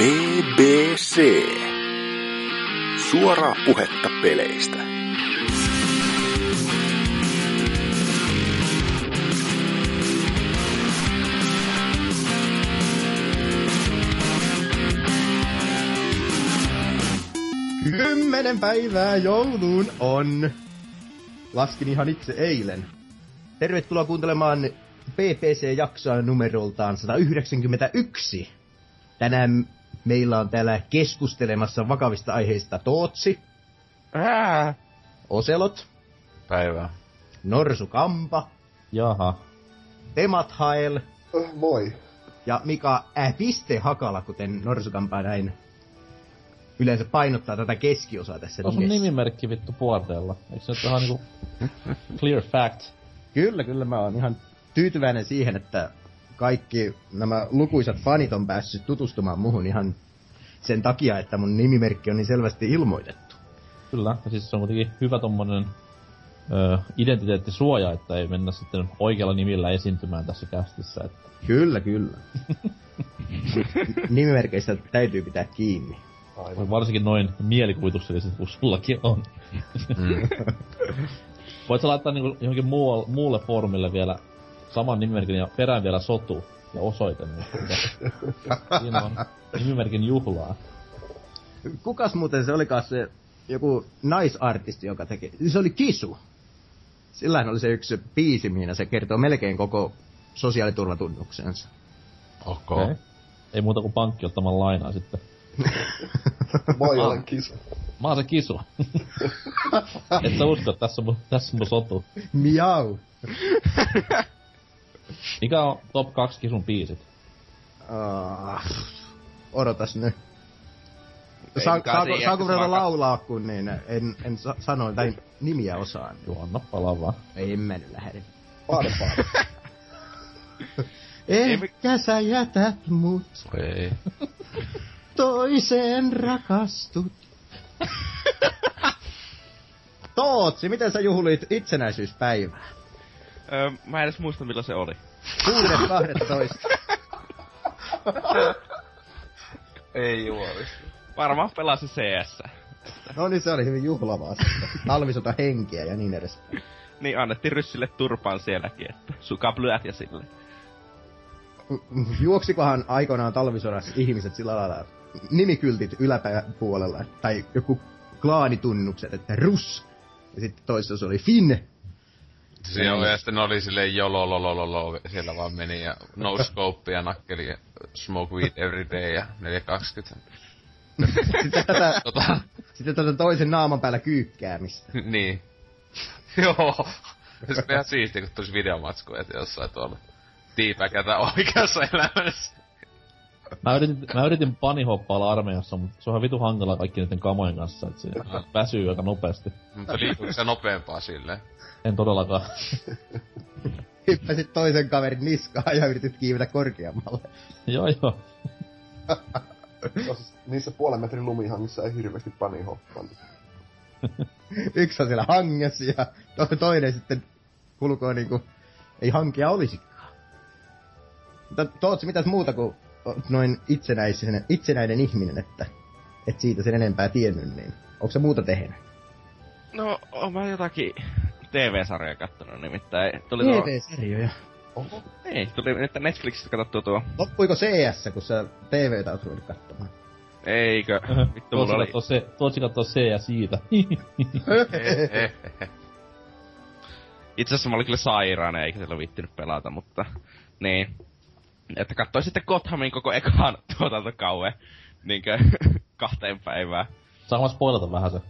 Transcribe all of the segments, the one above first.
BBC. Suoraa puhetta peleistä. Kymmenen päivää jouluun on. Laskin ihan itse eilen. Tervetuloa kuuntelemaan PPC-jaksoa numeroltaan 191. Tänään meillä on täällä keskustelemassa vakavista aiheista Tootsi, Ää. Oselot, Päivää. Norsu Kampa, Jaha. Temathael Äh, moi. ja Mika äh, Piste Hakala, kuten Norsu Kampa näin yleensä painottaa tätä keskiosaa tässä On nimimerkki vittu puorteella. Eikö se nyt vähän niinku clear fact? Kyllä, kyllä mä oon ihan tyytyväinen siihen, että kaikki nämä lukuisat fanit on päässyt tutustumaan muhun ihan sen takia, että mun nimimerkki on niin selvästi ilmoitettu. Kyllä. Ja siis se on kuitenkin hyvä tommonen ö, identiteettisuoja, että ei mennä sitten oikealla nimillä esiintymään tässä kästissä. Että Kyllä, kyllä. Nimimerkeistä täytyy pitää kiinni. Aivan. varsinkin noin mielikuvitukselliset kuin sullakin on. Mm. Voit sä laittaa niinku johonkin muu, muulle foorumille vielä saman nimimerkin ja perään vielä sotu ja osoite. Niin Siinä on nimimerkin juhlaa. Kukas muuten se olikaan se joku naisartisti, joka teki? Se oli Kisu. Sillähän oli se yksi biisi, mihin se kertoo melkein koko sosiaaliturvatunnuksensa. Ok. Okay. Ei muuta kuin pankki ottamaan lainaa sitten. Moi, olen kisu. Mä oon se kisu. Et sä usko, että tässä on mun, tässä on mun sotu. Miau. Mikä on top 2 kisun biisit? Ah, odotas nyt. Sa- saako, saako vaan laulaa, kun niin en, en sa- sano tai nimiä osaan. Joo, anna palaa vaan. Ei en mä nyt lähde. Paade. Ehkä sä jätät mut, Ei. toiseen rakastut. Tootsi, miten sä juhlit itsenäisyyspäivää? Öö, mä en edes muista milloin se oli. 6.12. Ei juoli. Varmaan pelasi CS. No niin, se oli hyvin juhlavaa. sitten. Talvisota henkiä ja niin edes. Niin annettiin ryssille turpaan sielläkin, että suka blyät ja sille. Juoksikohan aikoinaan talvisodassa ihmiset sillä lailla nimikyltit yläpuolella, tai joku klaanitunnukset, että Rus, ja sitten toisessa oli Finn. Se oli, ja sitten ne oli silleen jolololololo, siellä vaan meni ja no scope ja nakkeli ja smoke weed every day ja 420. Sitten tätä, Tota, sitten tätä toisen naaman päällä kyykkäämistä. niin. Joo. Se on ihan siistiä, kun tulisi videomatsku, että jossain tuolla tiipäkätä oikeassa elämässä. Mä yritin, mä yritin panihoppailla armeijassa, mutta se on vitu hankala kaikki niiden kamojen kanssa, että se väsyy aika nopeasti. Mutta liikkuuko se nopeampaa silleen? En todellakaan. Hyppäsit toisen kaverin niskaan ja yritit kiivetä korkeammalle. joo joo. Niissä puolen metrin lumihangissa ei hirveästi pani hoppaa. Yksi on siellä hangessa ja to- toinen sitten kulkoo niinku, ei hankia olisikaan. Mutta Tootsi, mitäs muuta kuin noin itsenäisen, itsenäinen ihminen, että et siitä sen enempää tiennyt, niin onko se muuta tehnyt? No, oon mä jotakin TV-sarjaa kattonut nimittäin. Tuli tuo... TV-sarjoja. Oho. Ei, tuli nyt Netflixistä katsottua tuo. Loppuiko CS, kun sä TVtä oot ruvennut katsomaan? Eikö? Vittu mulla oli... se, Tuotsi kattoo se ja siitä. Itse asiassa mä olin kyllä sairaana, eikä sillä viittinyt pelata, mutta... Niin. Että kattoi sitten Gothamin koko ekaan tuotantokauen. Niinkö kahteen päivään. Saanko spoilata vähän se?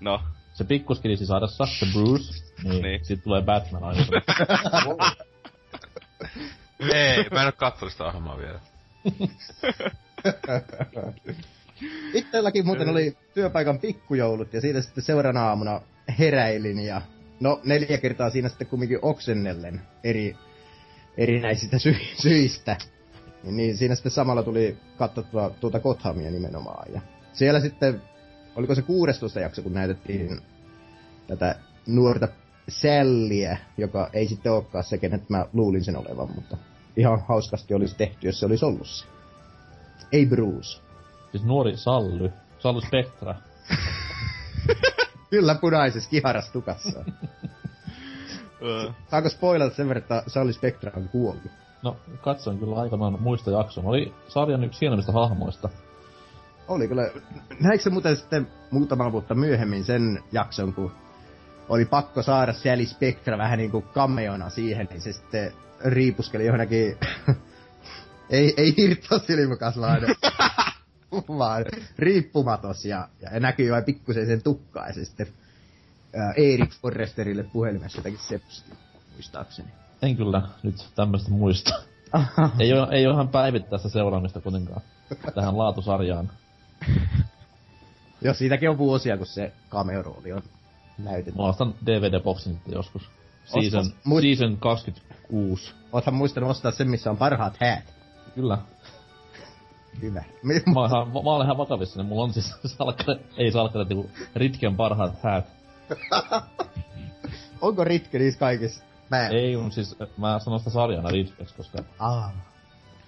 No, Se pikkuskilisi saadessa, se Bruce, niin, Niin. niin. sit tulee Batman aina. Ei, mä en oo kattonut sitä ohjelmaa vielä. Itselläkin muuten oli työpaikan pikkujoulut ja siitä sitten seuraavana aamuna heräilin ja no neljä kertaa siinä sitten kumminkin oksennellen eri, erinäisistä sy- syistä. Niin, niin siinä sitten samalla tuli katsottua tuota Gothamia nimenomaan. Ja siellä sitten, oliko se 16 jakso, kun näytettiin tätä nuorta Sälliä, joka ei sitten olekaan se, kenet mä luulin sen olevan, mutta ihan hauskasti olisi tehty, jos se olisi ollut se. Ei Bruce. Siis nuori Sally. Sally Spectra. Kyllä punaisessa kiharas tukassa. Saanko spoilata sen verran, että Sally Spectra on kuollut? No, katsoin kyllä aikanaan muista jakson. Oli sarjan yksi hienommista hahmoista. Oli kyllä. Näikö se muuten sitten muutama vuotta myöhemmin sen jakson, kun oli pakko saada Sally Spectra vähän niinku cameona siihen, niin se sitten riipuskeli johonkin... ei, ei hirttosilmukaslainen, vaan riippumatos ja, ja näkyy vain pikkusen sen tukkaa ja se sitten ää, Erik Forresterille puhelimessa jotakin sepsti, muistaakseni. En kyllä nyt tämmöistä muista. ei, ole, ei ole ihan päivittäistä seuraamista kuitenkaan tähän laatusarjaan. Joo, siitäkin on vuosia, kun se cameo-rooli on näytetty. Mä ostan DVD-boksin sitten joskus. Season, Ostas- muist- season 26. Oothan muistanut ostaa sen, missä on parhaat häät. Kyllä. Hyvä. Mä, oon ihan, mä olen ihan vakavissa, niin mulla on siis salkkare, ei salkkare, Ritken parhaat häät. Onko Ritke niissä kaikissa? Mä... Ei, on siis, mä sanon sitä sarjana Ritkeksi, koska Aa.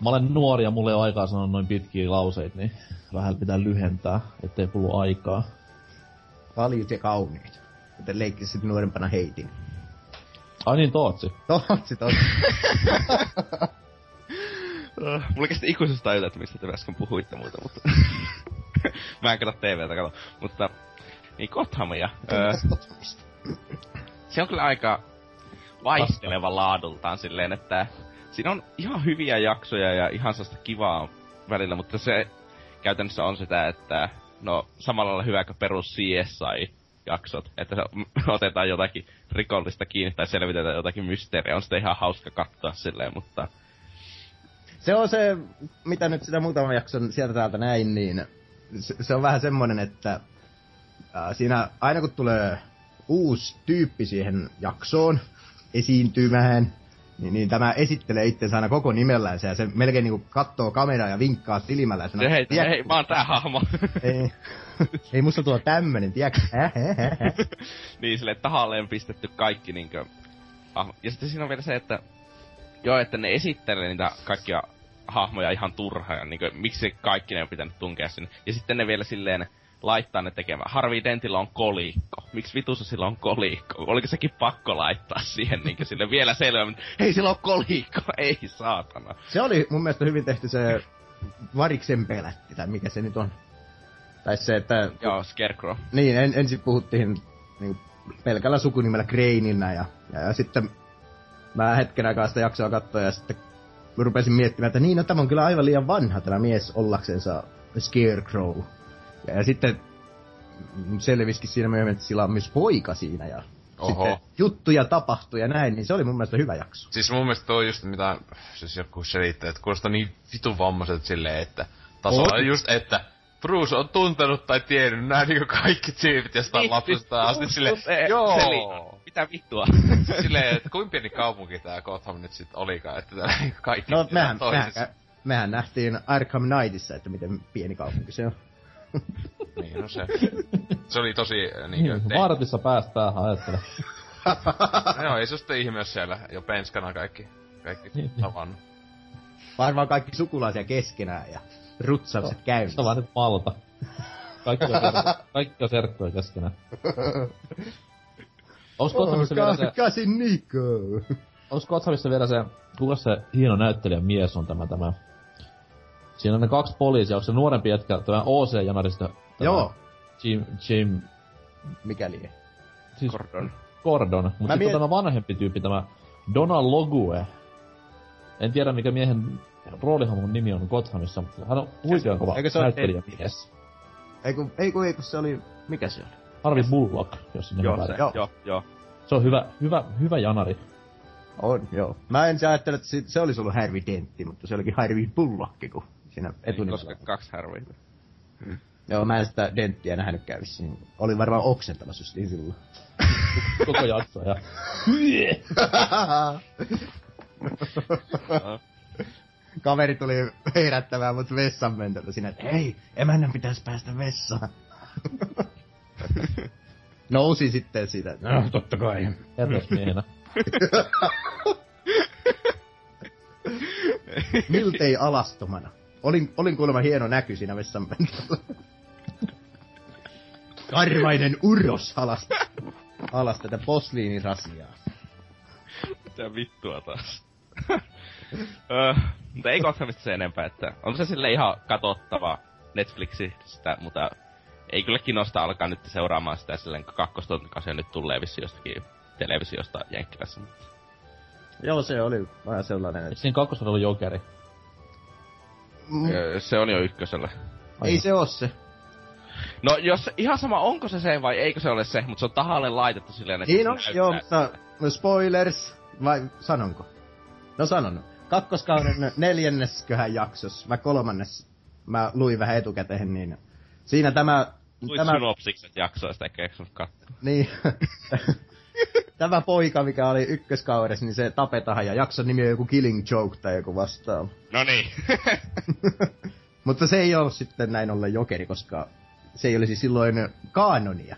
mä olen nuori ja mulla ei ole aikaa sanoa noin pitkiä lauseita, niin vähän pitää lyhentää, ettei kulu aikaa. Valjut ja kauniit. Kuten leikkisit nuorempana heitin. Ai niin, Tootsi. Tootsi, tootsi. Mulla kesti ikuisesti tajuta, että mistä te äsken puhuitte muuta, mutta... mä en katso TVtä, kato. Mutta... Niin Gothamia. Öö, se on kyllä aika vaihteleva laadultaan silleen, että siinä on ihan hyviä jaksoja ja ihan sellaista kivaa välillä, mutta se käytännössä on sitä, että no samalla lailla hyvä kuin perus CSI-jaksot, että otetaan jotakin rikollista kiinni tai selvitetään jotakin mysteeriä, on sitä ihan hauska katsoa silleen, mutta Se on se, mitä nyt sitä muutaman jakson sieltä täältä näin, niin se, se on vähän semmonen, että ää, siinä aina kun tulee uusi tyyppi siihen jaksoon esiintymään, niin, niin tämä esittelee itsensä aina koko nimellänsä ja se melkein niinku kattoo kameraa ja vinkkaa silmällä. sanoo, hei, "Tiedätkö- hei, mä oon tää hahmo. ei, ei musta tuo tämmönen, tiedätkö? Niin sille tahalleen pistetty kaikki niinkö... Ah, ja sitten siinä on vielä se, että... Joo, että ne esittelee niitä kaikkia hahmoja ihan turhaa, ja niinkö, miksi kaikki ne on pitänyt tunkea sinne. Ja sitten ne vielä silleen laittaa ne tekemään. Harvey Dentillä on kolikko. Miksi vitussa sillä on kolikko? Oliko sekin pakko laittaa siihen niinkö sille vielä selvemmin? Hei, sillä on kolikko! Ei saatana. Se oli mun mielestä hyvin tehty se variksen pelätti, tai mikä se nyt on. Tai se, että Joo, Scarecrow. Niin, en, ensin puhuttiin niin pelkällä sukunimellä Craineina ja, ja, ja sitten mä hetken aikaa sitä jaksoa katsoin ja sitten rupesin miettimään, että niin, no tämä on kyllä aivan liian vanha tämä mies ollaksensa Scarecrow. Ja, ja sitten selvisikin siinä myöhemmin, että sillä on myös poika siinä ja Oho. sitten juttuja tapahtui ja näin, niin se oli mun mielestä hyvä jakso. Siis mun mielestä toi just mitä, siis joku selittää, että kuulostaa niin vitun vammaiset silleen, että tasolla On. just, että Bruce on tuntenut tai tiennyt nämä niinku kaikki tyypit jostain Niin, lapsesta asti silleen, joo. seli- Mitä vittua? silleen, että kuinka pieni kaupunki tää Gotham nyt sit olikaan, että tää niinku kaikki No mehän, toisessa. mehän, mehän nähtiin Arkham Knightissa, että miten pieni kaupunki se on. Niin, no se. Se oli tosi Niin, niinkö... te- Vartissa päästä päähän ajattele. Joo, ei se sitten ihme, jos siellä jo penskana kaikki, kaikki Niin. tavannut. Varmaan kaikki sukulaisia keskenään ja rutsaukset käynnissä. Se on vaan nyt malta. Kaikki on, kaikki on serkkuja keskenään. Onks Gothamissa vielä se, Käsin Niko. onks Gothamissa vielä se, kuka se hieno näyttelijä mies on tämä, tämä? Siinä on ne kaksi poliisia, onko se nuorempi jätkä, tämä OC-janarista? tämä Joo, Jim, Jim, mikäli. siis Gordon. Gordon, mutta sitten mie- on tämä vanhempi tyyppi, tämä Donald Logue. En tiedä mikä miehen roolihahmon nimi on Gothamissa, mutta hän on huikean kova Eikö se ole näyttelijämies. Ei kun, ei kun, ei kun se oli, mikä se oli? Harvey Bullock, jos sinne Joo, se, Joo. joo, joo. Se on hyvä, hyvä, hyvä janari. On, joo. Mä en ajatella, että se, se olisi ollut Harvey Dentti, mutta se olikin Harvey Bullock, kun siinä etunimellä. koska kaksi härviä. Joo, mä en sitä Denttiä nähnyt kävissä. Niin oli varmaan oksentamassa just niin silloin. Koko jakso ja... Kaveri tuli herättämään mut vessan mentöltä siinä, että hei, emännän pitäisi päästä vessaan. Nousi sitten siitä, no totta kai. Herrasmiehenä. Miltei alastomana. Olin, olin kuulemma hieno näky siinä vessanpentolla. Karvainen uros alas, alas tätä posliinirasiaa. Mitä vittua taas. Öö, mutta ei Gothamista se enempää, että on se sille ihan katottava Netflixistä, mutta ei kyllä kiinnosta alkaa nyt seuraamaan sitä silleen, kun kakkostuotantokasia nyt tulee vissi jostakin televisiosta Jenkkilässä. Joo, se oli vähän sellainen, Eikö että siinä kakkosella ollut jokeri? Mm, se on jo ykkösellä. ei se oo se. No jos, ihan sama onko se se vai eikö se ole se, mutta se on tahalle laitettu silleen, että Niin se on, joo, mutta spoilers, vai sanonko? No sanon. Kakkoskauden neljännesköhän jaksos, vai kolmannes, mä luin vähän etukäteen, niin siinä tämä, Luit tämä, synopsikset jaksoista, eikä katsoa. niin, tämä poika, mikä oli ykköskaudessa, niin se tapetahan, ja jakson nimi on joku Killing Joke tai joku vastaava. No niin. Mutta se ei ollut sitten näin ollen jokeri, koska se ei olisi silloin kaanonia,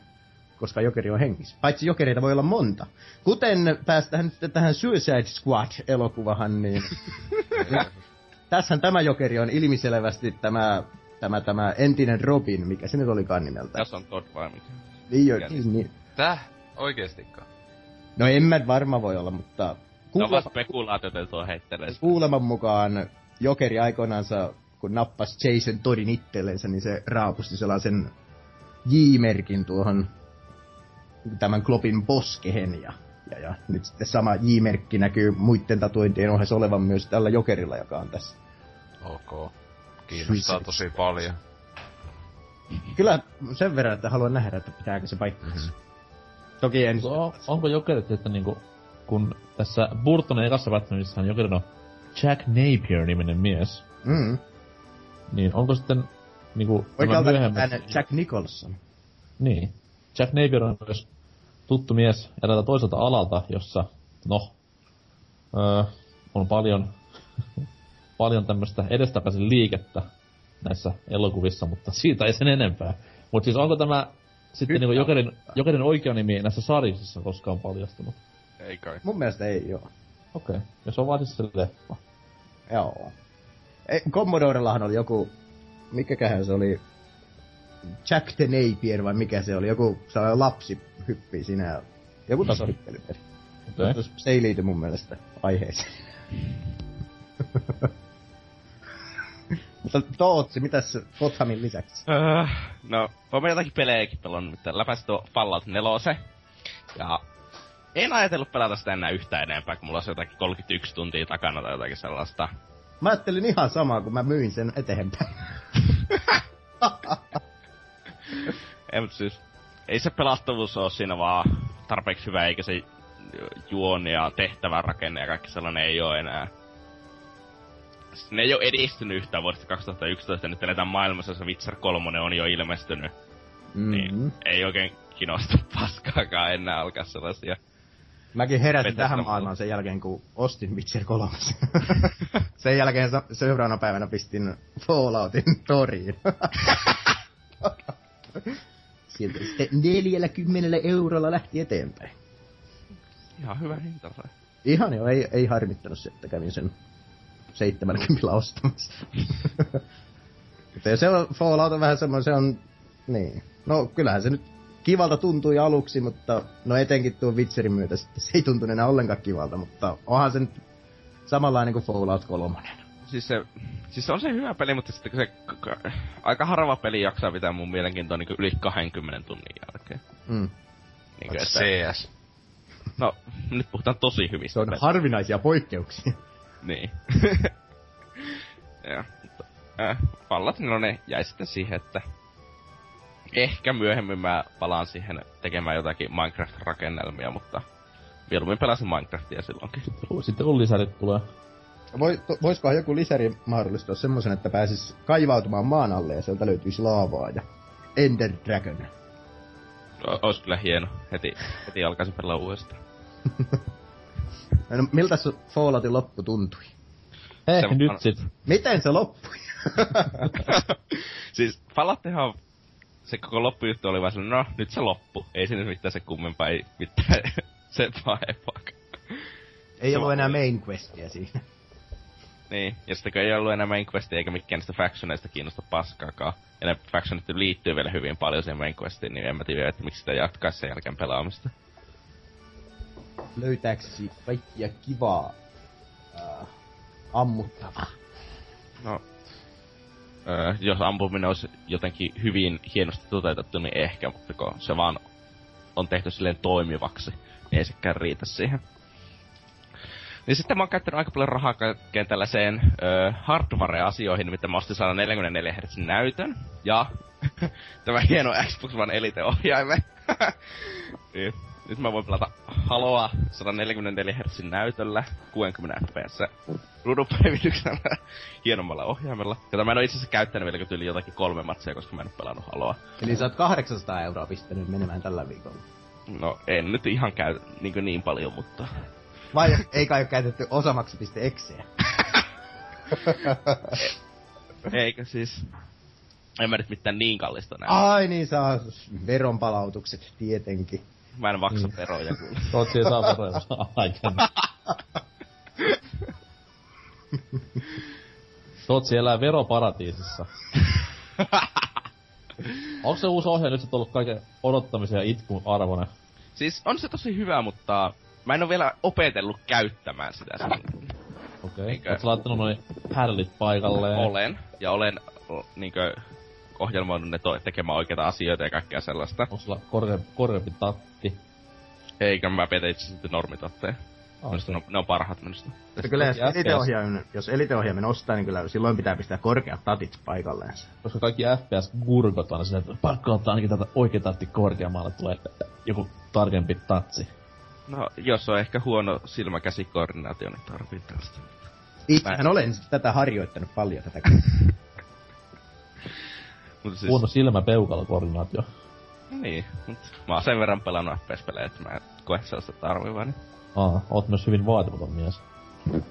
koska jokeri on hengissä. Paitsi jokereita voi olla monta. Kuten päästään nyt tähän Suicide Squad-elokuvahan, niin... Tässähän tämä jokeri on ilmiselvästi tämä, tämä, tämä entinen Robin, mikä se nyt olikaan nimeltä. Tässä on Todd vai mikä. Niin, jo, niin, niin. Täh? Oikeestikaan? No en mä varma voi olla, mutta Se on kuulema, että tuo heittelee. sitä. kuuleman mukaan jokeri aikoinansa, kun nappasi Jason Toddin itsellensä, niin se raapusti sellaisen J-merkin tuohon tämän klopin poskehen ja, ja, ja nyt sitten sama J-merkki näkyy muiden tatuointien ohessa olevan myös tällä jokerilla, joka on tässä. Ok. Kiinnostaa tosi paljon. Kyllä sen verran, että haluan nähdä, että pitääkö se paikkansa. Toki en... On, onko jokerit, että niinku, kun tässä Burtonin ekassa Batmanissahan jokerina on Jack Napier-niminen mies, Mm. niin onko sitten niinku tämä Oikealta myöhemmät... Jack Nicholson. Niin. Jack Napier on myös tuttu mies eräältä toiselta alalta, jossa, no, öö, on paljon, paljon tämmöistä edestapäisen liikettä näissä elokuvissa, mutta siitä ei sen enempää. Mutta siis onko tämä sitten Nyt niinku on. jokerin, jokerin oikea nimi näissä sarjissa koskaan paljastunut? Ei kai. Mun mielestä ei oo. Okei. Okay. Ja se on vaan siis se leffa. Joo. Ei, Commodorellahan oli joku, mikäköhän se oli, Jack the Napier vai mikä se oli, joku sellainen lapsi hyppii siinä, ja joku tasorittelypeli. Okei. Okay. Se ei liity mun mielestä aiheeseen. Mutta Tootsi, mitäs Gothamin lisäksi? Öö, no, olen jotakin pelejäkin pelannut, mutta läpäsin tuo Fallout 4. Ja en ajatellut pelata sitä enää yhtään enempää, kun mulla olisi jotakin 31 tuntia takana tai jotakin sellaista. Mä ajattelin ihan samaa, kun mä myin sen eteenpäin. Ei, mutta siis, ei se pelattavuus ole siinä vaan tarpeeksi hyvä, eikä se juoni ja tehtävän rakenne ja kaikki sellainen ei ole enää. Siis Ne ei ole edistynyt yhtään vuodesta 2011, nyt eletään maailmassa, jossa Witcher 3 on jo ilmestynyt. Mm-hmm. Niin, ei oikein kinosta paskaakaan enää alkaa sellaisia. Mäkin heräsin Bethesda tähän mulla. maailmaan sen jälkeen, kun ostin Witcher 3. sen jälkeen seuraavana päivänä pistin Falloutin toriin. Sieltä sitten 40 eurolla lähti eteenpäin. Ihan hyvä hinta sai. Ihan jo, ei, ei harmittanut se, että kävin sen 70 ostamassa. Mutta se on, Fallout on vähän semmoinen, se on, niin. No kyllähän se nyt kivalta tuntui aluksi, mutta no etenkin tuon Witcherin myötä sitten se ei tuntunut enää ollenkaan kivalta, mutta onhan se nyt samanlainen kuin Fallout 3. Siis se, siis se on se hyvä peli, mutta sitten se k- k- aika harva peli jaksaa pitää mun mielenkiintoa niin yli 20 tunnin jälkeen. Mm. Niin kuin, että, CS. no, nyt puhutaan tosi hyvistä Se on peleistä. harvinaisia poikkeuksia. Niin. ja, mutta, äh, Fallout 4 jäi sitten siihen, että ehkä myöhemmin mä palaan siihen tekemään jotakin Minecraft-rakennelmia, mutta mieluummin pelasin Minecraftia silloinkin. Sitten kun lisärit tulee. Voi, to, voisikohan joku lisäri mahdollistaa semmoisen, että pääsis kaivautumaan maan alle ja sieltä löytyisi laavaa ja Ender Dragon. O- Ois kyllä hieno. Heti, heti alkaisin pelaa uudestaan. No, miltä se Falloutin loppu tuntui? Hei, Se- nyt sit. Miten se loppui? siis Fallouttihan se koko loppujuttu oli vaan sellainen, no nyt se loppu. Ei siinä mitään se kummempaa, ei mitään se pahempaa. Ei Se ollut vaan enää main questia siinä. Niin, ja sitten kun ei ollut enää main questia eikä mikään niistä factioneista kiinnosta paskaakaan, ja ne factionit liittyy vielä hyvin paljon siihen main questiin, niin en mä tiedä, että miksi sitä jatkaisi sen jälkeen pelaamista. Löytääksesi kaikkia kivaa äh, ammuttavaa. No, öö, jos ampuminen olisi jotenkin hyvin hienosti toteutettu, niin ehkä, mutta kun se vaan on tehty silleen toimivaksi, niin ei sekään riitä siihen. Niin sitten mä oon käyttänyt aika paljon rahaa kaikkeen tällaiseen öö, hardware-asioihin, mitä mä ostin 144 Hz näytön. Ja tämä hieno Xbox One Elite-ohjaimen. niin. Nyt mä voin pelata Haloa 144 Hz näytöllä 60 fps ruudunpäivityksellä hienommalla ohjaimella. Jota mä en oo itse asiassa käyttänyt vielä tyyli jotakin kolme matsia, koska mä en oo pelannut Haloa. Eli sä oot 800 euroa pistänyt menemään tällä viikolla. No en nyt ihan käy niin, niin paljon, mutta... Vai ei kai ole käytetty osamaksu.exe? Eikö siis... En mä nyt mitään niin kallista näe. Ai niin, saa veronpalautukset tietenkin. Mä en maksa veroja kyllä. Tootsi ei saa veroja aikana. Tootsi elää veroparatiisissa. Onko se uusi ohje nyt sit ollut kaiken odottamisen ja itkun arvoinen? Siis on se tosi hyvä, mutta mä en oo vielä opetellut käyttämään sitä. Okei. Okay. Niinkö? Oot sä laittanut noin härlit paikalleen? Olen, ja olen niinkö ohjelmoinut ne to- tekemään oikeita asioita ja kaikkea sellaista. Onko sulla korke, korkeampi tatti? Eikä mä petä itse sitten normitotteen. Ah, Minusta ne on, ne on parhaat minusta. Mutta kyllä jos Kaikki eliteohjaimen, jos eliteohjaimen ostaa, niin kyllä silloin pitää pistää korkeat tatit paikalleen. Koska kaikki FPS-gurkot on sinne, että pakko ottaa ainakin tätä oikea tatti korkeammalle, tulee joku tarkempi tatsi. No, jos on ehkä huono silmäkäsikoordinaatio, niin tarvii tällaista. Itsehän olen tätä harjoittanut paljon tätä. Mutta siis, Huono silmäpeukalokoordinaatio. niin, mut mä oon sen verran pelannut FPS-pelejä, että mä en koe sellaista tarvivaa, niin. Aa, oot myös hyvin vaatimaton mies.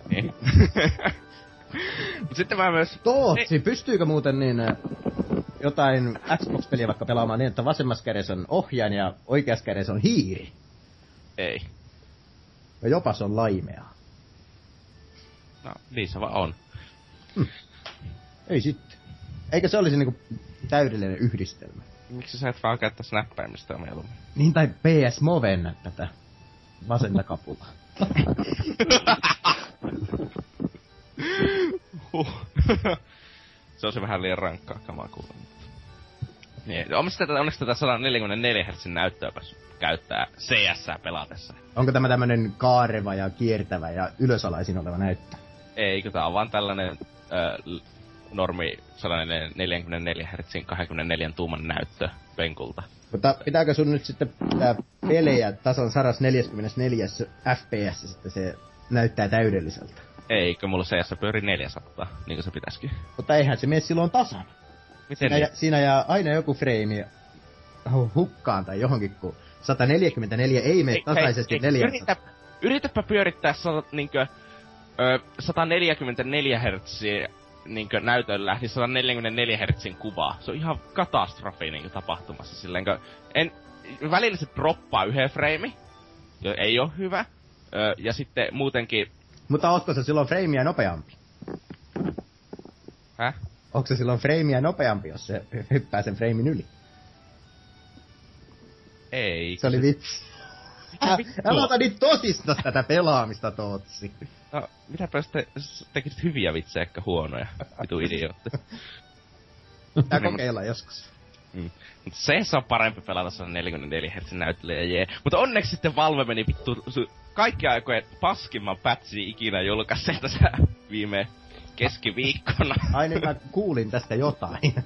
niin. Mut sitten mä myös... Tootsi, pystyykö muuten niin äh, jotain Xbox-peliä vaikka pelaamaan niin, että vasemmassa kädessä on ohjain ja oikeassa kädessä on hiiri? Ei. Ja jopa se on laimeaa. No, niin se vaan on. Ei sitten. Eikä se olisi niinku täydellinen yhdistelmä. Miksi sä et vaan käyttäis näppäimistä mieluummin? Niin tai PS Moven tätä vasenta kapulaa. Huh. se on se vähän liian rankkaa kamaa kuulla. Niin, onneksi tätä, onneksi tätä 144 Hz näyttöä käyttää CS pelatessa. Onko tämä tämmönen kaareva ja kiertävä ja ylösalaisin oleva näyttö? Eikö tää on vaan tällainen ö, normi 144 Hz 24 tuuman näyttö penkulta. Mutta pitääkö sun nyt sitten pitää pelejä tasan 144 FPS, että se näyttää täydelliseltä? Eikö mulla CS pyöri 400, niin kuin se pitäisikin. Mutta eihän se mene silloin tasan. Miten Siinä, niin? siinä jää aina joku freimi hu- hukkaan tai johonkin, kun 144 ei mene tasaisesti 400. yritä, yritäpä pyörittää sa, niinkö, ö, 144 Hz niinkö näytöllä, niin 144 Hz kuvaa. Se on ihan katastrofi niinkö tapahtumassa silleen, en, välillä se droppaa yhden freimi, jo ei ole hyvä. Ö, ja sitten muutenkin, Mutta ootko se silloin freimiä nopeampi? häh? Onko se silloin freimiä nopeampi, jos se hyppää sen freimin yli? Ei. Se oli vitsi. Älä ota niin tosista tätä pelaamista, Tootsi. No, mitäpä sitten tekisit hyviä vitsejä, ehkä huonoja. Vitu idiootti. Niin, kokeilla joskus. Mm. Mutta se on parempi pelata 144 Hz näytöllä ja jee. Mutta onneksi sitten Valve meni vittu su- kaikki aikojen paskimman pätsi ikinä julkaiseen tässä viime keskiviikkona. Aina mä kuulin tästä jotain.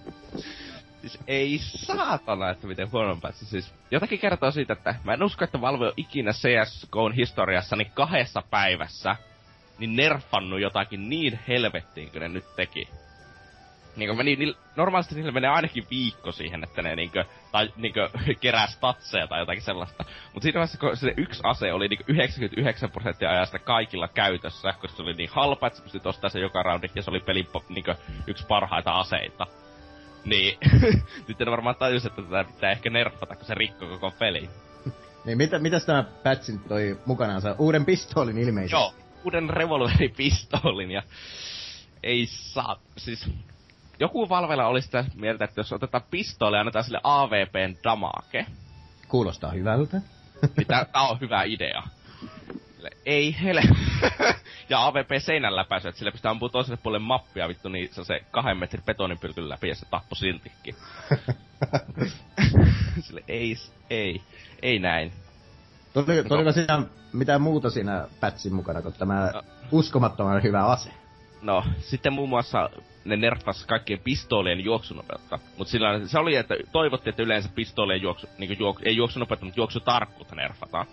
siis ei saatana, että miten huonon pätsi. Siis jotakin kertoo siitä, että mä en usko, että Valve on ikinä CSGOn historiassa niin kahdessa päivässä niin nerfannut jotakin niin helvettiin kuin ne nyt teki. Niinku meni, niil, normaalisti niillä menee ainakin viikko siihen, että ne niinkö, tai niinkö kerää statseja tai jotakin sellaista. Mutta siinä vaiheessa, kun se yksi ase oli niinkö 99 prosenttia ajasta kaikilla käytössä, koska se oli niin halpa, että sä pystyt ostamaan se joka roundi, ja se oli pelin niinkö yksi parhaita aseita. Niin, nyt en varmaan tajus, että tätä pitää ehkä nerfata, kun se rikkoo koko peli. Niin mitä, mitäs tämä patchin toi mukanaan saa? Uuden pistoolin ilmeisesti. Joo, uuden revolveripistoolin ja ei saa, siis joku Valvella oli sitä mieltä, että jos otetaan pistooli ja annetaan sille AVPn damake, Kuulostaa hyvältä. niin tää, tää on hyvä idea. Sille, ei hele. ja AVP seinän läpäisy, että sille pitää ampua toiselle puolelle mappia vittu, niin se on se kahden metrin betonipylkyn läpi ja se tappo siltikin. sille ei, ei, ei näin. Tuli, tuliko siinä mitään muuta siinä pätsin mukana kuin tämä No. uskomattoman hyvä ase? No, sitten muun muassa ne nerfas kaikkien pistoolien juoksunopeutta. Mutta sillä se oli, että toivottiin, että yleensä pistoolien juoksu, niin juok, ei juoksunopeutta, mutta juoksutarkkuutta nerfataan.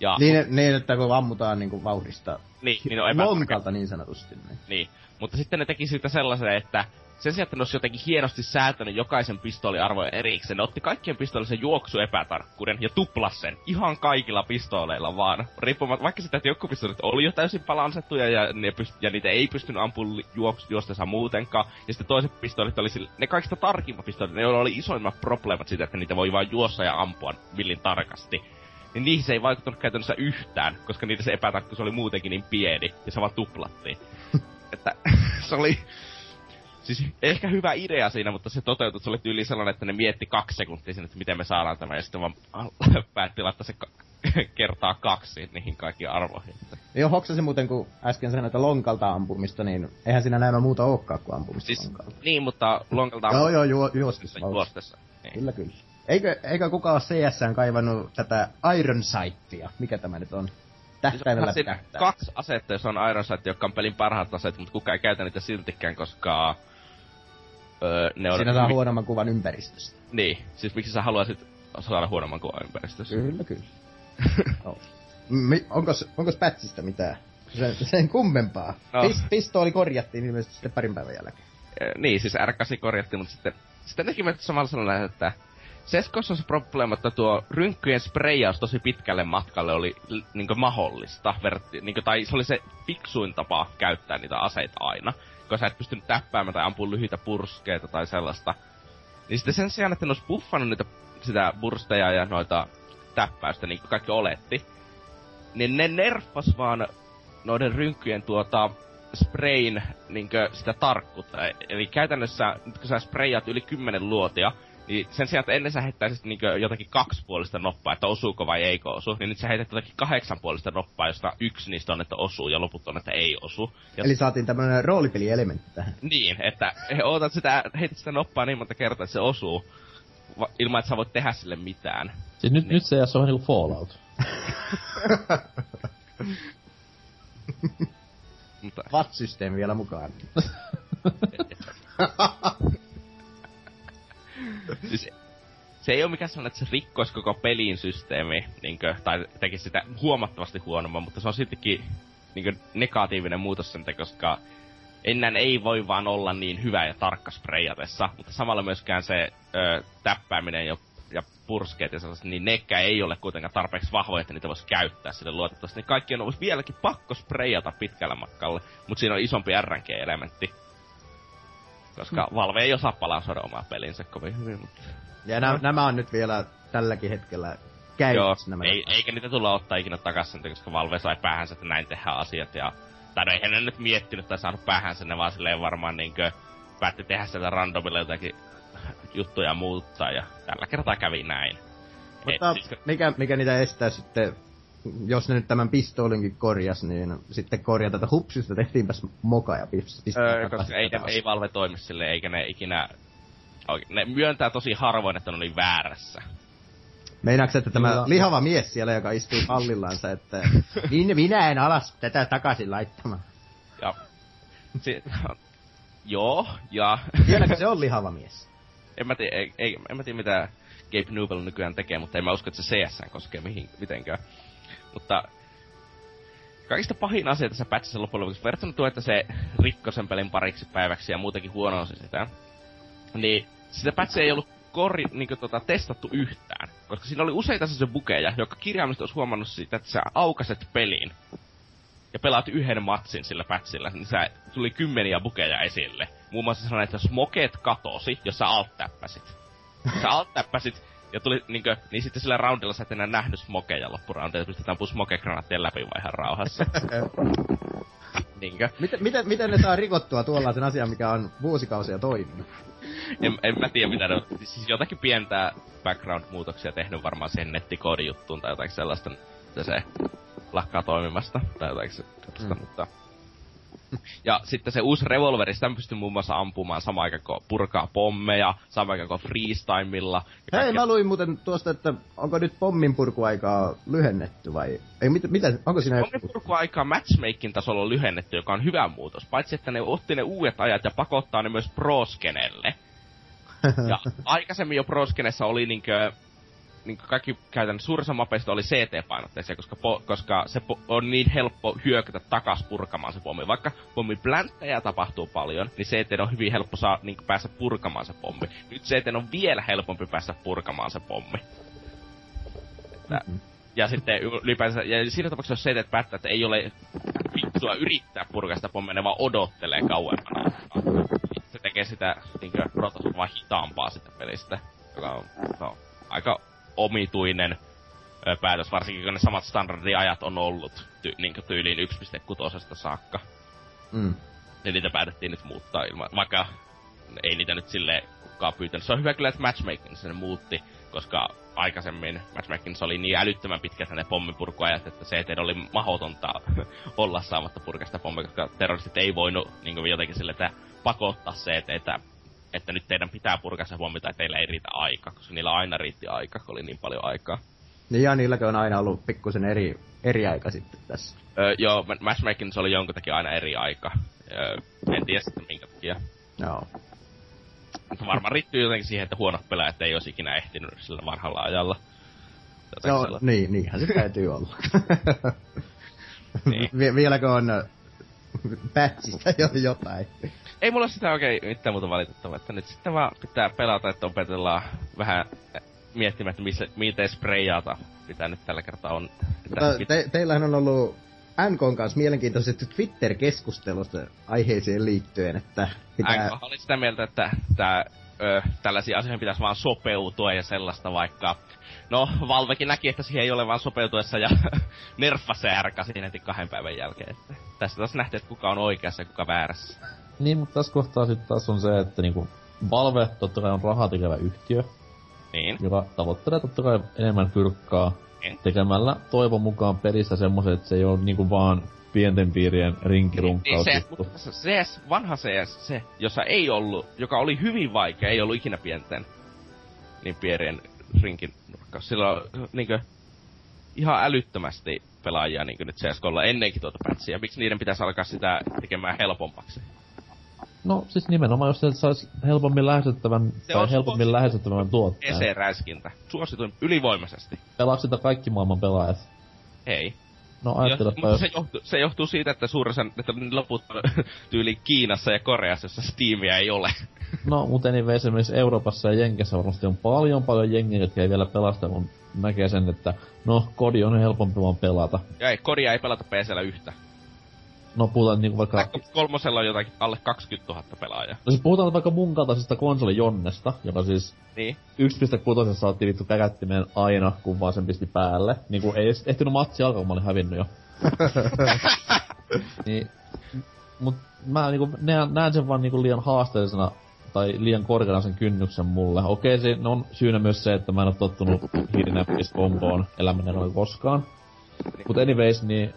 Ja, Niin, niin, että kun ammutaan niinku vauhdista niin, niin on epätarkka. lonkalta niin sanotusti. Niin. Niin. Mutta sitten ne teki siitä sellaisen, että sen sijaan, että ne olisi jotenkin hienosti säätänyt jokaisen pistooliarvojen erikseen, ne otti kaikkien pistoolisen juoksuepätarkkuuden ja tuplas sen ihan kaikilla pistooleilla vaan. Riippumatta, vaikka sitä, että joku pistoolit oli jo täysin balansettuja ja, ne pyst- ja niitä ei pystynyt ampumaan juoks- juostensa muutenkaan. Ja sitten toiset pistoolit oli sille, ne kaikista tarkimmat pistoolit, ne oli isoimmat probleemat siitä, että niitä voi vain juossa ja ampua villin tarkasti. Niin niihin se ei vaikuttanut käytännössä yhtään, koska niiden se epätarkkuus oli muutenkin niin pieni, ja se vaan tuplattiin. että se oli siis ehkä hyvä idea siinä, mutta se toteutui, se oli tyyli sellainen, että ne mietti kaksi sekuntia siinä, että miten me saadaan tämä, ja sitten vaan päätti laittaa se ka- kertaa kaksi niihin kaikkiin arvoihin. Joo, hoksasin muuten, kun äsken sanoin, että lonkalta ampumista, niin eihän siinä näemmä muuta olekaan kuin ampumista Siis, lonkalta. niin, mutta lonkalta Joo, joo, juo, juostessa. juostessa. Niin. Kyllä, kyllä. Eikö, eikö kukaan ole CSään kaivannut tätä Iron Sightia? Mikä tämä nyt on? Tähtäimellä Siis tähtää. kaksi asetta, jos on Iron Sight, jotka on pelin parhaat aseet, mutta kukaan ei käytä niitä siltikään, koska... Öö, ne on... Siinä saa huonomman kuvan ympäristöstä. Niin, siis miksi sä haluaisit saada huonomman kuvan ympäristössä? Kyllä, kyllä. no. Mi- onkos, onkos pätsistä mitään? Sen, sen kummempaa. No. No. Pis, pistooli korjattiin ilmeisesti sitten parin päivän jälkeen. Eh, niin, siis R8 korjattiin, mutta sitten, sitten nekin samalla sellainen, että Seskossa että tuo rynkkyjen spreijaus tosi pitkälle matkalle oli niin mahdollista. Niin tai se oli se fiksuin tapa käyttää niitä aseita aina. Koska sä et pystynyt täppäämään tai ampumaan lyhyitä purskeita tai sellaista. Niin sitten sen sijaan, että ne olisi buffannut niitä, sitä bursteja ja noita täppäystä, niin kuin kaikki oletti, niin ne nerfas vaan noiden rynkkyjen tuota sprayin niinkö sitä tarkkuutta. Eli käytännössä, nyt kun sä sprayat yli 10 luotia, niin sen sijaan, että ennen sä heittäisit niinkö jotakin kaksipuolista noppaa, että osuuko vai eikö osu, niin nyt sä heität jotakin kahdeksanpuolista noppaa, josta yksi niistä on, että osuu ja loput on, että ei osu. Ja Eli saatiin tämmönen roolipelielementti tähän. niin, että he ootat sitä, heität sitä noppaa niin monta kertaa, että se osuu, va- ilman että sä voit tehdä sille mitään. Siis nyt, nyt CS on vähän niinku Fallout. Mutta VAT-systeemi vielä mukaan. siis, se ei ole mikään sellainen, että se rikkoisi koko pelin systeemi, niinkö, tai tekisi sitä huomattavasti huonomman, mutta se on siltikin niinkö, negatiivinen muutos sen, koska ennen ei voi vaan olla niin hyvä ja tarkka sprayatessa, mutta samalla myöskään se ö, täppääminen ja, ja purskeet ja sellaiset, niin nekään ei ole kuitenkaan tarpeeksi vahvoja, että niitä voisi käyttää sille luotettavasti. Niin kaikki on ollut vieläkin pakko sprayata pitkällä matkalla, mutta siinä on isompi RNG-elementti. Koska Valve ei osaa balansoida omaa pelinsä kovin hyvin, mutta... Ja nä, nämä on nyt vielä tälläkin hetkellä käytössä nämä. ei, eikä niitä tulla ottaa ikinä takaisin, koska Valve sai päähänsä, että näin tehdään asiat ja... Tai no eihän ne nyt miettinyt tai saanut päähänsä, ne vaan silleen varmaan niinkö päätti tehdä sieltä randomilla jotakin juttuja muuttaa ja tällä kertaa kävi näin. Mutta Et siis- mikä, mikä niitä estää sitten, jos ne nyt tämän pistoolinkin korjas, niin sitten korjata, että hupsista tehtiinpäs moka ja pis- pistetään Öö, koska ei, taas. ei Valve toimi sille, eikä ne ikinä... Ne myöntää tosi harvoin, että ne oli väärässä. Meinaatko, että tämä Kyllä. lihava mies siellä, joka istuu pallillansa, että minä, minä en alas tätä takaisin laittamaan. Ja... Si- joo, ja... Vieläkö se on lihava mies? en mä tiedä, ei, ei, en mä tiedä mitä Gabe Newell nykyään tekee, mutta en mä usko, että se CS koskee mihin, mitenkään. Mutta kaikista pahin asia tässä patchissa loppujen lopuksi, verrattuna tuo, että se rikkoi sen pelin pariksi päiväksi ja muutenkin huonosi sitä, niin sitä patchia ei ollut korri, niin tota, testattu yhtään. Koska siinä oli useita sellaisia bukeja, jotka kirjaimisesti olisi huomannut siitä, että sä aukaset pelin ja pelaat yhden matsin sillä patchilla, niin sä tuli kymmeniä bukeja esille. Muun muassa sellainen, että smokeet katosi, jos sä alt-täppäsit. Sä alt-täppäsit ja tuli niinkö, niin sitten sillä roundilla sä et enää nähnyt smokeja loppurauntia, ja pystytään ampua smoke-granaattien läpi vaan ihan rauhassa. Niinkö? Miten, miten, miten ne saa rikottua tuollaisen asian, mikä on vuosikausia toiminut? En, en mä tiedä mitä ne on. Siis jotakin pientä background-muutoksia tehnyt varmaan siihen nettikoodijuttuun tai jotakin sellaista, että se lakkaa toimimasta tai jotakin sellaista, mm. mutta... Ja sitten se uusi revolveri, sitä pystyy muun muassa ampumaan samaan aikaan kun purkaa pommeja, samaan aikaan kuin freestimilla. Hei, mä luin muuten tuosta, että onko nyt pommin purkuaikaa lyhennetty vai... Ei, mit, mitä, onko siinä... Pommin purkuaikaa matchmaking tasolla on lyhennetty, joka on hyvä muutos. Paitsi, että ne otti ne uudet ajat ja pakottaa ne myös proskenelle. ja aikaisemmin jo proskenessa oli niinkö niin kaikki käytännössä suurissa mapeista oli CT-painotteisia, koska, po, koska se po, on niin helppo hyökätä takas purkamaan se pommi. Vaikka pommi plänttejä tapahtuu paljon, niin CT on hyvin helppo saa, niin päästä purkamaan se pommi. Nyt CT on vielä helpompi päästä purkamaan se pommi. Että, mm-hmm. Ja sitten ylipäänsä, ja siinä tapauksessa jos CT päättää, että ei ole vittua yrittää purkaa sitä pommia, ne vaan odottelee kauempana. Se tekee sitä niin kuin, vaan hitaampaa sitä pelistä, joka on no, aika omituinen ö, päätös, varsinkin kun ne samat standardiajat on ollut ty, niin tyyliin 1.6 saakka. Mm. Ja niitä päätettiin nyt muuttaa ilman, vaikka ei niitä nyt sille kukaan pyytänyt. Se on hyvä kyllä, että matchmaking sen muutti, koska aikaisemmin matchmaking oli niin älyttömän pitkät ne pommipurkuajat, että se eteen oli mahdotonta olla saamatta purkasta pommi, koska terroristit ei voinut niin jotenkin sille, että pakottaa se, että, että että nyt teidän pitää purkaa se huomioon, tai teillä ei riitä aika, koska niillä aina riitti aika, kun oli niin paljon aikaa. Niin ja niilläkin on aina ollut pikkusen eri, eri aika sitten tässä. Öö, joo, matchmaking se oli jonkun takia aina eri aika. Öö, en tiedä sitten minkä takia. Joo. Mutta varmaan riittyy jotenkin siihen, että huonot pelaajat ei olisi ikinä ehtinyt sillä vanhalla ajalla. Joo, niin, niinhän se täytyy olla. niin. vieläkö on patchista jo jotain? ei mulla sitä oikein mitään muuta valitettavaa, että nyt sitten vaan pitää pelata, että opetellaan vähän miettimään, että missä, miten sprayata pitää nyt tällä kertaa on. Että te, teillähän on ollut NKn kanssa mielenkiintoiset Twitter-keskustelusta aiheeseen liittyen, että pitää... NK oli sitä mieltä, että tää, ö, tällaisia asioihin pitäisi vaan sopeutua ja sellaista vaikka... No, Valvekin näki, että siihen ei ole vaan sopeutuessa ja nerffasi se heti kahden päivän jälkeen. Että tästä taas nähtiin, että kuka on oikeassa ja kuka väärässä. Niin, mutta tässä kohtaa sitten taas on se, että niinku Valve totta kai on rahaa tekevä yhtiö. Niin. Joka tavoittelee totta kai enemmän fyrkkaa niin. tekemällä toivon mukaan pelissä semmoset, että se ei ole niinku vaan pienten piirien rinkirunkkaus. Niin, se, CS, vanha CS, se, jossa ei ollut, joka oli hyvin vaikea, ei ollut ikinä pienten niin piirien rinkin nurkkaus. Sillä on niinkö ihan älyttömästi pelaajia niin nyt CSGOlla ennenkin tuota pätsiä. Miksi niiden pitäisi alkaa sitä tekemään helpommaksi? No siis nimenomaan, jos sieltä saisi helpommin lähestyttävän, se tai helpommin lähestyttävän tuotteen. PC-räiskintä. Suosituin ylivoimaisesti. Pelaako sitä kaikki maailman pelaajat? Ei. No ajattelepa jos... Se johtuu, se johtuu siitä, että suurissa, että loput tyyli Kiinassa ja Koreassa, jossa Steamia ei ole. No, mutta anyway, esimerkiksi Euroopassa ja Jenkessä varmasti on paljon paljon jengiä, jotka ei vielä pelasta, mun näkee sen, että no, kodi on helpompi vaan pelata. Ja ei, kodia ei pelata PCllä yhtä. No puhutaan niinku vaikka... Black kolmosella on jotakin alle 20 000 pelaajaa. No siis puhutaan vaikka mun kaltaisesta konsolijonnesta, joka siis... Niin. 1.6 saatti vittu käkättimeen aina, kun vaan sen pisti päälle. Niinku ei edes ehtinyt matsi alkaa, kun mä olin hävinnyt jo. niin, mut mä niinku näen, näen sen vaan niinku liian haasteellisena tai liian korkeana sen kynnyksen mulle. Okei, se on syynä myös se, että mä en oo tottunut hiirinäppis komboon elämäni koskaan. Mut anyways, niin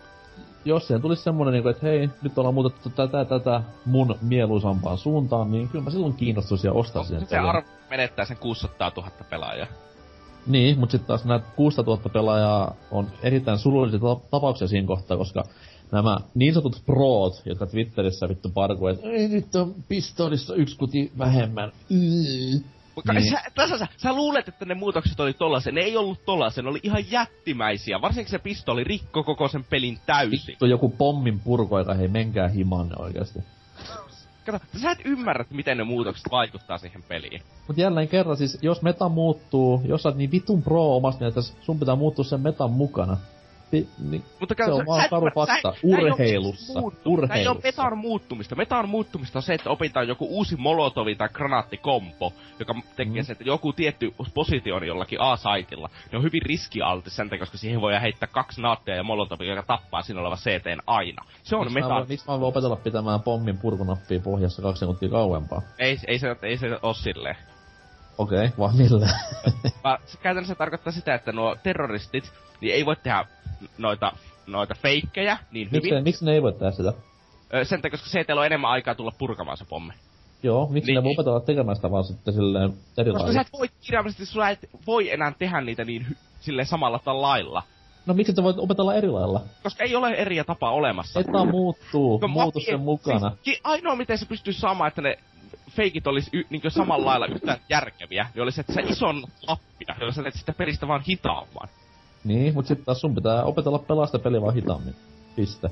jos siihen tulisi semmonen, niin että hei, nyt ollaan muutettu tätä tätä mun mieluisampaan suuntaan, niin kyllä mä silloin kiinnostuisin ja ostaisin. No, se arvo menettää sen 600 000 pelaajaa. Niin, mutta sitten taas nämä 600 000 pelaajaa on erittäin surullisia tapauksia siinä kohtaa, koska nämä niin sanotut proot, jotka Twitterissä vittu parkuu, että ei nyt on pistoolissa yksi kuti vähemmän. Niin. sä, tässä, sä, sä, luulet, että ne muutokset oli tollasen. Ne ei ollut tollasen, ne oli ihan jättimäisiä. Varsinkin se pistoli rikko koko sen pelin täysin. Vittu joku pommin purko, joka hei menkää himanne oikeasti. Kato, sä et ymmärrä, miten ne muutokset vaikuttaa siihen peliin. Mut jälleen kerran siis, jos meta muuttuu, jos sä oot niin vitun pro omasta mielestä, sun pitää muuttua sen metan mukana. Pi, niin, Mutta se on vaan karu fakta. Urheilussa. Tää ei ole metan muuttumista. Metan muuttumista on se, että opitaan joku uusi molotovi tai granaattikompo, joka tekee Mm. sen, että joku tietty positio on jollakin A-saitilla. Ne on hyvin riskialtis sen takia, koska siihen voi heittää kaksi naattia ja molotovi, joka tappaa siinä oleva CTn aina. Se on mä, metan. miksi mä voin opetella pitämään pommin purkunappia pohjassa kaksi sekuntia kauempaa? Ei, ei, se, ei se oo silleen. Okei, okay, vaan millä? Vaan se käytännössä tarkoittaa sitä, että nuo terroristit, niin ei voi tehdä noita, noita feikkejä niin miksi, hyvin. miksi ne ei voi tehdä sitä? Sen takia, koska CTllä on enemmän aikaa tulla purkamaan se pommi. Joo, miksi Niin. ne voi opetella tekemään sitä vaan sitten silleen eri Koska sä et voi kirjaimellisesti, sulla et voi enää tehdä niitä niin hy- silleen samalla tavalla lailla. No miksi et voit opetella eri lailla? Koska ei ole eri tapaa olemassa. Eta muuttuu, Kun muutu sen mukana. Siis, ainoa miten se pystyy saamaan, että ne feikit olisi y- niin samalla lailla yhtään järkeviä, niin olisi, että sä ison lappia, jolla sä teet sitä pelistä vaan hitaamman. Niin, mut sitten taas sun pitää opetella pelaa sitä peliä vaan hitaammin. Piste.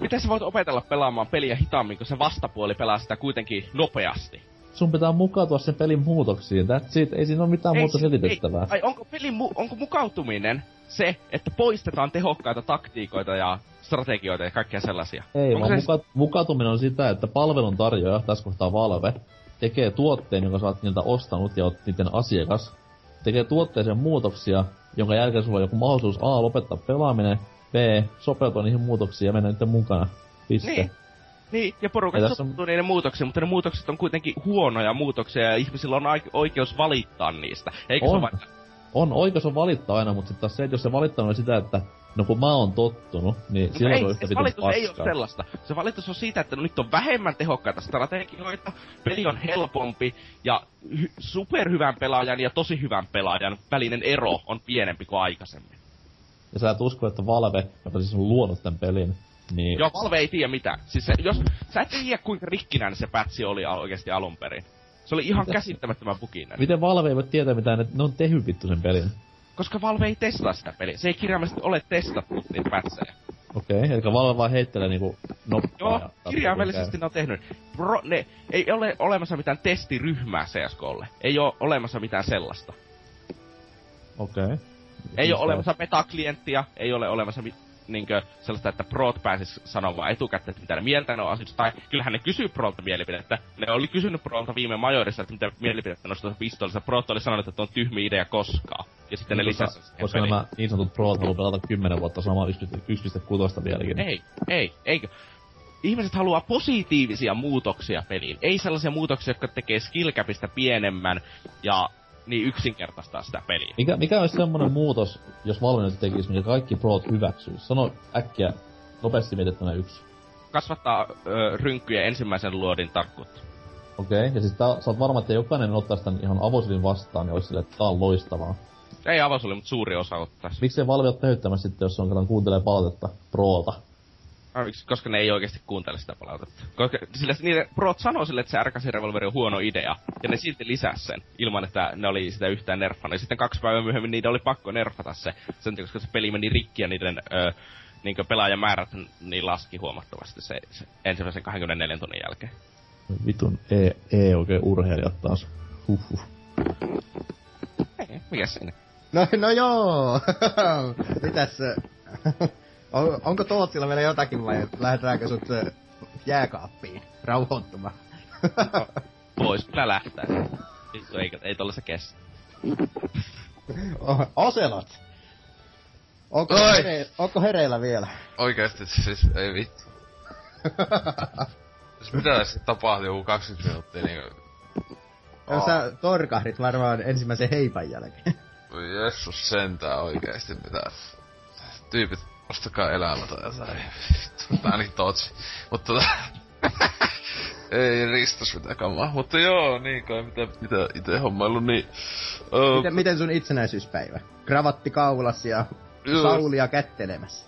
Miten sä voit opetella pelaamaan peliä hitaammin, kun se vastapuoli pelaa sitä kuitenkin nopeasti? Sun pitää mukautua sen pelin muutoksiin. That's it. Ei siinä ole mitään muuta se- selitettävää. Ai onko pelin mu- onko mukautuminen se, että poistetaan tehokkaita taktiikoita ja strategioita ja kaikkea sellaisia? Ei, onko vaan se, muka- mukautuminen on sitä, että palvelun tarjoaja, tässä kohtaa Valve, tekee tuotteen, jonka sä oot niiltä ostanut ja oot niiden asiakas, tekee tuotteeseen muutoksia, jonka jälkeen sulla on joku mahdollisuus A. lopettaa pelaaminen, B. sopeutua niihin muutoksiin ja mennä niiden mukana. Piste. Niin. Niin, ja porukat Ja on- niiden muutoksiin, mutta ne muutokset on kuitenkin huonoja muutoksia ja ihmisillä on oikeus valittaa niistä. Eikö se On. vaikka... On oikeus on valittaa aina, mutta sitten taas se, että jos se valittaminen on sitä, että no kun mä oon tottunut, niin Mutta silloin ei, se on yhtä se valitus ei ole paskaa. sellaista. Se valitus on siitä, että nyt on vähemmän tehokkaita strategioita, peli on helpompi ja hy- superhyvän pelaajan ja tosi hyvän pelaajan välinen ero on pienempi kuin aikaisemmin. Ja sä et usko, että Valve, joka siis on luonut tämän pelin, niin Joo, Valve ei tiedä mitään. Siis se, jos, sä et tiedä kuinka rikkinäinen se pätsi oli oikeasti alun perin. Se oli ihan Mitä? käsittämättömän bukinen. miten Valve ei voi tietää mitään, että ne on tehnyt vittu sen pelin. Koska Valve ei testaa sitä peliä. Se ei kirjaimellisesti ole testattu niitä pätsejä. Okei, okay, eli Valve vaan heittelee niinku noppaa. Joo, ja- kirjaimellisesti ne on tehnyt. Pro, ne, ei ole olemassa mitään testiryhmää CSGOlle. Ei ole olemassa mitään sellaista. Okei. Okay. Ei ole olemassa metaklienttia, ei ole olemassa mit, niinkö, sellaista, että Prot pääsis sanomaan etukäteen, että mitä ne mieltä ne on asioista. Tai kyllähän ne kysyy Prolta mielipidettä. Ne oli kysynyt Prolta viime majorissa, että mitä mielipidettä noista pistolista. Prot oli sanonut, että on tyhmiä idea koskaan. Ja sitten ne lisäsi sen Koska nämä niin sanotut pros haluaa pelata 10 vuotta samaa 1.6 vieläkin. Ei, ei, eikö? Ihmiset haluaa positiivisia muutoksia peliin. Ei sellaisia muutoksia, jotka tekee skillcapista pienemmän ja niin yksinkertaistaa sitä peliä. Mikä, mikä olisi semmonen muutos, jos Valve nyt tekisi, minkä kaikki prot hyväksyis? Sano äkkiä, nopeasti mietittynä yksi. Kasvattaa ö, rynkkyjen ensimmäisen luodin tarkkuutta. Okei, okay. ja siis tää, sä oot varma, että jokainen ottaisi tän ihan avosylin vastaan, niin olisi silleen, että tää on loistavaa. Ei avosuli, mutta suuri osa ottaisi. Miksei Valve ole sitten, jos se on kerran kuuntelee palautetta proolta? Koska ne ei oikeasti kuuntele sitä palautetta. Koska sillä niiden prot sanoo sille, että se RKC revolveri on huono idea. Ja ne silti lisäs sen, ilman että ne oli sitä yhtään nerfannut. Ja sitten kaksi päivää myöhemmin niiden oli pakko nerfata se. Sen takia, koska se peli meni rikki ja niiden ö, niin pelaajamäärät niin laski huomattavasti se, se ensimmäisen 24 tunnin jälkeen. Vitun E, e oikein urheilijat taas. Huhhuh. Ei, mikä siinä? No, no joo. Mitäs se... On, onko Tootsilla vielä jotakin vai lähdetäänkö sut jääkaappiin rauhoittumaan? Vois kyllä lähtää. Vittu, ei, ei tolla se kestä. O- Oselot! Onko, here, onko hereillä vielä? Oikeesti siis, ei vittu. Jos mitä tässä tapahtui joku 20 minuuttia niinku... Oh. Sä torkahdit varmaan ensimmäisen heipan jälkeen. Voi Jessus sentään oikeesti mitä. Tyypit, ostakaa elämä tai jotain. Ainakin totsi. Mutta tota... ei ristos mitään kamaa. Mutta joo, niin kai mitä, mitä ite hommailu, niin... Öö, Miten, miten sun itsenäisyyspäivä? Kravatti kaulas ja Joo. saulia kättelemässä.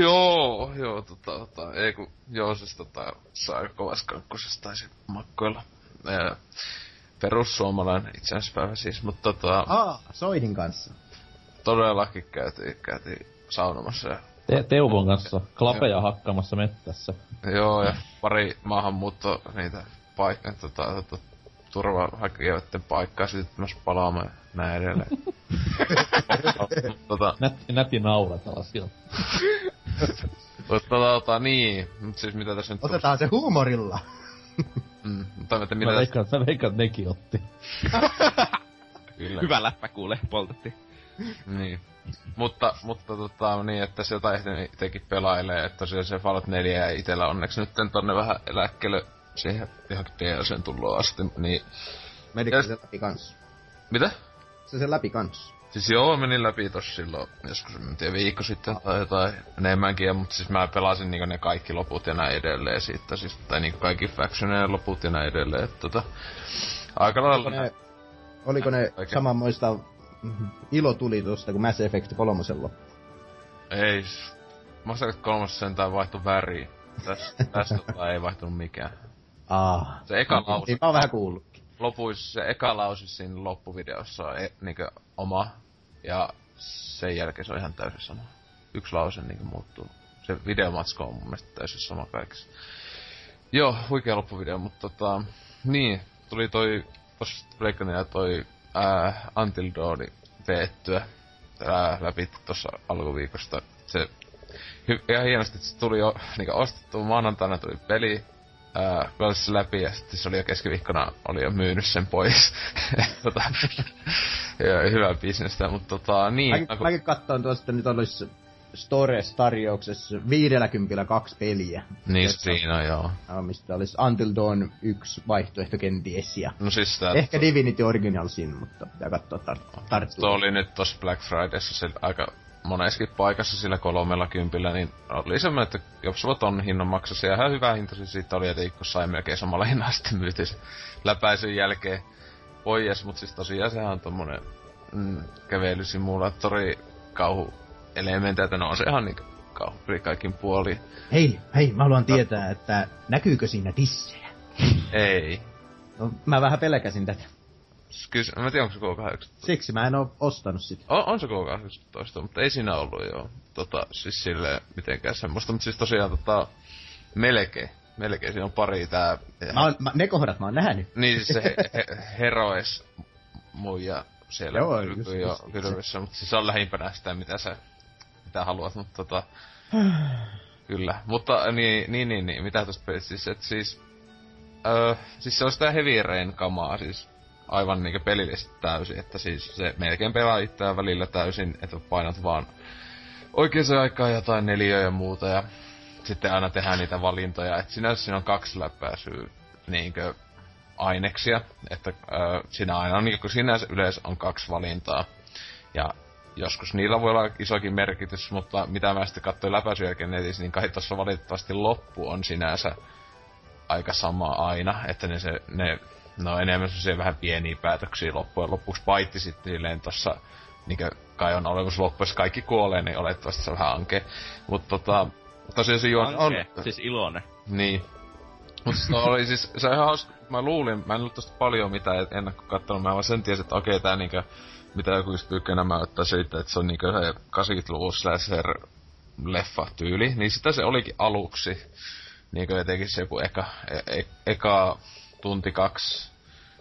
Joo, joo, tota, tota, ei kun, joo, siis tota, saa kovas kakkosesta taisi makkoilla. Ja, perussuomalainen itsenäispäivä siis, mutta tota, Aa, Soihin kanssa. todellakin käytiin, käytiin saunomassa ja, Te- Teuvon kanssa klapeja hakkaamassa mettässä. joo, ja pari maahanmuutto niitä paikkaa, tota, tota, turvahakijoiden paikkaa sitten myös palaamaan ja näin edelleen. tota, Nät, nätti nauratella sieltä. mutta tota, niin, mut siis mitä tässä nyt... Otetaan se huumorilla. Mm, mutta Mä mitä tässä... veikkaan, mä veikkaan, että nekin otti. Kyllä. Hyvä läppä kuule, poltettiin. Niin. Mutta, mutta tota, niin, että sieltä ehti itsekin pelailee, että tosiaan se Fallout 4 ja itellä onneksi nyt tonne vähän eläkkeelle siihen johonkin DLCn tulloon asti, niin... Menikö se läpi kans? Mitä? Se sen läpi kans. Siis joo, menin läpi tossa silloin joskus, en tiedä, viikko sitten tai jotain enemmänkin, ja, mutta siis mä pelasin niinku ne kaikki loput ja näin edelleen siitä, siis, tai niinku kaikki factionien loput ja näin edelleen, että tota, aika Oliko lailla... ne, oliko ne Oikein. Samanmoista mm, ilotulitusta kuin Mass Effect 3 loppu? Ei, Mass Effect 3 sentään vaihtui väriin. Tässä, tässä tota ei vaihtunut mikään. Aa. Se eka lause, Niin mä oon vähän kuullutkin. lopuissa, se eka lause siinä loppuvideossa on e, niinkö oma, ja sen jälkeen se on ihan täysin sama. Yksi lause niinkö muuttuu. Se videomatsko on mun mielestä täysin sama kaikessa. Joo, huikea loppuvideo, mutta tota, niin, tuli toi, tossa Pleikkanilla toi ää, Until Dawni veettyä ää, läpi tossa alkuviikosta. Se hy- ihan hienosti, että se tuli jo niinku ostettu maanantaina tuli peli, pelasin se läpi ja sitten se oli jo keskiviikkona oli jo myynyt sen pois. tota, ja, hyvä bisnestä, mutta tota, niin. Mäkin, kun- mäkin katsoin tuosta, että nyt olisi Stores-tarjouksessa 50 kaksi peliä. niin Jossa- siinä joo. Mistä olisi Until Dawn yksi vaihtoehto kenties ja No siis tää, ehkä Divinity Originalsin, mutta pitää katsoa tar- tarttuu. Tuo oli nyt tossa Black Fridayssa se aika moneskin paikassa sillä kolmella kympillä, niin oli semmoinen, että jos sulla ton hinnan maksasi ja ihan hyvä hinta se siitä oli, että Ikko sai melkein samalla hinnalla sitten myytiin läpäisyn jälkeen pois, mutta siis tosiaan sehän on tommonen mm, kävelysimulaattori kauhu elementeitä, no on se ihan niinku kauhupeli kaikin puoli. Hei, hei, mä haluan tietää, että näkyykö siinä tissejä? Ei. No, mä vähän pelkäsin tätä. Kyllä, mä en tiedä onko se K18. Siksi mä en oo ostanut sitä. On, on se K18, mutta ei siinä ollut joo. Tota, siis silleen mitenkään semmoista, mutta siis tosiaan tota, melkein. Melkein siinä on pari tää... Mä oon, mä, ne kohdat mä oon nähnyt. Niin siis se he, he, Heroes muija siellä Joo, just- jo just se. kylvyssä, mutta siis se on lähimpänä sitä, mitä sä mitä haluat, mutta tota... kyllä, mutta niin, niin, niin, niin mitä pelistä siis, et siis... Öö, siis se on sitä Heavy Rain kamaa, siis aivan niinku pelillisesti täysin, että siis se melkein pelaa itseään välillä täysin, että painat vaan oikeaan aikaan jotain neliöä ja muuta ja sitten aina tehdään niitä valintoja, että sinänsä siinä on kaksi läpäisyä niinkö aineksia, että ö, siinä aina on, niinku sinänsä yleensä on kaksi valintaa. Ja joskus niillä voi olla isokin merkitys, mutta mitä mä sitten katsoin läpäisyn jälkeen netissä, niin kai tossa valitettavasti loppu on sinänsä aika sama aina, että ne, se, ne, on enemmän sellaisia vähän pieniä päätöksiä loppujen lopuksi, paitsi sitten silleen tossa, niinkö kai on olemassa loppu, jos kaikki kuolee, niin olettavasti se on vähän anke. Mutta tota, tosiaan se juon, on, siis iloinen. niin. Mutta se oli siis, se on ihan hauska, mä luulin, mä en ollut tosta paljon mitään ennakko kattonut, mä vaan sen tiesin, että okei tää niinkö, mitä joku tykkää nämä ottaa siitä, että se on niinkö se 80-luvun slasher leffa tyyli, niin sitä se olikin aluksi. Niinkö jotenkin se joku eka, e- e- eka tunti kaksi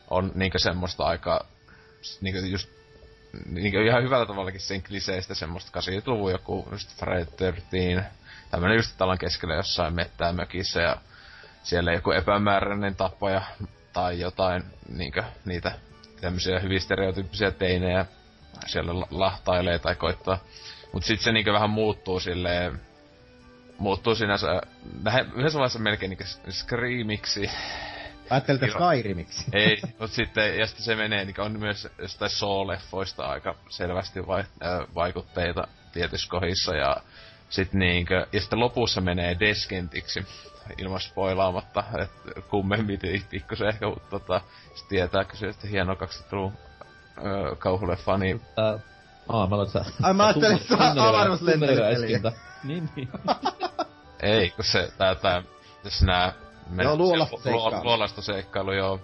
on niinkö semmoista aika, niinkö just niinkö ihan hyvällä tavallakin sen kliseistä semmoista 80-luvun joku just Friday 13, tämmönen just talon keskellä jossain mettää mökissä ja siellä joku epämääräinen tappaja tai jotain niinkö niitä tämmöisiä hyvin stereotyyppisiä teinejä siellä la- lahtailee tai koittaa. Mut sit se niinkö vähän muuttuu silleen, muuttuu sinänsä, lähe- yhdessä vaiheessa melkein niinkö screamiksi. Että Joo. Skyrimiksi. Ei, mut sitten, ja sitten se menee, niin on myös jostain Saw-leffoista aika selvästi vai, äh, vaikutteita tietyissä kohdissa, ja sit niinkö, ja sitten lopussa menee Deskentiksi, ilman spoilaamatta, että kummemmin pikkusen ehkä, mutta tota, sit tietääkö se, että hieno 2000-luvun öö, kauhuleffa, niin Tää... Aa, mä aloin sä... Ai, mä ajattelin, että se on avaruuslentelypeli. Niin, niin. ei, kun se, tää, tää, jos nää... Joo, luolasta luo- seikkailu. Luolasta seikkailu, joo.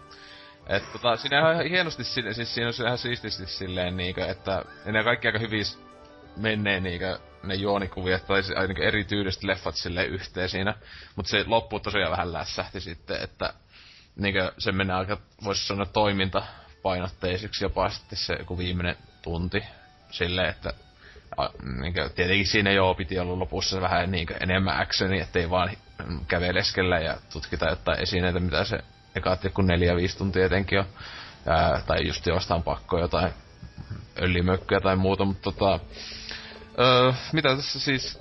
Et tota, siinä on ihan hienosti, siis siinä on ihan siististi silleen niinkö, että ne kaikki aika hyvin menee niinkö, ne juonikuviot tai ainakin eri tyyliset leffat sille yhteen siinä. Mut se loppu tosiaan vähän lässähti sitten, että niinkö se menee aika, voisi sanoa toimintapainotteiseksi jopa sitten se joku viimeinen tunti. Silleen, että a, niinkö, tietenkin siinä jo piti olla lopussa vähän niinkö enemmän actioni, ettei vaan käveleskellä ja tutkita jotain esineitä, mitä se ekat joku neljä viisi tuntia etenkin on. Ää, tai just jostain pakko jotain öljymökkyä tai muuta, mutta tota... Öö, mitä tässä siis...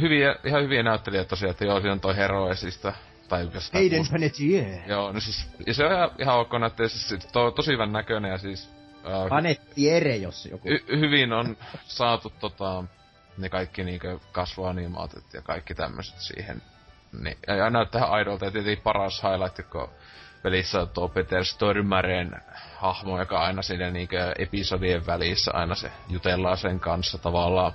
Hyviä, ihan hyviä näyttelijät tosiaan, että joo, siinä on toi Heroesista, tai jostain Hayden. Panettiere. Joo, no siis, ja se on ihan, ihan ok näyttelijä, siis to, on tosi hyvän näköinen ja siis... Öö, Panettiere, jos joku. y- hyvin on saatu tota, ne kaikki niinkö kasvuanimaatit ja kaikki tämmöiset siihen. Niin, ja, näyttää ihan aidolta ja tietenkin paras highlight, kun pelissä on tuo Peter Stormaren hahmo, joka aina siinä niinkö episodien välissä aina se jutellaan sen kanssa tavallaan.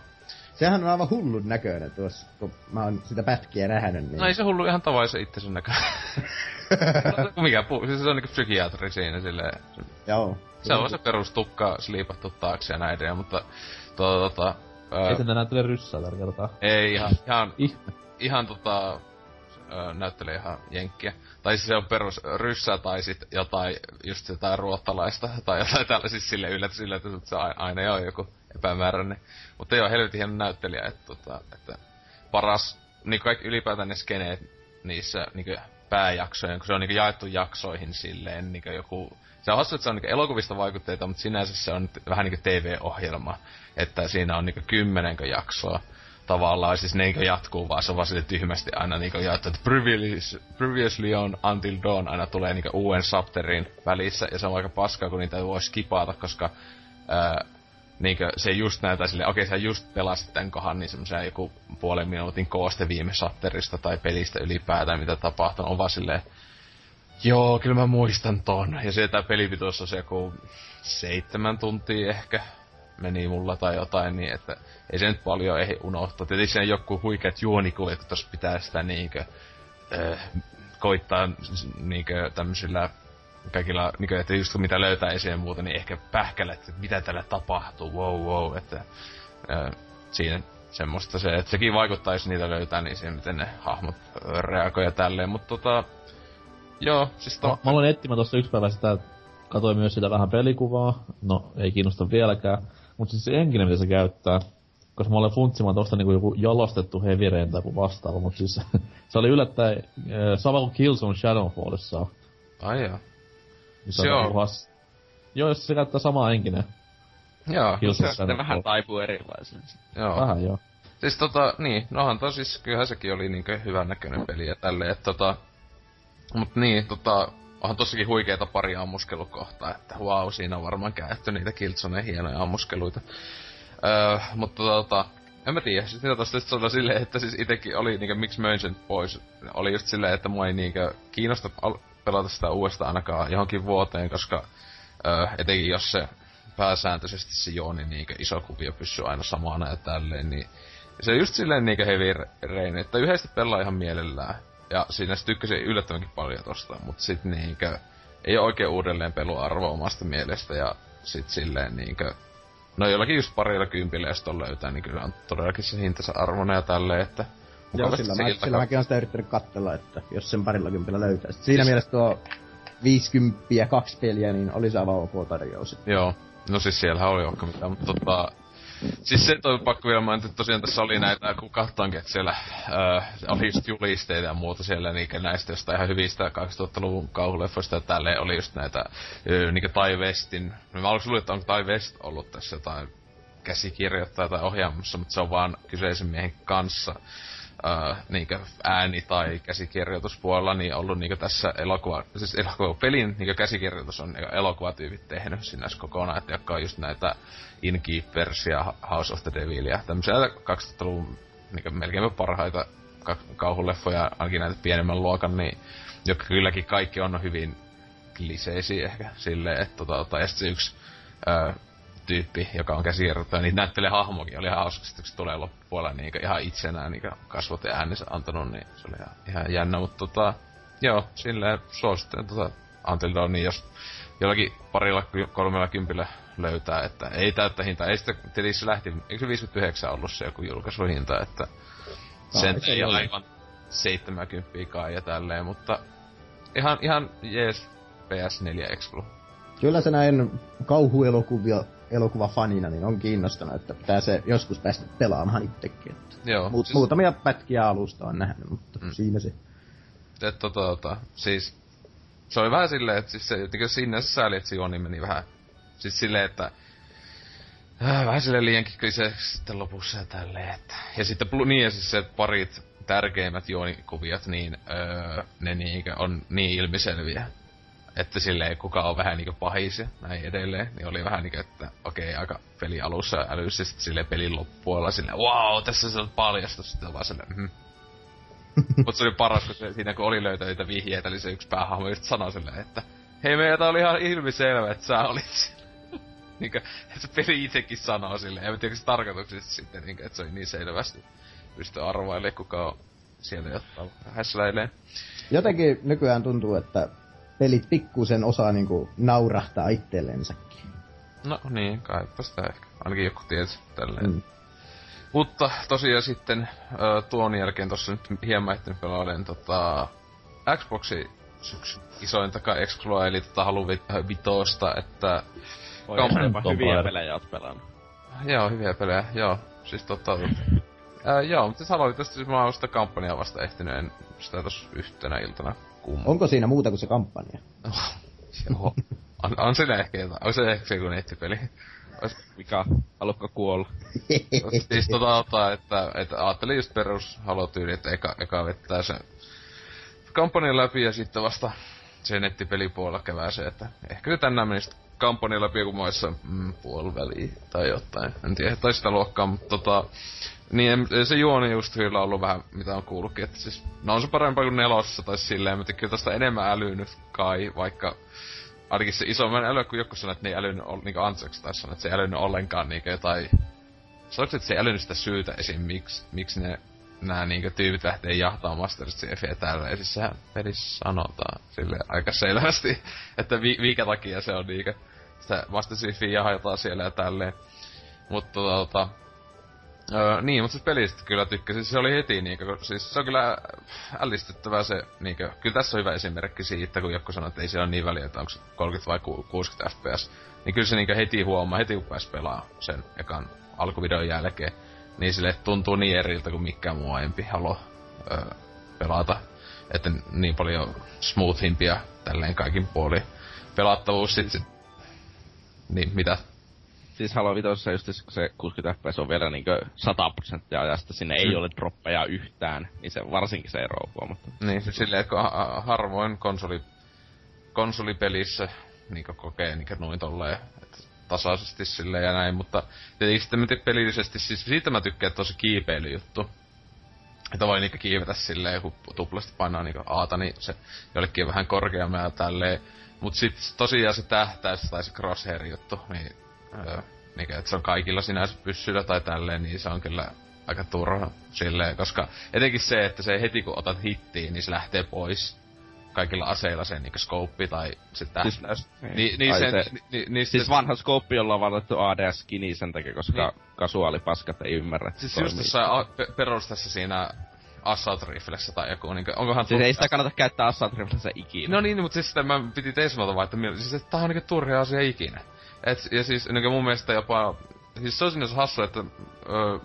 Sehän on aivan hullun näköinen tuossa, kun mä oon sitä pätkiä nähnyt. Niin... No ei se hullu ihan tavaisen itsensä näköinen. No, Mikä puu, siis se on niinku psykiatri siinä silleen. Joo. Se on se perustukka sliipattu taakse ja näiden, ja, mutta tota, tota, ää, Ei se näyttele ryssää tällä kertaa. ei ihan, ihan ihan tota, ö, näyttelee ihan jenkkiä. Tai siis se on perus ryssää tai sit jotain, just jotain ruottalaista tai jotain tällaisista siis sille yllätys, yllätys, että se aina on joku epämääräinen. Mutta joo, helvetin hieno näyttelijä, että, tota, että paras, niin kaikki ylipäätään ne skeneet niissä niin pääjaksojen, kun se on niin jaettu jaksoihin silleen, niin joku se on hassu, että se on niin elokuvista vaikutteita, mutta sinänsä se on vähän niin TV-ohjelma. Että siinä on niin kymmenenkö jaksoa tavallaan, siis ne jatkuu vaan, se on vaan sille tyhmästi aina niin jaettu, että previously, on Until Dawn aina tulee niin uuden chapterin välissä, ja se on aika paskaa, kun niitä voi skipata, koska ää, niinkö se just näyttää silleen, okei sä just pelasit tän kohan, niin semmoisen joku puolen minuutin kooste viime chapterista tai pelistä ylipäätään, mitä tapahtuu, on vaan silleen, Joo, kyllä mä muistan ton. Ja se tää pelipituus on se joku seitsemän tuntia ehkä meni mulla tai jotain, niin että ei se nyt paljon ehdi unohtaa. Tietysti siinä joku huikeat tossa pitää sitä niinkö, äh, koittaa niinkö tämmöisillä kaikilla, niinkö, että just mitä löytää esiin muuta, niin ehkä pähkällä, että mitä tällä tapahtuu, wow wow, että äh, siinä semmoista se, että sekin vaikuttaa, jos niitä löytää, niin siihen, miten ne hahmot reagoi ja tälleen, mutta tota, Joo, siis Mä, to... mä aloin etsimään tossa yksi päivä sitä, katsoin myös sitä vähän pelikuvaa, no ei kiinnosta vieläkään, mutta siis se engine, mitä se käyttää, koska mä olen funtsimaan tosta niinku joku jalostettu heavy rain tai joku vastaava, mutta siis se oli yllättäen äh, sama kuin Killzone Shadowfallissa. Ai joo. Niin Se on has... Joo, jos se käyttää samaa engine. Joo, Killzone Se sitten vähän taipuu erilaisen. joo. Vähän joo. Siis tota, niin, nohan to siis, kyllähän sekin oli niinkö hyvän näköinen peli ja tälleen, että tota... Mut niin, tota, onhan tossakin huikeita pari ammuskelukohtaa, että wow, siinä on varmaan käytetty niitä Killzoneen hienoja ammuskeluita. Öö, mutta tota, en mä tiedä, siis mitä tosta just oli silleen, että siis itekin oli niinkö, miksi möin sen pois, oli just silleen, että mua ei niinkö kiinnosta al- pelata sitä uudestaan ainakaan johonkin vuoteen, koska öö, etenkin jos se pääsääntöisesti se Jooni niinkö iso kuvio pysyy aina samana ja tälleen, niin se on just silleen niinkö heavy rain, että yhdesti pelaa ihan mielellään. Ja siinä se tykkäsin yllättävänkin paljon tosta, mut sit niinkö ei oo oikein uudelleen peluarvo omasta mielestä ja sit silleen niinkö No jollakin just parilla kympillä, jos ton löytää, niin kyllä on todellakin se hintansa arvona ja tälleen, että... Joo, sillä, se mä, sillä mäkin on sitä yrittänyt katsella, että jos sen parilla kympillä löytää. Sitten siinä mielessä tuo 50 ja kaksi peliä, niin olisi aivan ok tarjous. Joo. No siis siellähän oli vaikka mitään, mutta tota... Siis se toi pakko vielä mainita, että tosiaan tässä oli näitä, kun katsoinkin, että siellä öö, oli just julisteita ja muuta siellä niinkö näistä jostain ihan hyvistä 2000-luvun kauhuleffoista ja tälleen oli just näitä öö, niinkö Tai Westin. Mä aluksi luulin, että onko Tai West ollut tässä jotain käsikirjoittaa tai ohjaamassa, mutta se on vaan kyseisen miehen kanssa uh, niinkö ääni- tai käsikirjoituspuolella niin ollut niinkö tässä elokuva, siis elokuva pelin niinkö käsikirjoitus on niinkö elokuvatyypit tehnyt sinänsä kokonaan, että jotka on just näitä Innkeepers ja House of the Devil ja tämmöisiä 2000-luvun niinkö melkein parhaita ka- kauhuleffoja, ainakin näitä pienemmän luokan, niin jotka kylläkin kaikki on hyvin kliseisiä ehkä silleen, että tota, tota, ja se yksi ö, tyyppi, joka on käsikirjoittaja, niin näyttelee hahmokin, oli ihan hauska, sit kun se tulee loppupuolella niin ihan itsenään niin kasvot ja äänensä antanut, niin se oli ihan, ihan jännä, mutta tota, joo, silleen suosittelen tota Until niin jos jollakin parilla kolmella kympillä löytää, että ei täyttä hintaa, ei sitä, tietysti se lähti, eikö se 59 ollut se joku julkaisuhinta, että sen se ei oli. aivan 70 kai ja tälleen, mutta ihan, ihan jees PS4 Exclu. Kyllä se näin kauhuelokuvia elokuvafanina, niin on kiinnostanut, että pitää se joskus päästä pelaamaan itsekin. Että Joo. Muut, siis, Muutamia pätkiä alusta on nähnyt, mutta mm. siinä se. että tota, tota, siis se oli vähän silleen, että siis se jotenkin sinne sääli, että se juoni meni vähän, siis silleen, että äh, vähän silleen liiankin kyseiseksi sitten lopussa ja tälleen, että. Ja sitten niin ja siis se parit tärkeimmät juonikuviot, niin öö, ne niinkö on niin ilmiselviä. Että silleen kuka on vähän niinku pahis ja näin edelleen, niin oli vähän niinku, että okei, okay, aika peli alussa älyssä, sitten silleen pelin loppupuolella silleen, wow, tässä se on paljastus, sitten vaan silleen, mhm. Mutta se oli paras, kun se, siinä kun oli löytänyt niitä vihjeitä, niin se yksi päähahmo just sanoi silleen, että hei meitä oli ihan ilmiselvä, että sä olit niinkö, että se peli itsekin sanoo silleen, en tiedä se tarkoituksesta sitten, niinkö, että se oli niin selvästi. Pystyi arvailemaan, kuka on siellä jotain häsläilee. Jotenkin nykyään tuntuu, että pelit pikkusen osaa niinku naurahtaa itsellensäkin. No niin, kaipa sitä ehkä. Ainakin joku tiesi tälleen. Mm. Mutta tosiaan sitten tuon jälkeen tossa nyt hieman ehtinyt pelailen tota Xboxin syksyn isointa kai Exclua, eli tota Halo Vi- Vitosta, että Oi, Kamp- hyviä pelejä oot pelannut. joo, hyviä pelejä, joo. Siis tota, ää, joo, mutta siis Halo Vitosta siis mä oon sitä kampanjaa vasta ehtinyt, en sitä tossa yhtenä iltana kummaa. Onko siinä muuta kuin se kampanja? Joo. On, on siinä ehkä jotain, on se ehkä joku nettipeli. Ois, Mikä? Haluatko kuolla? siis tota, tota että, että ajattelin just perus halotyyli, että eka, eka vettää sen kampanjan läpi ja sitten vasta se nettipelipuolella kevääseen, että ehkä se tänään menisi kampanjan läpi joku muissa mm, puoliväliin tai jotain. En tiedä, tai sitä luokkaa, mutta tota, niin en- se juoni just kyllä ollut vähän, mitä on kuullutkin, että siis, no on se parempaa kuin nelosessa tai silleen, mutta kyllä tästä enemmän älyä nyt kai, vaikka ainakin se isomman älyä, kun joku sanoi, että ne ei älynyt, ol- niinku Antseks taisi sanoa, että se ei älynyt ollenkaan niinku jotain Sanoiko että se ei älynyt sitä syytä esim. miksi, miksi ne nää niinku tyypit lähtee jahtaa Master Chiefiä tälleen. Siis sehän pelissä sanotaan sille aika selvästi, että vi, minkä takia se on niinku sitä Master Chiefiä jahataan siellä ja tälleen. Mutta tota, Öö, niin, mutta siis pelistä kyllä tykkäsin. Se oli heti kun- siis se on kyllä ällistyttävää se, niinku, kyllä tässä on hyvä esimerkki siitä, kun joku sanoo, että ei siellä ole niin väliä, että onko se 30 vai ku- 60 fps. Niin kyllä se niinku heti huomaa, heti kun pääsi pelaa sen ekan alkuvideon jälkeen, niin sille tuntuu niin eriltä kuin mikään muu aiempi halo öö, pelata. Että niin paljon smoothimpia tälleen kaikin puolin. Pelattavuus sit, sit niin, mitä? Siis Halo Vitossa just se, kun se 60 fps on vielä niinkö 100 prosenttia ajasta, sinne ei Mm. ole droppeja yhtään, niin se varsinkin se ero on. Niin, siis silleen, että harvoin konsoli, konsolipelissä niin kokee niin noin tolleen, että tasaisesti silleen ja näin, mutta tietenkin sitten mä pelillisesti, siis siitä mä tykkään, että on se kiipeilyjuttu. Että voi niinku kiivetä silleen, kun tuplasti painaa niinku aata, niin se jollekin vähän korkeammin ja tälleen. Mut sit tosiaan se tähtäys tai se crosshair juttu, niin, öö, mikä, että se on kaikilla sinänsä pyssyllä tai tälleen, niin se on kyllä aika turha silleen, koska etenkin se, että se heti kun otat hittiin, niin se lähtee pois kaikilla aseilla se niinku scope tai se tähtäys. Niin, niin, Ai sen, se- ni, ni, niin Siis sitten- vanha skooppi, jolla on valittu ADS-skini sen takia, koska Niin. kasuaalipaskat ei ymmärrä. että Siis se just tässä a- pe- perustassa siinä Assault Riflessä tai joku, niinku, onkohan... Siis ei sitä kannata käyttää Assault Riflessä ikinä. No niin, mutta siis sitä mä piti Teismalta vaan, että, siis, että tää on niinku turha asia ikinä. Et, ja siis niinku mun mielestä jopa... Siis se on sinänsä hassu, että ö,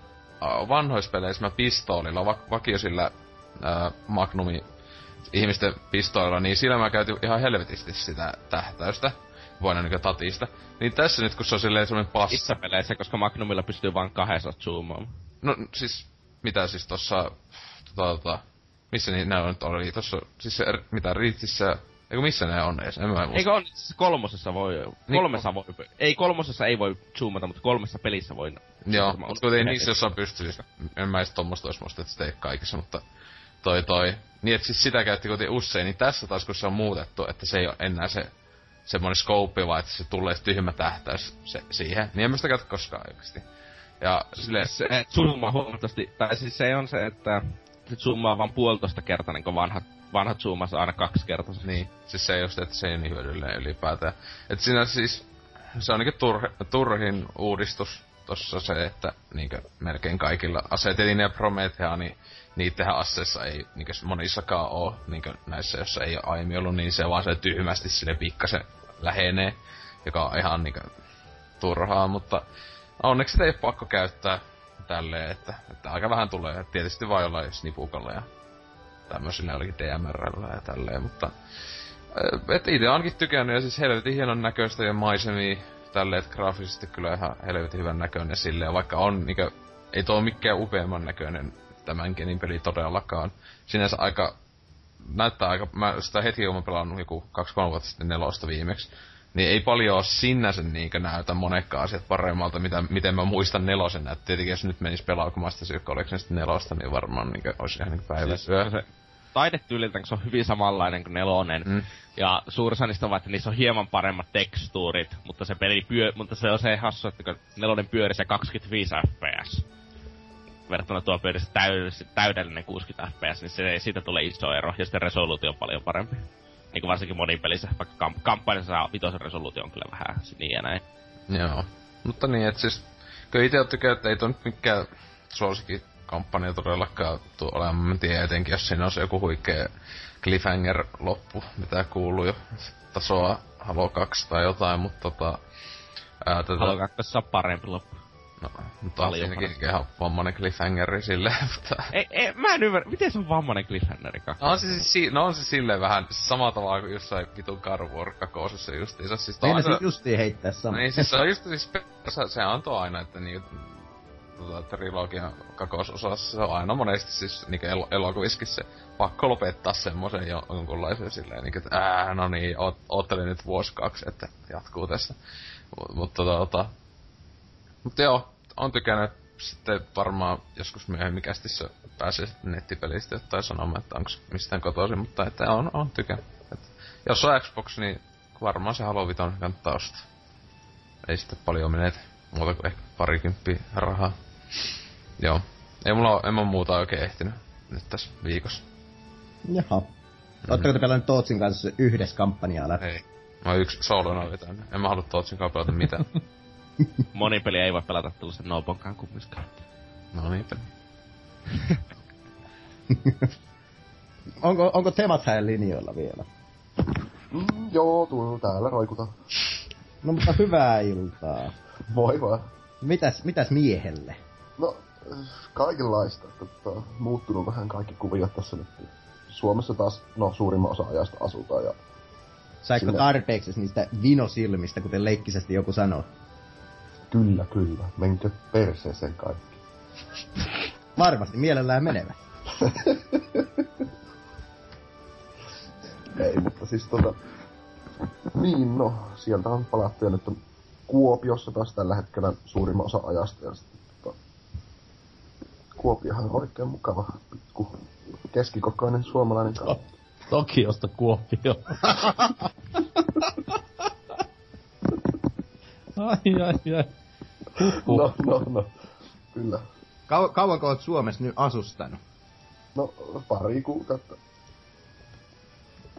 vanhoissa peleissä mä pistoolilla, va- vakiosilla ö, Magnumi ihmisten pistoolilla, niin sillä mä käytin ihan helvetisti sitä tähtäystä. Voin niinku tatista. Niin tässä nyt, kun se on silleen semmonen passa. Missä peleissä, koska Magnumilla pystyy vain kahdessa zoomaamaan. No siis, mitä siis tossa, tota, tota, missä niin on nyt oli, tossa, siis se, mitä Riitsissä, eikö missä ne on edes, en mä muista. Eikö on siis kolmosessa voi, kolmessa voi, ei kolmosessa ei voi zoomata, mutta kolmessa pelissä voi. Joo, mutta kuitenkin niissä jossain pystyy, en mä edes tommoista ois muista, että ei kaikissa, mutta toi toi. Niin et siis sitä käytti kuitenkin usein, niin tässä taas kun se on muutettu, että se ei ole enää se semmonen scope, vaan että se tulee se tyhmä tähtäys se, siihen, niin en mä sitä käytä koskaan oikeesti. Ja silleen, Se zoomaa huomattavasti, tai siis se on se, että se zoomaa vaan puolitoista kertaa, niin kuin vanhat, vanhat zoomas aina kaksi kertaa. Niin, siis se just, että se ei niin hyödyllinen ylipäätään. Et siinä siis, se on niinku turh, turhin uudistus tossa se, että niinkö melkein kaikilla Asetelin ja Promethea, niin niittenhän asseissa ei niinkö monissakaan oo, niinkö näissä, jossa ei ole aiemmin ollut, niin se vaan se tyhmästi sille pikkasen lähenee, joka on ihan niinkö turhaa, mutta onneksi sitä ei ole pakko käyttää tälleen, että, että aika vähän tulee. Tietysti vaan jollain snipukalla ja tämmöisillä jollakin DMRllä ja tälleen, mutta et itse ainakin tykännyt ja siis helvetin hienon näköistä ja maisemia tälleen, että graafisesti kyllä ihan helvetin hyvän näköinen silleen, vaikka on niinkö, ei tuo mikään upeamman näköinen tämän genin peli todellakaan. Sinänsä aika, näyttää aika, mä sitä heti olen pelannut joku 2-3 vuotta sitten nelosta viimeksi, niin ei paljon ole sinänsä niinkö näytä monekkaan asiat paremmalta, mitä, miten mä muistan nelosen näyttää. Tietenkin jos nyt menis pelaamaan sitä Collection nelosta, niin varmaan niinkö olisi ihan niinkö päivä Siis se taidetyyliltä, se on hyvin samanlainen kuin nelonen. Mm. Ja suurissa niistä on, että niissä on hieman paremmat tekstuurit, mutta se peli pyö, mutta se on se hassu, että kun nelonen pyöri se 25 fps. Verrattuna tuo pyöri se täydellinen, täydellinen 60 fps, niin se, siitä tulee iso ero, ja sitten resoluutio on paljon parempi. Niin kuin varsinkin monipelissä, vaikka kamp- kampanjassa saa vitosen resoluutio on kyllä vähän niin ja näin. Joo. Mutta niin, että siis, kyllä itse tykkää, että ei tuo nyt mikään suosikin kampanja todellakaan tuu olemaan. Mä tiedän etenkin, jos siinä on se joku huikea cliffhanger-loppu, mitä kuuluu jo tasoa Halo 2 tai jotain, mutta tota... Ää, tätä... Halo 2 on parempi loppu. No, mutta on siinäkin ihan vammainen cliffhangeri silleen, mutta... Ei, ei, mä en ymmärrä, miten se on vammainen cliffhangerikaan? No on se, siis, si- no on se silleen vähän samalla tavalla kuin jossain vitun Carwar kakosessa justiinsa. Siis Meina se justiin heittää sama. Niin siis se on just siis, se, se antoi aina, että niinku tota, trilogian kakososassa se on aina monesti siis niinku el- elokuviskin se pakko lopettaa semmosen jo, jonkunlaisen silleen niinku, että ää, no niin, oot, oottelin nyt vuosi kaksi, että jatkuu tässä. Mutta mut, tota, mutta joo, on tykännyt sitten varmaan joskus myöhemmin kästissä pääsee sitten nettipelistä jotain sanomaan, että onko mistään kotoisin, mutta että on, on tykännyt. Et jos on Xbox, niin varmaan se Halo Viton kannattaa ostaa. Ei sitten paljon menetä, muuta kuin ehkä parikymppiä rahaa. Joo. Ei mulla ole, en mä muuta oikein ehtinyt nyt tässä viikossa. Jaha. Ootteko te pelannut Tootsin kanssa yhdessä kampanjaa läpi? Ei. Mä oon yksi solona vetänyt. En mä halua Tootsin kanssa pelata mitään. Monipeli ei voi pelata tällaisen Nobonkaan kummiskaan. no niin. onko, onko temat hänen linjoilla vielä? Mm, joo, tuo täällä roikuta. No mutta hyvää iltaa. Voi vaan. Mitäs, mitäs miehelle? No, kaikenlaista. Tota, muuttunut vähän kaikki kuviot tässä nyt. Suomessa taas, no suurimman osa ajasta asutaan ja... Saiko Sinne- tarpeeksi niistä vinosilmistä, kuten leikkisesti joku sanoo? Kyllä, kyllä. Menkö perseeseen kaikki. Varmasti mielellään menevä. Ei, mutta siis tota... Niin, no, sieltä on palattu ja nyt on Kuopiossa taas tällä hetkellä suurimman osa ajasta ja sitten tota... Kuopiohan on oikein mukava pikku keskikokoinen suomalainen kaupunki. Tokiosta Kuopio. ai ai ai. Huhhuh. No, no, no. Kyllä. Kau- kauanko oot Suomessa nyt asustanut? No, pari kuukautta.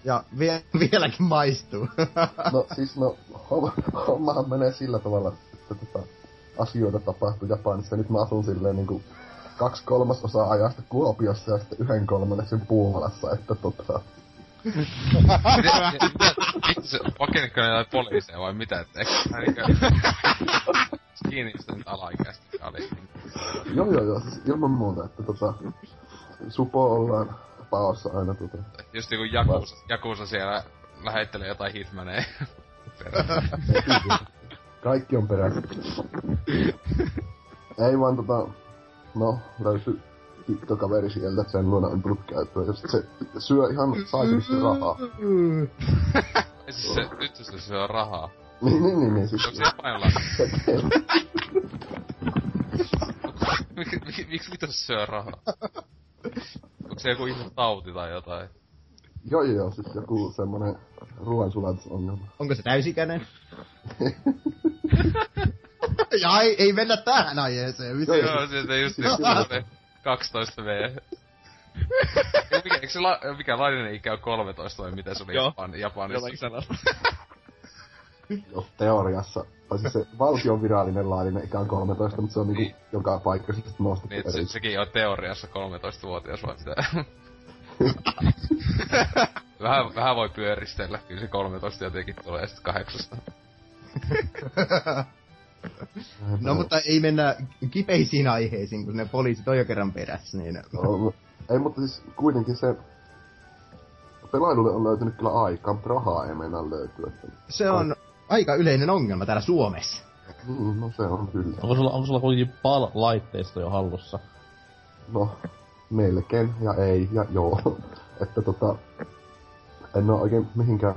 Ja vie- vieläkin maistuu. No siis no, homma, hommahan menee sillä tavalla, että tota, asioita tapahtuu Japanissa. Nyt mä asun silleen niinku kaksi kolmasosaa ajasta Kuopiossa ja sitten yhden kolmanneksen Puolassa, että tota... Pakeniko ne poliiseja vai mitä? Et eikö niinkö... Kiinni sitä nyt alaikäistä oli. Joo joo joo, siis ilman muuta, että tota... Supo ollaan paossa aina tota... Just joku Jakusa, Jakusa siellä lähettelee jotain hitmaneja. Kaikki on perässä. Ei vaan tota... No, löysi tyttökaveri sieltä, että sen luona on tullut käyttöön. Ja sit se syö ihan saakelisti rahaa. Ei siis se, nyt se syö rahaa. Niin, niin, niin, niin siis... Onko se mik- Miksi mitä se syö rahaa? Onko se joku ihme tauti tai jotain? joo joo joo, siis joku semmonen ruoansulatusongelma. Onko se täysikäinen? ja ei, ei mennä tähän aiheeseen. Mitä? Joo, sieltä just niin 12 V. mikä, eikö se la, mikä laillinen ikä on 13 vai mitä se oli Joo. Japan, Japanissa? Jollakin sanalla. jos teoriassa, tai siis se valtion virallinen laillinen ikä on 13, mutta se on niinku Niin. joka paikka sitten nostettu Niin, se, sekin on teoriassa 13-vuotias vai mitä? vähän, vähän voi pyöristellä, kyllä se 13 jotenkin tulee sitten kahdeksasta. No mutta ei mennä kipeisiin aiheisiin, kun ne poliisit on jo kerran perässä, niin... No, no, ei, mutta siis kuitenkin se pelailulle on löytynyt kyllä aikaa, mutta rahaa ei meinaa löytyä. Että, Se on aika yleinen ongelma täällä Suomessa. mm, no se on kyllä. Onko sulla, onko sulla kuitenkin PAL-laitteisto jo hallussa? No, melkein ja ei ja joo. että tota, en oo oikein mihinkään...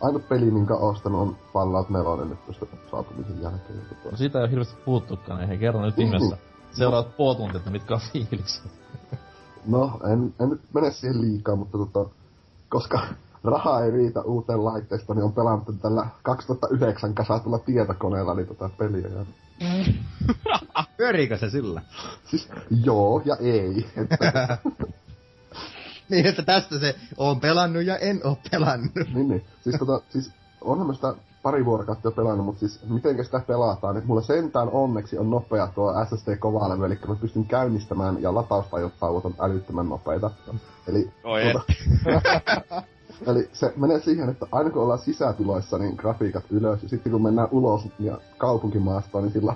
Ainut peli, minkä ostanut on Fallout 4 nyt tuosta saapumisen jälkeen. No siitä ei ole hirveästi puhuttukaan, ei he kerro nyt Niin. ihmeessä. Seuraavat puoli tuntia, että mitkä on fiilikset. no, en, en nyt mene siihen liikaa, mutta tota, koska rahaa ei riitä uuteen laitteistoon, niin on pelannut tällä 2009 kasatulla tietokoneella niin tota peliä. Ja, Pyöriikö se sillä? siis joo ja ei. Että, Niin, että tästä se on pelannut ja en oo pelannut. niin, niin. Siis, tota, siis onhan mä sitä pari vuorokautta jo pelannut, mutta siis miten sitä pelataan, niin mulla sentään onneksi on nopea tuo SSD-kovalevy, eli mä pystyn käynnistämään ja lataustauot on älyttömän nopeita. Eli, Oi eli se menee siihen, että aina kun ollaan sisätiloissa, niin grafiikat ylös, ja sitten kun mennään ulos ja kaupunkimaastoon, niin sillä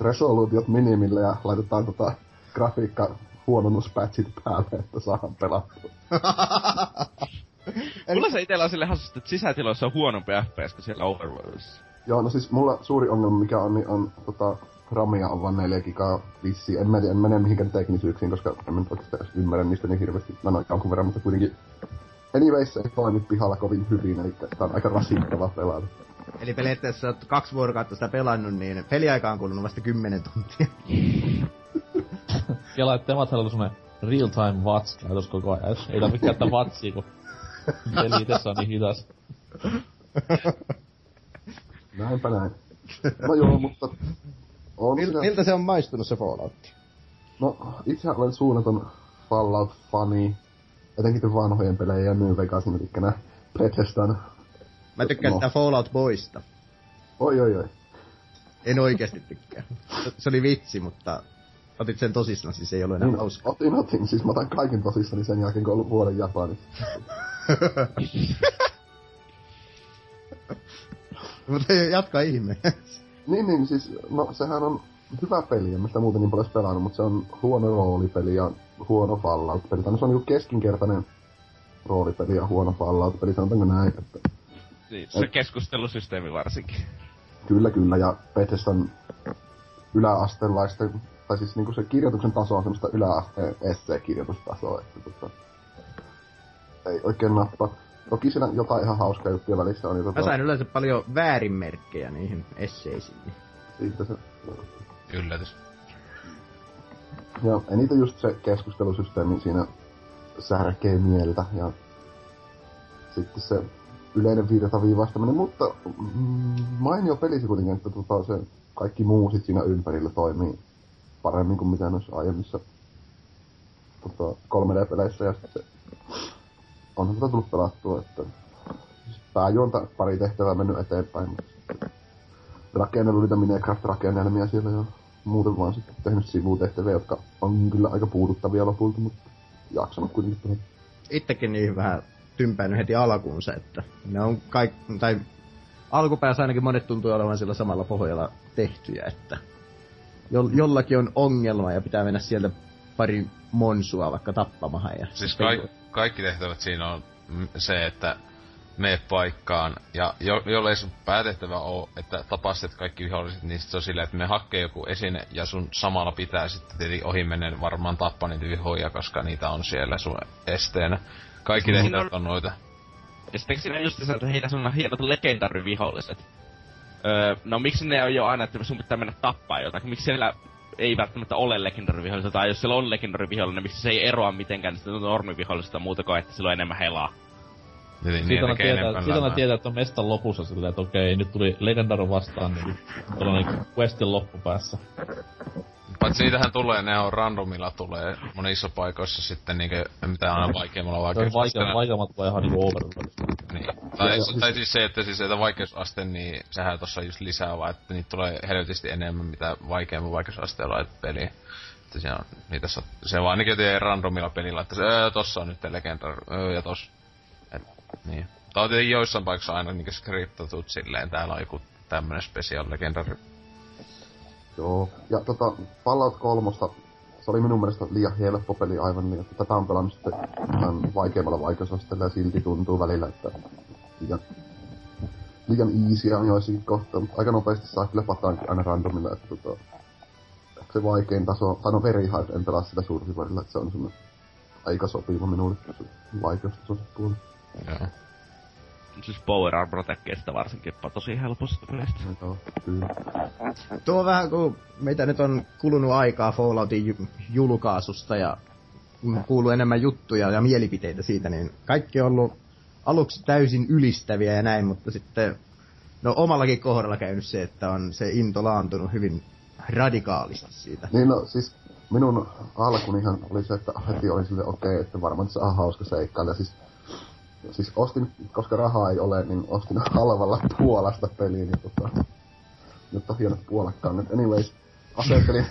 resoluutiot minimille ja laitetaan tota grafiikka huononnuspatchit päälle, että saadaan pelattua. Mulla se itellä on sille hassusti, että sisätiloissa on huonompi FPS kuin siellä Overworldissa. Joo, no siis mulla suuri ongelma mikä on, niin on tota, ramia on vain 4 gigaa vissiin. En, mä tiedä, en mene mihinkään teknisyyksiin, koska en mä nyt oikeastaan edes ymmärrä niistä niin hirveästi. Mä noin jonkun verran, mutta kuitenkin Anyways, se ei toimi pihalla kovin hyvin, eli tää on aika rasittava pelata. Eli periaatteessa oot kaksi vuorokautta sitä pelannut, niin peliaika on kulunut vasta 10 tuntia. Kela, että Temat oli semmonen real time watch käytös koko ajan. Ei tarvitse käyttää watchia, kun peli itessä on niin hidas. Näinpä näin. No joo, mutta... On Mil, siinä, miltä se on maistunut se Fallout? no, itse olen suunnaton Fallout-fani. Etenkin vanhojen pelejä ja New Vegasin, eli nää Bethesdan. Mä tykkään No. sitä Fallout Boysta. Oi oi oi. En oikeesti tykkää. Se- Se oli vitsi, mutta otit sen tosissaan, siis ei ollut enää Niin, hauska. otin, otin. Siis mä otan kaiken tosissani sen jälkeen, kun on ollut vuoden Japanissa. mutta jatka ihme. Niin, niin, siis, no sehän on hyvä peli, en mä sitä muuten niin paljon pelannut, mutta se on huono roolipeli ja huono Fallout-peli. Tai se on niinku keskinkertainen roolipeli ja huono Fallout-peli, sanotaanko näin, että Niin, se keskustelusysteemi varsinkin. kyllä kyllä, ja Bethesdan yläasteenlaisten, tai siis niinku se kirjoituksen taso on semmoista yläasteen essee-kirjoitustasoa, että tota, ei oikein nappaa. Toki siinä jotain ihan hauskaa juttuja välissä on, niin Mä sain yleensä paljon väärinmerkkejä niihin esseisiin. siitä se Yllätys. Ja eniten just se keskustelusysteemi siinä särkee mieltä ja sitten se yleinen virtaviivaistaminen, mutta mm, mainio peli se kuitenkin, että tota, se kaikki muu sit siinä ympärillä toimii paremmin kuin mitä noissa aiemmissa tota, 3D-peleissä ja sitten se onhan tätä tullut pelattua, että siis pääjuonta pari tehtävää mennyt eteenpäin, mutta rakennellut niitä Minecraft-rakennelmia siellä ja muuten vaan sitten tehnyt sivutehtäviä, jotka on kyllä aika puuduttavia lopulta, mutta jaksanut kuitenkin tehdä. Itsekin niihin vähän tympäännyt heti alkuunsa, että ne on kaik... tai alkupäässä ainakin monet tuntuu olevan sillä samalla pohjalla tehtyjä, että jo, jollakin on ongelma ja pitää mennä sieltä pari monsua vaikka tappamahan. Ja Siis kaik, kaikki tehtävät siinä on se, että mene paikkaan, ja jo, jollei sun päätehtävä oo, että tapasit kaikki viholliset, niin sit se on silleen, että me hakkee joku esine, ja sun samalla pitää sitten tietenkin ohi menen varmaan tappaa niitä vihoja, koska niitä on siellä sun esteenä. Kaikki tehtävät on noita. Ja sitten siinä just se, että heitä sun hienot legendaryviholliset. Öö, no miksi ne on jo aina, että sun pitää mennä tappaa jotain? Miksi siellä ei välttämättä ole legendaryvihollista, tai jos siellä on legendaryvihollinen, miksi se ei eroa mitenkään sitä normivihollisesta muuta kuin, että sillä on enemmän helaa. Niin, niin Siitä on tekee tietää, siitä tietää, että on mestan lopussa silleen, että okei, nyt tuli Legendaro vastaan, niin tuolla on niinku questin loppupäässä. Paitsi niitähän tulee, ne on randomilla tulee monissa paikoissa sitten niinkö, mitä aina vaikeammalla Se on vaikeus. vaikea, vaikeammat vai ihan niinku Overworld. Niin. Tai, Ja- tai siis se, että siis että vaikeusaste, niin sehän tossa just lisää vaan, että niitä tulee helvetisti enemmän, mitä vaikeamman vaikeusasteella laitat peliin. Että siinä on, niitä saa, se vaan ainakin tee randomilla pelillä, että se, öö, tossa on nyt legendar, öö, ja tossa. Et, niin. Tää on tietenkin joissain paikoissa aina niinku skriptatut silleen, täällä on joku tämmönen special legendary. Joo. Ja tota, Fallout 3, se oli minun mielestä liian helppo peli aivan niin, että tätä on pelannut sitten vaikeammalla vaikeusasteella ja silti tuntuu välillä, että liian, liian easy on joissakin kohtaa, mutta aika nopeasti saa kyllä pataankin aina randomilla, että tota, se vaikein taso, tai no very hard, en pelaa sitä survivorilla, että se on semmoinen aika sopiva minulle se vaikeustaso puoli. Joo. Siis Power Armor tekee varsinkin tosi helposti pelistä. Kyllä. Tuo on vähän kuin meitä nyt on kulunut aikaa Falloutin ju- julkaisusta ja kuuluu enemmän juttuja ja mielipiteitä siitä, niin kaikki on ollut aluksi täysin ylistäviä ja näin, mutta sitten no omallakin kohdalla käynyt se, että on se into laantunut hyvin radikaalisti siitä. Niin no siis minun alkunihan oli se, että heti oli sille okei, okay, että varmaan se on hauska seikkailla. Siis, siis ostin, koska rahaa ei ole, niin ostin halvalla Puolasta peliä, niin tota, nyt on hienot puolakkaan. Nyt anyways, asentelin,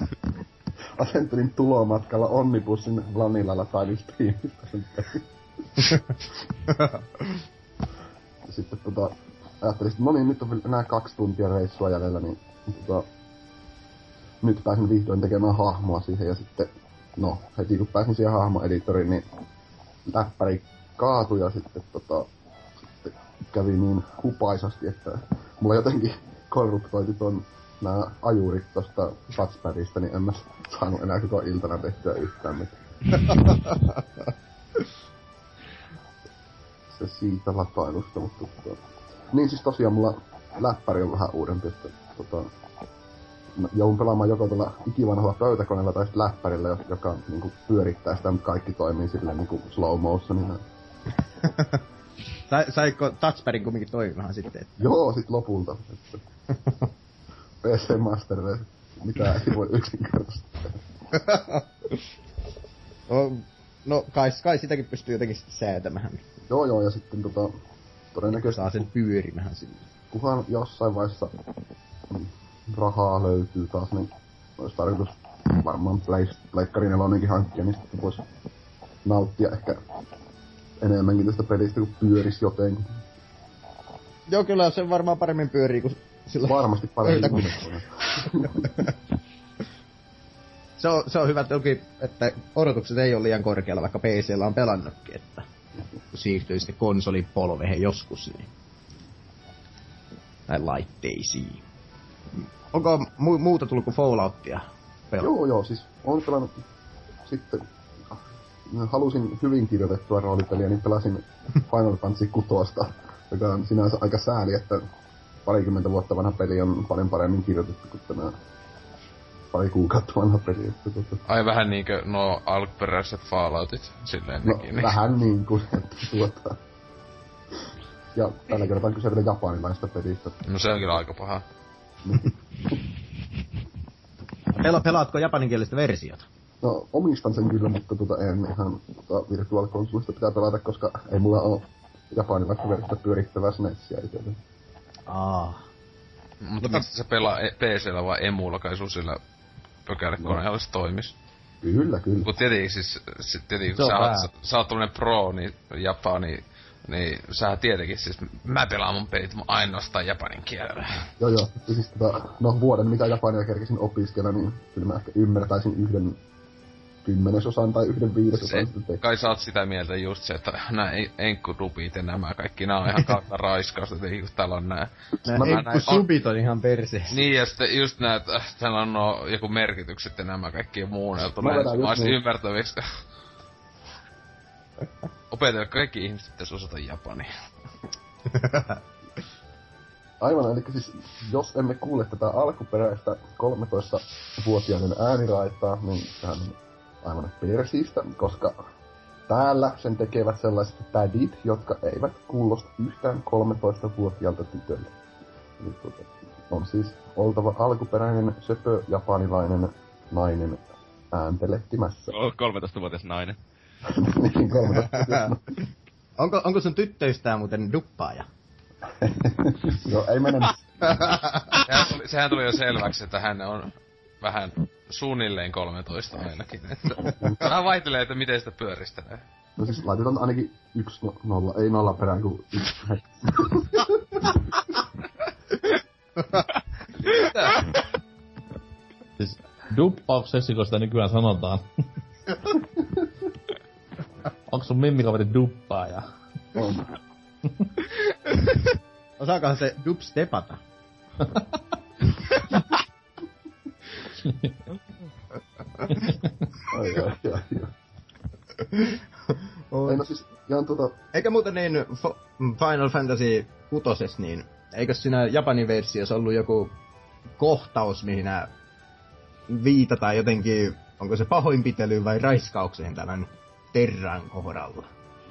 asentelin tulomatkalla Onnibussin Vanillalla tai Steamista sen pelin. Sitten tota, ajattelin, että no niin, nyt on vielä enää kaksi tuntia reissua jäljellä, niin tota, nyt pääsin vihdoin tekemään hahmoa siihen ja sitten, no, heti kun pääsin siihen hahmoeditoriin, niin läppäri kaatui ja sitten tota, sitten kävi niin hupaisasti, että mulla jotenkin korruptoitu ton nää ajurit tosta touchpadista, niin en mä saanut enää koko iltana tehtyä yhtään mitään. Se siitä latailusta, mutta tota... Niin siis tosiaan mulla läppäri on vähän uudempi, että tota, joudun pelaamaan joko tuolla ikivanhalla pöytäkoneella tai sitten läppärillä, jo- joka niinku pyörittää sitä, mutta kaikki toimii silleen niinku slow motionina. Sai, saiko touchpadin kumminkin toimimaan sitten? Että... Joo, sit lopulta. Että PC Master mitä ei voi yksinkertaisesti. No, no kai, kai sitäkin pystyy jotenkin säätämään. Joo joo, ja sitten tota, todennäköisesti Saa sen pyörimään sinne. kuhan jossain vaiheessa mm, rahaa löytyy taas, niin olisi tarkoitus varmaan Pleikkari nelonenkin hankkia, niin sitten voisi nauttia ehkä enemmänkin tästä pelistä, kun pyöris jotenkin. Joo, kyllä se varmaan paremmin pyörii kuin sillä Varmasti paremmin kuin se on, se on hyvä toki, että odotukset ei ole liian korkealla, vaikka PCllä on pelannutkin, että siirtyy sitten konsolipolvehen joskus, niin näin laitteisiin. Onko mu- muuta tullut kuin Falloutia? Pel- Joo, joo, siis on pelannut sitten halusin hyvin kirjoitettua roolipeliä, niin pelasin Final Fantasy 6, joka on sinänsä aika sääli, että parikymmentä vuotta vanha peli on paljon paremmin kirjoitettu kuin tämä pari kuukautta vanha peli. Että, tota, Ai vähän niinkö no alkuperäiset Falloutit, silleen no, nekin. Niin. vähän niin kuin, että tuota. Ja tällä kertaa on kyse vielä japanilaista pelistä. No se on kyllä aika paha. Pela- pelaatko japaninkielistä versiota? No, omistan sen kyllä, mutta tota, en ihan tota, Virtual Consolesta pitää pelata, koska ei mulla ole japanilaista versiota pyörittävää SNESiä itsellä. Aa. Mutta mistä se pelaa e- PCllä vai emulla, kai sun sillä pökälekoneella se toimis. Kyllä, kyllä. Kun tietenkin siis, sit tietenkin, Se kun on sä, oot, sä oot tämmönen pro, niin Japani, niin sä tietenkin siis, mä pelaan mun pelit mun ainoastaan japanin kielellä. Joo, joo. Siis tota, no vuoden mitä Japania kerkisin opiskella, niin kyllä mä ehkä ymmärtäisin yhden kymmenesosan tai yhden viidesosan Se, kai sä oot sitä mieltä just se, että nää en- enkkudubit ja nämä kaikki, nää on ihan kautta raiskausta, että kun täällä on nää. Nää Mä- Enkku näin- subit on ihan perseessä. Niin, ja sitten just nää, että täällä on no, joku merkitykset ja nämä kaikki muunneltu. Mä Näin, vedän mä just olisin niin. ymmärtäviksi. Opetella kaikki ihmiset pitäisi osata japania. Aivan, eli siis jos emme kuule tätä alkuperäistä 13-vuotiaiden ääniraitaa, niin sehän on aivan persiistä, koska täällä sen tekevät sellaiset pädit, jotka eivät kuulosta yhtään 13-vuotiaalta tytölle. Eli tuota, on siis oltava alkuperäinen söpö japanilainen nainen ääntelehtimässä. O- 13-vuotias nainen. niin 13 Onko, onko sun tyttöystävä muuten duppaaja? Joo, ei mene Sehän tuli, sehän tuli jo selväksi, että hän on vähän suunnilleen 13 ainakin. Että vähän vaihtelee, että miten sitä pyöristelee. No siis laitetaan ainakin yksi no, nolla, ei nolla perään kuin yksi. Siis duppauksesi, kun sitä nykyään sanotaan. Onko sun mimmikaveri duppaaja? On. Osaakohan se dubstepata? Ai, ai, ai, ai. Ei no siis, ihan tota, Eikä muuten niin Final Fantasy 6, niin eikö siinä Japanin versiossa ollut joku kohtaus, mihin nää viitataan jotenkin, onko se pahoinpitelyyn vai raiskaukseen tämän Terran kohdalla?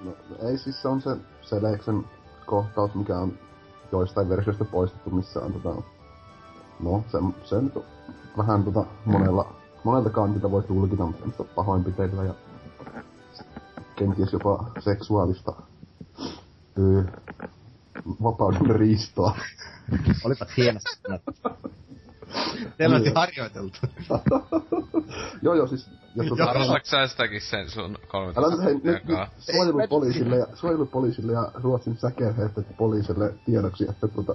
no, ei siis se on se Seleksen kohtaus, mikä on joistain versioista poistettu, missä on tota, no se, se nyt on vähän tota monella, monelta kantilta voi tulkita, mutta semmoista pahoinpitelyä ja kenties jopa seksuaalista öö, vapauden riistoa. Olipa hienosti sanottu. Selvästi harjoiteltu. joo joo siis, ja tota, Arvostatko sä sitäkin sen sun Älä nyt hei, nyt, nyt 13 suojelupoliisille ja, suojelupoliisille ja Ruotsin säkeheet poliisille tiedoksi, että tota,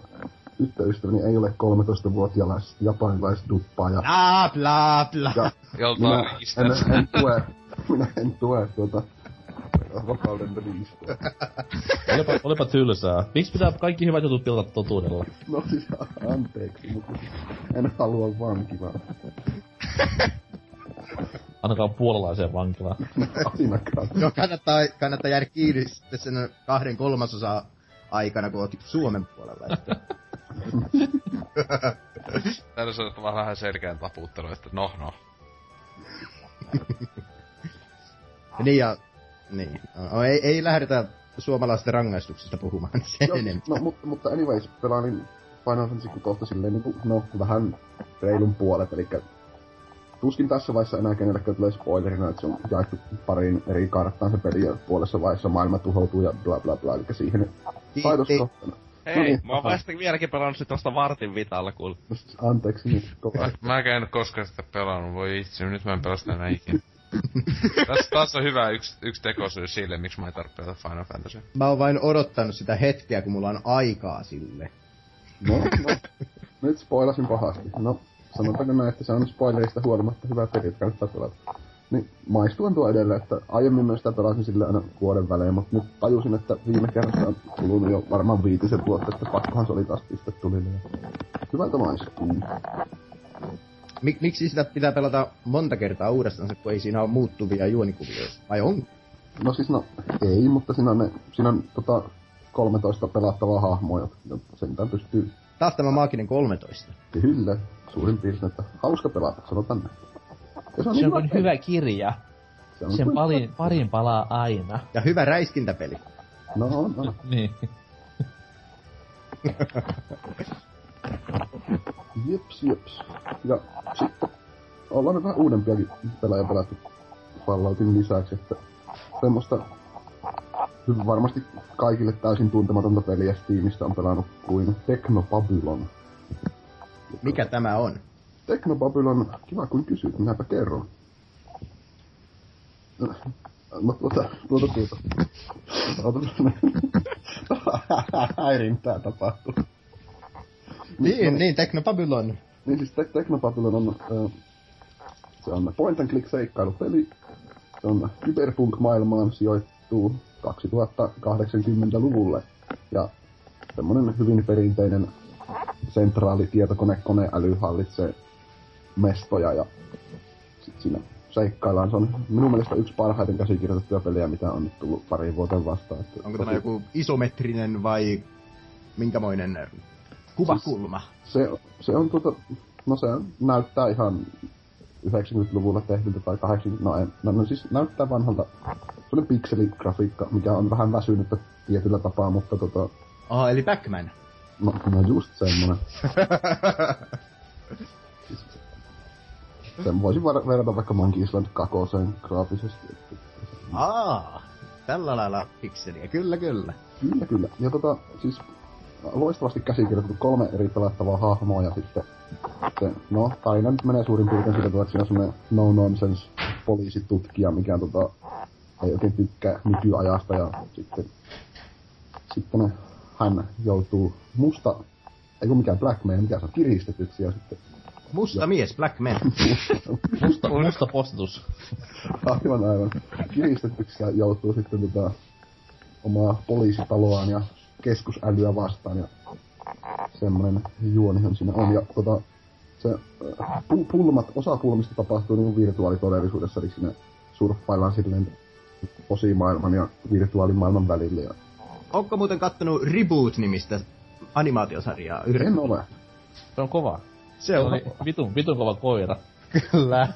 tyttöystäväni ei ole 13-vuotiaalais japanilaisduppaa ja, Bla bla bla. ja minä on en, en tue, minä en tue tuota vapauden riistoa. Olipa, olipa tylsää. Miksi pitää kaikki hyvät jutut pilata totuudella? No siis anteeksi, mutta en halua vankilaan. Ainakaan puolalaiseen vankilaan. Ainakaan. Joo, kannattaa, kannattaa jäädä kiinni sitten sen kahden kolmasosa aikana, kun oot Suomen puolella. Että. Täytyy sanoa, että vähän selkeän taputtelu, että no no. niin ja, niin. No, ei, ei lähdetä suomalaisten rangaistuksista puhumaan sen Joo, enemmän. no, mutta, mutta anyways, pelailin Final Fantasy 6 silleen niin kuin, no, vähän reilun puolet, eli tuskin tässä vaiheessa enää kenellekään tulee spoilerina, että se on jaettu pariin eri karttaan se peli ja puolessa vaiheessa maailma tuhoutuu ja bla bla bla, eli siihen Hei, niin. mä oon vasta vieläkin pelannut sit tosta vartin vitalla, kuule. No Anteeksi nyt Mä, kovasti. mä en käynyt koskaan sitä pelannut, voi itse, nyt mä en pelaa sitä enää ikinä. Tässä taas on hyvä yksi, yksi tekosyy sille, miksi mä en tarvitse pelata Final Fantasy. Mä oon vain odottanut sitä hetkeä, kun mulla on aikaa sille. No, no. Nyt spoilasin pahasti. No, sanotaanko näin, että se on spoilerista huolimatta hyvä peli, että kannattaa pelata. Niin maistuan tuo edelleen, että aiemmin myös sitä pelasin sille aina vuoden välein, mutta nyt tajusin, että viime kerrassa on kulunut jo varmaan viitisen vuotta, että pakkohan se oli taas piste tulille. Hyvältä maistuu. Mik, miksi sitä pitää pelata monta kertaa uudestaan, kun ei siinä ole muuttuvia juonikuvia? Vai on? No siis no, ei, mutta siinä on, ne, siinä on tota, 13 pelattavaa hahmoa, jotka sentään pystyy Taas tämä maaginen 13. kyllä suurin piirtein, että hauska pelata, sanotaan näin. Se on, Se niin on kuin hyvä kirja. Se on Sen parin, parin palaa aina. Ja hyvä räiskintäpeli. No, on, on. Niin. Jeps, jeps. Ja sitten ollaan vähän uudempiakin pelaajia pelattu Falloutin lisäksi, että semmoista hyvin varmasti kaikille täysin tuntematonta peliä Steamista on pelannut kuin Techno Babylon. Mikä tämä on? Techno Babylon, kiva kun kysyt, minäpä kerron. No tuota, tuota, tuota. Oota, Häirintää tapahtuu. Niin, niin, Techno Babylon. Niin siis Te- Technopapillon on, äh, se on point and click seikkailupeli. Se on Cyberpunk-maailmaan sijoittuu 2080-luvulle. Ja semmonen hyvin perinteinen sentraali tietokone koneäly hallitsee mestoja ja sit siinä seikkaillaan. Se on minun mielestä yksi parhaiten käsikirjoitettuja pelejä, mitä on nyt tullut pari vuoteen vastaan. Että Onko tosi- tämä joku isometrinen vai minkämoinen kuvakulma? Se, se on tota, no se näyttää ihan 90-luvulla tehdyltä tai 80 no, en, no, no siis näyttää vanhalta. Se oli pikseligrafiikka, mikä on vähän väsynyttä tietyllä tapaa, mutta tota, Aha, eli Backman. no, no just semmonen. Siis, sen voisin var- verrata vaikka Monkey Island kakoseen graafisesti. Aa. Tällä lailla pikseliä, kyllä kyllä. Kyllä, kyllä. Ja tota, siis loistavasti käsikirjoitettu kolme eri pelattavaa hahmoa ja sitten, sitten no, tarina nyt menee suurin piirtein sillä tavalla, että siinä on semmoinen no-nonsense poliisitutkija, mikä tota, ei oikein tykkää nykyajasta ja sitten, sitten hän joutuu musta, ei kun mikään Black Man, mikä se on, kiristetyksi ja sitten Musta Joo. mies, Black Man. Musta, musta postitus. aivan aivan kiristetyksi ja joutuu sitten tota, omaa poliisitaloaan ja keskusälyä vastaan ja semmoinen juonihan siinä on. Ja tota, se äh, pu- pulmat, osa pulmista tapahtuu niin virtuaalitodellisuudessa, eli siinä surffaillaan silleen osimaailman ja virtuaalimaailman välillä. Ja Onko muuten kattonut Reboot-nimistä animaatiosarjaa? Yhden- en ole. Se on kova. Se on. oli vitun, vitun kova koira. Kyllä.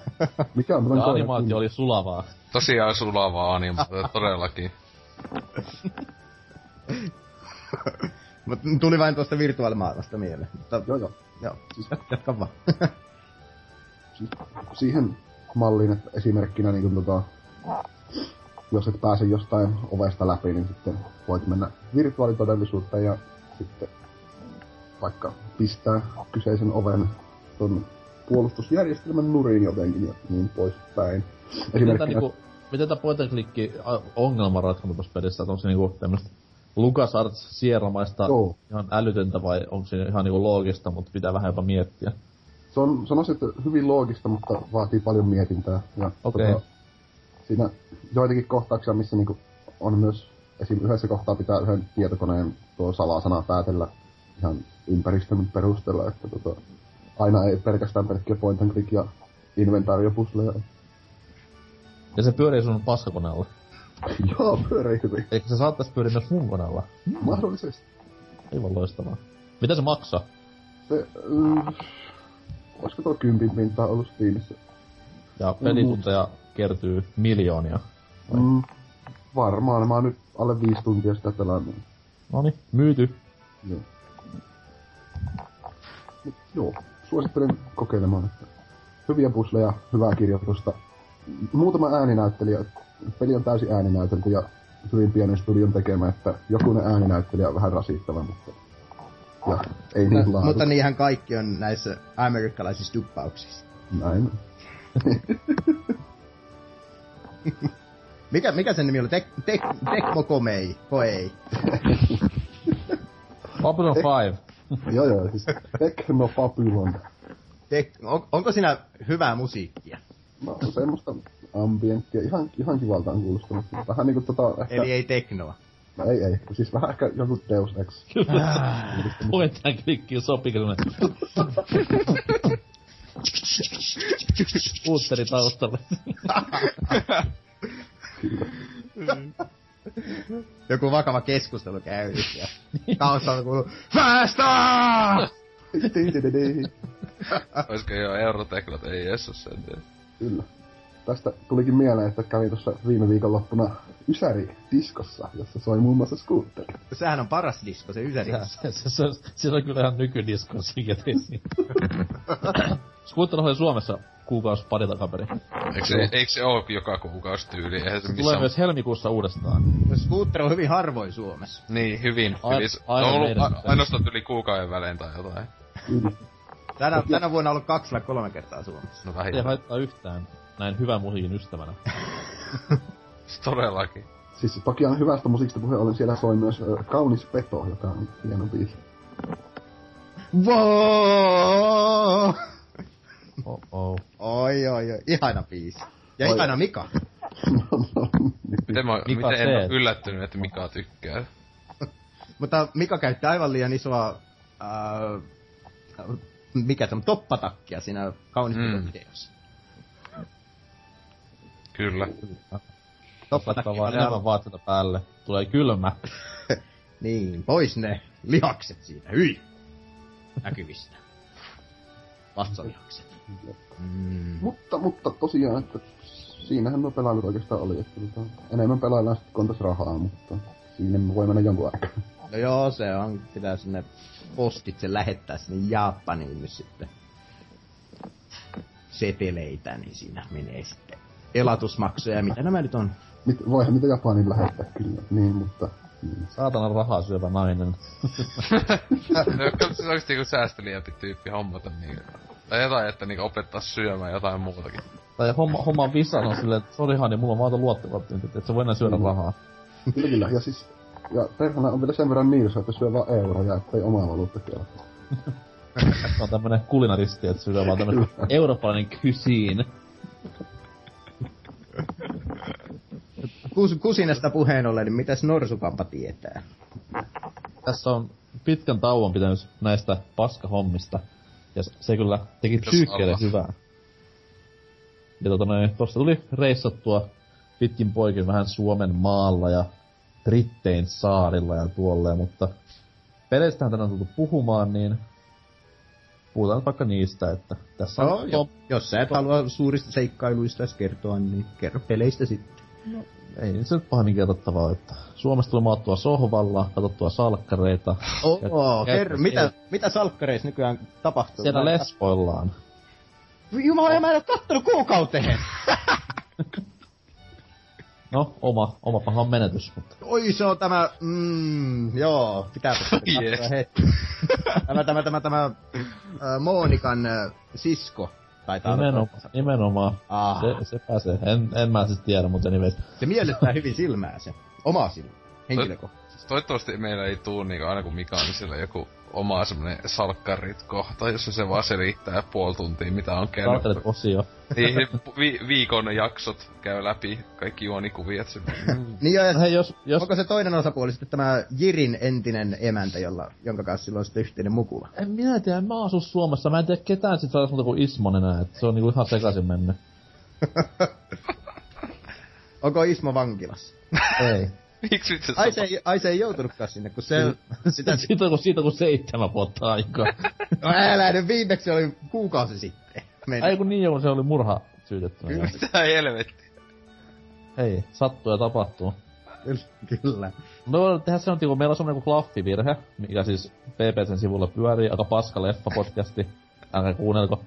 Mikä on tämän animaatio oli sulavaa. Tosiaan sulavaa animaatio, todellakin. Mut tuli vain tuosta virtuaalimaailmasta mieleen. Mutta, Joo, joo. joo. Siis, Jatka vaan. siis siihen malliin, että esimerkkinä niin kuin, tota, jos et pääse jostain ovesta läpi, niin sitten voit mennä virtuaalitodellisuuteen ja sitten vaikka pistää kyseisen oven ton puolustusjärjestelmän nurin jotenkin ja niin poispäin. Esimerkkinä, niinku, miten tää point and click ongelma ratkaisu tossa pelissä, että onko se niinku tämmöstä LucasArts sieramaista Joo. ihan älytöntä vai onko se ihan niinku loogista, mutta pitää vähän jopa miettiä. se on, sanoisin, että hyvin loogista, mutta vaatii paljon mietintää. Ja, Okei. siinä joitakin kohtauksia, missä niinku on myös esim. yhdessä kohtaa pitää yhden tietokoneen tuo salasana päätellä ihan ympäristön perusteella, että tota, aina ei pelkästään pelkkiä point and click ja inventaariopusleja. Ja se pyörii sun paskakoneella. Joo, pyörii hyvin. Eikö se saattais pyöriä myös mun koneella? Mahdollisesti. Aivan loistavaa. Mitä se maksaa? Se, äh, olisiko tuo kympin pintaa ollut Steamissa? Ja pelitunteja kertyy miljoonia. Vai? Mm, varmaan. Mä oon nyt alle viisi tuntia sitä pelannut. Noni, myyty. Joo. Mut, joo, suosittelen kokeilemaan. Että hyviä pusleja, hyvää kirjoitusta. Muutama ääninäyttelijä. Peli on täysin ääninäytelty ja hyvin pienen studion tekemä, että jokunen ääninäyttelijä on vähän rasittava, mutta... Ja ei niin laadukasta. Mutta niinhän kaikki on näissä amerikkalaisissa duppauksissa. Näin. Mikä, mikä sen nimi oli? Tek, tek, Tekmo Komei. Koei. Babylon 5. joo joo, siis Techno Babylon. Tek, on, onko siinä hyvää musiikkia? No semmoista ambienttia, ihan, ihan kivalta on kuulostanut. Vähän niinku tota ehkä... Eli ei teknoa. No ei ei, siis vähän ehkä joku Deus Ex. Point and clickiin sopii kyllä Puutteri taustalle. Joku vakava keskustelu käynnissä. Taustalla kuuluu FASTA! Oisko jo Euroteknot, ei edes oo sen tiedä. Kyllä. Tästä tulikin mieleen, että kävin tuossa viime viikonloppuna Ysäri diskossa, jossa soi muun muassa Scooter. Sehän on paras disko, se Ysäri. se, se, se, se, on kyllä ihan nykydisko sinketeissä. Scooter oli Suomessa kuukausi pari takaperin. Eikö se, eikö se oo joka kuukausi tyyli? Eihän se Se tulee myös helmikuussa uudestaan. Scooter on hyvin harvoin Suomessa. Niin, hyvin. Se aivan on ollut a- ainoastaan yli kuukauden välein tai jotain. Tänä, tänä vuonna on ollut kaksi vai kolme kertaa Suomessa. No Ei vähintään. haittaa yhtään näin hyvän musiikin ystävänä. Todellakin. Siis toki on hyvästä musiikista puheen ollen, siellä soi myös ö, Kaunis Peto, joka on hieno biisi. Wow! Oh oh. Oi, oi, oi. Ihana biisi. Ja Oi. ihana Mika. Miten, mä, Mika miten en teet? yllättynyt, että Mika tykkää? Mutta Mika käyttää aivan liian isoa... Äh, mikä se on? Toppatakkia siinä kaunis Mm. videossa. Kyllä. Toppatakki vaan on enemmän aivan... vaatteita päälle. Tulee kylmä. Niin, pois ne lihakset siitä. Hyi! Näkyvistä. Vatsalihakset. Mm. Mutta, mutta tosiaan, että siinähän nuo pelailut oikeastaan oli, että tota, enemmän pelaillaan sitten kun on rahaa, mutta siinä voi mennä jonkun aikaa. No joo, se on. Pitää sinne postitse lähettää sinne Japaniin nyt sitten seteleitä, niin siinä menee sitten elatusmaksuja ja mitä nämä nyt on? Mit, voihan niitä Japaniin lähettää kyllä, niin, mutta... Niin. Saatana rahaa syövä nainen. no, se oikeesti joku säästeliämpi tyyppi hommata niin. Tai jotain, että niinku opettaa syömään jotain muutakin. Tai homma, homma visa on silleen, että sori Hani, mulla on vaan luottokortti että et sä voi enää syödä Mm. rahaa. Kyllä, kyllä. Ja siis... Ja perhana on vielä sen verran miinussa, että syö vaan euroja, ettei omaa valuutta kelpaa. Se on tämmönen kulinaristi, että syö vaan tämmönen eurooppalainen kysiin. Kus, kusinasta puheen ollen, niin mitäs Norsukampa tietää? Tässä on pitkän tauon pitänyt näistä paskahommista. Ja se kyllä teki psyykkeelle hyvää. Ja tota noin, tosta tuli reissattua pitkin poikin vähän Suomen maalla ja Brittein saarilla ja tuolleen, mutta peleistähän tänään on tultu puhumaan, niin puhutaan vaikka niistä, että tässä No, on jo, jos sä et halua suurista seikkailuista kertoa, niin kerro peleistä sitten. Ei se nyt pahemmin kerrottavaa, että Suomesta tuli maattua sohvalla, katsottua salkkareita. Oo, Ja- kerro, mitä, mitä salkkareissa nykyään tapahtuu? Siellä Mä- lespoillaan. Jumala, mä en oo kattonut kuukauteen! No, oma, oma pahan menetys, mutta Oi, se on tämä, mm, joo, pitää katsoa Yes. hetki. Tämä, tämä, tämä, tämä, äh, Moonikan äh, sisko. Taitaa olla. nimenomaan, nimenomaan. Ah, Se, se pääsee. En, en mä siis tiedä, mutta anyways. se miellyttää hyvin silmää se. Omaa silmää. Henkilökohtaisesti. Toivottavasti meillä ei tuu niinku aina kun Mika on niin siellä joku oma semmonen salkkarit kohta, jossa se vaan selittää puoli tuntia mitä on käynyt. Saatelet osio. Niin, vi- viikon jaksot käy läpi kaikki mm. Niin joo, ja No hei, jos, jos... onko se toinen osapuoli sitten tämä Jirin entinen emäntä, jolla, jonka kanssa sillä on sitten yhteinen mukula? En minä tiedä, mä asun Suomessa. Mä en tiedä ketään sit saada kuin Ismon enää. Se on niinku ihan sekaisin mennyt. Onko Ismo vankilassa? Ei. Miksi se Ai se, ei, ai se ei joutunutkaan sinne, kun se... sitä, siitä, on, siitä on kuin seitsemän vuotta aikaa. no älä nyt viimeksi oli kuukausi sitten. Meni. Ei kun niin joo, se oli murha syytettynä. Mitä helvetti? Ei, sattuu ja tapahtuu. Kyllä. No voidaan tehdä se on, kun meillä on semmonen kuin klaffivirhe, mikä siis PPCn sivulla pyörii, aika paska leffa-podcasti, älkää kuunnelko.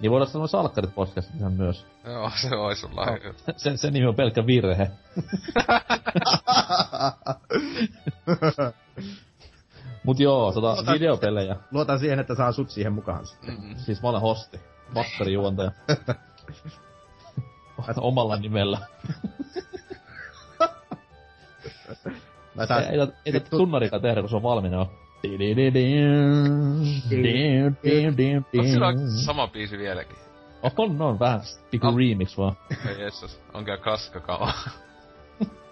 Niin voidaan sanoa salkkarit podcastit ihan myös. Joo, se olisi sulla. No. Se, se nimi on pelkkä virhe. Mut joo, tota, videopelejä. Luotan siihen, että saa sut siihen mukaan sitten. Mm. Siis mä olen hosti. Vakkarijuontaja. Omalla nimellä. Mä saan... Ei, ei, ei tätä tunnarikaan tehdä, kun se on valmiina. Onko sama biisi vieläkin? On, on vähän pikku Ah. remix vaan. Ei jessus, on kyllä kaskakama.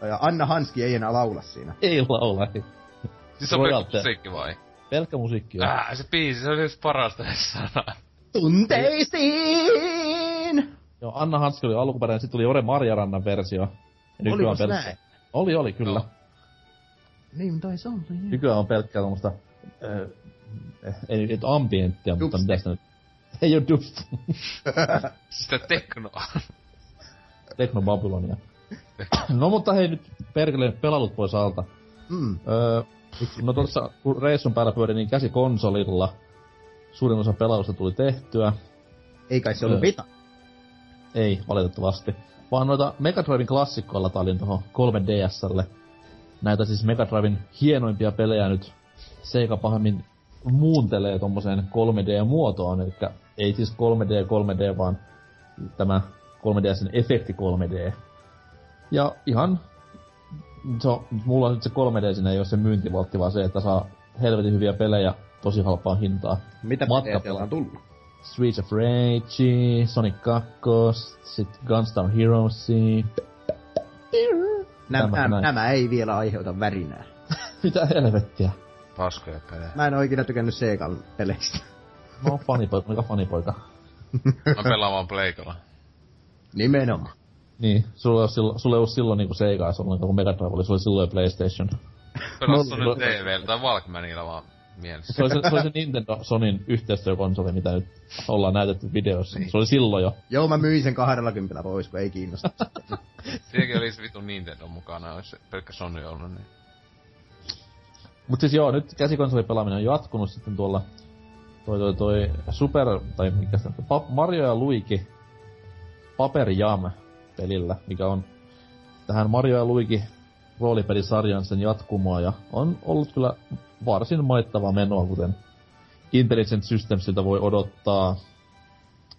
Ja Anna Hanski ei enää laula siinä. Ei laula, ei. siis on pelkkä musiikki vai? Pelkkä musiikki on. Äh, se biisi, se oli just parasta edes sanaa. Tunteisiin! Joo, Anna Hanski oli alkuperäinen, sitten tuli Ore Marjarannan versio. Oliko on näin? Oli, oli, kyllä. Joo. Niin taisi olla, joo. Nykyään on pelkkää tommoista... Äh, ei nyt ambienttia, mutta mitä sitä nyt... Ei oo dubst. Sitä teknoa. Techno Babylonia. no mutta hei nyt perkele pelailut pois alta. Mm. Öö, no tuossa kun reissun päällä pyöri niin käsikonsolilla. Suurin osa pelausta tuli tehtyä. Ei kai se ollut Ö. vita. Ei, valitettavasti. Vaan noita Mega Driven klassikkoilla talin tuohon 3DSlle. Näitä siis Mega Driven hienoimpia pelejä nyt Sega pahemmin muuntelee tommoseen 3D-muotoon. Eli ei siis 3D 3D, vaan tämä 3DSn efekti 3D. Ja ihan... Se on, mulla on nyt se 3D siinä ei ole se myyntivaltti, vaan se, että saa helvetin hyviä pelejä tosi halpaan hintaan. Mitä Matka- pelejä siellä on tullut? Streets of Rage, Sonic 2, sit Gunstar Heroes. Nämä, nämä, nämä ei vielä aiheuta värinää. Mitä helvettiä? Paskoja pelejä. Mä en oo ikinä tykännyt Segan peleistä. No, fanipoika, mikä fanipoika. Mä pelaan vaan pleikalla. Nimenomaan. Niin, sulla ei silloin, ei ollut silloin niinku Sega, sulla kun Mega Drive oli, sulla oli silloin PlayStation. Pelas Mulla- nyt TVllä tai Walkmanilla vaan mielessä. Se oli se, se, oli se Nintendo Sonin yhteistyökonsoli, mitä nyt ollaan näytetty videossa. Se oli silloin jo. Joo, mä myin sen 20 pois, kun ei kiinnosta. Siinäkin olisi vitun Nintendo mukana, olisi pelkkä Sony ollut, niin... Mut siis joo, nyt käsikonsolipelaaminen on jatkunut sitten tuolla toi toi toi Super, tai mikä se on, Pa- Mario ja Luigi Paper Jam pelillä, mikä on tähän Mario ja Luigi roolipelisarjan sen jatkumoa ja on ollut kyllä varsin maittavaa menoa, kuten Intelligent Systemsiltä voi odottaa.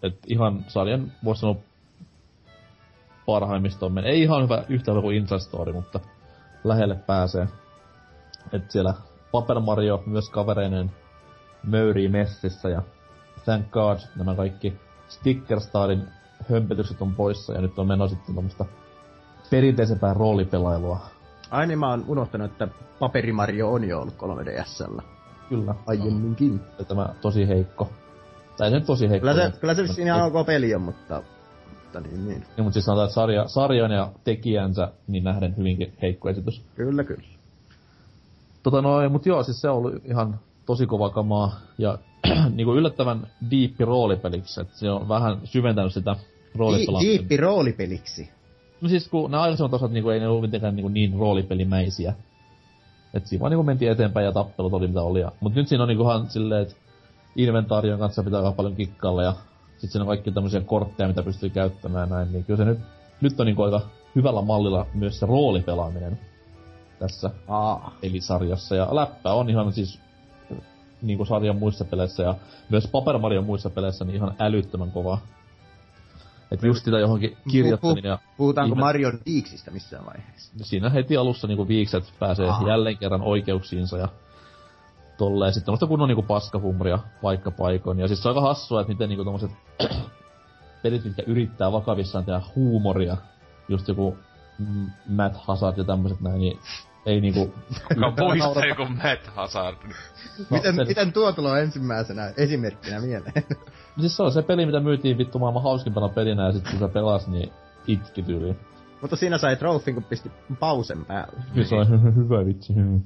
Et ihan sarjan voisi sanoa parhaimmistoon men Ei ihan hyvä yhtä hyvä kuin Inside Story, mutta lähelle pääsee. Et siellä Paper Mario myös kavereinen möyrii messissä ja thank god nämä kaikki Stickerstarin hömpetykset on poissa ja nyt on meno sitten tämmöstä perinteisempää roolipelailua. Ai niin, mä oon unohtanut, että Paperimario on jo ollut 3DSllä. Kyllä. Aiemminkin. Ja tämä tosi heikko. Tai se nyt tosi heikko. Kyllä se, ole. kyllä se vissiin ihan ok peli on, mutta... Mutta niin, niin. Niin, mutta siis sanotaan, että sarja, sarjan ja tekijänsä niin nähden hyvinkin heikko esitys. Kyllä, kyllä. Tota noin, mut joo, siis se on ollut ihan tosi kova kamaa. Ja niinku yllättävän diippi roolipeliksi, että se on vähän syventänyt sitä roolipelaamista. Diippi roolipeliksi. No siis kun nämä aikaisemmat osat niinku, ei ne ollut mitenkään niinku niin roolipelimäisiä. Et siinä vaan niinku mentiin eteenpäin ja tappelut oli mitä oli. Ja, mut nyt siinä on niinku silleen, että inventaarion kanssa pitää aika paljon kikkailla ja sit siinä on kaikki tämmöisiä kortteja, mitä pystyy käyttämään ja näin. Niin kyllä se nyt, nyt on niinku aika hyvällä mallilla myös se roolipelaaminen tässä Aa. pelisarjassa. Ja läppä on ihan siis niinku sarjan muissa peleissä ja myös Paper Mario muissa peleissä niin ihan älyttömän kovaa. Et just sitä johonkin kirjoittelin ja Puhutaanko Ihme- Marion Diiksistä missään vaiheessa? siinä heti alussa niinku viikset pääsee Aha. jälleen kerran oikeuksiinsa ja tolleen sitten tämmöstä kunnon niinku paskahumria vaikka paikoin. Ja siis se on aika hassua, että miten niinku tommoset pelit, mitkä yrittää vakavissaan tehdä huumoria, just joku Matt Hazard ja tämmöset näin, niin ei niinku... Joka naurata. joku Matt Hazard. miten, se- miten tuo tulee ensimmäisenä esimerkkinä mieleen? No Siis se on se peli, mitä myytiin vittu maailman hauskimpana pelinä ja sit kun se pelasi, niin itki tyyliin. Mutta siinä sai trofin, kun pisti pausen päälle. Kyllä se on hyvä vitsi. hy.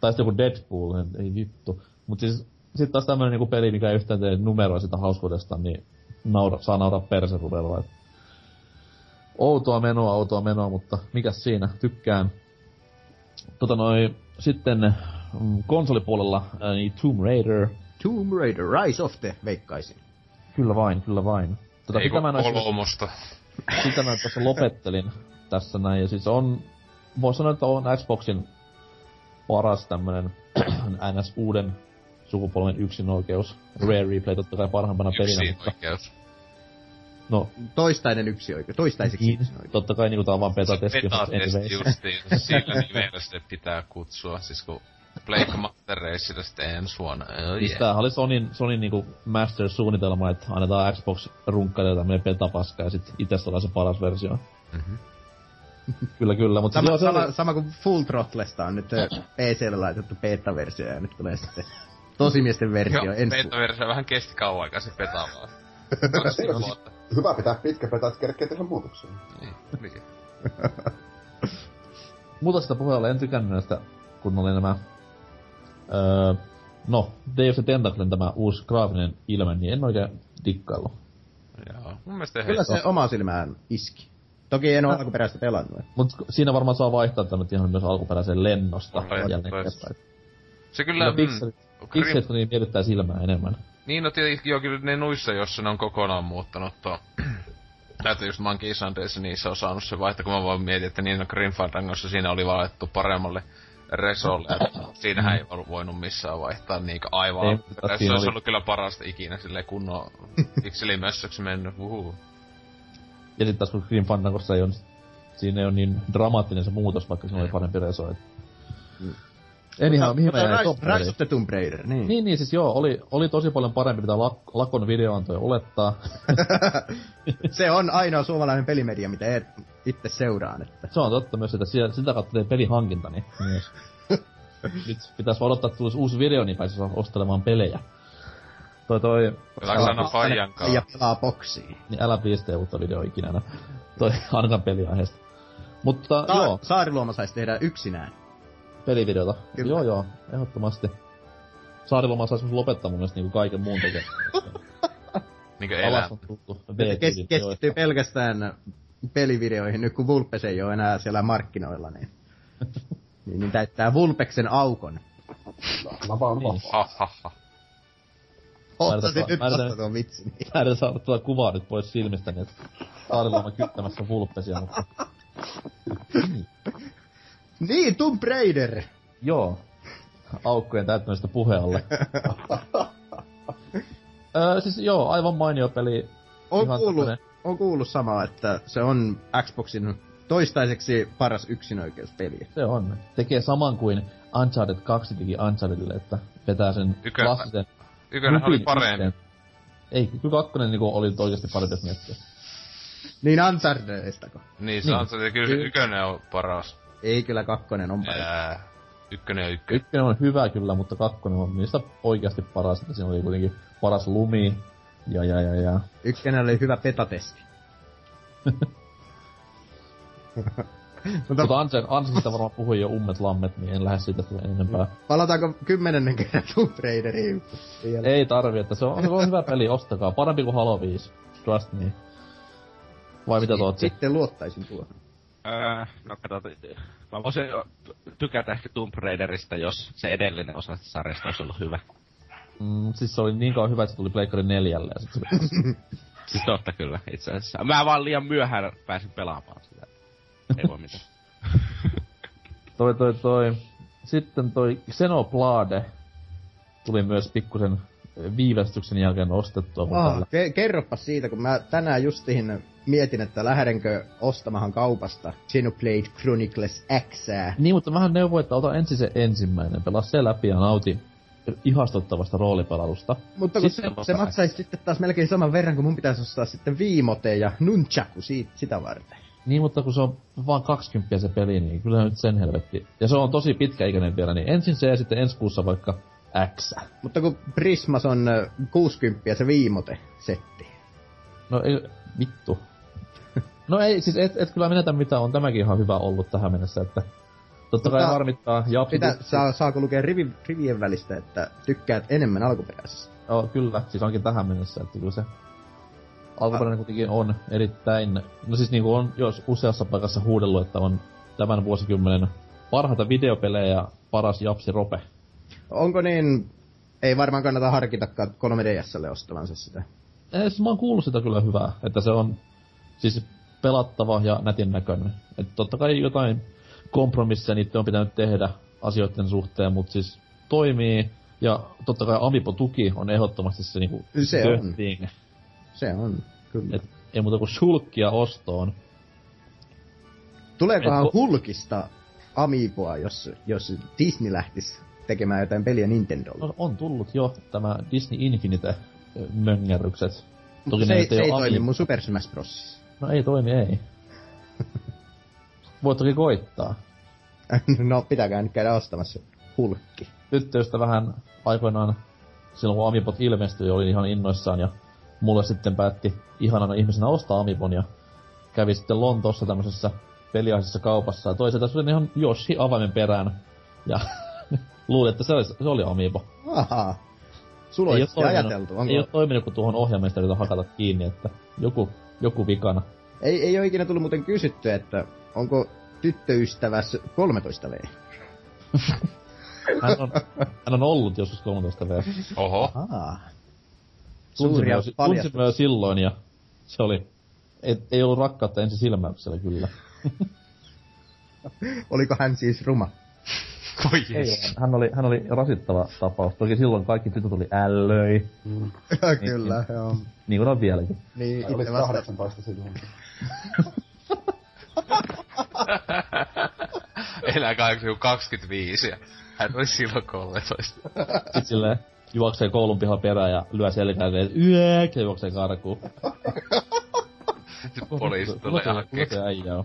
Tai sitten joku Deadpool, ei vittu. Mut siis sit taas tämmönen niinku peli, mikä ei yhtään tee numeroa sitä hauskuudesta, niin naura, saa nauraa perserudella. Outoa menoa, outoa menoa, mutta mikäs siinä, tykkään. Tota noi, sitten mm, konsolipuolella, niin Tomb Raider. Tomb Raider, Rise of the, veikkaisin. Kyllä vain, kyllä vain. Tota, Ei sitä kun mä kolmosta. sitä mä tässä lopettelin tässä näin. Ja siis on, voi sanoa, että on Xboxin paras tämmönen NS uuden sukupolven yksinoikeus. Rare Replay totta kai parhaimpana pelinä, Yksin mutta oikeus. No, Toistainen yksi oikein, toistaiseksi niin, yksi oikein. totta kai niinku tää on vaan beta-testi. Betatesti justiin. Sillä nimellä se pitää kutsua. Siis kun Blake Master Racella sitten ensi vuonna. Oh, Siis yeah. tämähän oli Sonin, Sonin niinku Master-suunnitelma, että annetaan Xbox runkkaille tämmönen beta-paska ja sit itse saadaan se paras versio. Mhm. Kyllä, kyllä, mutta Sama, sama, oli, sama kuin Full Throttlesta on nyt PClle laitettu beta-versio ja nyt tulee sitten tosimiesten versio Joo, beta-versio vähän kesti kauan aikaa se petaa vaan. Hyvä pitää pitkä petä, että kerkee tehdä muutoksia. Niin. Muuta sitä puheella en tykännyt näistä, kun oli nämä... Öö, no, Day of the Tentaclen tämä uusi graafinen ilme, niin en oikein dikkaillut. Joo. Mun mielestä Kyllä se oma silmään iski. Toki en ole alkuperäistä pelannut. Mut siinä varmaan saa vaihtaa tämmöt ihan myös alkuperäiseen lennosta jälleen. Se Kyllä kyllä... pikselit, mm, pikselit niin miellyttää silmää enemmän. Niin, no tietenkin joo, kyllä ne nuissa, jossa ne on kokonaan muuttanut tuo... Täytyy just Monkey Islandissa niissä on saanut se vaihto, kun mä voin mietin, että niin Grim Fandangossa siinä oli valittu paremmalle resolle, että siinähän ei ollut voinut missään vaihtaa niinku aivan. Se olisi oli- ollut kyllä parasta ikinä silleen kunnon pikselimössöksi mennyt, uhu. Ja sit taas kun Grim Fandangossa ei on, siinä ei ole niin dramaattinen se muutos, vaikka siinä oli parempi reso. Et... Anyhow, mihin mä jäin? Rise, of the Tomb Raider, niin. Niin, niin siis joo, oli, oli tosi paljon parempi, mitä Lak- Lakon video antoi olettaa. se on ainoa suomalainen pelimedia, mitä et itse seuraan. Että. Se on totta myös, että siellä, sitä kautta tein pelihankintani myös. Nyt pitäis vaan odottaa, että tulisi uusi video, niin pääsis ostelemaan pelejä. Toi toi, sanoa Fajan Ja pelaa boksiin. niin älä please tee uutta video ikinä. Toi ainakaan peliaiheesta. Mutta Sa- joo, Saariluoma saisi tehdä yksinään. Pelivideota. Kyllä. Joo joo, ehdottomasti. Saariloma saisi myös lopettaa mun mielestä niinku kaiken muun tekemään. Niinkö elää? On Kes- keskittyy pelkästään pelivideoihin, nyt kun Vulpes ei ole enää siellä markkinoilla, niin, niin, niin täyttää Vulpeksen aukon. Mä Niin. Ottasin nyt mä yritän- vasta tuon vitsin. Niin. Mä saada tuota kuvaa nyt pois silmistä, niin että Saariloma kyttämässä vulppesia, mutta... Niin, Tomb Raider! Joo. Aukkojen täyttämistä puhealle. öö, siis joo, aivan mainio peli. On Ihan kuullut, tämmönen- on kuullut samaa, että se on Xboxin toistaiseksi paras yksinäyköispeli. Se on. Tekee saman kuin Uncharted 2 teki Unchartedille, että vetää sen Ykö- klassisen... Ykkönen oli parempi. yhteen. Ei, kyllä kakkonen niinku oli oikeesti parempi, jos miettii. Niin Unchartedistako? Niin, se Niin. se, kyllä se Kyllä. ykkönen on paras. Ei kyllä kakkonen on paras. Ää, ykkönen ja ykkönen. Ykkönen on hyvä kyllä, mutta kakkonen on niistä oikeasti paras. Että siinä oli kuitenkin paras lumi. Ja, ja, ja, ja. Ykkönen oli hyvä petatesti. Mutta Ansen, Ansista varmaan puhui jo ummet lammet, niin en lähde siitä enempää. palataanko kymmenennen kerran Tomb Raideriin? Ei tarvi, että se on, se on hyvä peli, ostakaa. Parempi kuin Halo 5. Trust me. Vai mitä tuot Sitten luottaisin tuohon. Öö, no katsotaan. Mä voisin tykätä ehkä Tomb Raiderista, jos se edellinen osa sarjasta olisi ollut hyvä. Mm, siis se oli niin kauan hyvä, että se tuli Pleikkari neljälle. Ja sit se... Siis totta kyllä, itse asiassa. Mä vaan liian myöhään pääsin pelaamaan sitä. Ei voi mitään. toi, toi, toi. Sitten toi Xenoblade tuli myös pikkusen viivästyksen jälkeen ostettua. Ah, tällä- ke- kerropas siitä, kun mä tänään justiin mietin, että lähdenkö ostamahan kaupasta Xenoblade Chronicles X. Niin, mutta vähän neuvoin, että ota ensin se ensimmäinen, pelaa se läpi ja nauti ihastuttavasta roolipelailusta. Mutta kun Sitten se, se maksaisi sitten taas melkein saman verran, kun mun pitäisi ostaa sitten viimote ja nunchaku siitä, sitä varten. Niin, mutta kun se on vaan 20 se peli, niin kyllä nyt sen helvetti. Ja se on tosi pitkäikäinen vielä, niin ensin se ja sitten ensi kuussa vaikka X. Mutta kun Prismas on ö, 60 se viimote-setti. No ei, vittu. No ei, siis et, et kyllä menetä mitä on tämäkin ihan hyvä ollut tähän mennessä, että totta kai Mutta- harmittaa. Japsi, Mitä, saa, saako lukea rivi, rivien välistä, että tykkäät enemmän alkuperäisestä? Joo, kyllä, siis onkin tähän mennessä, että kyllä se alkuperäinen kuitenkin on erittäin, no siis niinku on jos useassa paikassa huudellut, että on tämän vuosikymmenen parhaita videopelejä ja paras japsi rope. Onko niin, ei varmaan kannata harkitakaan 3DSlle ostavansa sitä. Ei, siis mä oon kuullut sitä kyllä hyvää, että se on siis pelattava ja nätin näköinen. Että totta kai jotain kompromisseja niitä on pitänyt tehdä asioiden suhteen, mutta siis toimii. Ja totta kai Amiibo-tuki on ehdottomasti se niinku Se the on. thing. Se on, kyllä. Et ei muuta kuin shulkkia ostoon. Tuleekohan et- Hulkista Amiiboa, jos, jos Disney lähtisi tekemään jotain peliä Nintendolle? No, on tullut jo tämä Disney Infinite ö, möngärrykset. Mutta se, ei, se ei toimi mun Super Smash Bros. No ei toimi, ei. Voit toki koittaa. no, pitääkään nyt käydä ostamassa Hulkki. tyttöystä vähän aikoinaan, silloin kun Amibot ilmestyi, oli ihan innoissaan ja mulle sitten päätti ihanana ihmisenä ostaa Amibon ja kävi sitten Lontoossa tämmöisessä peliaisessa kaupassa ja toisaalta se oli ihan Yoshi avaimen perään ja luulin, että se oli, se oli Amiibo. Ahaa. Sulla olisi ajateltu. Onko... ei ole toiminut, kun tuohon yritän hakata kiinni, että joku, joku vikana. Ei, ei ole ikinä tullut muuten kysytty, että onko tyttöystäväs 13V? Hän on, hän on ollut joskus 13 V. Oho. Ahaa. Suuria tunsin silloin ja se oli, ei, ei ollut rakkautta ensi silmäyksellä kyllä. Oliko hän siis ruma? Voi Ei, hän oli, hän oli rasittava tapaus. Toki silloin kaikki tytöt oli ällöi, Kyllä, joo. niin kuin on vieläkin. Niin, Oli itse vasta... 18 silloin. Elää kai joku 25 ja hän oli silloin 13. Sitten silleen juoksee koulun pihan perään ja lyö selkään ja yök ja juoksee karkuun. Sitten poliisi tulee hakkeen. se äijä on?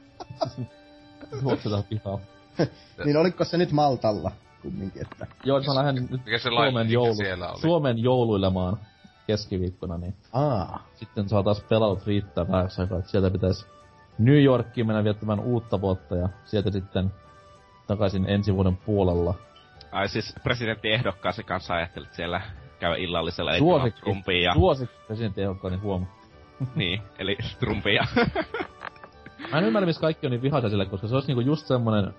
Juoksee tähän pihaan. Niin oliko se nyt Maltalla kumminkin, että... Joo, mä lähden nyt Mikä se Suomen, joulu, siellä oli? Suomen jouluilemaan keskiviikkona, niin Aa. sitten saa taas pelatut riittää vähäksi aikaa, että sieltä pitäisi New Yorkiin mennä viettämään uutta vuotta ja sieltä sitten takaisin ensi vuoden puolella. Ai siis presidenttiehdokkaasi kanssa ajattelit siellä käydä illallisella eikä Suosikki, Trumpia. Ja... suosikki presidenttiehdokkaani huomaa. niin, eli Trumpia. Mä en ymmärrä, missä kaikki on niin vihaisia sille, koska se olisi niinku just semmonen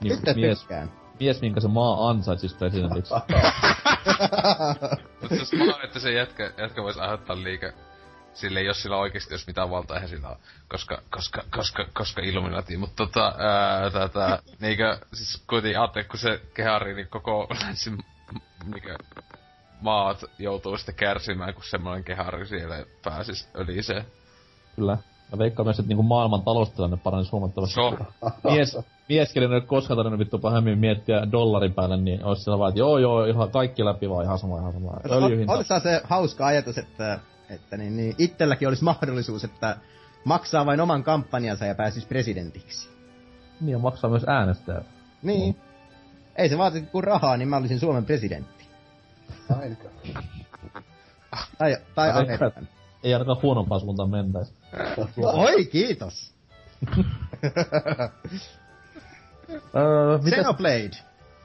niinku Sitten mies, tykkään. mies, minkä se maa ansaitsisi presidentiksi. Mutta jos mä että se jätkä, jätkä vois aiheuttaa liikä sille jos sillä oikeesti jos mitään valtaa, eihän sillä ole, koska, koska, koska, koska Illuminati, mutta tota, ää, tätä, niinkö, siis kuitenkin ajattelin, kun se kehari, niin koko länsi, niinkö, maat joutuu sitten kärsimään, kun semmoinen kehari siellä pääsis öliseen. Kyllä. Mä veikkaan myös, että niinku maailman taloustilanne paranisi huomattavasti. So. Mies, mies, kenen ei ole koskaan tarvinnut vittu pahemmin miettiä dollarin päälle, niin olisi siellä vaan, että joo joo, ihan kaikki läpi vaan ihan sama, ihan sama. Öljyhinta. Se hauska ajatus, että, että niin, niin itselläkin olisi mahdollisuus, että maksaa vain oman kampanjansa ja pääsisi presidentiksi. Niin, ja maksaa myös äänestäjät. Niin. Ei se vaati kuin rahaa, niin mä olisin Suomen presidentti. Aika. Tai, tai Amerikan. Ei ainakaan huonompaan suuntaan mentäisi. Oi, kiitos! Öö, mitäs- Xenoblade.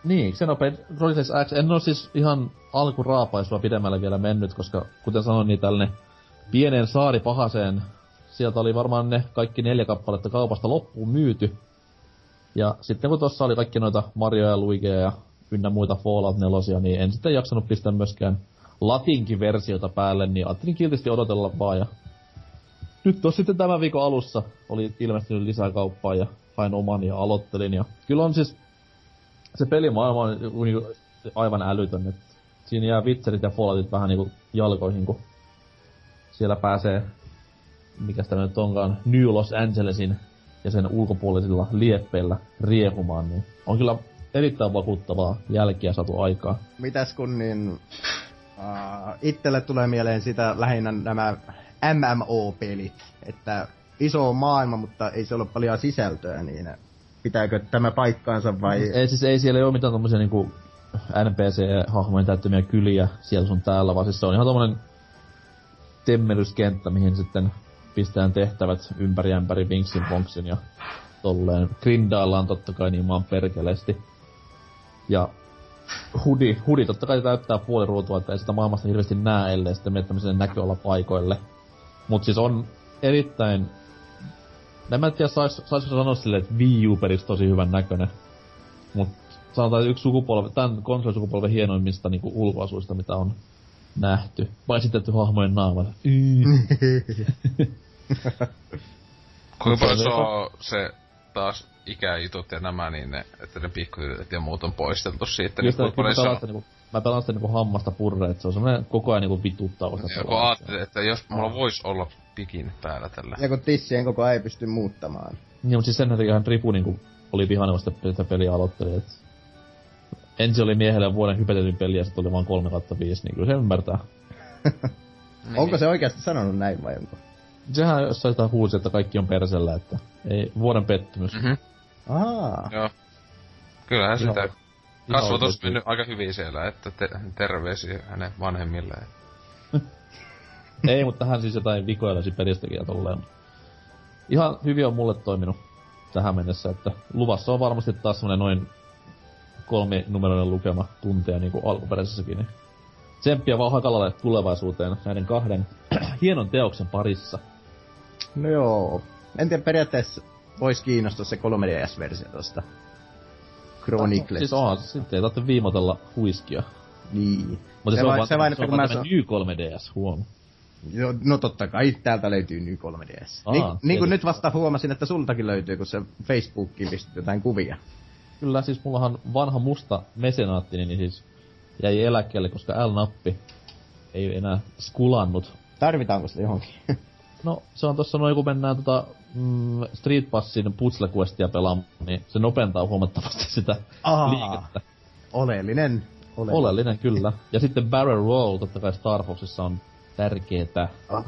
Niin, Xenoblade Chronicles X. En ole siis ihan alkuraapaisua pidemmälle vielä mennyt, koska kuten sanoin, niin tällainen pienen saari pahaseen, sieltä oli varmaan ne kaikki neljä kappaletta kaupasta loppuun myyty. Ja sitten kun tuossa oli kaikki noita Mario ja Luigia ja ynnä muita Fallout 4, niin en sitten jaksanut pistää myöskään latinkin versiota päälle, niin ajattelin kiltisti odotella vaan. Ja nyt tuossa sitten tämän viikon alussa oli ilmestynyt lisää kauppaa ja hain oman ja aloittelin. Ja kyllä on siis se pelimaailma on niinku, aivan älytön, että siinä jää Witcherit ja Falloutit vähän niinku jalkoihin, kun siellä pääsee, mikä sitä nyt onkaan, New Los Angelesin ja sen ulkopuolisilla lieppeillä riehumaan, niin on kyllä erittäin vakuuttavaa jälkiä saatu aikaa. Mitäs kun niin... Uh, itselle tulee mieleen sitä lähinnä nämä MMO-pelit, että iso maailma, mutta ei se ole paljon sisältöä, niin pitääkö tämä paikkaansa vai... Ei siis ei siellä ole mitään tommosia niinku NPC-hahmojen täyttämiä kyliä siellä sun täällä, vaan siis se on ihan tommonen temmelyskenttä, mihin sitten pistetään tehtävät ympäri ämpäri vinksin vonksin ja tolleen. Grindaillaan totta kai niin maan perkeleesti. Ja hudi, hudi totta kai täyttää puoli ruutua, että ei sitä maailmasta hirveästi näe, ellei sitten mene tämmöiselle näköala paikoille. Mut siis on erittäin... En mä tiedä, sais, saisiko sanoa silleen, että Wii U tosi hyvän näköinen. Mut sanotaan, että yksi sukupolve, tämän konsolisukupolven hienoimmista niinku ulkoasuista, mitä on nähty. Paisitetty hahmojen naamat. Kuinka paljon se on se taas ikäjutut ja nämä, niin ne, että ne pikkuyritykset ja muut on poisteltu siitä, niin Just, kuinka kun mä paljon se on. niinku, mä pelaan sitä niinku hammasta purre, että se on semmonen koko ajan niinku vituttava sitä Ja kun ajattelin, että jos mulla vois olla pikin päällä tällä. Ja kun tissien koko ajan ei pysty muuttamaan. Niin, mutta siis sen takia Ripu niinku oli vihane, kun sitä, sitä peliä aloitteli, et... Ensin oli miehelle vuoden hypetetyn peli ja sitten oli vaan 3 kautta 5, niin kyllä se ymmärtää. Niin. Onko se oikeasti sanonut näin vai onko? Sehän jossain sitä huusi, että kaikki on persellä, että ei vuoden pettymys. Mhm. Aa, Joo. Kyllähän Ihan- sitä ihan kasvatus oikeesti. mennyt aika hyvin siellä, että te- terveisiä hänen vanhemmilleen. Ei, mutta hän siis jotain vikoja löysi pelistäkin ja tolleen. Ihan hyvin on mulle toiminut tähän mennessä, että luvassa on varmasti taas semmonen noin kolminumeroinen lukema tunteja niin kuin alkuperäisessäkin. Niin tsemppiä vaan Hakalalle tulevaisuuteen näiden kahden hienon teoksen parissa. no joo. En tiedä, periaatteessa vois kiinnostaa se 3DS-versio tosta. Chronicles. Siis onhan, se sitten ei tarvitse viimotella huiskia. Niin. Mutta se, Se on vaan, se vain, se että on vaan mä tämä New 3DS, huom. Joo, no totta kai, täältä löytyy New 3DS. Aa, niin, niin kuin nyt vasta huomasin, että sultakin löytyy, kun se Facebookiin pistit jotain kuvia. Kyllä, siis mullahan vanha musta mesenaattini niin siis jäi eläkkeelle, koska L-nappi ei enää skulannut. Tarvitaanko sitä johonkin? No, se on tossa noin, kun mennään tota mm, Street Passin Puzzle Questia pelaamaan, niin se nopentaa huomattavasti sitä Aa. liikettä. Oleellinen. Oleellinen. Oleellinen kyllä. Ja sitten Barrel Roll totta kai Star Foxissa on tärkeetä. Ah,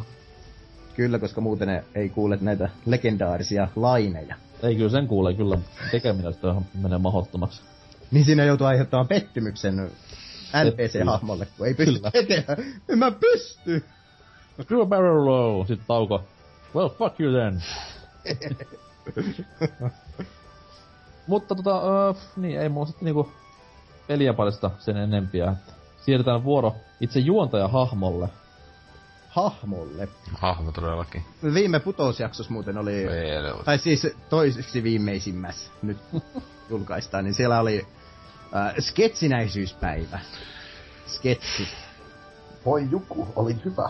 Kyllä, koska muuten ne ei kuule näitä legendaarisia laineja. Ei kyllä sen kuulee kyllä. Tekeminen sitä menee mahottomaksi. Niin siinä joutuu aiheuttamaan pettymyksen NPC-hahmolle, kun ei pysty Kyllä. tekemään. En mä pysty! Do a barrel roll! Sitten tauko. Well, fuck you then. Mutta tota, öö, niin ei mulla sitten niinku peliä paljasta sen enempiä. että Siirretään vuoro itse juontajahahmolle. Hahmolle. Hahmo todellakin. Viime putousjaksossa muuten oli... Ei helvetti. Tai siis toiseksi viimeisimmässä nyt julkaistaan, niin siellä oli äh, sketsinäisyyspäivä. Sketsi. voi Juku, oli hyvä.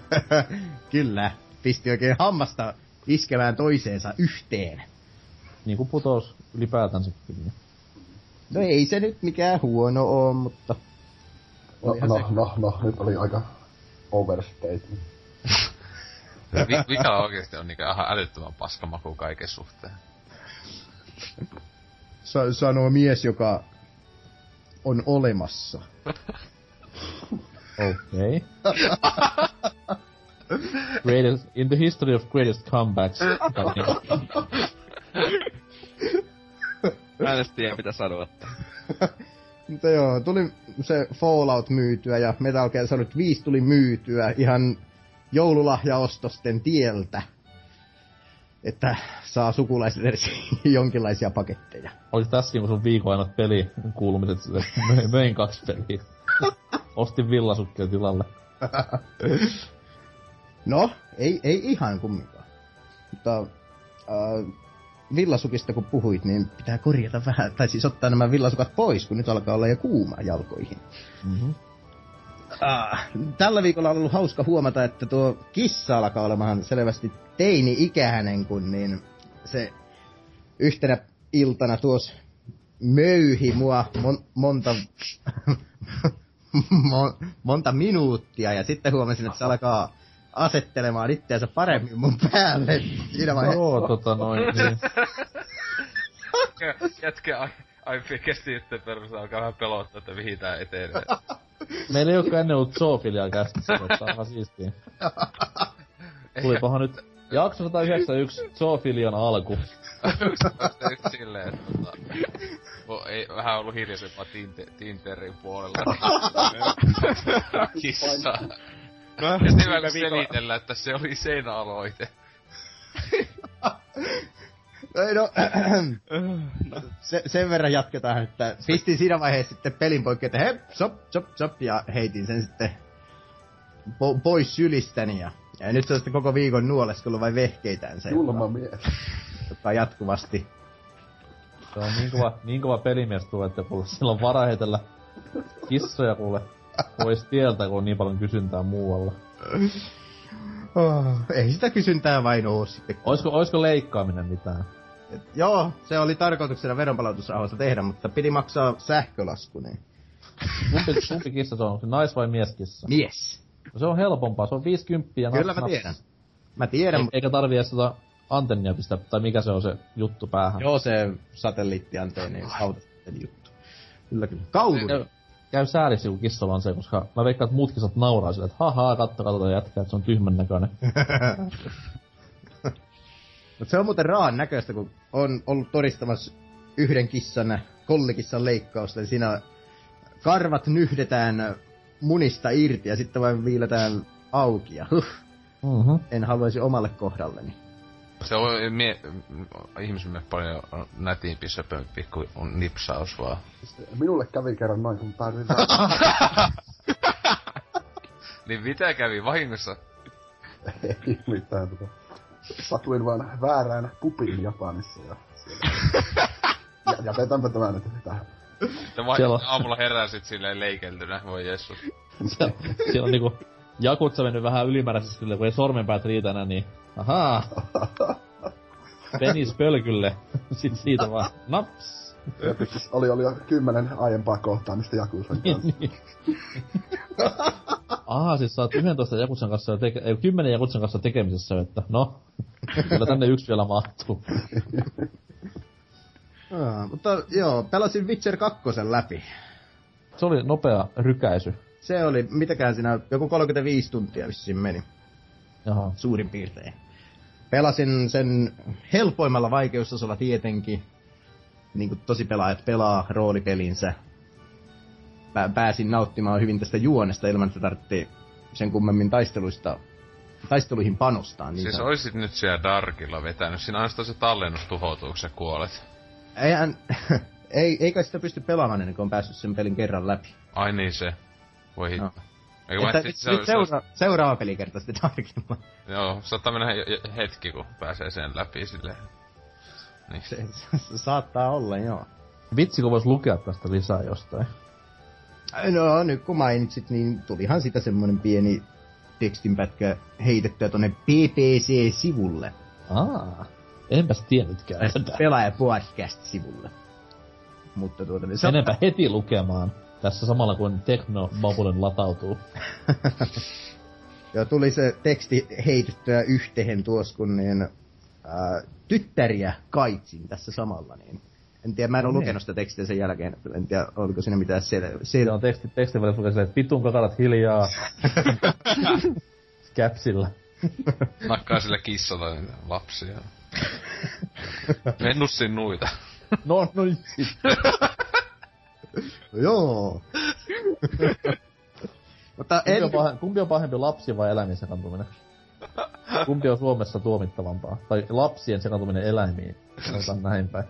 Kyllä, pisti oikein hammasta iskemään toiseensa yhteen. Niinku putous ylipäätänsä kyllä. No ei se nyt mikään huono oo, mutta... No, no, se- no, no, nyt oli aika overstatement. Vi- Mikä oikeesti on niinku ihan älyttömän paskamaku kaiken suhteen. Sa- sanoo mies, joka on olemassa. Okei. greatest, in the history of greatest comebacks. Mä en edes tiedä mitä sanoa. Mutta joo, tuli se Fallout myytyä ja Metal Gear Solid 5 tuli myytyä ihan joululahjaostosten tieltä. Että saa sukulaiset edes jonkinlaisia paketteja. Oliko tässä niinku sun viikon ainoat peli kuulumiset sille, että möin, möin kaksi peliä. Ostin villasukkia tilalle. No, ei, ei ihan kumminkaan. Mutta äh, villasukista kun puhuit, niin pitää korjata vähän, tai siis ottaa nämä villasukat pois, kun nyt alkaa olla jo kuuma jalkoihin. Mm-hmm. Ah, tällä viikolla on ollut hauska huomata, että tuo kissa alkaa olemaan selvästi teini-ikäinen, kun niin se yhtenä iltana tuos möyhi mua mon- monta, mon- monta minuuttia ja sitten huomasin, että se alkaa asettelemaan itseänsä paremmin mun päälle siinä vaiheessa. Joo, tota noin, niin. Jätkä ai, ai kesti yhteen perusteella alkaa vähän pelottaa, että mihin tää etenee. Meillä ei olekaan ennen ollut zoofiliaa kästissä, mutta on ihan siistiä. Tulipahan nyt jakso 191 zoofilian alku. Nyt silleen, että tota, ei vähän ollut hiljaisempaa tinte, Tinterin puolella. Kissa. Ja sitten vielä selitellä, että se oli sen aloite. Ei no, se, sen verran jatketaan, että pistin siinä vaiheessa sitten pelin poikki, että hep, sop, sop, sop, ja heitin sen sitten po- pois sylistäni. Ja, ja nyt se on sitten koko viikon nuoleskellut vai vehkeitään se, Julma mies. joka jatkuvasti. Se on niin kova, niin kova pelimies tuo, että kuule, sillä on vara heitellä kissoja kuule pois tieltä, kun on niin paljon kysyntää muualla. Oh, ei sitä kysyntää vain oo sitten. Oisko, oisko leikkaaminen mitään? Et, joo, se oli tarkoituksena veronpalautusrahoista tehdä, mutta piti maksaa sähkölasku, niin. Kumpi, kumpi kissa se on? Onko se nais- vai mieskissa? Mies. No se on helpompaa, se on 50 ja Kyllä naps, mä naps. tiedän. Mä tiedän, E- mutta eikä tarvii edes tota antennia pistää, tai mikä se on se juttu päähän. joo se satelliittianteeni autasatelli juttu. Kyllä, kyllä. Kauluri. Käy, sääliksi, kun kissalla on se, koska mä veikkaan, että muut kissat nauraa sille, että haha, katso, katso jätkää, että se on tyhmän näköinen. Mutta se on muuten raan näköistä, kun on ollut todistamassa yhden kissan, kollikissan leikkausta, niin siinä karvat nyhdetään munista irti ja sitten vain viiletään auki ja huh, Mm-hmm. en haluaisi omalle kohdalleni. Se on mie, ihmisille paljon nätimpi, söpömpi kuin on nipsaus vaan. Minulle kävi kerran noin, kun päädyin Niin mitä kävi vahingossa? Ei mitään tota. Satuin vaan väärään pupiin Japanissa ja siellä. ja, jätetänpä tämän nyt tähän. Siellä on- aamulla heräsit silleen leikeltynä, voi jessus. Siellä, siellä on niinku jakutsa mennyt vähän ylimääräisesti sille, kun ei sormenpäät riitä enää, niin ahaa. Penis pölkylle. Sitten siitä vaan naps. Oli, oli jo kymmenen aiempaa kohtaamista Jakusan kanssa. Niin. Aha, siis sä oot 11 Jakutsan kanssa teke- ei, 10 Jakutsan kanssa tekemisessä, että no, kyllä tänne yksi vielä mahtuu. Aa, mutta joo, pelasin Witcher 2 läpi. Se oli nopea rykäisy. Se oli, mitäkään siinä, joku 35 tuntia vissiin meni, Jaha. suurin piirtein. Pelasin sen helpoimmalla vaikeustasolla tietenkin, niin kuin tosi pelaajat pelaa roolipelinsä. Pä- pääsin nauttimaan hyvin tästä juonesta ilman, että tarvitsi sen kummemmin taisteluista, taisteluihin panostaa. Niin Siis oisit nyt siellä Darkilla vetänyt, siinä ainoastaan se tallennus tuhoutuu, kun sä kuolet. Eihän, ei, eikä sitä pysty pelaamaan ennen kuin on päässyt sen pelin kerran läpi. Ai niin se. Voi. No. Että se, nyt se, seura- seuraava pelikerta sitten tarkemmin. Joo, saattaa mennä he- he- hetki, kun pääsee sen läpi silleen. Niin. Se, se saattaa olla, joo. Vitsi, kun vois lukea tästä lisää jostain. No nyt kun mainitsit, niin tulihan sitä semmonen pieni tekstinpätkä heitettyä tonne PPC-sivulle. Aa, enpäs tiennytkään. Pelaaja podcast-sivulle. Mutta tuota, niin se on- Enempä heti lukemaan. Tässä samalla kun Tekno Babulen latautuu. Ja tuli se teksti heitettyä yhteen tuossa, kun niin, ää, tyttäriä kaitsin tässä samalla. Niin. En tiedä, mä en ole niin. lukenut sitä tekstiä sen jälkeen. että En tiedä, oliko siinä mitään sel- sel- Siinä on teksti, tekstin välissä lukee että vitun kakarat hiljaa. Käpsillä. Nakkaa tai niitä lapsia. Mennussin nuita. No, no sit. Joo. Mutta Kumpi en, on, pah- kumpi on pahempi lapsi vai eläimien sekaantuminen? Kumpi on Suomessa tuomittavampaa? Tai lapsien sekaantuminen eläimiin? Sanotaan näin päin.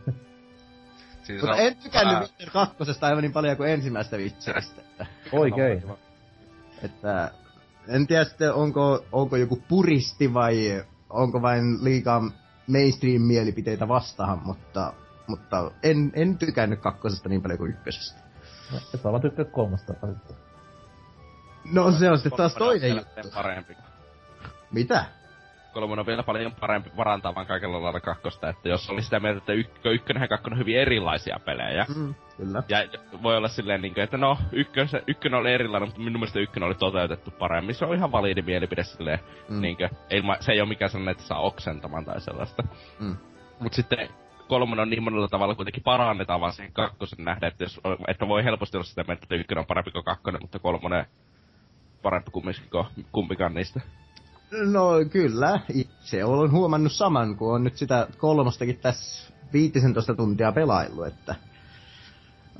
Siis mutta on en tykännyt vähän- Witcher kakkosesta aivan niin paljon kuin ensimmäistä Witcheristä. Oikein. että en tiedä sitten, onko, onko joku puristi vai onko vain liikaa mainstream-mielipiteitä vastaan, mutta, mutta en, en tykännyt kakkosesta niin paljon kuin ykkösestä. No, et vaan tykkää kolmasta. sitten. No se on sitten taas toinen juttu. Parempi. Mitä? Kolmonen on vielä paljon parempi parantamaan kaikella lailla kakkosta, että jos oli sitä mieltä, että ykkö, ykkönen ja kakkonen on hyvin erilaisia pelejä. Mm, kyllä. Ja voi olla silleen, niin kuin, että no, ykkönen, ykkönen oli erilainen, mutta minun mielestä ykkönen oli toteutettu paremmin. Se on ihan validi mielipide silleen, Mm. niin kuin, se ei ole mikään sellainen, että saa oksentamaan tai sellaista. Mm. Mut sitten kolmonen on niin monella tavalla kuitenkin parannetaan vaan siihen kakkosen nähdä, että, jos, että voi helposti olla sitä mieltä, että ykkönen on parempi kuin kakkonen, mutta kolmonen parempi kumminkin kuin kumpikaan niistä. No kyllä, itse olen huomannut saman, kun on nyt sitä kolmostakin tässä 15 tuntia pelaillut, että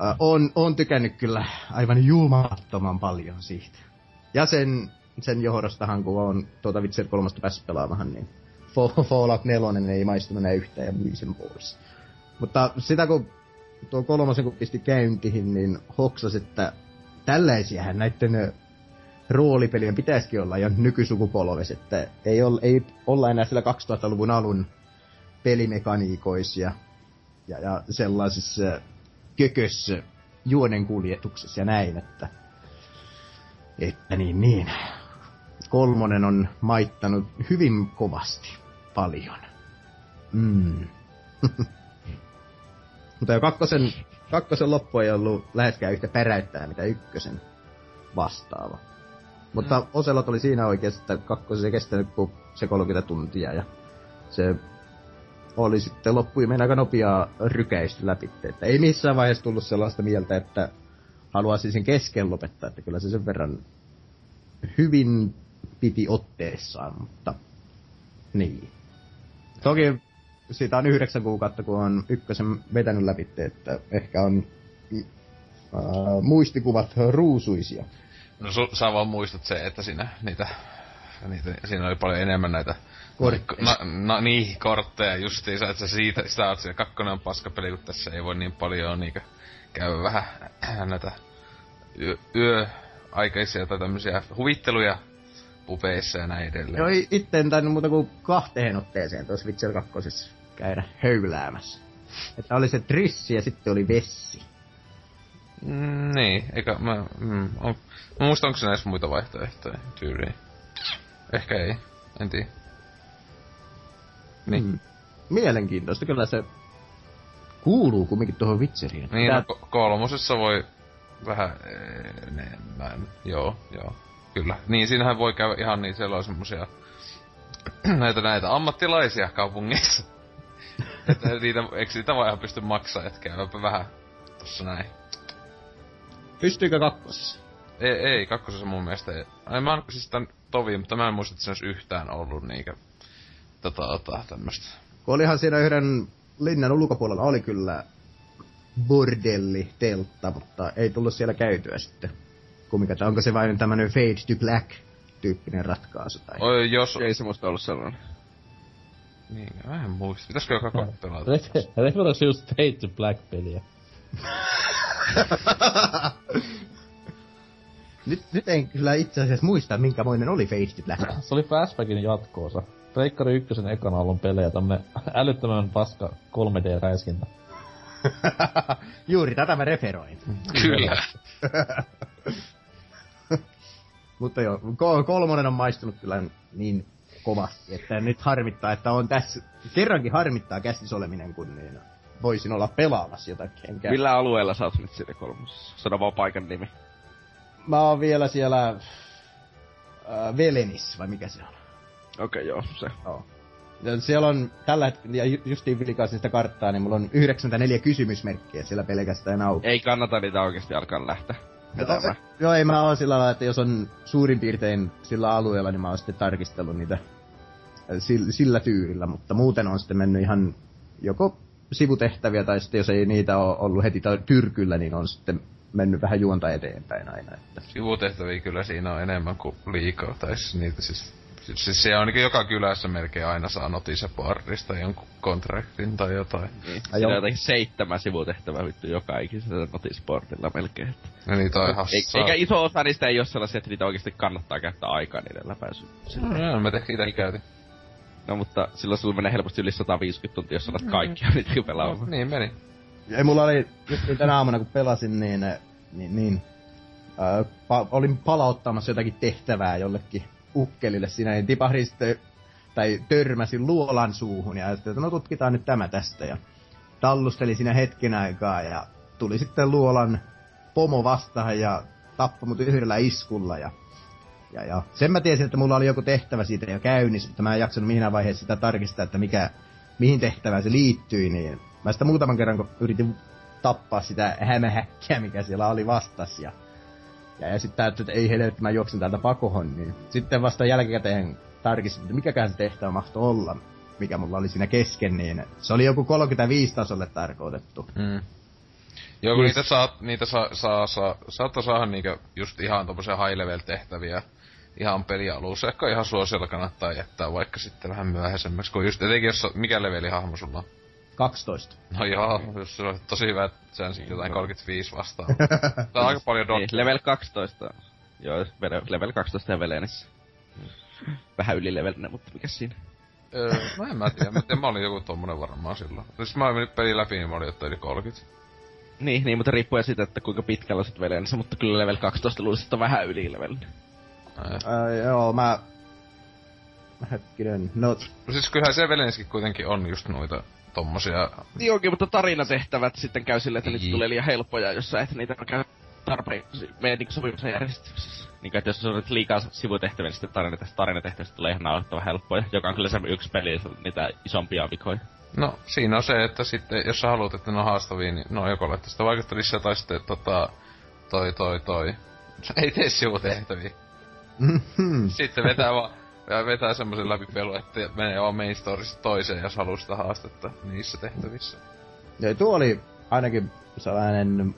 äh, on, on tykännyt kyllä aivan julmattoman paljon siitä. Ja sen, sen johdostahan, kun on tuota Witcher 3 päässyt pelaamaan, niin Fallout 4 ei maistunut enää yhtään ja myin sen pois. Mutta sitä kun tuo kolmosen kun pisti käyntiin, niin hoksas, että tällaisiahan näiden roolipelien pitäisikin olla jo nykysukupolves, että ei, olla, ei olla enää sillä 2000-luvun alun pelimekaniikoissa ja, ja sellaisissa kökössä juonen kuljetuksessa ja näin, että, että niin niin. Kolmonen on maittanut hyvin kovasti paljon. Mm. Mutta jo kakkosen, kakkosen loppu ei ollut läheskään yhtä päräyttää, mitä ykkösen vastaava. Mutta mm. Oselot oli siinä oikeassa, että kakkosessa ei kestänyt kuin se 30 tuntia ja se oli sitten loppuimen aika nopeaa rykäistä läpi. Että ei missään vaiheessa tullut sellaista mieltä, että haluaisin sen kesken lopettaa, että kyllä se sen verran hyvin piti otteessaan, mutta niin. Toki siitä on yhdeksän kuukautta, kun on ykkösen vetänyt läpi, että ehkä on äh, muistikuvat ruusuisia. No su, sä vaan muistat se, että siinä niitä, niitä siinä oli paljon enemmän näitä Kortteja. Na, na, niin, kortteja justiinsa, että siitä, sitä oot siinä kakkonen on paskapeli, kun tässä ei voi niin paljon niinkö käydä vähän näitä yö, yöaikaisia tai tämmöisiä huvitteluja pubeissa ja näin edelleen. Joo, itse en tainnut muuta kuin kahteen otteeseen tuossa Witcher 2 käydä höyläämässä. Että oli se Trissi ja sitten oli Vessi. Mm, niin, eikä mä, mm, on, mä muistan, onko se näissä muita vaihtoehtoja tyyliin. Ehkä ei, en tiedä. Niin. Mm. Mielenkiintoista, kyllä se kuuluu kumminkin tuohon Witcheriin. Niin, Tää- no, ko- kolmosessa voi vähän enemmän, joo, joo, kyllä. Niin, siinähän voi käydä ihan niin, siellä on semmosia näitä näitä ammattilaisia kaupungissa. että niitä, eikö niitä vaan ihan pysty maksaa, että käyväpä vähän tossa näin. Pystyykö kakkosessa? Ei, ei, kakkosessa mun mielestä ei. Ai mä oon siis tän tovi, mutta mä en muista, että se olisi yhtään ollut niinkö tota, tota, tämmöstä. Kun olihan siinä yhden linnan ulkopuolella oli kyllä bordelli, teltta, mutta ei tullut siellä käytyä sitten. Kumminkaan, että onko se vain tämmönen fade to black tyyppinen ratkaisu tai... Oi, jos... Ei se musta ollut sellainen. Niin, mä en muista. Pitäisikö joka koko pelata? Referoisi just Fade to Black-peliä. Nyt, nyt en kyllä itse asiassa muista, minkämoinen oli Fade to Black. Se oli Flashbackin jatkoosa. Reikkari ykkösen ekana allon pelejä, tämmönen älyttömän paska 3D-räiskintä. Juuri tätä mä referoin. Kyllä. Mutta joo, ko- kolmonen on maistunut kyllä niin kovasti, että nyt harmittaa, että on tässä, kerrankin harmittaa käsissä oleminen, kun niin voisin olla pelaamassa jotakin. Enkä... Millä alueella sä oot nyt siinä kolmosessa? Sano vaan paikan nimi. Mä oon vielä siellä äh, Velenis, vai mikä se on? Okei, okay, joo, se. Joo. Ja siellä on tällä hetkellä, ja ju- justiin vilkaisin sitä karttaa, niin mulla on 94 kysymysmerkkiä siellä pelkästään auki. Ei kannata niitä oikeesti alkaa lähteä. Vetämään. Joo, ei mä oon sillä lailla, että jos on suurin piirtein sillä alueella, niin mä oon sitten tarkistellut niitä äh, sillä, sillä tyylillä, mutta muuten on sitten mennyt ihan joko sivutehtäviä, tai sitten jos ei niitä ole ollut heti tyrkyllä, niin on sitten mennyt vähän juonta eteenpäin aina. Että. Sivutehtäviä kyllä siinä on enemmän kuin liikaa, tai siis niitä siis... Siis se on ainakin joka kylässä melkein aina saa notiseboardista jonkun kontraktin tai jotain. Niin. Ai Siinä on jotenkin seitsemän sivutehtävää vittu joka ikisellä notisportilla melkein. Että. Niitä on ihan Ei, eikä iso osa niistä ei ole sellaisia, että niitä oikeasti kannattaa käyttää aikaa niiden läpäisyyn. No, joo, mä tehtiin itse käytin. No mutta silloin sulla menee helposti yli 150 tuntia, jos alat kaikkia niitä pelaamaan. Niin meni. Ja mulla oli just niin tänä aamuna, kun pelasin, niin, niin, niin äh, pa- olin palauttamassa jotakin tehtävää jollekin ukkelille. Siinä, niin tipahdin sitten, tai törmäsin luolan suuhun, ja ajattelin, että no tutkitaan nyt tämä tästä, ja tallustelin siinä hetken aikaa, ja tuli sitten luolan pomo vastaan, ja tappoi mut yhdellä iskulla, ja ja, ja sen mä tiesin, että mulla oli joku tehtävä siitä jo käynnissä, mutta mä en jaksanut mihin vaiheessa sitä tarkistaa, että mikä, mihin tehtävään se liittyi, niin mä sitä muutaman kerran, kun yritin tappaa sitä hämähäkkiä, mikä siellä oli vastas, ja, ja, ja sitten että ei helvetti, mä juoksen täältä pakohon, niin sitten vasta jälkikäteen tarkistin, että mikäkään se tehtävä mahtoi olla, mikä mulla oli siinä kesken, niin se oli joku 35 tasolle tarkoitettu. Mm. Joo, kun Yes. niitä saa, niitä saa, saa, saa, saattaa saada niinkö just ihan tommosia high level tehtäviä ihan pelialussa. Ehkä ihan suosiolla kannattaa jättää vaikka sitten vähän myöhäisemmäksi, kun just etenkin jos, mikä leveli hahmo sulla on? 12. No joo, jos se on tosi hyvä, että se on sitten jotain 35 vastaan. Se on aika paljon Niin, dot. level 12. Joo, level 12 ja Velenissä. Vähän ylilevelinen, mutta mikä siinä? Öö, no en mä tiedä, mä, tiedän, mä olin joku tommonen varmaan silloin. Siis mä olin peli läpi, niin mä olin jotain yli 30. Niin, niin, mutta riippuen siitä, että kuinka pitkällä sit Velenissä, mutta kyllä level 12 luulisin, että on vähän ylilevelinen. Ää. Ää, joo, mä... Hetkinen, no No siis kyllähän se Velenskin kuitenkin on just noita tommosia... Niin mutta tarinatehtävät sitten käy silleen, että niitä Niin. tulee liian helppoja, jos sä et niitä käy tarpeeksi meidän niin sopimuksen järjestyksessä. Niin että jos on liikaa sivutehtäviä, niin sitten tarinatehtävistä, tarinatehtävistä tulee ihan naurettavan helppoja, joka on kyllä se yksi peli, niitä isompia vikoja. No, siinä on se, että sitten, jos sä haluat, että ne on haastavia, niin no joko laittaa sitä vaikuttelissa tai sitten tota, toi, toi, toi. Ei tee sivutehtäviä. Sitten vetää vaan, ja vetää semmosen läpi pelu, että menee vaan main storista toiseen, jos haluaa sitä haastetta niissä tehtävissä. Ja tuo oli ainakin sellainen,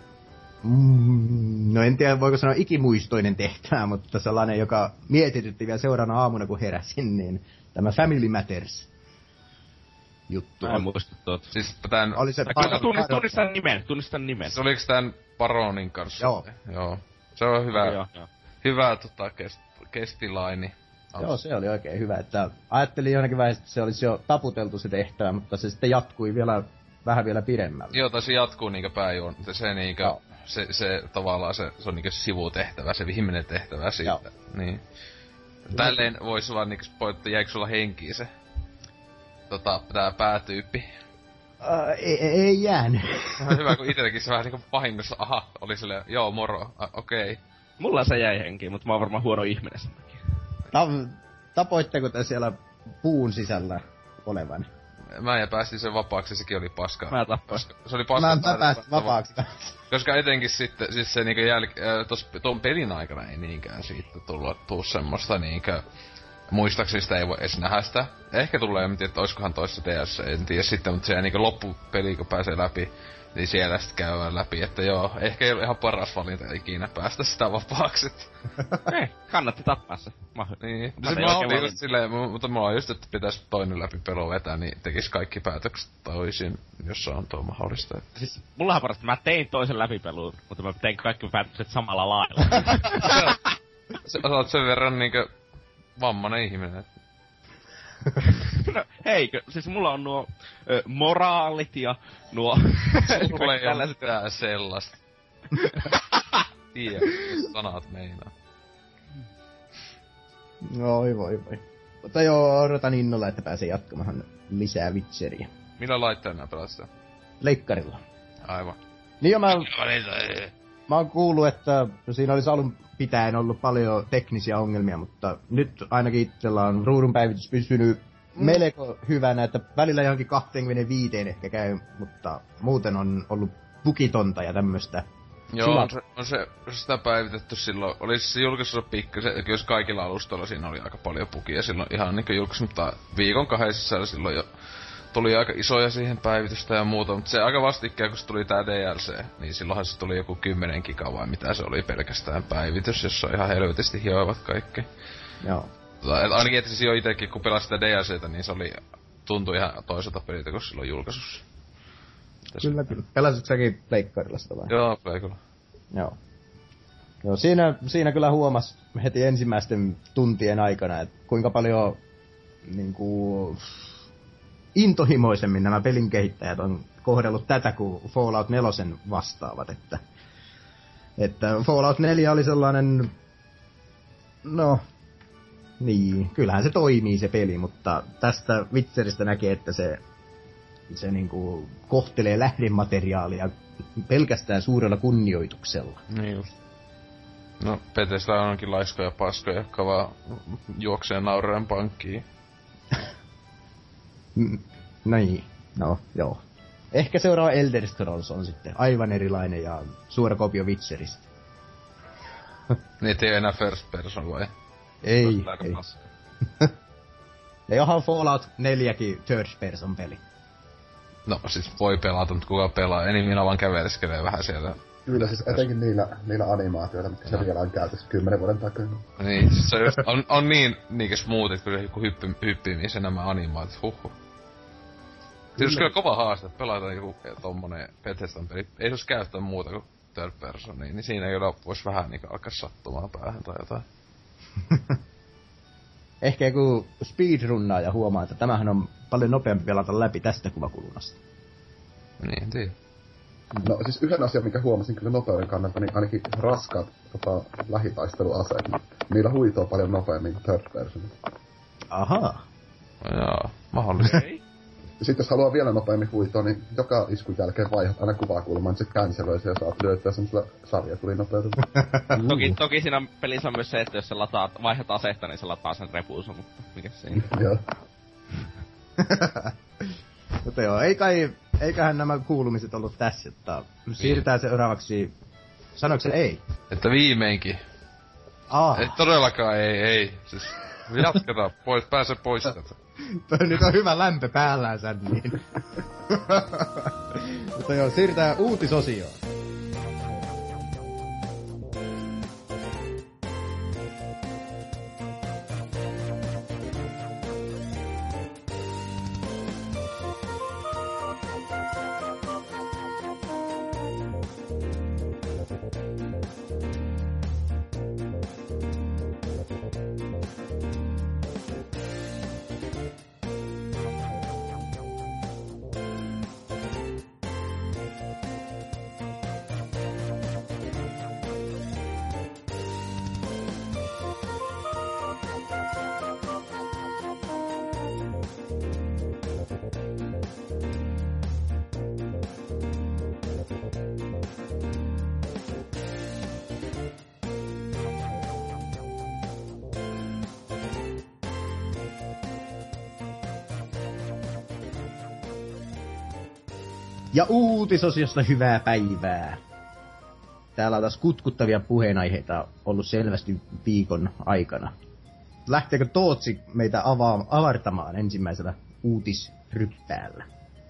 mm, no en tiedä voiko sanoa ikimuistoinen tehtävä, mutta sellainen, joka mietitytti vielä seuraavana aamuna kun heräsin, niin tämä Family Matters juttu. Mä en muista tuota. Siis tän... Oli se Kyllä Paro- tunnistan, nimen, tunnistan nimen. Siis oliks tän Baronin kanssa? Joo. Joo. Se on hyvä, Joo, joo. hyvä tota, kest, kestilaini. Joo, se oli oikein hyvä. Että ajattelin jonnekin vaiheessa, että se olisi jo taputeltu se tehtävä, mutta se sitten jatkui vielä vähän vielä pidemmälle. Joo, tai se jatkuu niinkö pääjuon, se niinkö, Joo. se, se tavallaan se, se on niinkö sivutehtävä, se viimeinen tehtävä siitä. Joo. Niin. Tälleen voisi vaan niinkö että jäikö sulla henkiin se, tota, tää päätyyppi. Äh, ei, ei, ei jäänyt. Hyvä, kun itelläkin se vähän niinku vahingossa, aha, oli silleen, joo, moro, okei. Okay. Mulla se jäi henkiin, mutta mä oon varmaan huono ihminen sen takia. Ta- tapoitteko te siellä puun sisällä olevan? Mä ja päästin sen vapaaksi, sekin oli paskaa. Mä tappoin. Paska- Se oli paska. Mä, mä pääsin vapaaksi. Koska etenkin sitten, siis se niinkö jäl... Äh, tos, ton pelin aikana ei niinkään siitä tulla, tuu semmoista niinkö... Muistaakseni sitä ei voi edes nähdä sitä. Ehkä tulee, en tiedä, että oiskohan toissa DS, en tiedä sitten, mutta se niinkö loppupeli, kun pääsee läpi, niin siellä sitten käydään läpi, että joo, ehkä ei ole ihan paras valinta ikinä päästä sitä vapaaksi. Ei, kannatti tappaa se. Mä, Niin, Mä se mä olin just silleen, mu- mutta mulla on just, että pitäisi toinen läpi pelu vetää, niin tekis kaikki päätökset toisin, jos se on tuo mahdollista. Että. siis mullahan parasta, mä tein toisen läpipeluun, mutta mä tein kaikki päätökset samalla lailla. Sä sä oot sen verran niinkö vammainen ihminen, no, heikö, siis mulla on nuo ö, moraalit ja nuo Sulla ei ole mitään sellaista. Tiedä, mitä sanat meinaa. Oi voi voi. Mutta joo, odotan innolla, että pääsee jatkamaan lisää Witcheria. Millä laitteena pelaat sitä? Leikkarilla. Aivan. Niin jo mä, mä oon kuullut, että siinä olisi alun pitäen ollut paljon teknisiä ongelmia, mutta nyt ainakin itsellä on ruudun päivitys pysynyt mm. melko hyvänä, että välillä johonkin 25 ehkä käy, mutta muuten on ollut bukitonta ja tämmöstä. Joo, on se, on se, sitä päivitetty silloin. Oli se julkaisussa pikkasen, jos kaikilla alustoilla siinä oli aika paljon pukia silloin ihan niinku julkaisu, mutta viikon kahden sisällä silloin jo tuli aika isoja siihen päivitystä ja muuta, mutta se aika vastikään, kun se tuli tää DLC, niin silloinhan se tuli joku 10 giga vai mitä se oli pelkästään päivitys, jossa ihan helvetisti hioivat kaikki. Joo. Tota, et ainakin että siis jo itekin, kun pelasin sitä DLCtä, niin se oli, tuntui ihan toiselta peliltä kuin silloin julkaisussa. Tässä- Kyllä, kyllä. Pelasitko säkin leikkarilla sitä vai? Joo, kyllä kyllä. Joo. Joo, siinä, siinä kyllä huomas heti ensimmäisten tuntien aikana, että kuinka paljon niin kuin, intohimoisemmin nämä pelin kehittäjät on kohdellut tätä kuin Fallout 4 vastaavat, että, että Fallout 4 oli sellainen, no, niin, kyllähän se toimii se peli, mutta tästä Witcheristä näkee, että se, se niin kuin kohtelee lähdemateriaalia pelkästään suurella kunnioituksella. Niin just. No, Bethesda on onkin laiskoja paskoja, jotka vaan juoksee naureen pankkiin. Mm, Niin, no joo. Ehkä seuraava Elder Scrolls on sitten aivan erilainen ja suora kopio Witcheristä. Niin, ettei enää first person vai? Ei, ei. Ja johan Fallout 4kin third person peli. No, siis voi pelata, mutta kuka pelaa? Eni minä vaan käveleskelee vähän siellä. Kyllä siis etenkin niillä, niillä animaatioilla, mitkä se vielä on käytössä kymmenen vuoden takana. Niin, siis se on, on, on niin niinkö smoothit, kun joku hyppy, hyppimisen nämä animaatiot, huhhuh. Se olisi kyllä kova haaste, että pelataan joku tommonen Bethesdan peli. Ei se olisi käyttää muuta kuin third person, niin, niin siinä kyllä voisi vähän niinku alkaa sattumaan päähän tai jotain. Ehkä joku speedrunnaa ja huomaa, että tämähän on paljon nopeampi pelata läpi tästä kuvakulmasta. Niin, tii. No siis yhden asian, mikä huomasin kyllä nopeuden kannalta, niin ainakin raskaat tota, lähitaisteluaseet, niin niillä huitoo paljon nopeammin kuin third person. Ahaa. No Joo, mahdollista. Ja sitten jos haluaa vielä nopeammin huitoa, niin joka iskun jälkeen vaihdat aina kuvakulman, niin se canceloi se ja saat lyötyä semmoisella sarjatulinopeudella. Toki, toki siinä pelissä on myös se, että jos sä lataat, vaihdat asetta, niin se lataa sen repuusun, mutta mikä siinä? Joo. Mutta joo, ei kai, eiköhän nämä kuulumiset ollut tässä, että siirrytään seuraavaksi... Sanoiko se ei? Että viimeinkin. Ah, Ei todellakaan, ei, ei. Siis jatketaan, pois, pääse pois tätä. toi nyt on hyvä lämpö päällänsä, niin. Mutta joo, siirrytään uutisosioon. Uutisosiosta hyvää päivää. Täällä on taas kutkuttavia puheenaiheita ollut selvästi viikon aikana. Lähteekö Tootsi meitä avaa, avartamaan ensimmäisellä uutisryppäällä?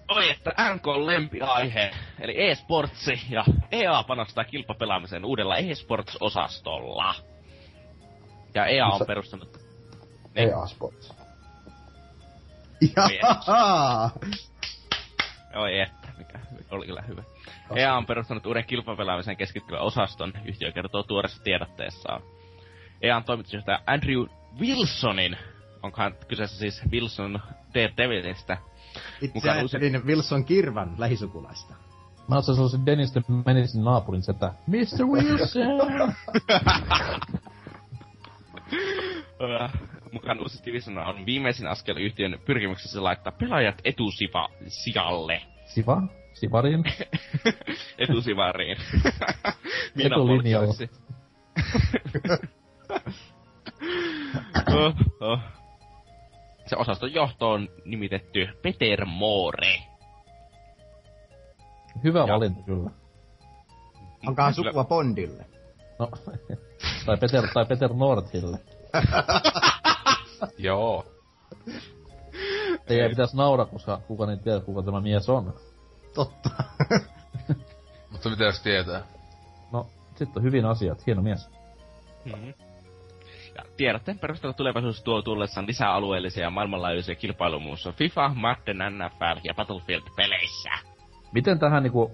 Oi, että NK on lempiaihe, eli e-sportsi, ja EA panostaa kilpapelaamiseen uudella e-sports-osastolla. Ja EA on perustanut... EA Sports. Jaha! Oi että, oli kyllä hyvä. EA on perustanut uuden kilpapelaamiseen keskittyvän osaston, yhtiö kertoo tuoreessa tiedotteessaan. EAN toimitusjohtaja Andrew Wilsonin, onkohan kyseessä siis Wilson Daredevilistä, Itse Mukaan ajattelin Wilson Kirvan lähisukulaista. Mä oon sellaisen Dennis the Menacein naapurin setä. Mr. Wilson! Mukaan uusi Division on viimeisin askel yhtiön pyrkimyksessä laittaa pelaajat etusiva sijalle. Siva? Sivarin? Etusivariin. Etulinjalla. polttoisin. oh, oh. Se osaston johto on nimitetty Peter Moore. Hyvä Ja. valinta kyllä. Onkohan sukua Bondille? No, tai Peter, tai Peter Nordhille. Joo. Ei pitäisi nauraa, koska kuka niin tiedä, kuka tämä mies on. Totta. Mutta mitä jos tietää? No, sitten on hyvin asiat. Hieno mies. Mm-hmm. Ja tiedotteen perusteella tulevaisuus tuo tullessaan lisää alueellisia ja maailmanlaajuisia kilpailumuussa FIFA, Madden, NFL ja Battlefield-peleissä. Miten tähän niinku,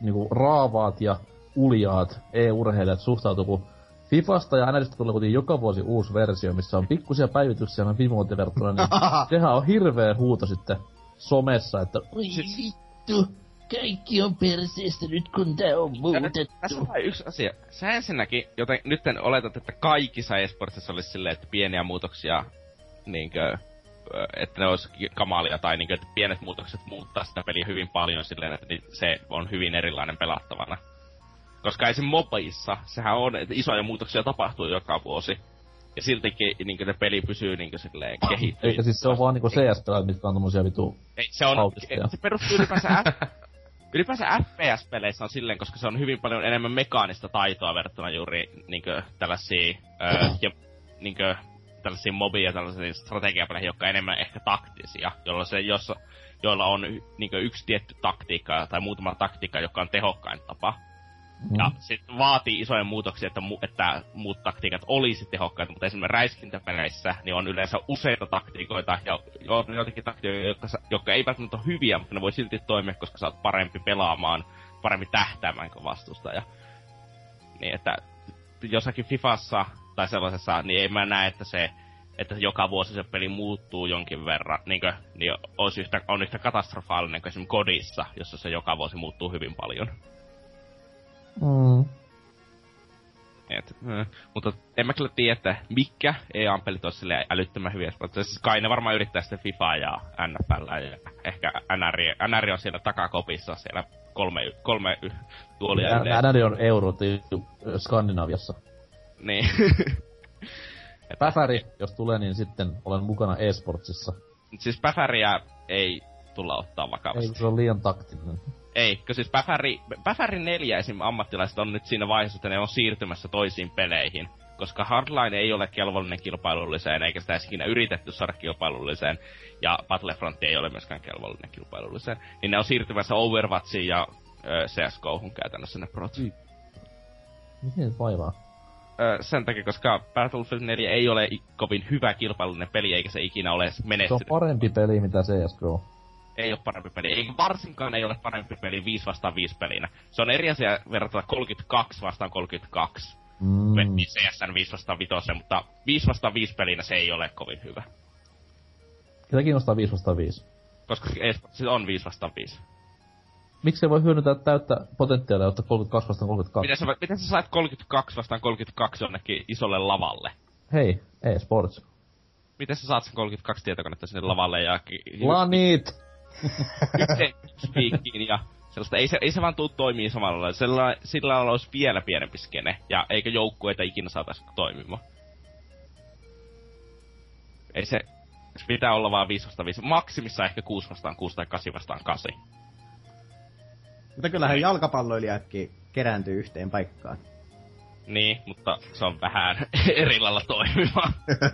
niinku raavaat ja uljaat e-urheilijat suhtautuu, kun Fifasta ja NListä tulee kuitenkin joka vuosi uusi versio, missä on pikkusia päivityksiä noin viime verrattuna, niin sehän on hirveä huuto sitten somessa, että Oi vittu, kaikki on perseestä nyt kun tää on Tässä muutettu. on vain yksi asia. Sä ensinnäkin, joten nyt en oletat, että kaikissa esportsissa olisi silleen, että pieniä muutoksia, niinkö, että ne olisi kamalia, tai niinkö, että pienet muutokset muuttaa sitä peliä hyvin paljon silleen, että se on hyvin erilainen pelattavana. Koska esim. mobaissa, sehän on, että isoja muutoksia tapahtuu joka vuosi. Ja siltikin niinkö se peli pysyy niinkö silleen kehittyy. eikä siis se on vaan niinku CS-pelaajat, mitkä on tommosia vitu Ei, se on, autisteja. se perustuu ylipäänsä, F, ylipäänsä FPS-peleissä on silleen, koska se on hyvin paljon enemmän mekaanista taitoa verrattuna juuri niinkö tällaisiin, öö, ja niinkö tällaisiin mobi- ja tällaisiin strategiapeleihin, jotka on enemmän ehkä taktisia, jolloin se, jossa, joilla on niinkö yksi tietty taktiikka tai muutama taktiikka, joka on tehokkain tapa. Mm. Ja sit vaatii isoja muutoksia, että, mu- että muut taktiikat olisi tehokkaita, mutta esimerkiksi räiskintäpeleissä niin on yleensä useita taktiikoita ja on joitakin taktiikoita, jotka, jotka ei välttämättä ole hyviä, mutta ne voi silti toimia, koska sä oot parempi pelaamaan, paremmin tähtäämään kuin vastustaja. Niin että jossakin Fifassa tai sellaisessa, niin ei mä näe, että se että joka vuosi se peli muuttuu jonkin verran, niinkö, niin olisi yhtä, on yhtä katastrofaalinen kuin esimerkiksi Kodissa, jossa se joka vuosi muuttuu hyvin paljon. Mm. Et, äh, mutta en mä kyllä tiedä, että mikä EA-pelit olisi silleen älyttömän hyviä. Mutta siis kai ne varmaan yrittää sitten FIFA ja NFL ja ehkä NR, NR on siellä takakopissa siellä kolme, kolme tuolia. NRI on euro Skandinaviassa. Niin. Päfäri, jos tulee, niin sitten olen mukana e-sportsissa. siis Päfäriä ei tulla ottaa Ei, vakavasti. kun se on liian taktinen. Ei, kun siis Päfäri, Päfäri 4 esim. ammattilaiset on nyt siinä vaiheessa, että ne on siirtymässä toisiin peleihin. Koska Hardline ei ole kelvollinen kilpailulliseen, eikä sitä edes ikinä yritetty saada kilpailulliseen, ja Battlefront ei ole myöskään kelvollinen kilpailulliseen, niin ne on siirtymässä Overwatchiin ja ö, CSGOhun käytännössä ne prot. Mm. Miten se vaivaa? Ö, sen takia, koska Battlefield 4 ei ole kovin hyvä kilpailullinen peli, eikä se ikinä ole Se on menestynyt. parempi peli mitä CSGO. Ei ole parempi peli. Ei varsinkaan ei ole parempi peli 5 vastaan 5 pelinä. Se on eri asia verrattuna 32 vastaan 32. Mm. CSN 5 vastaan 5, mutta 5 vastaan 5 pelinä se ei ole kovin hyvä. Ketä kiinnostaa 5 vastaan 5? Koska se on 5 vastaan 5. Miksi se voi hyödyntää täyttä potentiaalia ottaa 32 vastaan 32? Miten sä, miten sä saat 32 vastaan 32 jonnekin isolle lavalle? Hei, e-sports. Miten sä saat sen 32 tietokonetta sinne lavalle ja... Lanit! yhteen spiikkiin ja sellaista. Ei se, ei se vaan tuu toimii samalla lailla. Sillä, sillä lailla olisi vielä pienempi skene, ja eikä joukkueita ikinä saataisi toimimaan. Ei se, se pitää olla vaan 5 vastaan 5. Maksimissa ehkä 6 vastaan 6 tai 8 vastaan 8. Mutta kyllähän jalkapalloilijatkin kerääntyy yhteen paikkaan. Niin, mutta se on vähän eri lailla toimiva.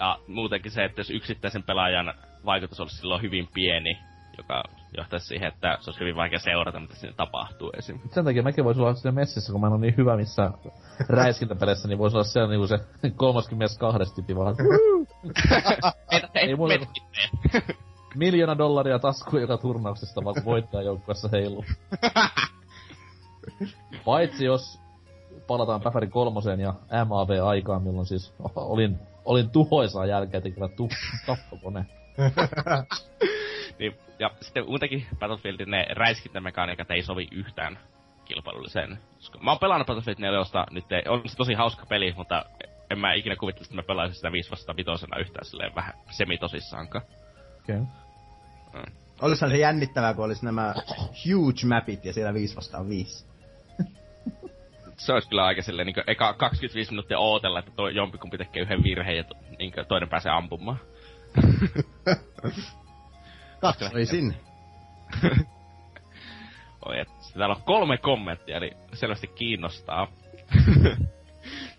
ja muutenkin se, että jos yksittäisen pelaajan vaikutus olisi silloin hyvin pieni, joka johtaisi siihen, että se olisi hyvin vaikea seurata, mitä siinä tapahtuu esim. Sen takia mäkin voisin olla siinä messissä, kun mä en ole niin hyvä missä räiskintäpeleissä, niin voisi olla siellä niinku se 32 tyyppi vaan. ei, Miljoona dollaria taskuun joka turnauksesta, vaan voittajajoukkuessa heiluu. Paitsi jos palataan Päfäri kolmoseen ja MAV-aikaan, milloin siis olin, olin tuhoisaa jälkeen tekevä tu- tappokone. niin, ja sitten muutenkin Battlefieldin ne räiskintämekaniikat ei sovi yhtään kilpailullisen. Koska Mä oon pelannut Battlefield 4 nyt, ei- on se tosi hauska peli, mutta en mä ikinä kuvittelisi, että mä pelaisin sitä 5 vasta vitosena yhtään silleen vähän semitosissaankaan. Okei. Mm. Olisihan se jännittävää, kun olisi nämä huge mapit ja siellä 5 vastaan 5. Se olisi kyllä aika silleen, niin eka 25 minuuttia ootella, että toi jompikumpi tekee yhden virheen ja to, niin toinen pääsee ampumaan. Katsoisin. Oi, et, sitten täällä on kolme kommenttia, eli selvästi kiinnostaa.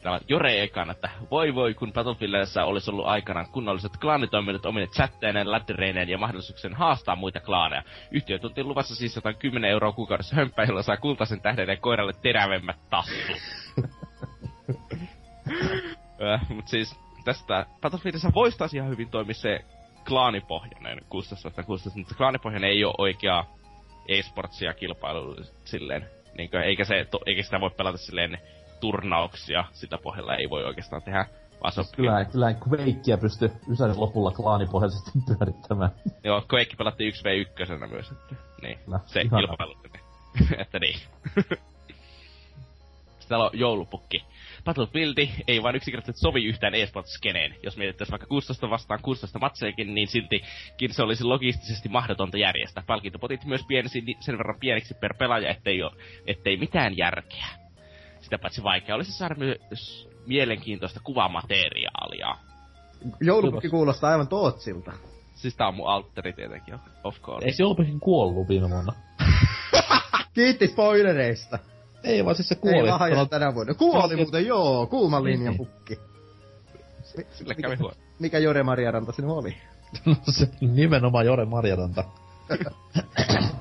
Täällä on Jore ekana, että voi voi, kun Battlefieldissa olisi ollut aikanaan kunnolliset klaanitoiminnot omine chatteineen, laddereineen ja mahdollisuuksien haastaa muita klaaneja. Yhtiö tunti luvassa siis jotain 10 euroa kuukaudessa hömppää, jolla saa kultaisen tähden ja koiralle terävemmät tassut. Äh, Mut siis tästä Battlefieldissa voisi taas ihan hyvin toimia se klaanipohjainen 16 16, mutta klaanipohjainen ei ole oikea e-sportsia kilpailu silleen. Niinkö, eikä, se, to, eikä sitä voi pelata silleen turnauksia sitä pohjalla ei voi oikeastaan tehdä. Vaan se on Kyllä, kyllä en Quakea pysty Ysärin lopulla klaanipohjaisesti pyörittämään. Joo, Quake pelattiin 1v1 myös, että niin, Kyllä, se ihana. kilpailu. että niin. Sitten täällä on joulupukki. Battlefield ei vain yksinkertaisesti sovi yhtään e-sport-skeneen. Jos mietittäisiin vaikka 16 vastaan 16 matsejakin, niin siltikin se olisi logistisesti mahdotonta järjestää. Palkintopotit myös pienisi ni- sen verran pieniksi per pelaaja, ettei, ole, ettei mitään järkeä. Sitä paitsi vaikea olisi saada myös mielenkiintoista kuvamateriaalia. Joulupukki kuulostaa aivan Tootsilta. Siis tää on mun altteri tietenkin, of course. Eikö Joulupukin kuollut viime vuonna? Kiitti spoilereista. Ei vaan siis se Ei kuoli. lahja Sanot- tänä vuonna. Kuoli sanot- muuten, joo. Kuuman linjan Niin. pukki. Sille mikä, kävi huono. mikä Jore Marjaranta sinun oli? se nimenomaan Jore Marjaranta.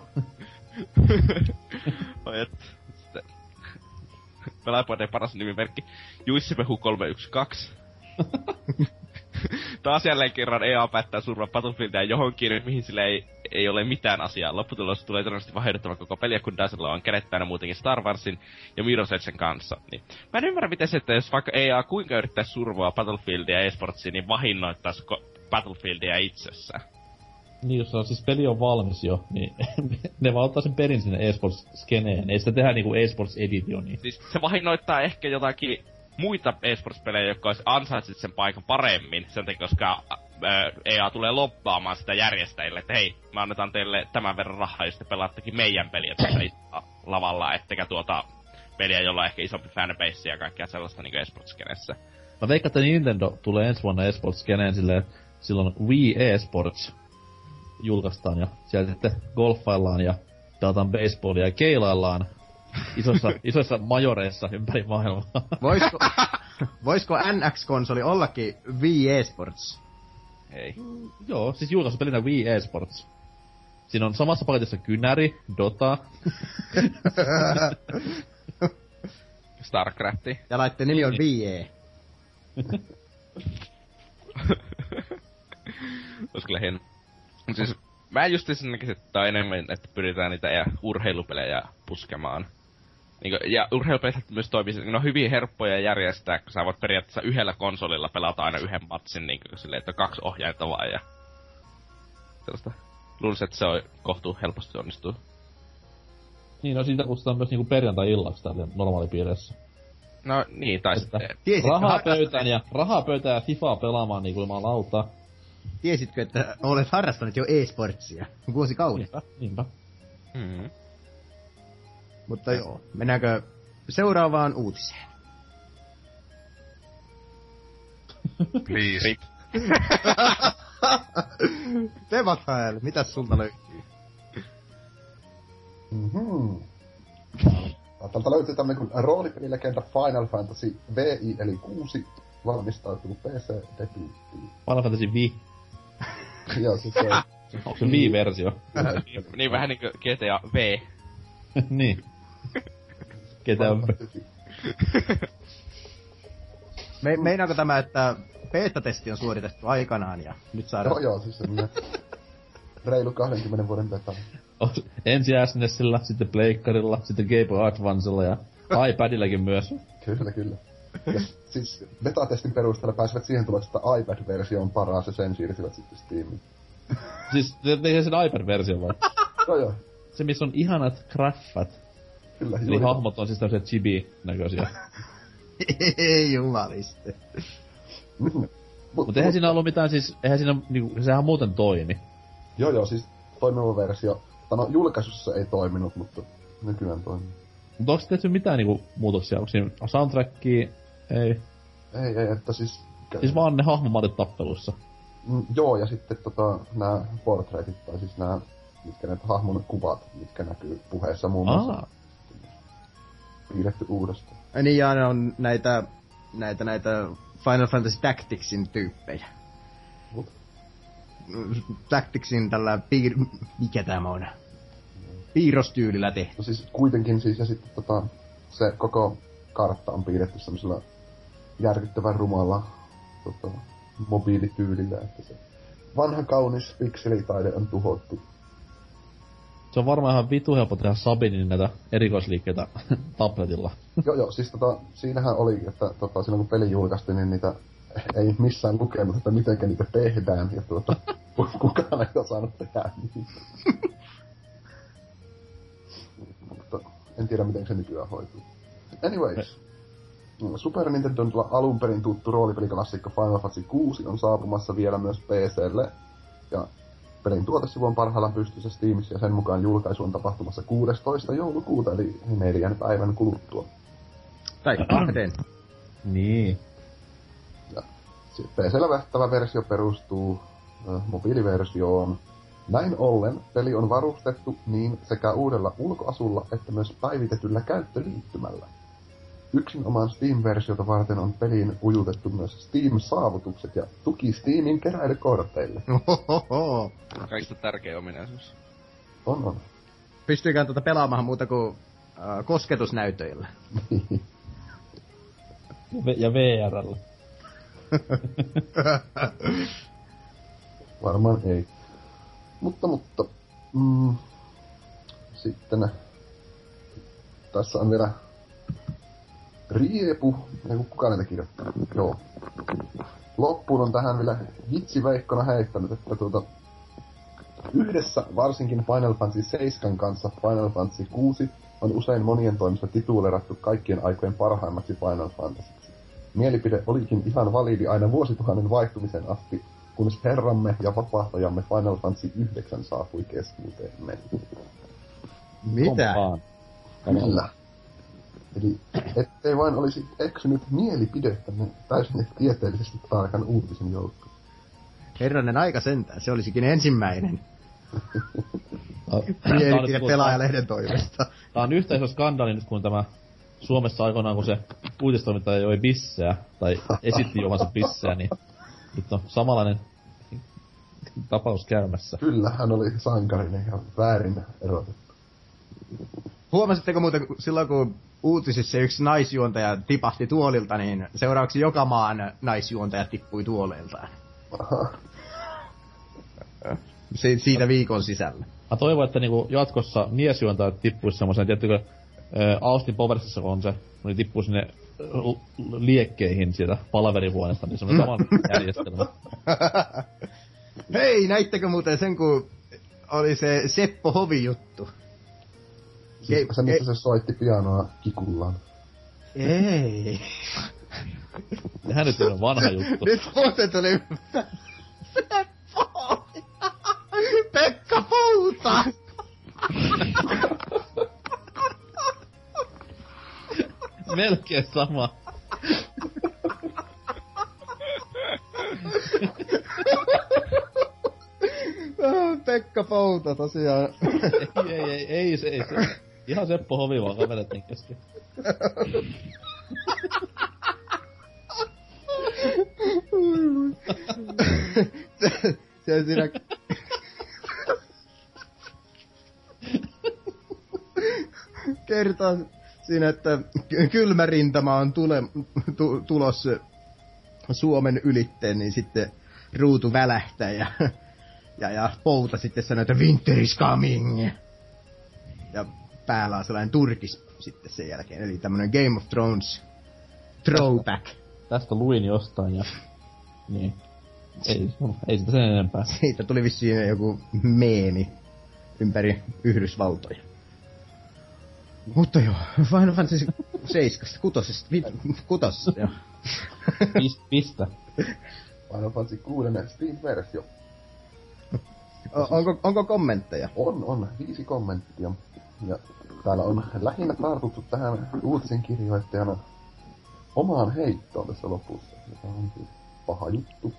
Oi, et. Pelaajapuolten paras nimimerkki. Juissimehu 312. Taas jälleen kerran EA päättää surua Battlefieldia johonkin, mihin sille ei, ei ole mitään asiaa. Lopputulos tulee todennäköisesti vaihdettava koko peliä, kun Dazzlella on kädet täynnä muutenkin Star Warsin ja Mirror's Edgen kanssa. Niin. Mä en ymmärrä, miten se, että jos vaikka EA kuinka yrittäisi survoa Battlefieldia ja eSportsia, niin vahinnoittaisi Battlefieldia itsessään. Niin, jos on siis peli on valmis jo, niin ne vaan ottaa sen perin sinne eSports-skeneen. Ei sitä tehdä niinku eSports-editioni. Siis se vahinnoittaa ehkä jotakin muita esports-pelejä, jotka olisi ansaitsit sen paikan paremmin, sen takia, koska ää, EA tulee loppaamaan sitä järjestäjille, että hei, me annetaan teille tämän verran rahaa, jos te pelaattekin meidän peliä tässä lavalla, ettekä tuota peliä, jolla on ehkä isompi fanbase ja kaikkea sellaista niin esports-skenessä. Mä veikkaan, että Nintendo tulee ensi vuonna eSports-skeneen silleen, silloin Wii eSports julkaistaan ja sieltä sitten golfaillaan ja pelataan baseballia ja keilaillaan isoissa, isoissa majoreissa ympäri maailmaa. Voisiko, voisiko NX-konsoli ollakin Wii Esports? Ei. Joo, siis julkaisupelinä Wii eSports. Siinä on samassa paketissa Kynäri, Dota, Starcrafti. Ja laitteen nimi on Wii E. Olisi kyllä hieno. Mut siis, mä just näkisin, että on enemmän, että pyritään niitä urheilupelejä puskemaan. Niin kuin, ja urheilupelijat myös toimii, ne on hyvin helppoja järjestää, kun sä voit periaatteessa yhdellä konsolilla pelata aina yhden matsin, niin kuin silleen, että on kaksi ohjainta vaan ja sellaista. Luulisin, että se on kohtuu helposti onnistuu. Niin, no siitä kutsutaan myös niinku perjantai-illaksi täällä normaalipiireissä. No niin, tai Että sitten... Rahaa pöytään ja, rahaa pöytään ja FIFAa pelaamaan niinku ilman lauta. Tiesitkö, että olet harrastanut jo e-sportsia vuosikaudet? Niinpä, niinpä. Mm. Mutta joo, mennäänkö seuraavaan uutiseen? Please. Rip. Tevathael, mitäs sulta löytyy? Mhm. Täältä löytyy tämmönen kuin roolipelilegenda Final Fantasy VI eli 6 valmistautuu PC-debyyttiin. Final Fantasy V. Joo, siis se on... Onko se V-versio? Niin, niin vähän niinku GTA V. niin. Ketä Final on... Fantasy. Me, meinaako tämä, että beta-testi on suoritettu aikanaan ja nyt saadaan... Joo, joo, siis semmonen reilu 20 vuoden beta. Ensin SNESillä, sitten Pleikkarilla, sitten Game Boy Advancella ja iPadillakin myös. Kyllä, kyllä. Ja siis beta-testin perusteella pääsivät siihen tulokseen, että iPad-versio on paras ja sen siirsivät sitten Steamiin. Siis te- tehdään sen iPad-versio vai? No joo, Se, missä on ihanat graffat. Kyllä, Eli juuri. hahmot on siis tämmösiä chibi-näköisiä. Ei jumaliste. Mut, Mutta eihän siinä ollut mitään siis, eihän siinä niinku, sehän muuten toimi. Joo, joo, siis toimiva versio. Tai no, julkaisussa ei toiminut, mutta nykyään toimii. Mutta onko tehty mitään niinku muutoksia? Onko siinä soundtrackia? Ei. Ei, ei, että siis... Siis vaan ne hahmomallit tappeluissa. Mm, joo, ja sitten tota, nämä portraitit, tai siis nämä, mitkä ne hahmon kuvat, mitkä näkyy puheessa muun muassa, Aa. Piirretty uudestaan. Niin ja ne on näitä, näitä, näitä Final Fantasy Tacticsin tyyppejä. Mut? Tacticsin tällä piir... Mikä tämä on? Piirrostyylillä tehty. No siis kuitenkin siis, ja sitten tota, se koko kartta on piirretty semmoisella järkyttävän rumalla tota, mobiilityylillä, että se vanha kaunis pikselitaide on tuhottu. Se on varmaan ihan vitu helppo tehdä Sabinin näitä erikoisliikkeitä tabletilla. joo, joo, siis tota, siinähän oli, että tota, silloin kun peli julkaistiin, niin niitä ei missään lukenut, että miten niitä tehdään, ja tuota, kukaan ei osannut tehdä niitä. Mutta en tiedä, miten se nykyään hoituu. Anyways. Super Nintendon alun perin tuttu roolipeliklasikko Final Fantasy 6 on saapumassa vielä myös PClle. Ja pelin tuotesivu on parhaillaan pystyssä Steamissa ja sen mukaan julkaisu on tapahtumassa 16. joulukuuta, eli neljän päivän kuluttua. Tai kahden. Niin. Ja PCllä vähtävä versio perustuu äh, mobiiliversioon. Näin ollen peli on varustettu niin sekä uudella ulkoasulla että myös päivitetyllä käyttöliittymällä. Yksinomaan Steam-versiota varten on peliin ujutettu myös Steam-saavutukset ja tuki Steamin keräilykorteille. Ohoho. Kaikista tärkein ominaisuus. On, on. Pystyykään tuota pelaamaan muuta kuin äh, kosketusnäytöillä. Ja VRllä. Varmaan ei. Mutta, mutta... Mm, sitten... Tässä on vielä... Riepu. Ei kuka näitä kirjoittaa. Joo. Loppuun on tähän vielä vitsiveikkona heittänyt, että tuota... Yhdessä varsinkin Final Fantasy 7 kanssa Final Fantasy 6 on usein monien toimesta titulerattu kaikkien aikojen parhaimmaksi Final Fantasyksi. Mielipide olikin ihan validi aina vuosituhannen vaihtumisen asti, kunnes herramme ja vapahtajamme Final Fantasy 9 saapui keskuuteemme. Mitä? Kompaan. Kyllä. Eli ettei vain olisi eksynyt mielipidettämme täysin tieteellisesti tarkan uutisen joukkoon. Herranen aika sentään, se olisikin ensimmäinen mielipide pelaajalehden toimesta. Tää on yhtä iso skandaali nyt kun tämä Suomessa aikoinaan, kun se uutistoimittaja joi bissejä, tai esitti juomansa bissejä, niin nyt on samanlainen tapaus käymässä. Kyllä, hän oli sankarinen ja väärin erotettu. Huomasitteko muuten, kun silloin kun uutisissa yksi naisjuontaja tipahti tuolilta, niin seuraavaksi joka maan naisjuontaja tippui tuoleiltaan. Si- siitä viikon sisällä. Mä toivon, että niinku jatkossa miesjuontajat tippuis semmoisen, tiettykö, Austin Powersissa kun on se, niin tippuu sinne liekkeihin sieltä palaverihuoneesta, niin semmoinen saman järjestelmä. Hei, näittekö muuten sen, kun oli se Seppo Hovi-juttu? Siis se, missä se soitti pianoa kikullaan. Ei. Sehän nyt on vanha juttu. Nyt muuten tuli... Pekka Pouta! Melkein sama. Pekka Pouta tosiaan. ei, ei, ei, ei, se, ei se. Ihan Seppo Hovi vaan kaverettiin kesken. se, se siinä... Kertoo siinä, että ky- kylmä rintama on tule, tu, tulos Suomen ylitteen, niin sitten ruutu välähtää ja, ja, ja pouta sitten sanoo, että winter is coming. Ja päällä on sellainen turkis sitten sen jälkeen, eli tämmönen Game of Thrones throwback. Tästä luin jostain ja... Niin. Ei, ei sitä sen enempää. Siitä tuli vissiin joku meemi ympäri Yhdysvaltoja. Mutta joo, Final Fantasy 7, kutosesta, vi, kutosesta, joo. Pist, pistä. Final Fantasy 6 Steam-versio. O- onko, onko kommentteja? On, on. Viisi kommenttia. Ja täällä on lähinnä tartuttu tähän uutisen kirjoittajana omaan heittoon tässä lopussa. Joka on siis paha juttu.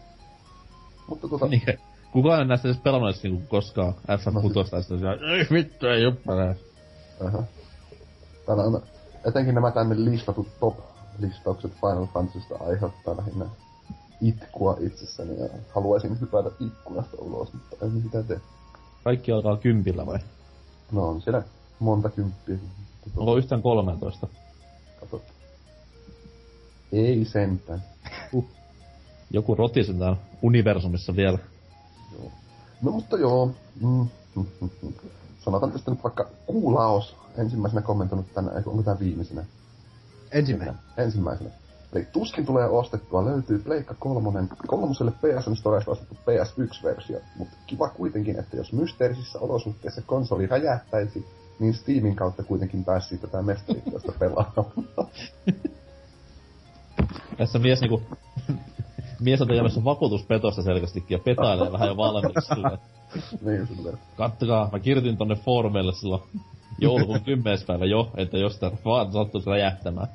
Mutta tota, Niin, kukaan ei näistä edes pelannut niinku koskaan FF6 ja sitten siellä, ei vittu, ei juppa nää. Aha. Täällä on etenkin nämä tänne listatut top-listaukset Final Fantasysta aiheuttaa lähinnä itkua itsessäni ja haluaisin hypätä ikkunasta ulos, mutta en sitä tee. Kaikki alkaa kympillä vai? No on siellä monta kymppiä. Onko yhtään 13? Katsotaan. Ei sentään. Joku roti sen täällä universumissa vielä. No mutta joo. Mm, mm, mm, mm. Sanotaan tästä nyt vaikka Kuulaos ensimmäisenä kommentoinut tänä, eikö onko tää viimeisenä? Ensimmäinen. Ensimmäisenä. Eli tuskin tulee ostettua, löytyy Pleikka kolmonen, kolmoselle PSN Storesta ostettu PS1-versio, mutta kiva kuitenkin, että jos mysteerisissä olosuhteissa konsoli räjähtäisi, niin Steamin kautta kuitenkin pääsi tätä mestariteosta pelaamaan. Tässä mies niinku... mies on tekemässä vakuutuspetosta selkeästikin ja petailee vähän jo valmiiksi sillä. niin silleen. Kattokaa, mä kirjoitin tonne foorumeille silloin joulukuun 10. päivä jo, että jos tää vaan sattuisi räjähtämään.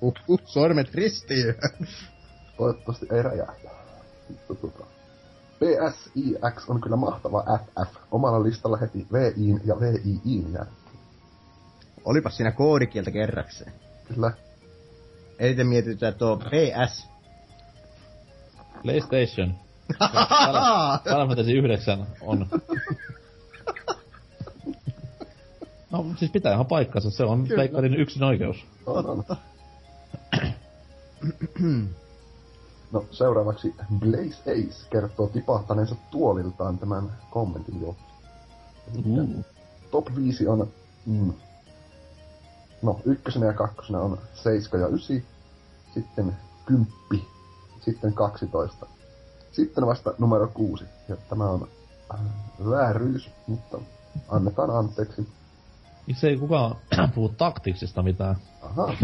Uh, uh, sormet ristiin. Toivottavasti ei räjähdä. Mutta tota. PSIX on kyllä mahtava FF. Omalla listalla heti VIin ja VIIin jää. Olipas siinä koodikieltä kerrakseen. Kyllä. Eniten mietitään tuo PS. PlayStation. Final Fantasy 9 on... No, siis pitää ihan paikkansa, se on Pleikkarin yksin oikeus. On, on. No seuraavaksi Blaze Ace kertoo tipahtaneensa tuoliltaan tämän kommentin jo. Uh. Top 5 on... Mm, no, ykkösenä ja kakkosena on 7 ja 9. Sitten 10. Sitten 12. Sitten vasta numero 6. Ja tämä on äh, vääryys, mutta annetaan anteeksi. Miksi ei kukaan puhu taktiksista mitään? Aha.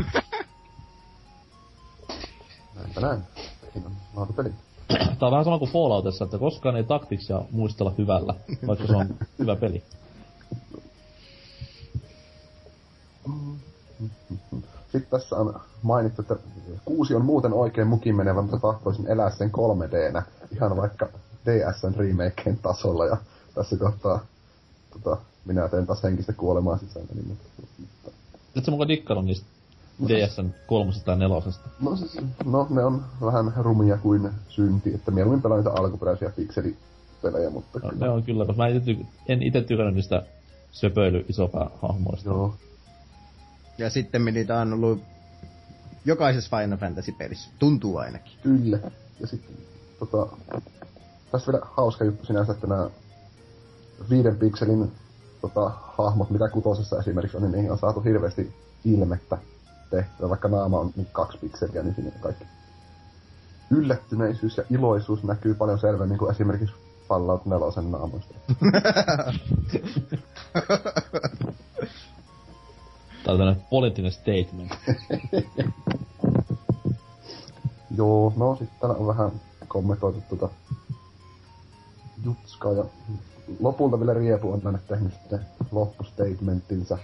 Näinpä näin. Siinä on laatupeli. Tää on vähän sama kuin Falloutissa, että koskaan ei taktiksia muistella hyvällä, vaikka se on hyvä peli. Sitten tässä on mainittu, että kuusi on muuten oikein mukin menevä, mutta tahtoisin elää sen 3Dnä. Ihan vaikka DSn remakeen tasolla. Ja tässä kohtaa tota, minä teen taas henkistä kuolemaa sisään. Niin, mutta, mutta, Et sä mukaan dikkannut niistä DSn kolmosesta tai nelosesta? no, siis, no, ne on vähän rumia kuin synti, että mieluummin pelaan niitä alkuperäisiä pikselipelejä, mutta No, kyllä. ne on kyllä, koska mä en ite, ty- en ite tykännyt niistä söpöily isopäähahmoista. Joo. Ja sitten niitä on ollut jokaisessa Final Fantasy-pelissä. Tuntuu ainakin. Kyllä. Ja sitten tota, tässä vielä hauska juttu sinänsä, että nämä viiden pikselin tota, hahmot, mitä kutosessa esimerkiksi on, niin niihin on saatu hirveästi ilmettä tehtyä. Vaikka naama on nyt kaksi pikseliä, niin siinä kaikki yllättyneisyys ja iloisuus näkyy paljon selvemmin kuin esimerkiksi Fallout 4 naamoista. Tää on tämmönen poliittinen statement. Joo, no sitten täällä on vähän kommentoitu tuota Jutskaa ja lopulta vielä Riepu on tänne tehnyt sitten loppustatementtinsa.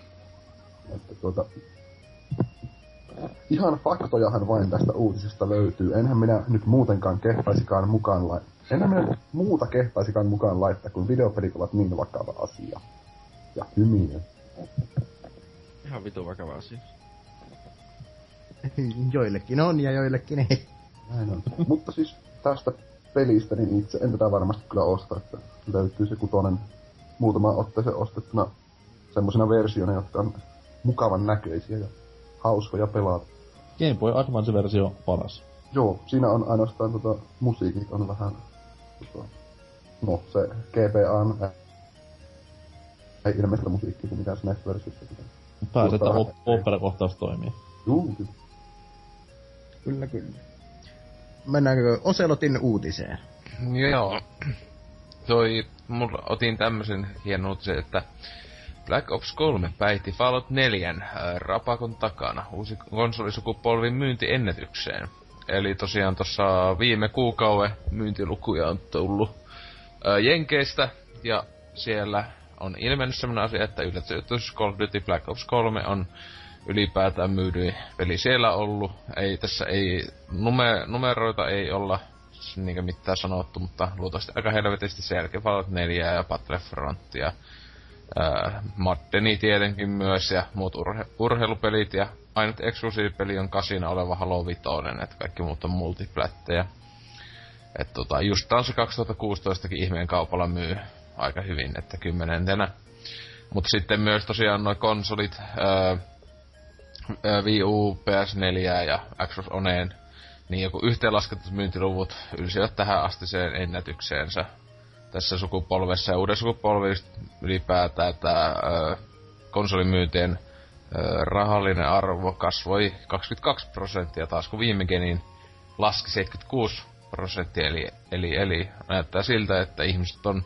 Että tuota, ihan faktojahan vain tästä uutisesta löytyy. Enhän minä nyt muutenkaan kehtaisikaan mukaan lai... Enhän minä muuta kehtaisikaan mukaan laittaa, kun videopelit ovat niin vakava asia. Ja hyminen. Ihan vitu vakava asia. joillekin on ja joillekin ei. Näin on. Mutta siis tästä pelistä, niin itse en tätä varmasti kyllä osta, että löytyy se kutonen muutama otteeseen ostettuna semmosina versioina, jotka on mukavan näköisiä ja hauskoja pelata. Game Boy Advance-versio paras. Joo, siinä on ainoastaan tota, musiikit on vähän, tota, no se GBA on ä, ei ilmeistä musiikkia kuin mitä SNES-versiossa. Pääset, että op- opera-kohtaus toimii. Juu, kyllä. Kyllä, kyllä. Mennäänkö Oselotin uutiseen? Joo. Toi, mulla otin tämmösen hienon uutisen, että Black Ops 3 päihti Fallout 4 äh, rapakon takana uusi konsolisukupolvin myyntiennätykseen. Eli tosiaan tuossa viime kuukauden myyntilukuja on tullut ää, Jenkeistä, ja siellä on ilmennyt sellainen asia, että yllätys Call of Duty Black Ops 3 on ylipäätään myydyin peli siellä ollut. Ei tässä ei, nume, numeroita ei olla niinkö mitään sanottu, mutta luultavasti aika helvetisti sen jälkeen Fallout 4 ja Battlefront ää, Maddeni tietenkin myös ja muut urhe, urheilupelit ja ainut eksklusiivipeli on kasina oleva Halo Vitoinen, että kaikki muut on multiplättejä. että tota, just se 2016 ihmeen kaupalla myy aika hyvin, että kymmenentenä. Mutta sitten myös tosiaan noin konsolit, ää, Wii U, PS4 ja Xbox Oneen, niin joku yhteenlasketut myyntiluvut ylsivät tähän astiseen ennätykseensä tässä sukupolvessa ja uuden sukupolvi ylipäätään tämä konsolimyyntien rahallinen arvo kasvoi 22 prosenttia taas kun viime genin laski 76 prosenttia, eli, eli, eli näyttää siltä, että ihmiset on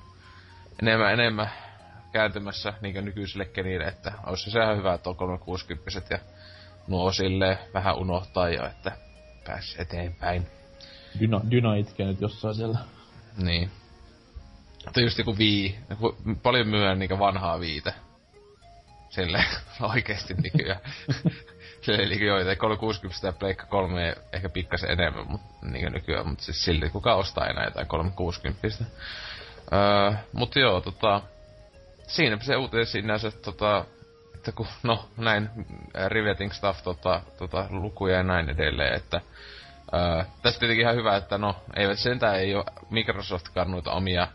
enemmän enemmän kääntymässä niin nykyisille kenille, että olisi se ihan hyvä, että on 360 ja nuo sille vähän unohtaa jo, että pääs eteenpäin. Dyna, Dyna itkee nyt jossain siellä. Niin. Mutta just joku vii, paljon myydään niinku vanhaa viite. Sille oikeesti nykyään. Sille niinku joita 360 ja Pleikka 3 ehkä pikkasen enemmän mut, niinku nykyään, mutta siis silti kuka ostaa enää jotain 360. Öö, mut joo, tota, siinä se uutinen sinänsä, tota, että kun, no, näin riveting stuff, tota, tota, lukuja ja näin edelleen, että öö, tästä tietenkin ihan hyvä, että no, eivät sentään ei ole Microsoftkaan noita omia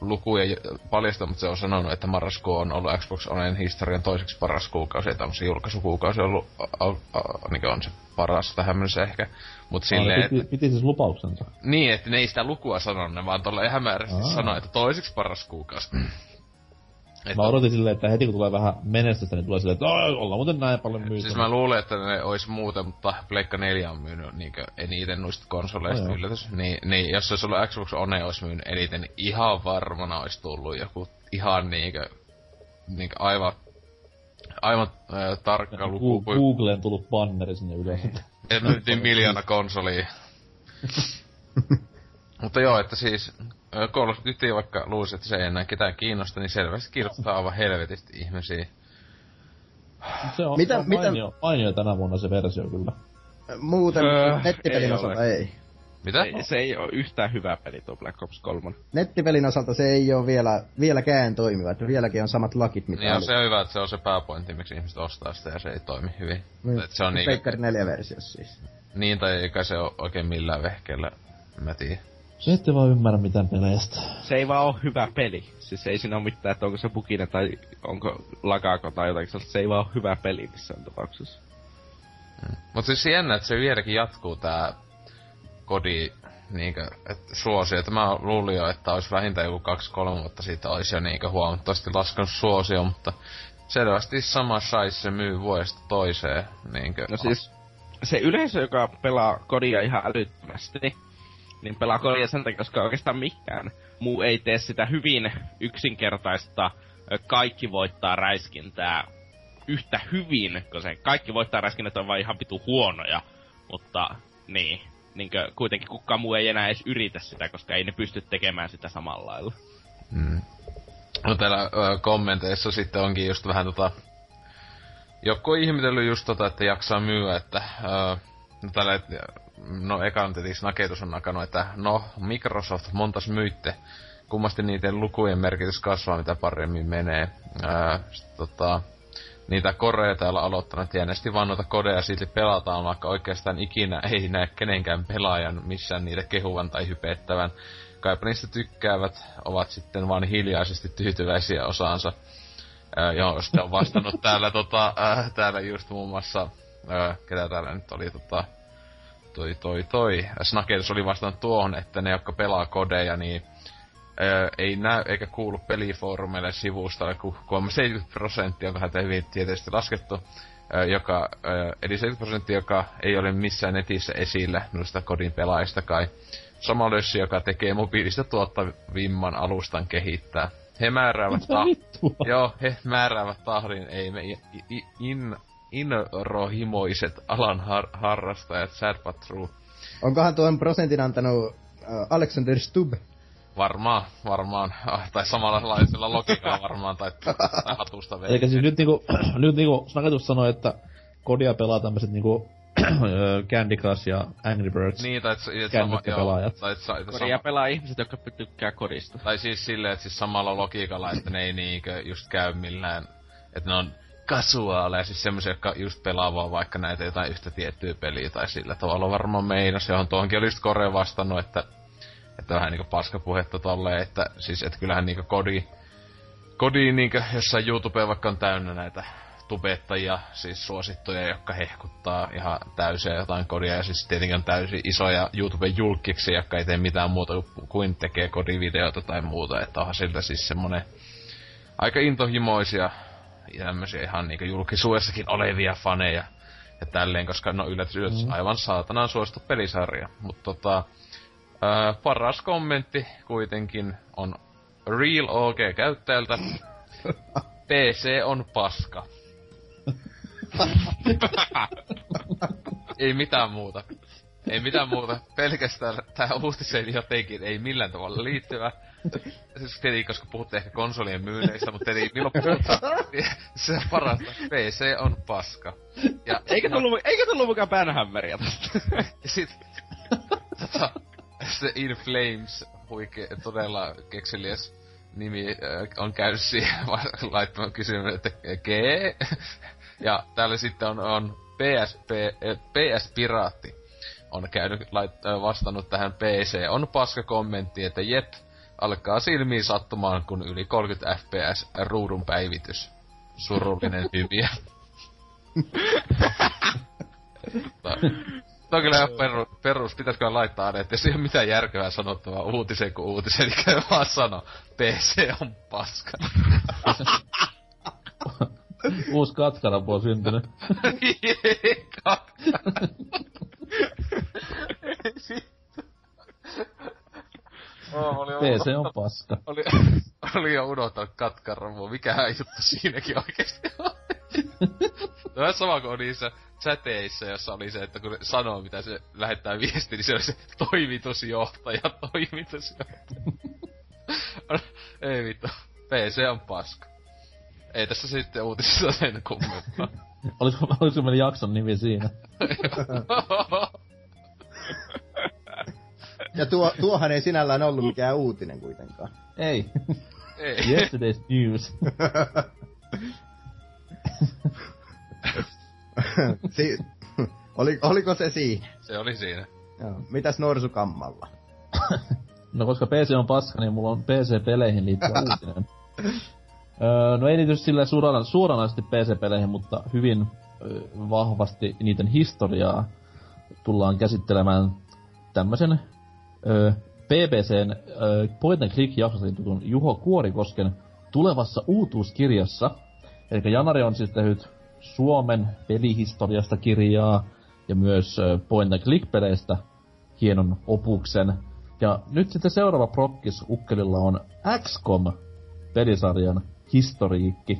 lukuja paljasta, mutta se on sanonut, että marraskuu on ollut Xbox Onen historian toiseksi paras kuukausi, ja tämmöisen julkaisukuukausi on ollut, a, a, a, niin on se paras tähän mennessä ehkä. Mut silleen, piti, että, piti siis lupauksensa. Niin, että ne ei sitä lukua sanonut, ne vaan tolleen hämärästi sanoi, että toiseksi paras kuukausi. Et mä odotin silleen, että heti kun tulee vähän menestystä, niin tulee silleen, että ollaan muuten näin paljon myyty. Siis mä luulen, että ne ois muuten, mutta Pleikka 4 on myynyt niinkö eniten noista konsoleista no, yllätys. Niin, niin, jos se olisi ollut Xbox One ois myynyt eniten, niin ihan varmana ois tullut joku ihan niinkö, niinkö aivan, aivan äh, tarkka luku. Googleen tullut banneri sinne ylös. Et myytiin miljoona konsolia. Mutta joo, että siis Call of Duty, vaikka luusi, että se ei enää ketään kiinnosta, niin selvästi kiinnostaa aivan helvetisti ihmisiä. Se on, mitä, se on mitä... mainio, mainio tänä vuonna se versio kyllä. Muuten öö, nettipelin osalta ei. Mitä? Ei, se ei ole yhtään hyvä peli tuo Black Ops 3. Nettipelin osalta se ei ole vielä, vieläkään toimiva, että vieläkin on samat lakit, mitä Ja se on hyvä, että se on se pääpointti, miksi ihmiset ostaa sitä ja se ei toimi hyvin. Niin, se on niin... 4 versiossa siis. Niin, tai eikä se ole oikein millään vehkeellä, mä tiedän. Se ette vaan ymmärrä mitään peleistä. Se ei vaan oo hyvä peli. Siis ei siinä oo mitään, että onko se buginen tai onko lagaako tai jotakin Se ei vaan oo hyvä peli missään tapauksessa. Mm. Mut siis jännä, että se vieläkin jatkuu tää kodi niinkö, että suosio, että mä luulin jo, että olisi vähintään joku kaksi-kolme vuotta siitä olisi jo niinkö huomattavasti laskenut suosio, mutta selvästi sama size se myy vuodesta toiseen, niinkö. No siis, se yleisö, joka pelaa kodia ihan älyttömästi, niin pelaa kodia sen takia, koska oikeastaan mikään muu ei tee sitä hyvin yksinkertaista kaikki voittaa räiskintää yhtä hyvin, kun se kaikki voittaa räiskinnät on vaan ihan pitu huonoja, mutta niin, niin kuitenkin kukaan muu ei enää edes yritä sitä, koska ei ne pysty tekemään sitä samalla lailla. Mm. No täällä ö, kommenteissa sitten onkin just vähän tota... Joku on ihmetellyt just tota, että jaksaa myyä, että... Ö, no täällä, no ekan tietysti naketus on nakannut, että no Microsoft montas myytte. Kummasti niiden lukujen merkitys kasvaa, mitä paremmin menee. Ää, sit, tota, niitä koreja täällä aloittanut jännästi vaan noita kodeja silti pelataan, vaikka oikeastaan ikinä ei näe kenenkään pelaajan missään niitä kehuvan tai hypettävän. Kaipa niistä tykkäävät ovat sitten vaan hiljaisesti tyytyväisiä osaansa. Ää, joo, sitten on vastannut täällä, tota, äh, täällä just muun muassa, äh, ketä täällä nyt oli, tota, toi toi toi. Snaketus oli vastannut tuohon, että ne, jotka pelaa kodeja, niin ää, ei näy eikä kuulu pelifoorumeille sivusta, kun 70 prosenttia, on vähän hyvin tietysti laskettu, joka, ää, eli 70 prosenttia, joka ei ole missään netissä esillä noista kodin pelaajista kai. Sama lössi, joka tekee mobiilista tuottavimman alustan kehittää. he määräävät ta-? Joo, he määräävät tahdin, ei me i- i- in, inrohimoiset alan har- harrastajat, sad but true. Onkohan tuon prosentin antanut äh, Alexander Stubb? Varmaan, varmaan. Ah, tai samanlaisella logiikalla varmaan, tai, tai hatusta vei. Eli siis nyt niinku, nyt niinku Snaketus sanoi, että kodia pelaa tämmöset niinku ö, Candy Crush ja Angry Birds. Niin, tai et, et sama, joo, Kännykkäpelaajat. tai, et, sa- et, Kodia sama, pelaa ihmiset, jotka tykkää kodista. tai siis silleen, että siis samalla logiikalla, että ne ei niinkö just käy millään, että ne on kasuaaleja, siis semmoisia, jotka just pelaa vaan vaikka näitä jotain yhtä tiettyä peliä tai sillä tavalla varmaan meinas, johon tuohonkin oli just Kore vastannut, että, että vähän niinku paskapuhetta tolleen, että siis, että kyllähän niinku kodi, kodi niinku jossain YouTubeen vaikka on täynnä näitä tubettajia, siis suosittuja, jotka hehkuttaa ihan täysiä jotain kodia, ja siis tietenkin on täysin isoja YouTuben julkiksi, jotka ei tee mitään muuta kuin tekee kodivideoita tai muuta, että onhan siltä siis semmonen aika intohimoisia ja tämmösiä ihan niinku julkisuudessakin olevia faneja ja tälleen, koska no yllätys, yllätys mm. aivan saatanaan suosittu pelisarja. Mutta tota, ää, paras kommentti kuitenkin on Real OG-käyttäjältä. PC on paska. ei mitään muuta. Ei mitään muuta. Pelkästään tähän uutiseen jotenkin ei millään tavalla liittyvä. Siis tietenkin, koska puhutte ehkä konsolien myynneistä, mutta ei milloin puhutaan. Se on parasta. PC on paska. Ja, Eikä tullu, eikä tullu mukaan Banhammeria tästä. ja sit, tota, se In Flames, huike, todella kekseliäs nimi, äh, on käynyt siihen laittamaan kysymään, että ke? Ja täällä sitten on, on PSP, äh, PS Piraatti on käynyt lait, äh, vastannut tähän PC. On paska kommentti, että jep, alkaa silmiin sattumaan, kun yli 30 fps ruudun päivitys. Surullinen. Mutta Tämä on kyllä ihan peru, perus, pitäisikö laittaa ne, että ei ole mitään järkevää sanottavaa uutiseen kuin uutiseen, niin käy vaan sano, PC on paska. Uusi katkarapu on syntynyt. Oh, oli, PC on paska. oli, oli jo unohtanut katkaramo, mikähän juttu siinäkin oikeesti on. Tämä on sama kuin niissä chateissa, jossa oli se, että kun sanoo, mitä se lähettää viesti, niin se oli se toimitusjohtaja, toimitusjohtaja. Ei vittu. PC on paska. Ei tässä sitten uutisissa sen kummempaa. Olisiko, olisiko meidän jakson nimi siinä? Ja tuo, tuohan ei sinällään ollut mikään uutinen kuitenkaan. Ei. Ei. Yesterday's news. si- oli, oliko se siinä? Se oli siinä. Joo. Mitäs Norsukammalla? No koska PC on paska, niin mulla on PC-peleihin liittyvä uutinen. Öö, no ei liity sillä suorana, suoranaisesti PC-peleihin, mutta hyvin ö, vahvasti niiden historiaa tullaan käsittelemään tämmösen ö, BBCn ö, Point and Click jaksossa tutun Juho Kuorikosken tulevassa uutuuskirjassa. Eli Janari on siis tehnyt Suomen pelihistoriasta kirjaa ja myös Point and Click-peleistä hienon opuksen. Ja nyt sitten seuraava prokkis Ukkelilla on XCOM pelisarjan historiikki.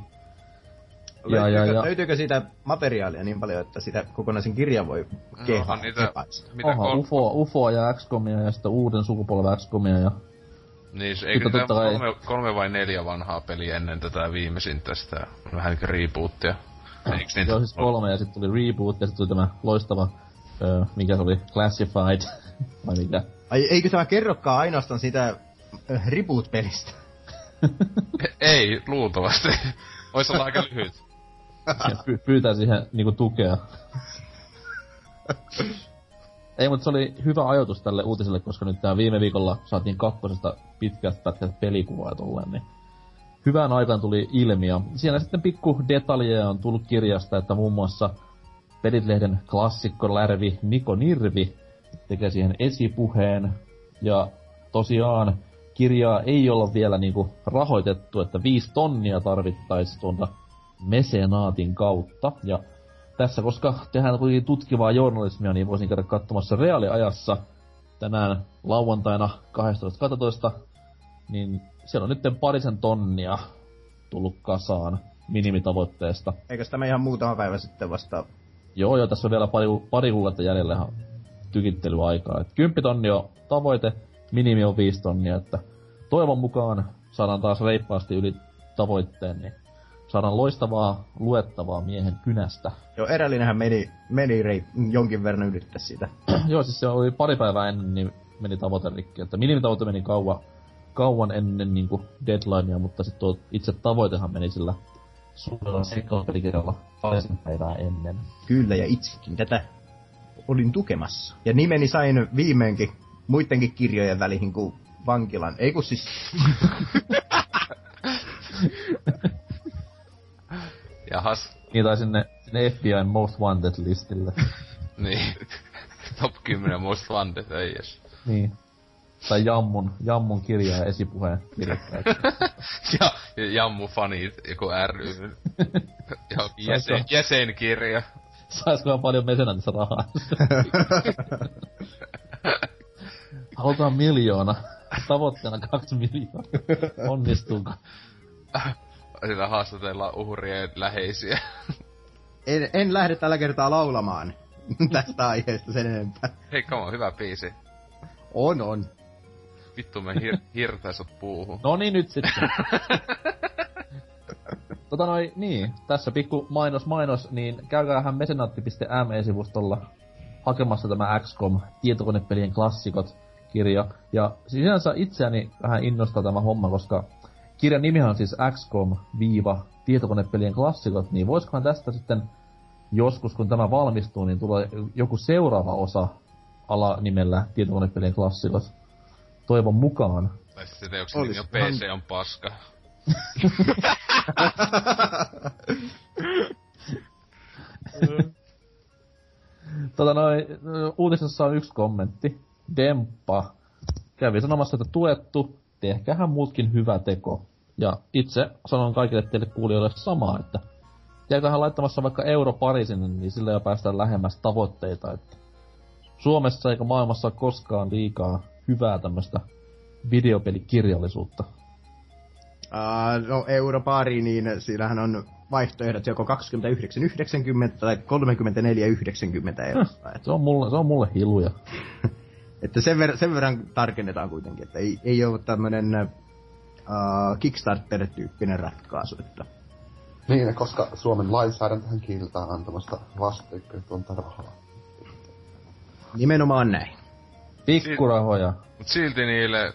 Ja, ja, löytyykö, ja. löytyykö siitä materiaalia niin paljon, että sitä kokonaisen kirjan voi kehua? onhan niitä-? Mitä Oha, kol- UFO, UFO ja XCOMia ja sitten uuden sukupolven XCOMia ja... Niin, se- eikö tämä kolme, kolme vai neljä vanhaa peliä ennen tätä viimeisintä sitä vähän niinku rebootia? Niitä Joo, siis kolme ja sitten tuli reboot ja sitten tuli tämä loistava, öö, mikä se oli, Classified, vai mikä. Ai eikö tämä kerrokaan ainoastaan sitä reboot-pelistä? Ei, luultavasti. Vois olla aika lyhyt. Ja py- pyytää siihen niinku tukea. Ei, mutta se oli hyvä ajoitus tälle uutiselle, koska nyt tää viime viikolla saatiin kakkosesta pitkät pätkät pelikuvaa tolleen, niin hyvään aikaan tuli ilmi. Ja siellä sitten pikku detaljeja on tullut kirjasta, että muun muassa Pelitlehden klassikko lärvi Niko Nirvi tekee siihen esipuheen. Ja tosiaan kirjaa ei olla vielä niinku rahoitettu, että viisi tonnia tarvittaisiin tuonta mesenaatin kautta. Ja tässä, koska tehdään kuitenkin tutkivaa journalismia, niin voisin käydä katsomassa reaaliajassa tänään lauantaina 12.12. Niin siellä on nyt parisen tonnia tullut kasaan minimitavoitteesta. Eikös tämä ihan muutama päivä sitten vasta... Joo, joo, tässä on vielä pari, pari kuukautta jäljellä ihan tykittelyaikaa. Et 10 tonni on tavoite, minimi on 5 tonnia, että toivon mukaan saadaan taas reippaasti yli tavoitteen, niin saadaan loistavaa luettavaa miehen kynästä. Joo, edellinenhän meni, meni rei, jonkin verran ylittä siitä. Joo, siis se oli pari päivää ennen, niin meni tavoite rikki. Että minimitavoite meni kauan, kauan ennen niin kuin deadlinea, mutta sitten tuo itse tavoitehan meni sillä suurella seikkapelikirjalla parisen päivää ennen. Kyllä, ja itsekin tätä olin tukemassa. Ja nimeni sain viimeinkin muidenkin kirjojen väliin kuin vankilan. Ei kun siis... Jahas. Niin tai sinne, sinne FBIn Most Wanted-listille. Niin. Top 10 Most Wanted, ei edes. niin. Tai Jammun, Jammun kirja ja esipuheen kirjoittajat. ja, ja Jammu fanit, joku ry. ja jäsen, jäsenkirja. Saisikohan paljon mesenantissa rahaa? Halutaan miljoona. Tavoitteena kaksi miljoonaa. Onnistuuko? Sillä haastatellaan uhrien läheisiä. en, en lähde tällä kertaa laulamaan tästä aiheesta sen enempää. Hei, come on, hyvä biisi. On, on. Vittu me hir- hirtäisot puuhun. No niin, nyt sitten. tota noi, niin, tässä pikku mainos mainos, niin käykäähän mesenaatti.me-sivustolla hakemassa tämä XCOM tietokonepelien klassikot kirja. Ja sinänsä itseäni vähän innostaa tämä homma, koska kirjan nimihan on siis XCOM viiva tietokonepelien klassikot, niin voisikohan tästä sitten joskus, kun tämä valmistuu, niin tulee joku seuraava osa alanimellä tietokonepelien klassikot. Toivon mukaan. Tai sitten onko se nimi on PC on paska. tota noin, uutisessa on yksi kommentti. Demppa kävi sanomassa, että tuettu, tehkähän muutkin hyvä teko. Ja itse sanon kaikille teille kuulijoille samaa, että jääköhän laittamassa vaikka euro pari sinne, niin sillä jo päästään lähemmäs tavoitteita. Että Suomessa eikä maailmassa ole koskaan liikaa hyvää tämmöistä videopelikirjallisuutta. Uh, no europari, niin siinähän on vaihtoehdot joko 29,90 tai 34,90 euroa. se, on mulle, se on mulle hiluja. että sen, ver- sen verran tarkennetaan kuitenkin, että ei, ei ole tämmönen uh, Kickstarter-tyyppinen ratkaisu. Että... Niin, koska Suomen lainsäädäntöhän kiiltää antamasta vasteikkoitonta rahaa. Nimenomaan näin. Pikkurahoja. Mut silti niille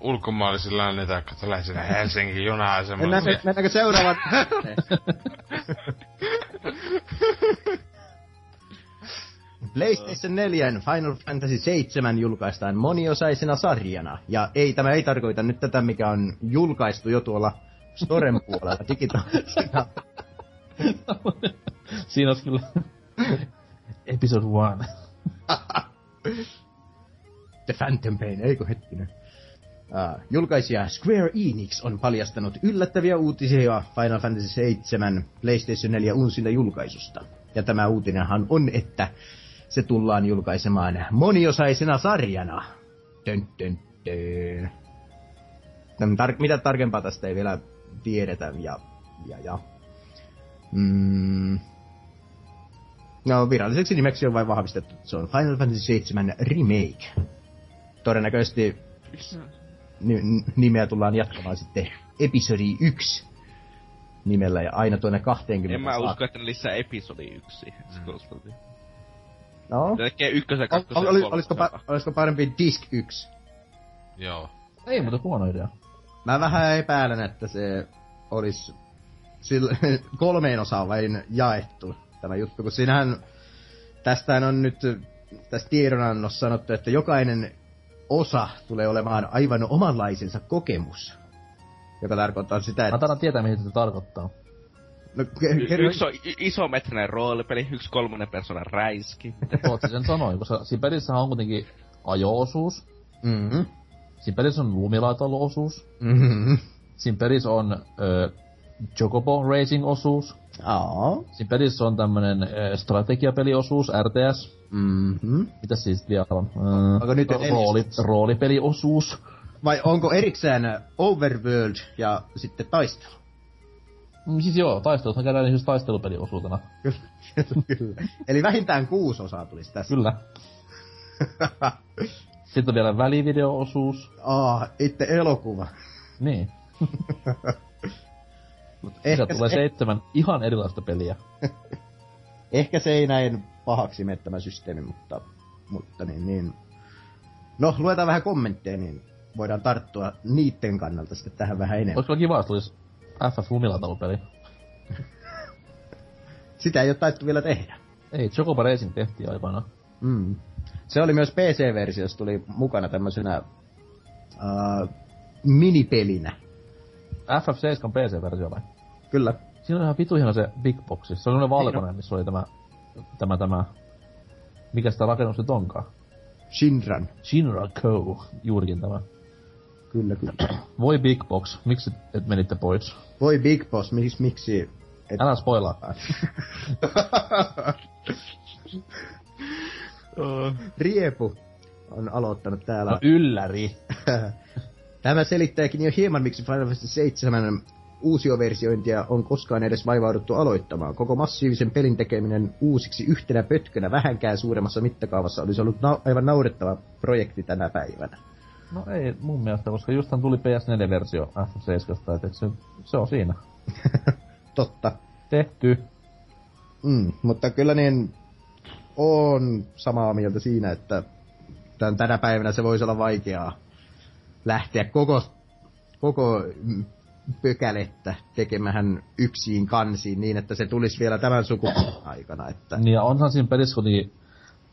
ulkomaalaisilla annetaan, kun tulee sinne Helsingin juna-asemalle. Mennäänkö, mennäänkö seuraavan? PlayStation 4 Final Fantasy 7 julkaistaan moniosaisena sarjana. Ja ei, tämä ei tarkoita nyt tätä, mikä on julkaistu jo tuolla Storen puolella digitaalisena. Siinä olisi kyllä episode one. The Phantom Pain, eikö hetkinen. Uh, julkaisija Square Enix on paljastanut yllättäviä uutisia Final Fantasy 7 PlayStation 4 uusinta julkaisusta. Ja tämä uutinenhan on, että se tullaan julkaisemaan moniosaisena sarjana. Dön, dön, dön. Tar- mitä tarkempaa tästä ei vielä tiedetä. Ja, ja, ja. Mm. No, viralliseksi nimeksi on vain vahvistettu, että se on Final Fantasy 7 Remake. Todennäköisesti nimeä tullaan jatkamaan sitten episodi 1 nimellä ja aina tuonne 20 En mä usko, että ne lisää episodi 1 mm. No. Tekee ykkösen, kakkosen, Ol, olisiko, pa- olisiko parempi Disk 1? Joo. Ei mutta huono idea. Mä vähän epäilen, että se olisi sillä, kolmeen osaan vain jaettu tämä juttu, kun siinähän tästähän on nyt tässä tiedonannossa sanottu, että jokainen osa tulee olemaan aivan omanlaisensa kokemus. Joka tarkoittaa sitä, että... Mä tietää, mitä se tarkoittaa. No, y- yksi on isometrinen roolipeli, yksi kolmonen persoonan räiski. Ruotsi sen sanoi, koska siinä pelissähän on kuitenkin ajo-osuus. Mm-hmm. Siinä pelissä on lumilaitalo-osuus. Mm-hmm. Siinä pelissä on ö, Chocobo Racing-osuus. Aa. Siinä pelissä on tämmönen ö, strategiapeliosuus, RTS. Mm-hmm. Mitä siis vielä on? Onko nyt rooli, roolipeliosuus. Vai onko erikseen Overworld ja sitten taistelu? Mm, siis joo, taisteluthan käydään siis taistelupeliosuutena. Kyllä. Eli vähintään kuusi osaa tulisi tässä. Kyllä. Sitten on vielä välivideo-osuus. Aa, itse elokuva. Niin. Mut Ehkä ehkä, tulee se, seitsemän ihan erilaista peliä. ehkä se ei näin pahaksi mene tämä systeemi, mutta, mutta niin, niin. No, luetaan vähän kommentteja, niin voidaan tarttua niitten kannalta sitten tähän vähän enemmän. Olis kyllä kiva, jos tulisi FF Lumilatalupeli. Sitä ei ole taittu vielä tehdä. Ei, Chocobo Racing tehtiin aikoinaan. Mm. Se oli myös PC-versiossa, tuli mukana tämmöisenä uh, minipelinä. FF7 PC-versio vai? Kyllä. Siinä on ihan vitu se Big Boxi. Se oli semmonen valkoinen, missä oli tämä, tämä, tämä, mikä sitä rakennus nyt onkaan? Shinran. Shinra Co. Juurikin tämä. Kyllä, kyllä. Voi Big Box, miksi et menitte pois? Voi Big Boss, miksi, miksi et... Älä spoilaa. Riepu on aloittanut täällä. No ylläri. Tämä selittääkin jo hieman, miksi Final Fantasy 7 uusioversiointia on koskaan edes vaivauduttu aloittamaan. Koko massiivisen pelin tekeminen uusiksi yhtenä pötkönä vähänkään suuremmassa mittakaavassa olisi ollut na- aivan naurettava projekti tänä päivänä. No ei mun mielestä, koska justhan tuli PS4-versio FF7, että se, se on siinä. Totta. Tehty. Mm, mutta kyllä niin on samaa mieltä siinä, että tän, tänä päivänä se voisi olla vaikeaa lähteä koko, koko pökälettä tekemään yksiin kansiin niin, että se tulisi vielä tämän sukupolven aikana. Että, Niin ja onhan siinä pelissä kuitenkin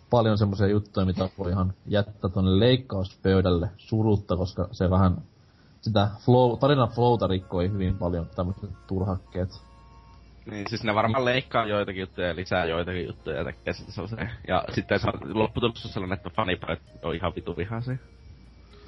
paljon semmoisia juttuja, mitä voi ihan jättää tuonne leikkauspöydälle surutta, koska se vähän sitä flow, tarinan flowta rikkoi hyvin paljon tämmöiset turhakkeet. Niin, siis ne varmaan leikkaa joitakin juttuja ja lisää joitakin juttuja ja tekee sitten. Ja sitten se on sellainen, että fanipajat on ihan vitu vihaisia.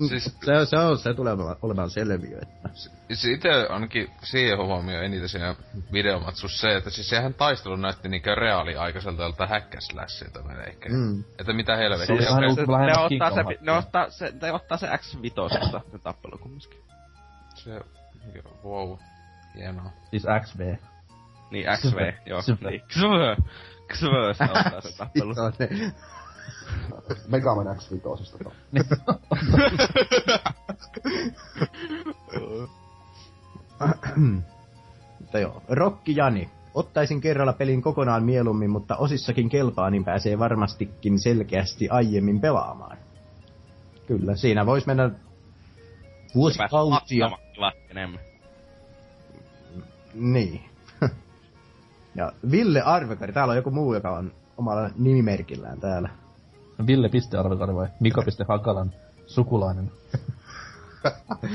Siis, se, se, on, se tulee olemaan selviö. Että. siis ite ainakin siihen huomioon eniten siinä videomatsussa se, että siis sehän taistelu näytti niinkö reaaliaikaiselta jolta häkkäslashilta melkein. Mm. Että mitä Se helvettiä. oli vähän Ne, ollut ne, ottaa se, ne, ottaa se, ne ottaa se X5 se tappelu kumminkin. Se, wow, hienoa. Siis XV. Niin, XV, joo. Super. Niin, XV. XV se ottaa se tappelu. Ne- Megaman X5. to. Mutta joo, Rokki Jani. Ottaisin kerralla pelin kokonaan mieluummin, mutta osissakin kelpaa, niin pääsee varmastikin selkeästi aiemmin pelaamaan. Kyllä, siinä voisi mennä vuosikausia. Enemmän. Niin. ja Ville Arvekari, täällä on joku muu, joka on omalla nimimerkillään täällä. Ville Arvekari vai Mika Hakalan sukulainen.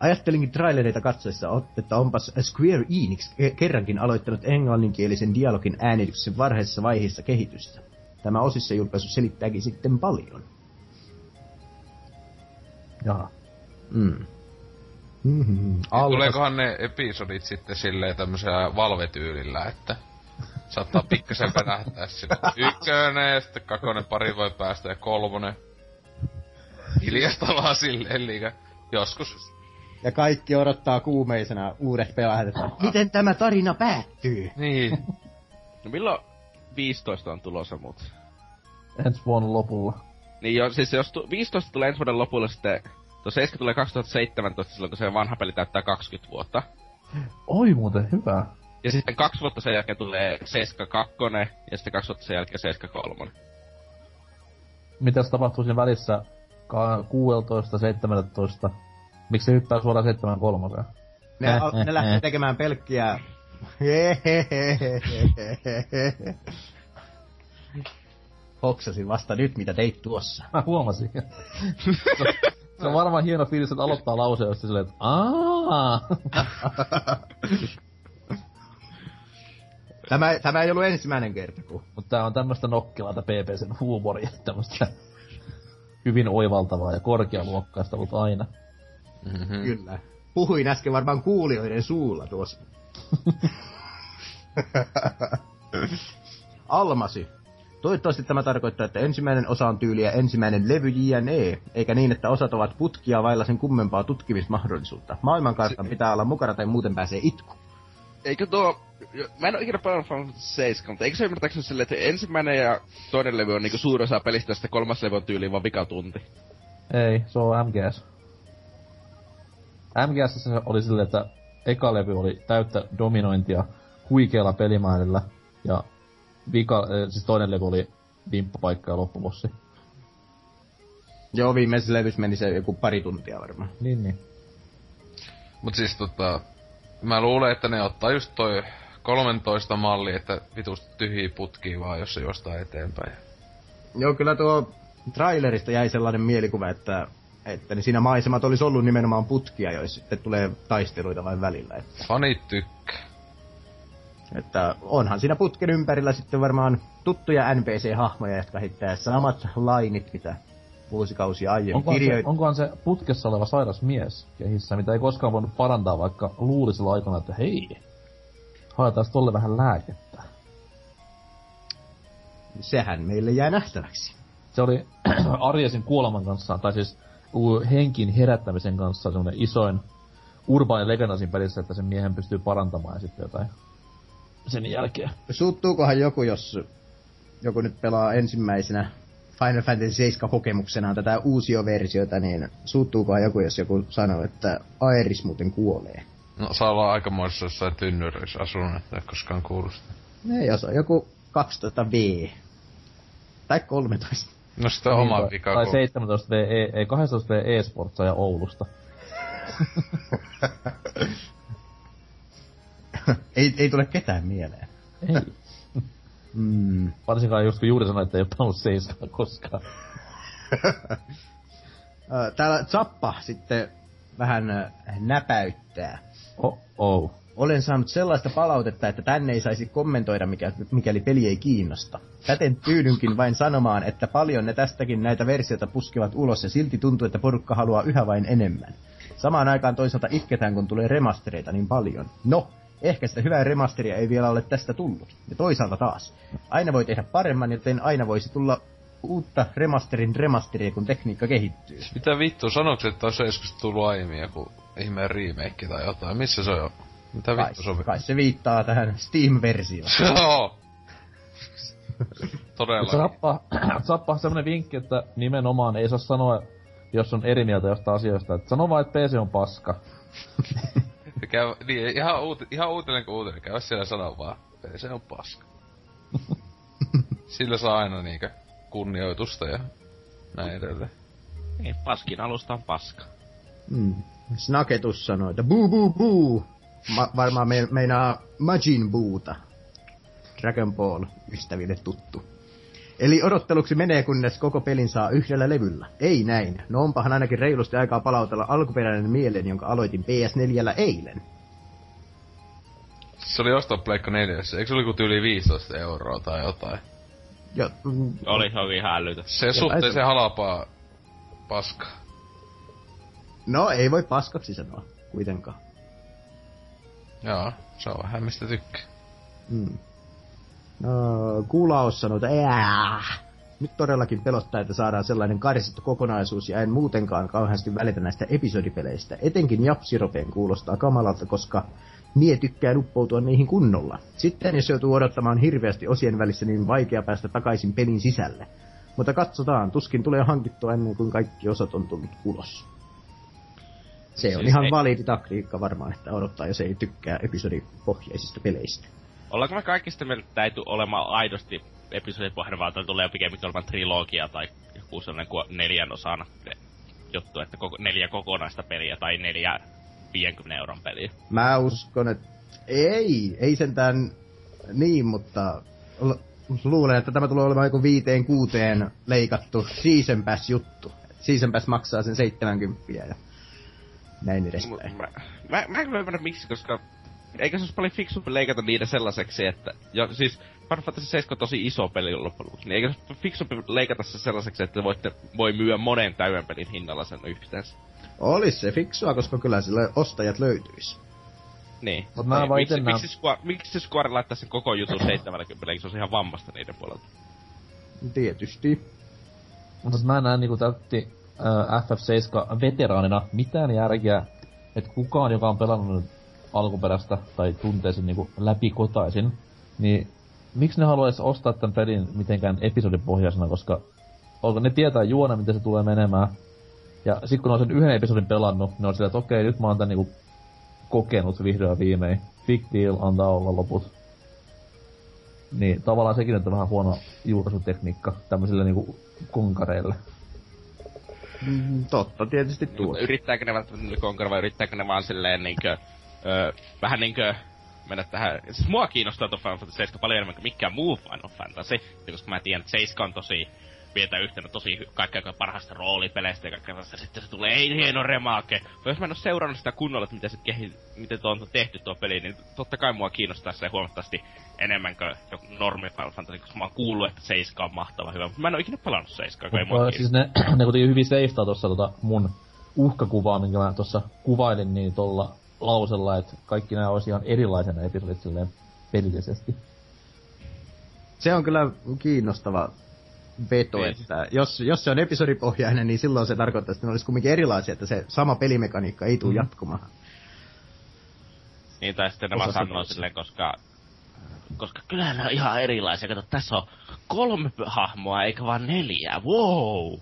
Ajattelinkin trailereita katsoessa, että onpas Square Enix ke- kerrankin aloittanut englanninkielisen dialogin äänityksen varhaisessa vaiheessa kehitystä. Tämä osissa julkaisu selittääkin sitten paljon. Jaha. Mm. Mm-hmm. Tuleekohan ne episodit sitten silleen tämmöisellä valvetyylillä, että saattaa pikkasen venähtää sille. Ykkönen ja sitten kakkonen pari voi päästä ja kolmonen. Hiljasta vaan silleen liikä. Joskus. Ja kaikki odottaa kuumeisena uudet pelaajat, että miten tämä tarina päättyy? Niin. No milloin 15 on tulossa muut? Ensi vuonna lopulla. Niin jo, siis jos tu- 15 tulee ensi vuoden lopulla sitten... Tuo 7 tulee 2017 silloin, kun se vanha peli täyttää 20 vuotta. Oi muuten, hyvä. Ja sitten kaksi vuotta sen jälkeen tulee 72 ja sitten kaksi vuotta sen jälkeen 73. Mitäs tapahtuu siinä välissä ka- 16, 17? Miksi se hyppää suoraan 73? Ne, al- ne lähtee tekemään pelkkiä... Hoksasin vasta nyt, mitä teit tuossa. Mä huomasin. se on varmaan hieno fiilis, että aloittaa lauseen josta silleen, että. Tämä, tämä ei ollut ensimmäinen kerta, kun... Mutta tää on tämmöstä nokkelata PPCn huumoria, tämmöstä hyvin oivaltavaa ja korkealuokkaista ollut aina. Mm-hmm. Kyllä. Puhuin äsken varmaan kuulijoiden suulla tuossa. Almasi. Toivottavasti tämä tarkoittaa, että ensimmäinen osa on tyyliä ensimmäinen levy JNE, eikä niin, että osat ovat putkia vailla sen kummempaa tutkimismahdollisuutta. Maailmankartan pitää olla mukana tai muuten pääsee itku. Eikö tuo... Mä en oo ikinä pelannut Final Fantasy 7, mutta eikö se ymmärtääkseni silleen, että ensimmäinen ja toinen levy on niinku suurin osa pelistä, ja sitten kolmas levy on tyyliin vaan vikatunti? Ei, se on MGS. MGS se oli silleen, että eka levy oli täyttä dominointia huikealla pelimäärällä, ja vika, eh, siis toinen levy oli vimppapaikka ja loppubossi. Joo, viimeisessä levyssä meni se joku pari tuntia varmaan. Niin, niin. Mut siis tota... Mä luulen, että ne ottaa just toi 13 malli, että vitusti tyhjiä putkia vaan, jos se juostaa eteenpäin. Joo, kyllä tuo trailerista jäi sellainen mielikuva, että, että niin siinä maisemat olisi ollut nimenomaan putkia, joissa sitten tulee taisteluita vain välillä. Että, Fanit tykkää. että onhan siinä putken ympärillä sitten varmaan tuttuja NPC-hahmoja, jotka heittää samat lainit, mitä vuosikausia aiemmin Onkohan se, kirjoit... onkohan se putkessa oleva sairas mies kehissä, mitä ei koskaan voinut parantaa, vaikka luuli sillä aikana, että hei, haetaan tolle vähän lääkettä. Sehän meille jää nähtäväksi. Se oli Arjesin kuoleman kanssa, tai siis henkin herättämisen kanssa semmonen isoin urbaani legenda siinä pelissä, että sen miehen pystyy parantamaan ja sitten jotain sen jälkeen. Suuttuukohan joku, jos joku nyt pelaa ensimmäisenä Final Fantasy 7 kokemuksenaan tätä uusioversiota, niin suuttuukohan joku, jos joku sanoo, että Aeris muuten kuolee? No saa olla aikamoisessa jossain tynnyröissä asunut, että ei koskaan kuulu sitä. Ei, jos on joku 12V. Tai 13. No sitä on oma tai, vika, tai kun 17 V, e, ei 12 V e-sportsa ja Oulusta. ei, ei tule ketään mieleen. Ei. Mm. Varsinkaan just kun juuri sanoit, että ei ole pelannut seiskaa koskaan. Täällä Zappa sitten vähän näpäyttää. Oh, oh. Olen saanut sellaista palautetta, että tänne ei saisi kommentoida, mikä, mikäli peli ei kiinnosta. Täten tyydynkin vain sanomaan, että paljon ne tästäkin näitä versioita puskevat ulos ja silti tuntuu, että porukka haluaa yhä vain enemmän. Samaan aikaan toisaalta itketään, kun tulee remastereita niin paljon. No, ehkä sitä hyvää remasteria ei vielä ole tästä tullut. Ja toisaalta taas, aina voi tehdä paremman, joten aina voisi tulla uutta remasterin remasteria, kun tekniikka kehittyy. Mitä vittu, sanoks, että olisi joskus tullut aiemmin joku ihmeen remake tai jotain? Missä se on? Mitä Kai, vittu se on? kai se viittaa tähän Steam-versioon. Joo! Todella. Zappa, Zappa semmonen vinkki, että nimenomaan ei saa sanoa, jos on eri mieltä jostain asioista, että sano vaan, että PC on paska. Käy, niin, ihan, uuti, ihan uutinen kuin uutinen. Käy siellä sanoa vaan, se on paska. Sillä saa aina niinkö kunnioitusta ja näin edelleen. Ei, paskin alusta on paska. Mm. Snaketus sanoi, että buu buu buu. Ma- varmaan me- meinaa Majin Buuta. Dragon Ball ystäville tuttu. Eli odotteluksi menee, kunnes koko pelin saa yhdellä levyllä. Ei näin. No onpahan ainakin reilusti aikaa palautella alkuperäinen mielen, jonka aloitin PS4 eilen. Se oli ostaa Pleikka 4. Eikö se oli kuin yli 15 euroa tai jotain? Jo, mm, Oli, se oli ihan älytö. Se suhteeseen halapaa paska. No ei voi paskaksi sanoa, kuitenkaan. Joo, se on vähän mistä tykkää. Mm. No, kuulaus sanoi, että "Ää, nyt todellakin pelottaa, että saadaan sellainen karsittu kokonaisuus ja en muutenkaan kauheasti välitä näistä episodipeleistä. Etenkin Japsiropeen kuulostaa kamalalta, koska mie tykkää uppoutua niihin kunnolla. Sitten jos joutuu odottamaan hirveästi osien välissä, niin vaikea päästä takaisin pelin sisälle. Mutta katsotaan, tuskin tulee hankittua ennen kuin kaikki osat on tullut ulos. Se on Siis ihan ei- validi taktiikka varmaan, että odottaa, jos ei tykkää episodipohjaisista peleistä. Ollaanko me kaikki sitten mieltä, että ei tule olemaan aidosti episodipohjainen, vaan että tulee pikemminkin olemaan trilogia tai joku sellainen kuin neljän osana juttu, että koko, neljä kokonaista peliä tai neljä 50 euron peliä. Mä uskon, että ei, ei sentään niin, mutta l- luulen, että tämä tulee olemaan joku viiteen kuuteen leikattu Season Pass juttu. Season Pass maksaa sen 70 ja näin Mut edespäin. Mä, mä, mä en kyllä ymmärrä miksi, koska eikö se olisi paljon fiksumpi leikata niitä sellaiseksi, että... Ja siis Final Fantasy 7 on tosi iso peli loppujen lopuksi, niin eikö se ole fiksumpi leikata se sellaiseksi, että voitte, voi myyä monen täyden pelin hinnalla sen yhteensä? Olis se fiksua, koska kyllä sille ostajat löytyisi. Niin. Mut mä Niin, vaan miksi, näen- miksi, Square, miksi Square laittaa sen koko jutun 70, eikö se olisi ihan vammasta niiden puolelta? Tietysti. Mutta mä en näe niinku täytti äh, FF7-veteraanina mitään järkeä, että kukaan, joka on pelannut alkuperäistä tai tuntee sen niinku läpikotaisin, niin miksi ne haluaisi ostaa tämän pelin mitenkään episodipohjaisena, koska onko ne tietää juona, miten se tulee menemään. Ja sit kun on sen yhden episodin pelannut, ne on sillä, että okei, nyt mä oon tän niinku kokenut vihdoin viimein. Big deal, antaa olla loput. Niin tavallaan sekin on vähän huono julkaisutekniikka tämmöisille niinku konkareille. Mm, totta, tietysti tuo. Mutta yrittääkö ne välttämättä konkara vai yrittääkö ne vaan silleen niinkö, öö, vähän niinkö mennä tähän, siis mua kiinnostaa tuo Final Fantasy 7 paljon enemmän kuin mikään muu Final Fantasy, koska mä tiedän, että 7 on tosi vietä yhtenä tosi kaikkea parhaista roolipeleistä ja kaikkea tästä. Sitten se tulee, ei hieno remake. Mutta jos mä en oo seurannut sitä kunnolla, että miten se kehi, miten tuo on tehty tuo peli, niin totta kai mua kiinnostaa se huomattavasti enemmän kuin joku normi Final Fantasy, koska mä oon kuullut, että 7 on mahtava hyvä. Mutta mä en oo ikinä pelannut 7, kun ei mua siis ne, ne kuitenkin hyvin seistaa tossa tota mun uhkakuvaa, minkä mä tossa kuvailin, niin tolla lausella, että kaikki nämä olisi ihan erilaisia nämä episodit silleen pelillisesti. Se on kyllä kiinnostava veto, Niin. että jos, jos se on episodipohjainen, niin silloin se tarkoittaa, että ne olisi kuitenkin erilaisia, että se sama pelimekaniikka ei tule Mm. jatkumaan. Niin, tai sitten Osa sanoo silleen, koska... Koska kyllä ne on ihan erilaisia. Kato, tässä on kolme hahmoa, eikä vaan neljä. Wow!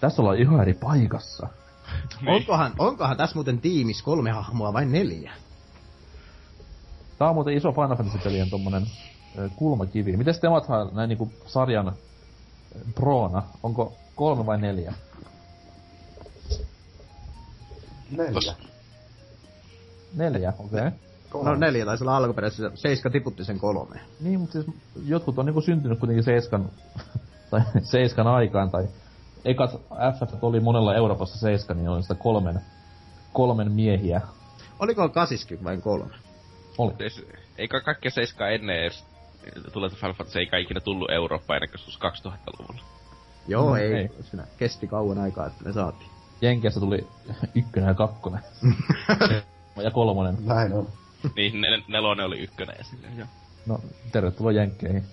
Tässä ollaan ihan eri paikassa. Niin. Onkohan, onkohan tässä muuten tiimis kolme hahmoa vai neljä? Tää on muuten iso Final Fantasy-pelien tommonen kulmakivi. Miten temathan näin niinku sarjan proona? Onko kolme vai neljä? Neljä. Neljä, okei. Okay. Kolme. No neljä taisi olla alkuperäisessä. Seiska tiputti sen kolmeen. Niin, mutta siis jotkut on niinku syntynyt kuitenkin seiskan, tai seiskan aikaan, tai ekat FF oli monella Euroopassa seiska, niin oli sitä kolmen, kolmen miehiä. Oliko kasiskin vain kolme? Oli. Siis, ei kai kaikkea seiskaa ennen edes tulee Final Fantasy eikä ikinä tullut Eurooppaan ennen kuin 2000-luvulla. Joo, No, ei. ei. Siinä kesti kauan aikaa, että ne saatiin. Jenkeissä tuli ykkönen ja kakkonen. ja kolmonen. Näin on. niin, nel- nelonen oli ykkönen ja silleen, joo. No, tervetuloa Jenkkeihin.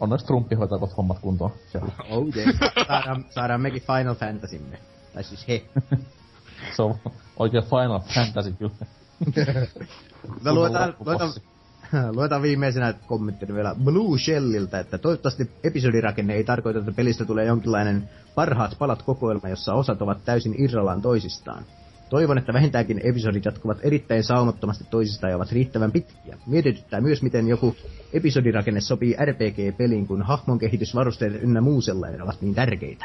Onneksi Trumpi hoitaa kohta hommat kuntoon siellä. Oh yeah. saadaan, saadaan mekin Final Fantasymme. Tai siis he. Se on oikein Final Fantasy kyllä. No luetaan, luetaan. Luetaan viimeisenä kommenttina vielä Blue Shelliltä, että toivottavasti episodirakenne ei tarkoita, että pelistä tulee jonkinlainen parhaat palat kokoelma, jossa osat ovat täysin irrallaan toisistaan. Toivon, että vähintäänkin episodit jatkuvat erittäin saumattomasti toisistaan ja ovat riittävän pitkiä. Mietityttää myös, miten joku episodirakenne sopii RPG-peliin, kun hahmon kehitys, varusteet ynnä muu sellainen ovat niin tärkeitä.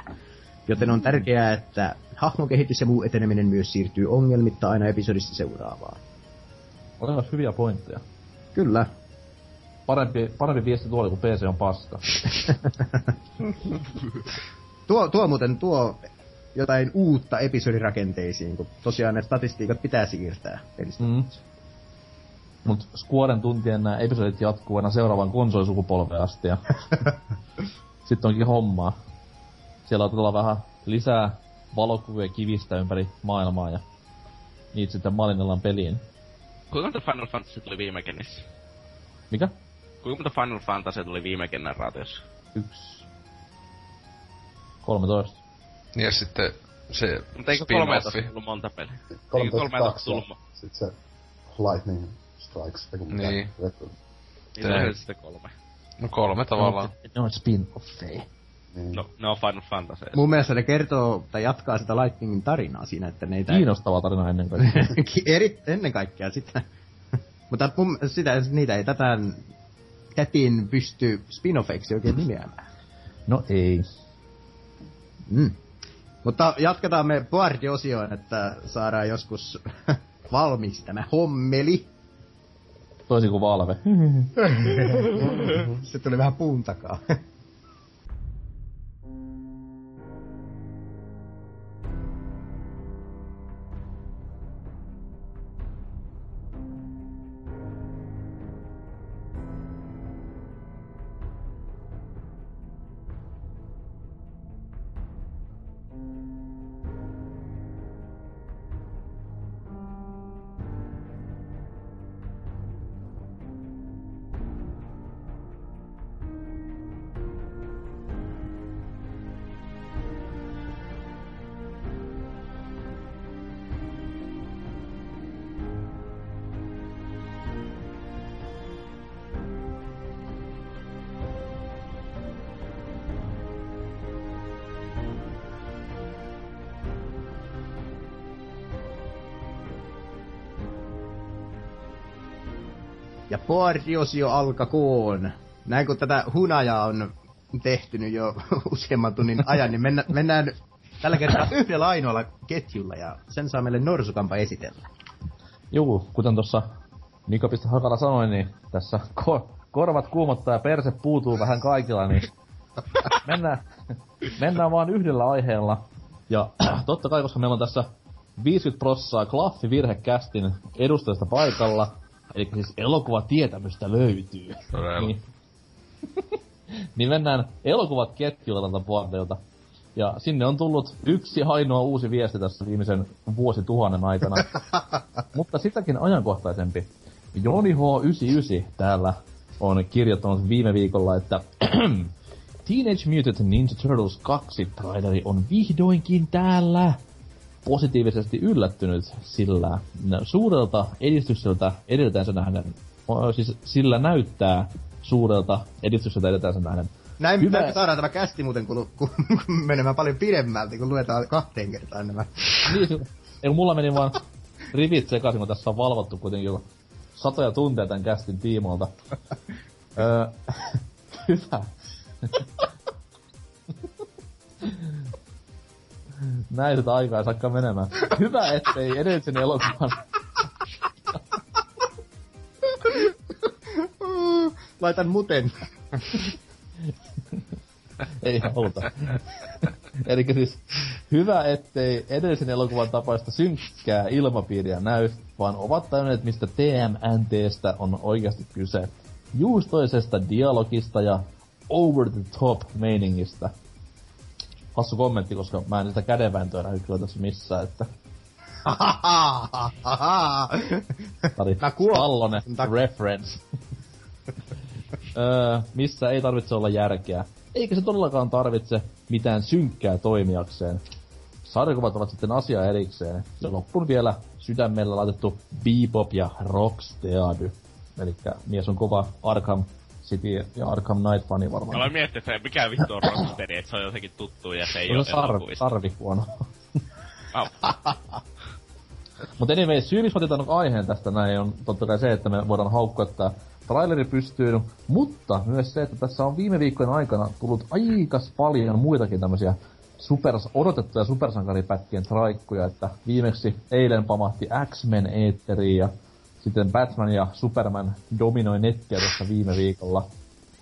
Joten on tärkeää, että hahmon kehitys ja muu eteneminen myös siirtyy ongelmitta aina episodista seuraavaan. Oli hyviä pointteja. Kyllä. Parempi, parempi viesti tuolla, kun PC on paska. Tuo, tuo muuten tuo jotain uutta episodirakenteisiin, kun tosiaan ne statistiikat pitää siirtää pelistä. Mm. Mut Squaren tuntien nämä episodit jatkuu aina seuraavaan konsolisukupolveen asti ja sitten onkin hommaa. Siellä otetaan vähän lisää valokuvia kivistä ympäri maailmaa ja niitä sitten maalinnellaan peliin. Kuinka monta Final Fantasy tuli viime genissä? Mikä? Kuinka monta Final Fantasy tuli viime generaatiossa? Yksi. 13. Ja sitten se Mutta eikö 13 spin-offi. tullut monta peliä? 13 Eikö 13 tullut ja mo- sit se Lightning Strikes. Niin. Niin se oli sitten kolme. No kolme tavallaan. Ne on spin-offeja. Niin. No, ne on Final Fantasy. Mun mielestä ne kertoo tai jatkaa sitä Lightningin tarinaa siinä, että ne ei... Kiinnostava tarina ennen kaikkea. Ki- Eri, ennen kaikkea sitä. Mutta mun, sitä, niitä ei tätä tätin pysty spin-offeiksi oikein nimeämään. no ei. Mm. Mutta jatketaan me Boardi-osioon, että saadaan joskus valmiiksi tämä hommeli. Toisin kuin Valve. Se tuli vähän puun takaa. Party-osio alkakoon. Näin kun tätä hunajaa on tehty nyt jo useamman tunnin ajan, niin mennä, mennään tällä kertaa yhdellä ainoalla ketjulla ja sen saa meille Norsukampa esitellä. Juu, kuten tuossa Mika Pistä Hakala sanoi, niin tässä ko- korvat kuumottaa ja perse puutuu vähän kaikilla, niin mennään, mennään vaan yhdellä aiheella. Ja totta kai, koska meillä on tässä 50 prossaa Klaffi virhekästin edustajasta paikalla, eli siis elokuvatietämystä löytyy. Todella. Niin, niin mennään elokuvat ketjulla tältä puolelta. Ja sinne on tullut yksi ainoa uusi viesti tässä viimeisen vuosituhannen aikana. Mutta sitäkin ajankohtaisempi. Joni H99 täällä on kirjoittanut viime viikolla, että Teenage Mutant Ninja Turtles 2 traileri on vihdoinkin täällä. Positiivisesti yllättynyt sillä suurelta edistykseltä edeltänsä nähden, siis sillä näyttää suurelta edistykseltä edeltänsä nähden. Näin, Hyvä. näin saadaan tämä kästi muuten kun, kun, kun menemään paljon pidemmälti, kun luetaan kahteen kertaan nämä. Niin, ei mulla meni vaan rivit sekaisin, kun tässä on valvottu kuitenkin jo satoja tunteja tämän kästin tiimoilta. öö, hyvä. Näin sitä aikaa ei saakaan menemään. Hyvä, ettei edellisen elokuvan... Laitan muten. ei auta. Eli siis hyvä, ettei edellisen elokuvan tapaista synkkää ilmapiiriä näy, vaan ovat tajunneet, mistä TMNTstä on oikeasti kyse. Juustoisesta dialogista ja over the top meiningistä. Hassu kommentti, koska mä en sitä kädenvääntöä näy kyllä tässä missään, että kuolen. pallonen reference. öö, missä ei tarvitse olla järkeä. Eikä se todellakaan tarvitse mitään synkkää toimijakseen. Sarjakuvat ovat sitten asia erikseen. Ja loppuun vielä sydämellä laitettu Bebop ja Rocksteady. Eli mies on kova Arkham City ja Arkham Knight-fani varmaan. Aloin miettiä, että mikä vittu on Rocksteady, että se on jotenkin tuttu ja se ei Se ole sarvi, sarvi huono. Au. Mutta anyway, syy, miksi mä otin tämän aiheen tästä näin, on totta kai se, että me voidaan haukkua, että traileri pystyy, mutta myös se, että tässä on viime viikkojen aikana tullut aikas paljon muitakin tämmöisiä super, odotettuja supersankaripätkien traikkuja, että viimeksi eilen pamahti X-Men eetteriin ja sitten Batman ja Superman dominoi nettiä tässä viime viikolla.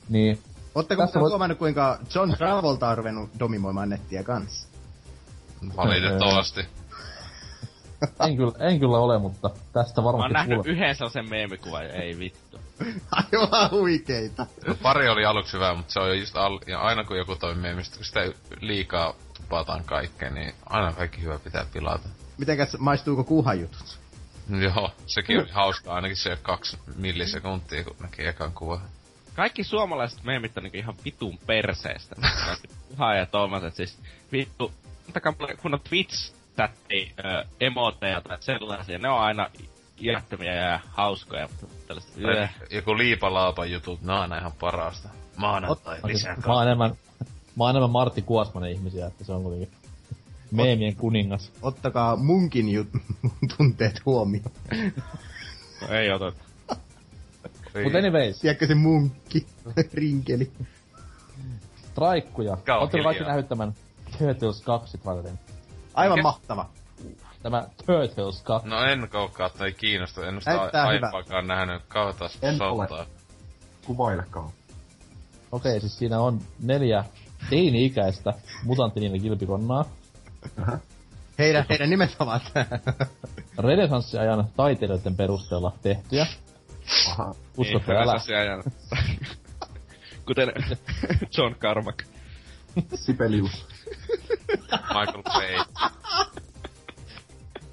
Niin Ootteko Tässä voit- huomannut, kuinka John Travolta on ruvennut domimoimaan nettiä kanssa? Valitettavasti. en kyllä, en kyllä ole, mutta tästä Mä oon varmasti nähnyt yhden sellaisen meemikuvan ja ei vittu. Aivan huikeita. Pari oli aluksi hyvä, mutta se on jo just al- ja aina kun joku toimii, mistä kun sitä liikaa tupataan kaikkeen, niin aina kaikki hyvä pitää pilata. Mitenkäs maistuuko kuhajutut? Joo, sekin oli hauskaa, ainakin se kaksi millisekuntia, kun näki ekan kuvan. Kaikki suomalaiset meemit on niinku ihan vitun perseestä. Ihan ja tommoset siis vittu. Antakaa mulle kunnon Twitch tätti ö, emoteja tai sellaisia. Ne on aina iättömiä ja hauskoja. mutta Tällaista, Tai yö. Joku liipalaapan jutut, ne on aina ihan parasta. Maanantai lisää Mä oon enemmän, mä oon enemmän Martti Kuosmanen ihmisiä, että se on kuitenkin meemien kuningas. Ottakaa munkin jut- tunteet huomioon. No, ei ota. Mut anyways, Tiedätkö se munkki? Rinkeli. traikkuja. Ootteko kaikki nähnyt tämän Turtles 2 trailerin? Aivan Mikä? mahtava. Tämä Turtles 2. No en katsoa, ei kiinnosta. En sitä aiempaakaan nähnyt. Kautas En soltaa. Kuvailekaan. Okei, siis siinä on neljä teini-ikäistä mutanttinimen kilpikonnaa. Heidän, heidän nimet ovat. Renesanssiajan taiteilijoiden perusteella tehtyjä. Aha. Uskotko Niin, älä? resurssi ajan. Kuten John Carmack. Sibelius. Michael Bay.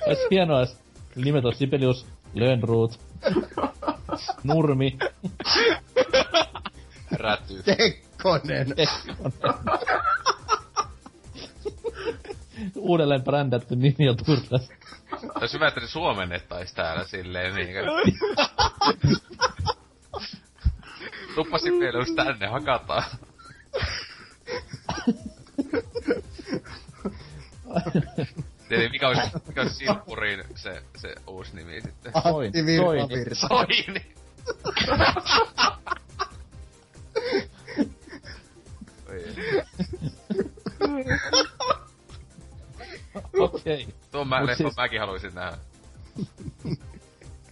Ois hienoa, jos nimet on Sibelius, Lönnruut, Nurmi, Räty. Kekkonen. Uudelleen brändätty nimi on Turtles. Olisi hyvä, että ne suomennettais täällä silleen niinkö. Tuppasi Sibelius tänne, hakataan. Eli mikä olisi, mikä olisi Silppurin se, se uusi nimi sitten? Soin, Antti soin. Virtavirta. Soini! Okei. Okay. Tuon mä, Mut leffan siis- mäkin haluaisin nähdä.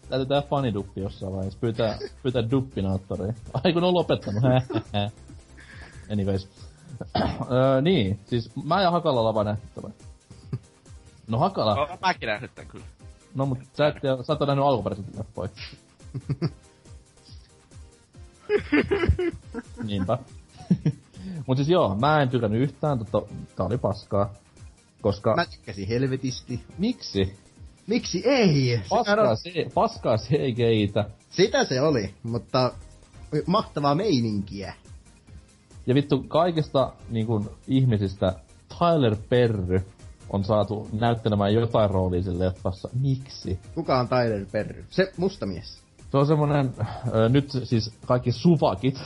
Täytyy tehdä faniduppi jossain vaiheessa. Pyytää, pyytää duppinaattoria. Ai kun on lopettanut. Anyways. öö, niin, siis mä ja Hakala nähty tämän. No Hakala, Oon mäkin nähnyt tän kyllä. no mut sä et, sä et oo nähnyt alkuperäiset leffoja. Niinpä. mut siis joo, mä en tykännyt yhtään, tota, tää oli paskaa. Koska, Mä tykkäsin helvetisti. miksi? Miksi ei? Paskaa, on- se, paskaa CGitä. Sitä se oli, mutta mahtavaa meininkiä. Ja vittu, kaikista niin kun, ihmisistä Tyler Perry on saatu näyttelemään jotain roolia siinä leffassa. Miksi? Kuka on Tyler Perry? Se musta mies. Se on semmonen, ö, nyt siis kaikki suvakit,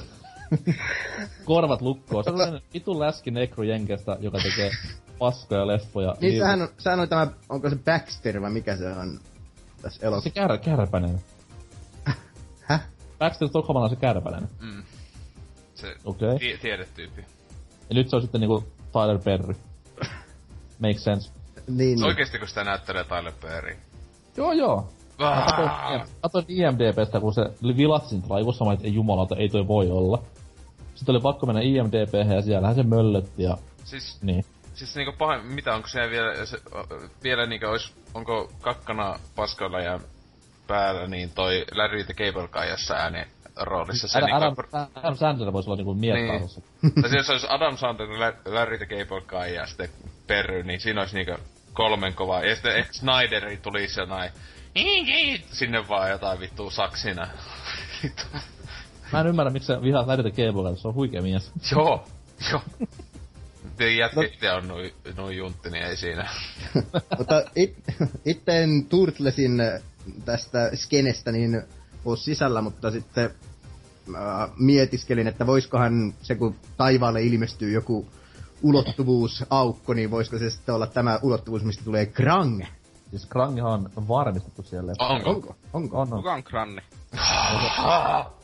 korvat lukkoon. Se on semmonen vitun läski nekru jenkestä, joka tekee paskoja leffoja. Niin sehän on, sehän on tämä, onko se Baxter vai mikä se on tässä Se elokuvassa? kär, kärpänen. Häh? Baxter Stockholmalla on se kärpänen. Mm. Se Okei. Okay. tie- tiedetyyppi. Ja nyt se on sitten niinku Tyler Perry. Makes sense. Niin, Se niin. oikeesti kun sitä näyttelee Tyler Perry. Joo joo. Katsoin IMDBstä, kun se vilatsi niitä raivossa, mä että ei jumalauta, ei toi voi olla. Sitten oli pakko mennä IMDB ja siellähän se möllötti ja Siis, niin. Siis niinku pahin, mitä onko se vielä, se, vielä niinku ois, onko kakkana paskalla ja päällä niin toi Larry the Cable Guy jossain äänen roolissa. Se Adam, niinku, Adam, Adam Sandler voisi olla niinku miekkaalossa. tai siis olisi Adam Sandler, Larry the Cable Guy ja sitten Perry, niin siinä olisi niinku kolmen kovaa. Ja sitten ehkä Snyderi tulisi jonain, sinne vaan jotain vittu saksina. Mä en ymmärrä, miksi sä vihaat Larry the Cable Guy, se on huikea mies. Joo, joo. Te jätkä itse on noin noi juntti, niin ei siinä. Mutta it, itse en Turtlesin tästä skenestä niin oo sisällä, mutta sitten äh, mietiskelin, että voisikohan se, kun taivaalle ilmestyy joku ulottuvuusaukko, niin voisiko se sitten olla tämä ulottuvuus, mistä tulee Krang? Siis Krangihan on varmistettu siellä. Onko? Onko? Onko? On, on. Kuka on Kranni?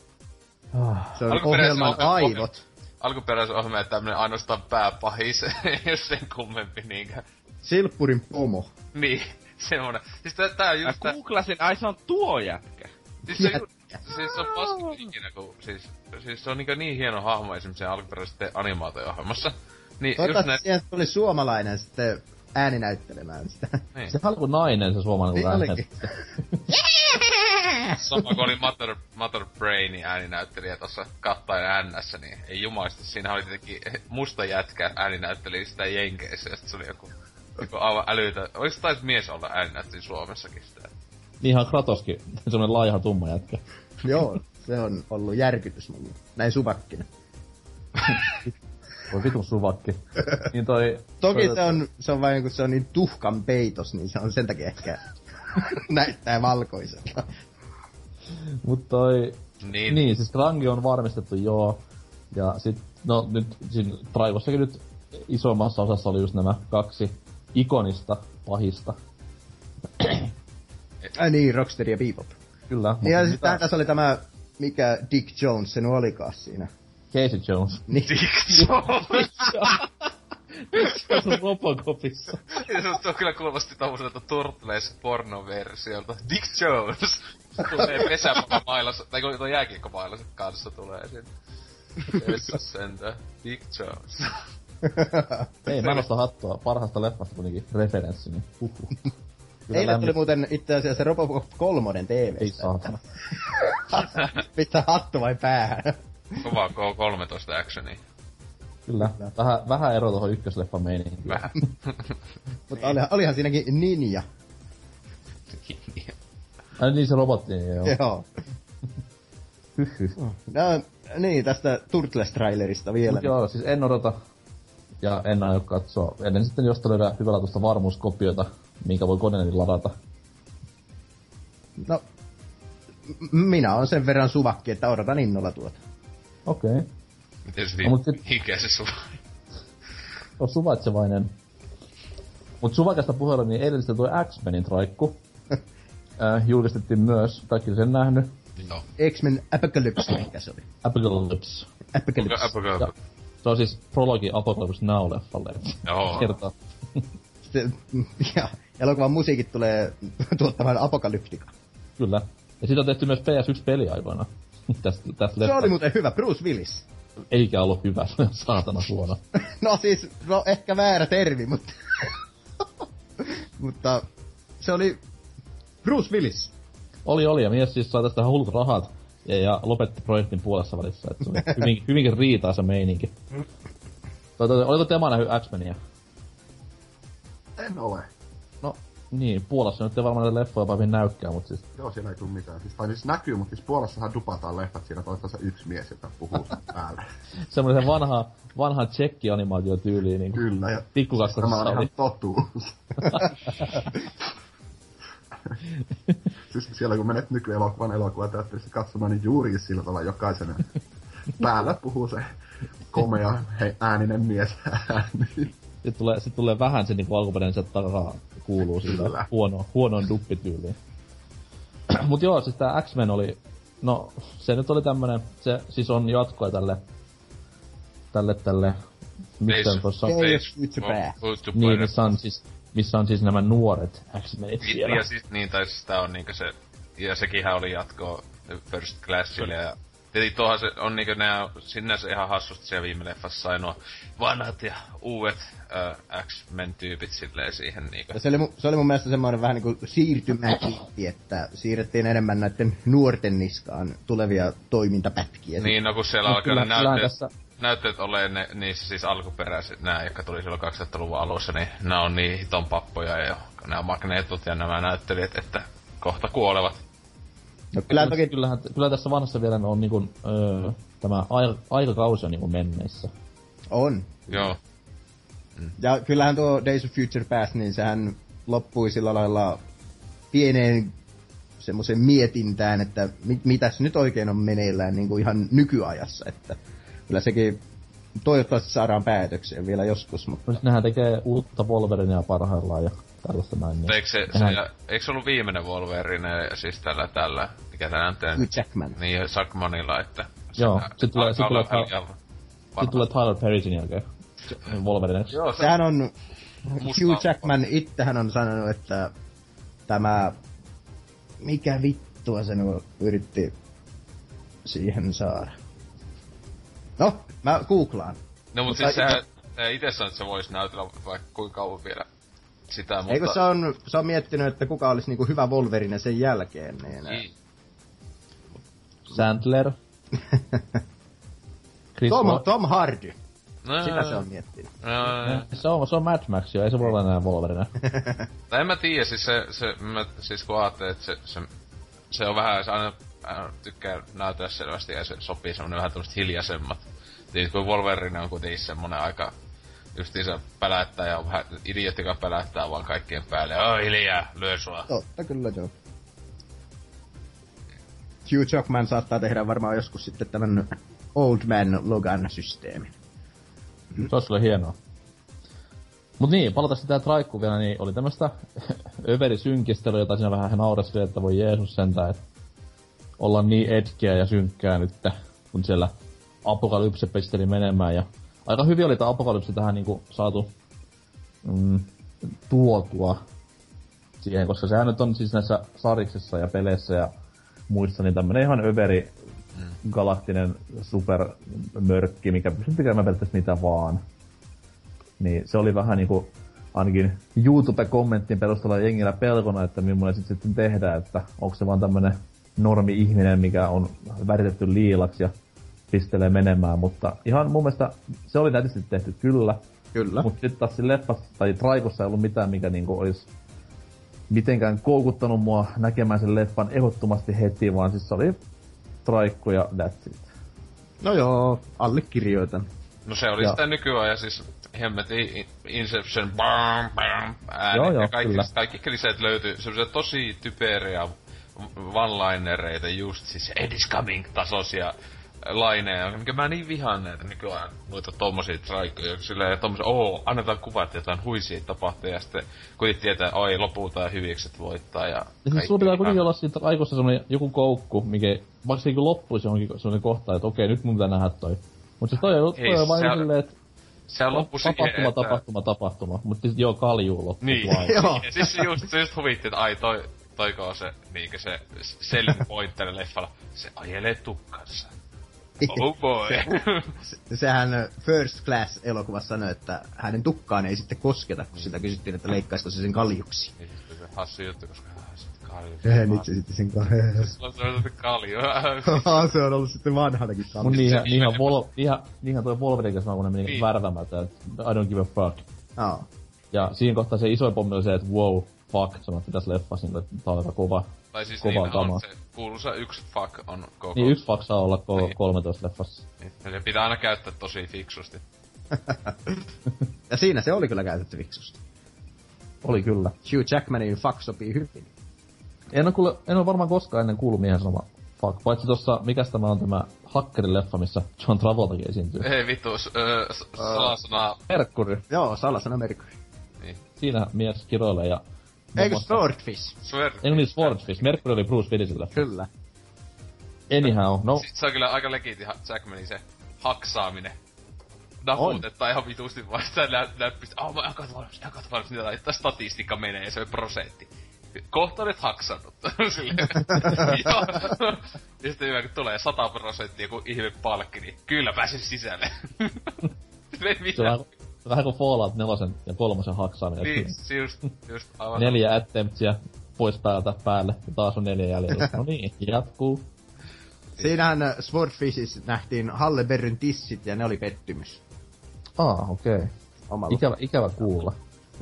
Se on ohjelman ohjelma- aivot. Alkuperäisen ohjelma, että tämmönen ainoastaan pääpahis, jos sen kummempi niinkään. Silppurin pomo. Niin, semmonen. Siis tää, tää on Mä just tää, googlasin, ai se on tuo jätkä. siis se, ju- siis se on paska ikinä, kun siis, siis se on niin, niin hieno hahmo esimerkiksi sen alkuperäisessä animaatio-ohjelmassa. Niin just näin, Toivottavasti siihen tuli suomalainen sitten ääninäyttelemään sitä. niin. Se kuin nainen se suomalainen Niin ääni. olikin. Sama kuin oli Mother, Mother Brainin ääninäyttelijä tossa kattaen NS, niin ei jumalaisesti siinä oli tietenkin musta jätkä ääninäytteli sitä Jenkeissä, ja sit se oli joku, joku aivan älytä. Olis tais mies olla ääninäyttelijä Suomessakin sitä? Niinhan Kratoskin, semmonen laiha tumma jätkä. Joo, se on ollut järkytys mulle. Näin suvakkina. Voi vitun suvakki. niin toi... Toki toi, se on, se on vain kun se on niin tuhkan peitos, niin se on sen takia ehkä näyttää valkoiselta. Mut toi... Niin. Niin, siis Krangi on varmistettu, joo. Ja sit, no nyt siinä Traivossakin nyt isommassa osassa oli just nämä kaksi ikonista pahista. Ai niin, Rocksteady ja Bebop. Kyllä. Niin ja sitten tässä oli tämä, mikä Dick Jones, se nu olikaan siinä. Casey Jones. Niin, se on Robocopissa. Ja se tuo kyllä kuulosti tommoselta Turtles pornoversiolta. Dick Jones! Tulee pesäpalomailas, tai kun tuo jääkiekkomailas kanssa tulee sinne. Jessas sentään. Dick Jones. Ei, mä nosta hattua. Parhaasta leffasta kuitenkin referenssi, niin. Kyllä eilen lämmin- tuli muuten itse asiassa Robocop 3 TV. Ei saatana. Pitää hattu vai päähän. Kova K13 actioni. Kyllä. Vähän, vähän ero tuohon ykkösleffan meininkiin. Vähän. Mutta olihan, olihan siinäkin ninja. Ai niin se robotti, joo. Joo. Hyhy. No, niin, tästä Turtles-trailerista vielä. Mut joo, siis en odota. Ja en aio katsoa. Ennen sitten josta löydä hyvälaatuista varmuuskopiota, minkä voi koneeni ladata. No, minä on sen verran suvakki, että odotan innolla tuota. Okei. Okay. Mites No, mut sit- vi- mikä se sun? On suvaitsevainen. Mut suvakasta puheella, niin edelliseltä tuo X-Menin traikku. äh, julkistettiin myös, kaikki sen nähnyt. Joo. X-Men Apocalypse, mikä se oli? Apocalypse. Apocalypse. Apocalypse. Ja se on siis prologi Apocalypse Now-leffalle. Joo. Kertaa. Sitten, ja elokuvan musiikit tulee tuottamaan Apokalyptika. Kyllä. Ja siitä on tehty myös PS1-peli aikoina. tästä, tästä Se oli muuten hyvä, Bruce Willis. Eikä ollut hyvä, saatana huono. No siis, no ehkä väärä termi, mutta... mutta se oli Bruce Willis. Oli, oli, ja mies siis sai tästä hullut rahat ja, ja lopetti projektin puolessa välissä. Et se oli hyvin, hyvinkin riitaa se meininki. Toi, toi, oliko Tema nähnyt X-Meniä? En ole. Niin, Puolassa nyt ei varmaan leffoja päivin näykkää, mutta siis... Joo, siellä ei tule mitään. Siis, tai siis näkyy, mutta siis Puolassahan dupataan leffat siinä toistensa yksi mies, joka puhuu sen päälle. Semmoinen se vanha, vanha tsekki-animaatiotyyliin, niin Kyllä, ja Pikkukakkosessa tämä on ihan totuus. siis siellä kun menet nykyelokuvan elokuvateatterissa katsomaan, niin juurikin sillä tavalla jokaisen päällä puhuu se komea he, ääninen mies ääni. Sitten tulee, sit tulee vähän se niinku alkuperäinen takaa kuuluu sillä huono, huonoon duppityyliin. Mut joo, siis tää X-Men oli, no se nyt oli tämmönen, se siis on jatkoa tälle, tälle, tälle, missä on Past. Future niin, missä on siis, missä on siis nämä nuoret X-Menit Ni- siellä. Ja siis niin, tai siis tää on niinkö se, ja sekinhän oli jatko First Classille ja Tietenkin tuohan se on niinkö nää, sinänsä ihan hassusti siellä viime leffassa sai nuo vanhat ja uudet äh, X-Men-tyypit silleen siihen niinkö. Ja se oli, mu- se oli mun mielestä semmoinen vähän niinku siirtymäkiitti, että siirrettiin enemmän näiden nuorten niskaan tulevia toimintapätkiä. Niin, no kun siellä alkaa ne kyllähän näytteet, tässä- näytteet ne, niissä siis alkuperäiset, nää, jotka tuli silloin 2000-luvun alussa, niin nää on niin hiton pappoja ja nämä magneetut ja nämä näyttelijät, että kohta kuolevat. No kyllä toki, Kyllähän, kyllä tässä vanhassa vielä on niinku, öö, tämä aika, aikakausi on niinku menneissä. on. Joo. Ja kyllähän tuo Days of Future Past, niin sehän loppui sillä lailla pieneen semmoisen mietintään, että mit, mitäs nyt oikein on meneillään niin kuin ihan nykyajassa, että kyllä sekin toivottavasti saadaan päätökseen vielä joskus, mutta nehän tekee uutta Wolverinea parhaillaan ja tällaista näin. Niin. Eikö se, se ja, eikö se ollut viimeinen Wolverine, siis tällä, tällä, mikä nyt on? Hugh Jackman. Niin, Sackmanilla, että... Joo, se sit tulee- sit tulee Sitten tulee Tyler Perry sen jälkeen. Wolverine. Joo, se, Sehän on, Hugh Jackman itsehän on sanonut, että tämä, mikä vittua se yritti siihen saada. No, mä googlaan. no mut mutta siis sehän, itse- sanoo, että se voisi näytellä vaikka kuinka kauan vielä sitä, mutta... Eikö se on, se on miettinyt, että kuka olisi niinku hyvä Wolverine sen jälkeen, niin... Niin. Sandler. Chris Tom. Tom Hardy, No, sitä se on miettinyt. No, Se on, se on Mad Max jo, ei se voi olla enää Wolverine. tai en mä tiedä, siis se, se mä, siis kun ajattelin, että se, se, se on vähän, se aina, aina tykkää näytellä selvästi ja se sopii semmonen vähän tämmöset hiljaisemmat. Siis kun Wolverine on kuitenkin semmonen aika justiinsa pälättää ja on vähän idiootti, joka pälättää vaan kaikkien päälle. Oh, hiljaa, lyö sua. Totta kyllä joo. Hugh Jackman saattaa tehdä varmaan joskus sitten tämän Old Man Logan-systeemin. Se olisi kyllä hienoa. Mut niin, palata sitä traikkuun vielä, niin oli tämmöstä överisynkistelyä, jota siinä vähän naureskeli, että voi Jeesus sentään, että olla niin etkeä ja synkkää nyt, kun siellä apokalypse pesteli menemään. Ja aika hyvin oli tämä apokalypse tähän niinku saatu mm, tuotua siihen, koska sehän nyt on siis näissä sariksissa ja peleissä ja muissa niin tämmönen ihan överi galaktinen supermörkki, mikä pystyy tekemään periaatteessa mitä vaan. Niin se oli vähän niinku ainakin YouTube-kommenttien perusteella jengillä pelkona, että millainen sit sitten tehdään, että onko se vaan tämmönen normi-ihminen, mikä on väritetty liilaksi ja pistelee menemään, mutta ihan mun mielestä se oli nätisti tehty kyllä, Kyllä. mutta sitten taas siinä leffassa tai traikossa ei ollut mitään, mikä niinku olisi mitenkään koukuttanut mua näkemään sen leffan ehdottomasti heti, vaan siis se oli traikku ja that's it. No joo, allekirjoitan. No se oli Ja- sitä nykyajan siis hemmetin Inception bam, bam, ääni. Joo, joo, ja kaikki, kyllä. kaikki kliseet löytyy semmoisia tosi typeriä one-linereita just siis Ed is coming tasoisia laineja, mikä mä niin vihaan näitä nykyään noita tommosia traikoja, silleen tommosia, oo, annetaan kuvat, että jotain huisia tapahtuu, ja sitten kuitenkin tietää, oi, lopulta hyvikset voittaa, ja... Ja siis sulla pitää kuitenkin olla siitä aikossa semmonen joku koukku, mikä vaikka se niinku loppuisi johonkin semmonen kohta, että okei, nyt mun pitää nähdä toi. Mut siis toi, on- toi Ei, on vain on- silleen, että Se on loppu siihen, tapahtuma, että... tapahtuma, tapahtuma. Mut siis joo, kaljuu loppu. Niin. Joo. ja siis se just, se just huvitti, että ai toi, toiko on se, niinkö se selling point tälle leffalla. Se ajelee tukkansa. Oh boy. Se- Sehän ö, First Class-elokuvassa sanoi, että hänen tukkaan ei sitten kosketa, kun sitä kysyttiin, että leikkaisiko se sen kaljuksi. Niin sitten se hassu juttu, koska äh, sitten kalju. Ja nyt se sitten sen kalju. Se on se sitten kalju. se on ollut sitten vanhanakin kalju. Mun niinhän, se niinhän, Vol, niinhän, niinhän toi Wolverine, kun ne meni Niin. värvämätä, että I don't give a fuck. Joo. Ja siinä kohtaa se isoin pommi oli se, että wow, fuck, sanottiin tässä leffassa, niin että tää on aika kova. Tai siis Kova niin on kama. se kuuluisa yksi fuck on koko. Niin yksi fuck saa olla ko- Niin. 13 leffassa. Niin, Se pitää aina käyttää tosi fiksusti. Ja siinä se oli kyllä käytetty fiksusti. Oli kyllä. Hugh Jackmanin fuck sopii hyvin. En oo, kuule, en oo varmaan koskaan ennen kuullut miehen sanoma fuck. Paitsi tossa, mikäs tämä on tämä Hakkerin leffa, missä John Travoltakin esiintyy. Ei vittu, s- öö, s- salasana. Mercury. Joo, salasana Mercury. Niin. Siinä mies kiroilee ja... Eikö Swordfish? Swear. Ei niin Swordfish. Mercury oli Bruce Willisillä. Kyllä. Anyhow, no Sit se on kyllä aika legiti Jackmanin se haksaaminen. Naputettaa ihan vitusti vaan sitä nä- näppistä. Ah, mä jakat varmasti, jakat varmasti, mitä että statistiikka menee ja se on prosentti. Kohta olet haksannut. Silleen. Joo. ja sitten hyvä, kun tulee 100 prosenttia joku ihme palkki, niin kyllä pääsen sisälle. se on mitään. Vähän, vähän kuin Fallout 4 ja kolmosen haksaaminen. Niin, se just, just aivan. Neljä attemptsia pois päältä päälle ja taas on neljä jäljellä. No niin, jatkuu. Siinähän ö, Swordfishissa nähtiin Halle Berryn tissit ja ne oli pettymys. Ah, okei. Okay. Ikävä, ikävä kuulla.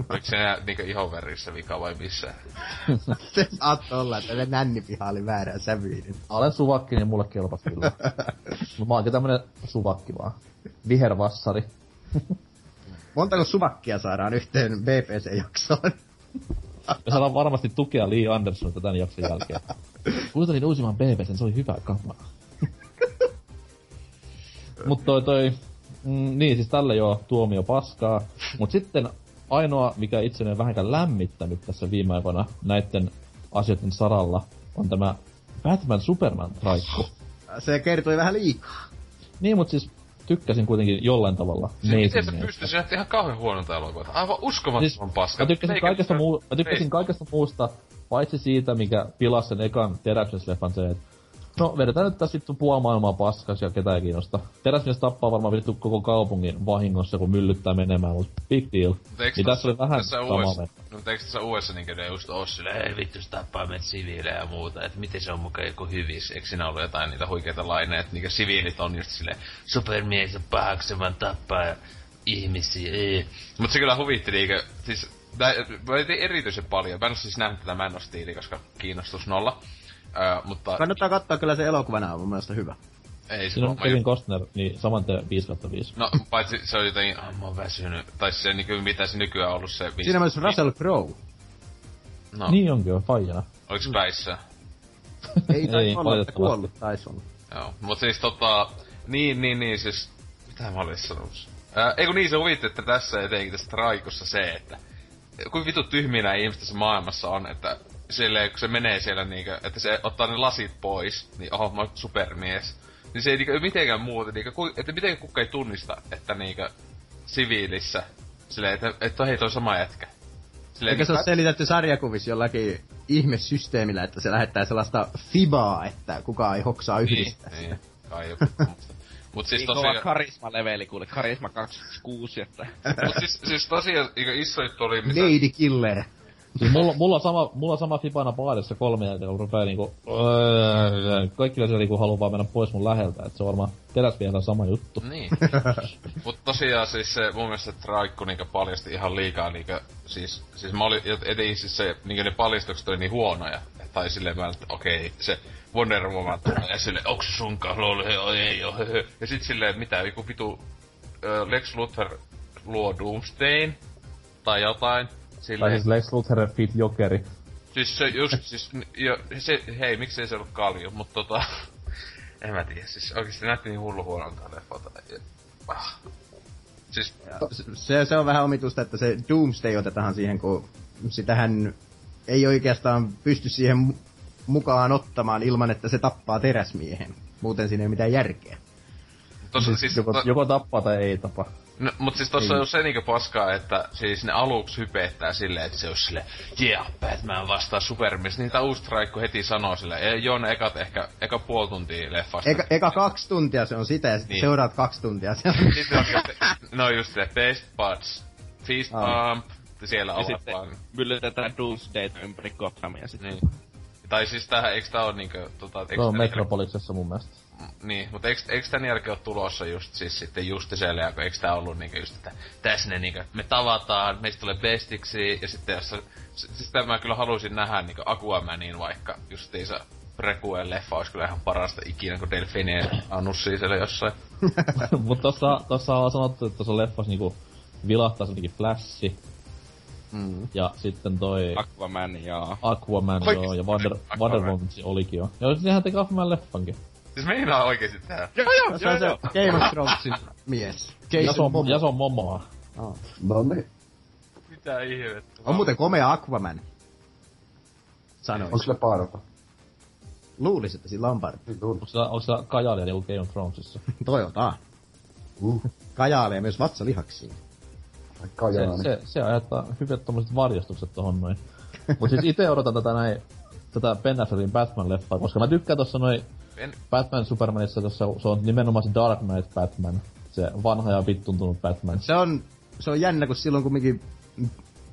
Oliko se nää niinku ihonvärissä vika vai missä? Se saattoi olla, että ne nännipiha oli väärään sävyinen. Olen suvakki, niin mulle kelpas kyllä. Mä oonkin tämmönen suvakki vaan. Vihervassari. Montako suvakkia saadaan yhteen BBC-jaksoon? Me saadaan varmasti tukea Lee Andersonilta tän jakson jälkeen. Kuuntelin uusimman BBCn, se oli hyvä kamaa. Mut toi toi... Mm, niin, siis tällä joo tuomio paskaa. Mut sitten ainoa, mikä itseni on vähänkään lämmittänyt tässä viime aikoina näitten asioiden saralla, on tämä Batman Superman traikku. Se kertoi vähän liikaa. Niin, mut siis tykkäsin kuitenkin jollain tavalla. Siis miten se pystyy? Näytti ihan kauhean huonolta elokuvalta. Aivan uskomattoman Siis, paska. Mä tykkäsin, Meikä- kaikesta, muu, mä tykkäsin kaikesta muusta, paitsi siitä, mikä pilasi sen ekan teräksesleffan se, että no vedetään nyt tässä vittu puoli maailmaa paskas ja ketään kiinnosta. Teräsmies tappaa varmaan vittu koko kaupungin vahingossa, kun myllyttää menemään, mutta big deal. Niin tässä oli vähän tässä sama uudessa, vettä. no, eikö tässä uudessa niinkö ne just oo silleen, ei vittu se tappaa meitä siviilejä ja muuta, että miten se on mukaan joku hyvis, eikö siinä ollut jotain niitä huikeita laineja, että niinkö siviilit on just silleen, supermies on pahaksi se vaan tappaa ihmisiä, ei. Mut se kyllä huvitti niinkö, siis tää, erityisen paljon, mä en siis nähnyt tätä Man of Steelia, koska kiinnostus nolla. Öö, mutta Kannattaa katsoa kyllä se elokuvana on mun mielestä hyvä. ei se on. Kevin Costner, niin saman tien 5 5. No, paitsi se on jotenkin, ah, mä oon väsynyt. Tai se niinku, mitä se nykyään on ollut se... viisi- Siinä on myös Russell Crowe. No, Niin onkin jo, faijana. oliks päissä? Ei Ei, taisi olla, että kuollut taisi olla. Joo. Mut siis tota... Niin, niin, niin, siis... Mitä mä olin sanonut? Ää, ei kun niin se huvitti, että tässä etenkin tässä traikussa se, että... Kuin vitu tyhmiä nämä ihmiset tässä maailmassa on, että silleen, kun se menee siellä niinkö, että se ottaa ne lasit pois, niin oho, mä oon supermies. Niin se ei niinkö mitenkään muuta, niinkö, ku, että miten kuka ei tunnista, että niinkö siviilissä, silleen, että, että hei toi sama jätkä. Silleen, Eikä se niin- ole selitetty sarjakuvissa jollakin ihmesysteemillä, että se lähettää sellaista fibaa, että kukaan ei hoksaa yhdistää niin, sitä. niin, kai joku. Mutta- Mut siis Niin tosiaan... karisma-leveli, kuule. Karisma 26, että... Mut siis, siis tosiaan, iso juttu oli, mitä... Lady Killer. Siis mulla, mulla, sama, mulla on sama Fibana baarissa kolme jälkeen, kun rupeaa niinku... Öö, kaikki siellä niinku haluu vaan mennä pois mun läheltä, et se on varmaan teräsmiehellä sama juttu. Niin. Mut tosiaan siis se mun mielestä se traikku niinkö paljasti ihan liikaa niinkö, siis, siis mä olin, etenkin siis se, niinkö ne paljastukset oli niin huonoja. Tai silleen mä, että okei, se Wonder Woman tulee ja silleen, onks se sunkaan, lol, he, oi, ei oo. Ja sit silleen, mitä, joku vitu Lex Luthor luo Doomsdayn, tai jotain. Tai Silleen, siis Lex Luthor Fit Jokeri. Siis se just, siis, jo, se, hei, miksei se ollut kalju, mutta tota... en mä tiedä, siis oikeesti näytti niin hullu huonolta leffalta. Ja- Ah. Siis, Se, se on vähän omituista, että se Doomsday otetaan siihen, kun sitähän ei oikeastaan pysty siihen mu- mukaan ottamaan ilman, että se tappaa teräsmiehen. Muuten siinä ei ole mitään järkeä. tossa, siis, Joko, to, joko tappaa tai ei tapa. No, mut siis tossa on se niinku paskaa, että siis ne aluksi hypettää silleen, että se olisi sille yeah, Batman vastaa Supermies. Niin tää uusi heti sanoo sille, e, joo ne ekat ehkä, eka puoli tuntia leffasta. Eka, eka kaksi tuntia se on sitä ja sitten Niin. seuraat kaksi tuntia se on. Sitten on just, no just se, best buds, fist Aa. bump, siellä sitten vaan. myllytetään Doomsdayta ympäri Gothamia sitten. Niin. Tai siis tähän, eiks tää oo niinkö, tota, Se on tän Metropoliksessa mun mielestä. Niin, mutta eiks, eiks tän jälkeen oo tulossa just siis sitten Justiselle, ja eiks tää ollut niinkö just, että tässä ne niinkö, me tavataan, meistä tulee bestiksi, ja sitten jos siis sitä mä kyllä haluaisin nähdä niinkö Aquamanin vaikka justiinsa Prekuen leffa olisi kyllä ihan parasta ikinä, kun Delfine annussii siellä jossain. Mut tossa, tossa on sanottu, että tuossa leffassa niinku vilahtaa ainakin Flashi. Mm. Ja sitten toi Aquaman ja... Aquaman Oikeesti? joo, ja Wonder. Wonder Woman olikin jo. Joo, sehän teki Aquaman leffankin. Siis meinaa oikeesti tehdä. Joo, joo, Se on se Game of Thronesin mies. Ja se on, Momoa. ja se on Momoa. No niin. Mitä ihmettä. On muuten komea Aquaman. Sanois. Onko sillä parta? Luulis, että sillä on parta. Niin on. Onko sillä, onko sillä kajalia niinku Game of Thronesissa? Toivotaan. Uh, Kajaalee myös vatsalihaksiin. ai Se, Kajaani. se, se aiheuttaa hyvät tommoset varjostukset tohon noin. Mut siis ite odotan tätä näin, tätä Ben Affleckin Batman-leffaa, koska mä tykkään tossa noin En, Batman Supermanissa, tossa se on nimenomaan se Dark Knight Batman. Se vanha ja vittuntunut Batman. Se on, se on jännä, kun silloin kumminkin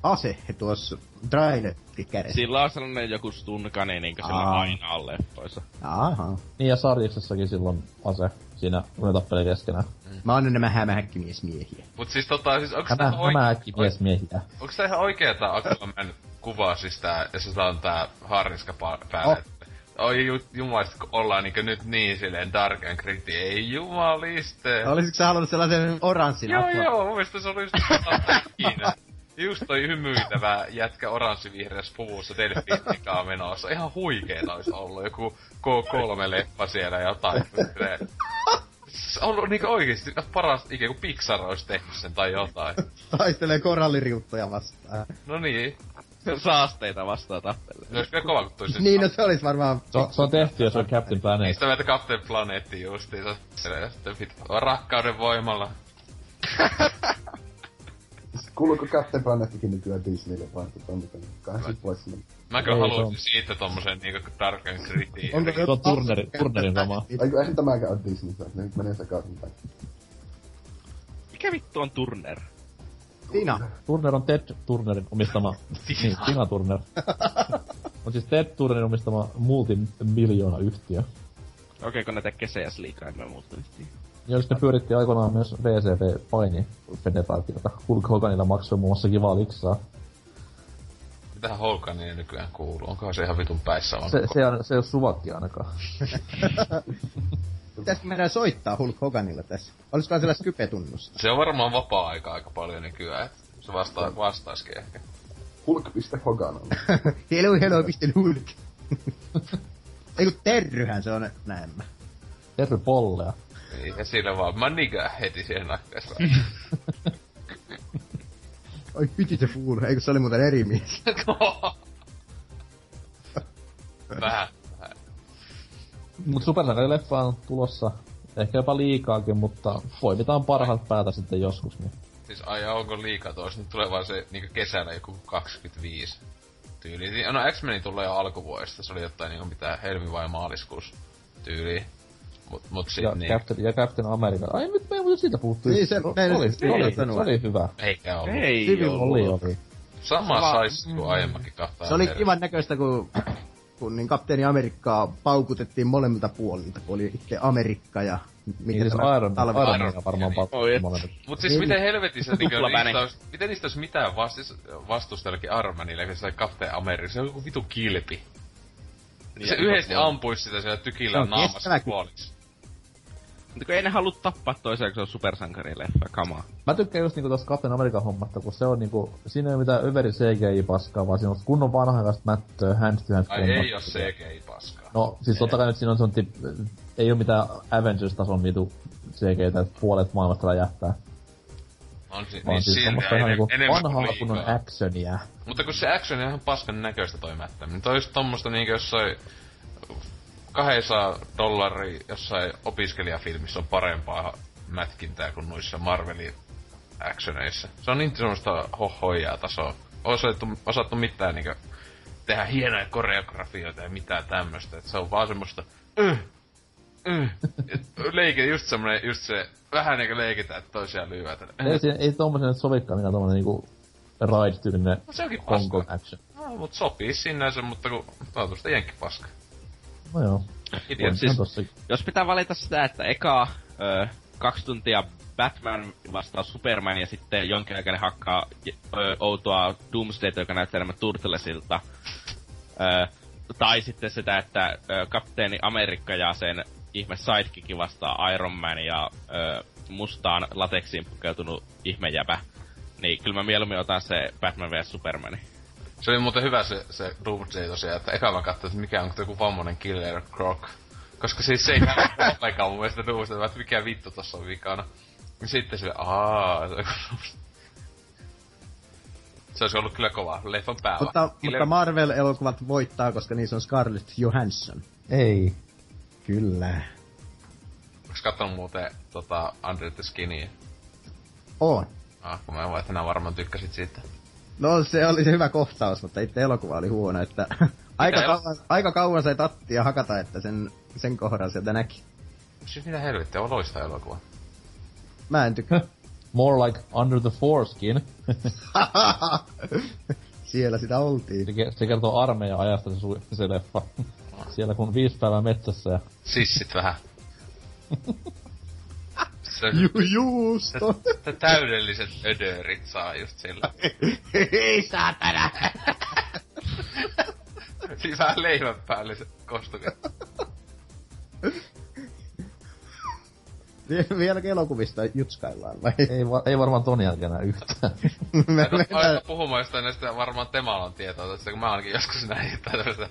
ase tuossa trailerin kädessä. Sillä on sellainen joku stunkani niinkö sillä Aa. aina on leffoissa. Aha. Niin ja sarjiksessakin silloin ase siinä, kun ne tappelee keskenään. Mä oon nämä hämähäkkimiesmiehiä. mut siis tota, siis onks tää nämä oikee... äkki mies miehiä. Onks tää ihan oikee tää Aquaman kuva siis tää, ja se on tää harniska päällä? Oh. Oi ju, jumalista, kun ollaan niinkö nyt niin silleen dark and gritty, ei jumaliste. Olisitko sä halunnut sellaisen oranssin Joo joo, mun mielestä se oli just ikinä. Just toi hymyitävä jätkä oranssivihreässä puvussa delfiinikaa menossa. Ihan huikeeta olisi ollut. Joku K3-leppa siellä jotain. Se on ollut niinku oikeesti paras ikinä, kun Pixar olisi tehnyt sen tai jotain. Taistelee koralliriuttoja vastaan. No niin. Saasteita vastaan tappelee. Se olisi kyllä kova, kun toisi Niin, no se olisi varmaan... Se, on- se on tehty ja se on Captain Planet. Niistä meitä Captain Planetti justiinsa. Sitten pit- rakkauden voimalla. Kuuluuko Captain Planettikin nykyään Disneylle vai tota miten? Kai sit vois mennä. Mä kyllä haluaisin on- siitä tommosen niinku and Gritty. Onko Se on Turnerin, Turnerin sama. Eikö, eihän tämäkään ole Disney, ne nyt menee sekaisin päin. Mikä vittu on Turner? Tina. Turner on Ted Turnerin omistama... niin, Tina Turner. on siis Ted Turnerin omistama multimiljoona yhtiö. Okei, kun ne tekee CS liikaa, en mä muuta yhtiä. Ja sitten pyöritti aikoinaan myös VCV Paini Federaatiota. Hulk Hoganilla maksoi muun muassa kivaa liksaa. Mitähän Hoganiin nykyään kuuluu? Onkohan se ihan vitun päissä on? Se, se, on, se ei ole suvakki ainakaan. Pitäisikö meidän soittaa Hulk Hoganille tässä? Olisiko sillä Skype-tunnusta? Se on varmaan vapaa-aika aika paljon nykyään, et se vastaa, vastaiskin ehkä. Hulk.hogan on. hello, hello, piste Hulk. Ei kun Terryhän se on näemmä. Terry Pollea. Niin, ja sillä vaan mä nigä heti siihen nakkeessa. Oi piti se fuulu, eikö se oli muuten eri mies? vähän. Mut Supersankari-leffa on tulossa ehkä jopa liikaakin, mutta poimitaan parhaat päätä sitten joskus. Niin. Siis ai onko liikaa tuossa, nyt tulee vaan se niinku kesällä joku 25 tyyli. No X-Meni tulee jo alkuvuodesta, se oli jotain niinku mitä helmi vai maaliskuussa tyyli. Mut, mut sit Ja, niin, Captain, ja Captain America. Ai nyt me ei muuten siitä puhuttu. Niin, se- me ei oli, se, oli, se oli hyvä. eikä ollut. Ei Civil ollut. Oli, oli. Sama Sama- sais kuin aiemmakin kahta Se oli kivan näköistä, kun, kun niin kapteeni Amerikkaa paukutettiin molemmilta puolilta, kun oli itse Amerikka ja... Niin, siis tämä Iron, talvi- Iron, Iron Iron varmaan molemmat. Mut siis Niin. miten helvetissä niinku, Tuplaväni. niistä olisi, miten niistä olisi mitään vastis, vastusta jollekin Armanille, kun se oli Captain America, se on joku vitu kilpi. Niin, se yhdesti ampuisi sitä siellä tykillä on naamassa puoliksi. Mutta kun ei ne halua tappaa toisiaan, kun se on supersankarileffa, kamaa. Mä tykkään just niinku tosta Captain American hommasta, kun se on niinku, siinä ei ole mitään överi CGI-paskaa, vaan siinä on kunnon vanhanaikaista mättöä, hands to hands Ai ei oo CGI paskaa. No, siis totta kai nyt siinä on semmonen ei oo mitään Avengers-tason vitu CGtä, että puolet maailmasta räjähtää. On si- Vaan niin siis silti ihan niinku vanhaa kuin kunnon actionia. Mutta kun se action on ihan paskan näköistä toi mättäminen. Niin toi on just tommosta niinkö jossain 200 dollari jossain opiskelijafilmissä on parempaa mätkintää kuin noissa Marvelin actioneissa. Se on niin semmoista hohoijaa tasoa. Osattu, osattu mitään niinkö tehdä hienoja koreografioita ja mitään tämmöstä. Et se on vaan semmoista yh. Et Leike, just semmonen, just se, vähän niinkö leikitään, että toisiaan lyötä. Ei, se, ei tommosen sovikaan mikään tommonen niinku ride-tyylinen No se onkin paska. action. No, mut sopii sinänsä, mutta kun toivottavasti jenkki paska. No joo. On siis- tossa. Jos pitää valita sitä, että eka ö, kaksi tuntia Batman vastaa Superman ja sitten jonkinnäköinen hakkaa ö, outoa Doomsdayta, joka näyttää enemmän Turtlesilta. Ö, tai sitten sitä, että ö, kapteeni Amerikka ja sen ihme sidekicki vastaa Iron Man ja ö, mustaan lateksiin pukeutunut ihmejäpä. Niin kyllä mä mieluummin otan se Batman vs Superman. Se oli muuten hyvä se, se Doomsday tosiaan, että eka mä katsoin, että mikä on joku vammonen Killer Croc. Koska siis se ei näy ollenkaan mun mielestä Doomsday, että mikä vittu tossa on vikana. Ja sitten sille, aaa, se on. Se olisi ollut kyllä kova, leffan päällä. Mutta, Killer... mutta Marvel-elokuvat voittaa, koska niissä on Scarlett Johansson. Ei. Kyllä. Onks kattonut muuten tota Under the Skinny? On. Ah, kun mä voin, että nää varmaan tykkäsit siitä. No se oli se hyvä kohtaus, mutta itse elokuva oli huono, että aika, kauan, aika kauan sai tattia hakata, että sen, sen kohdan sieltä näki. Siis mitä helvettiä, on loista elokuva. Mä en tykkää. More like Under the Foreskin. Siellä sitä oltiin. se, se kertoo armeijan ajasta se, su- se leffa. Siellä kun viisi päivää metsässä ja Sissit vähän. Se, Ju, juusto! se, se täydelliset ödörit saa just sillä. Hei saatana! Siis vähän leivän päälle se kostuke. Vieläkö elokuvista jutskaillaan vai? ei, va- ei varmaan ton jälkeen enää yhtään. Mä me, aloin puhumaan jostain näistä varmaan Temalla on tietoa tästä, kun mä ainakin joskus näin jotain tämmöstä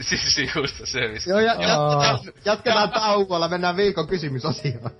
si- sivusta selvistä. Joo, ja, Aa. jatketaan, jatketaan tauolla, mennään viikon kysymysosioon.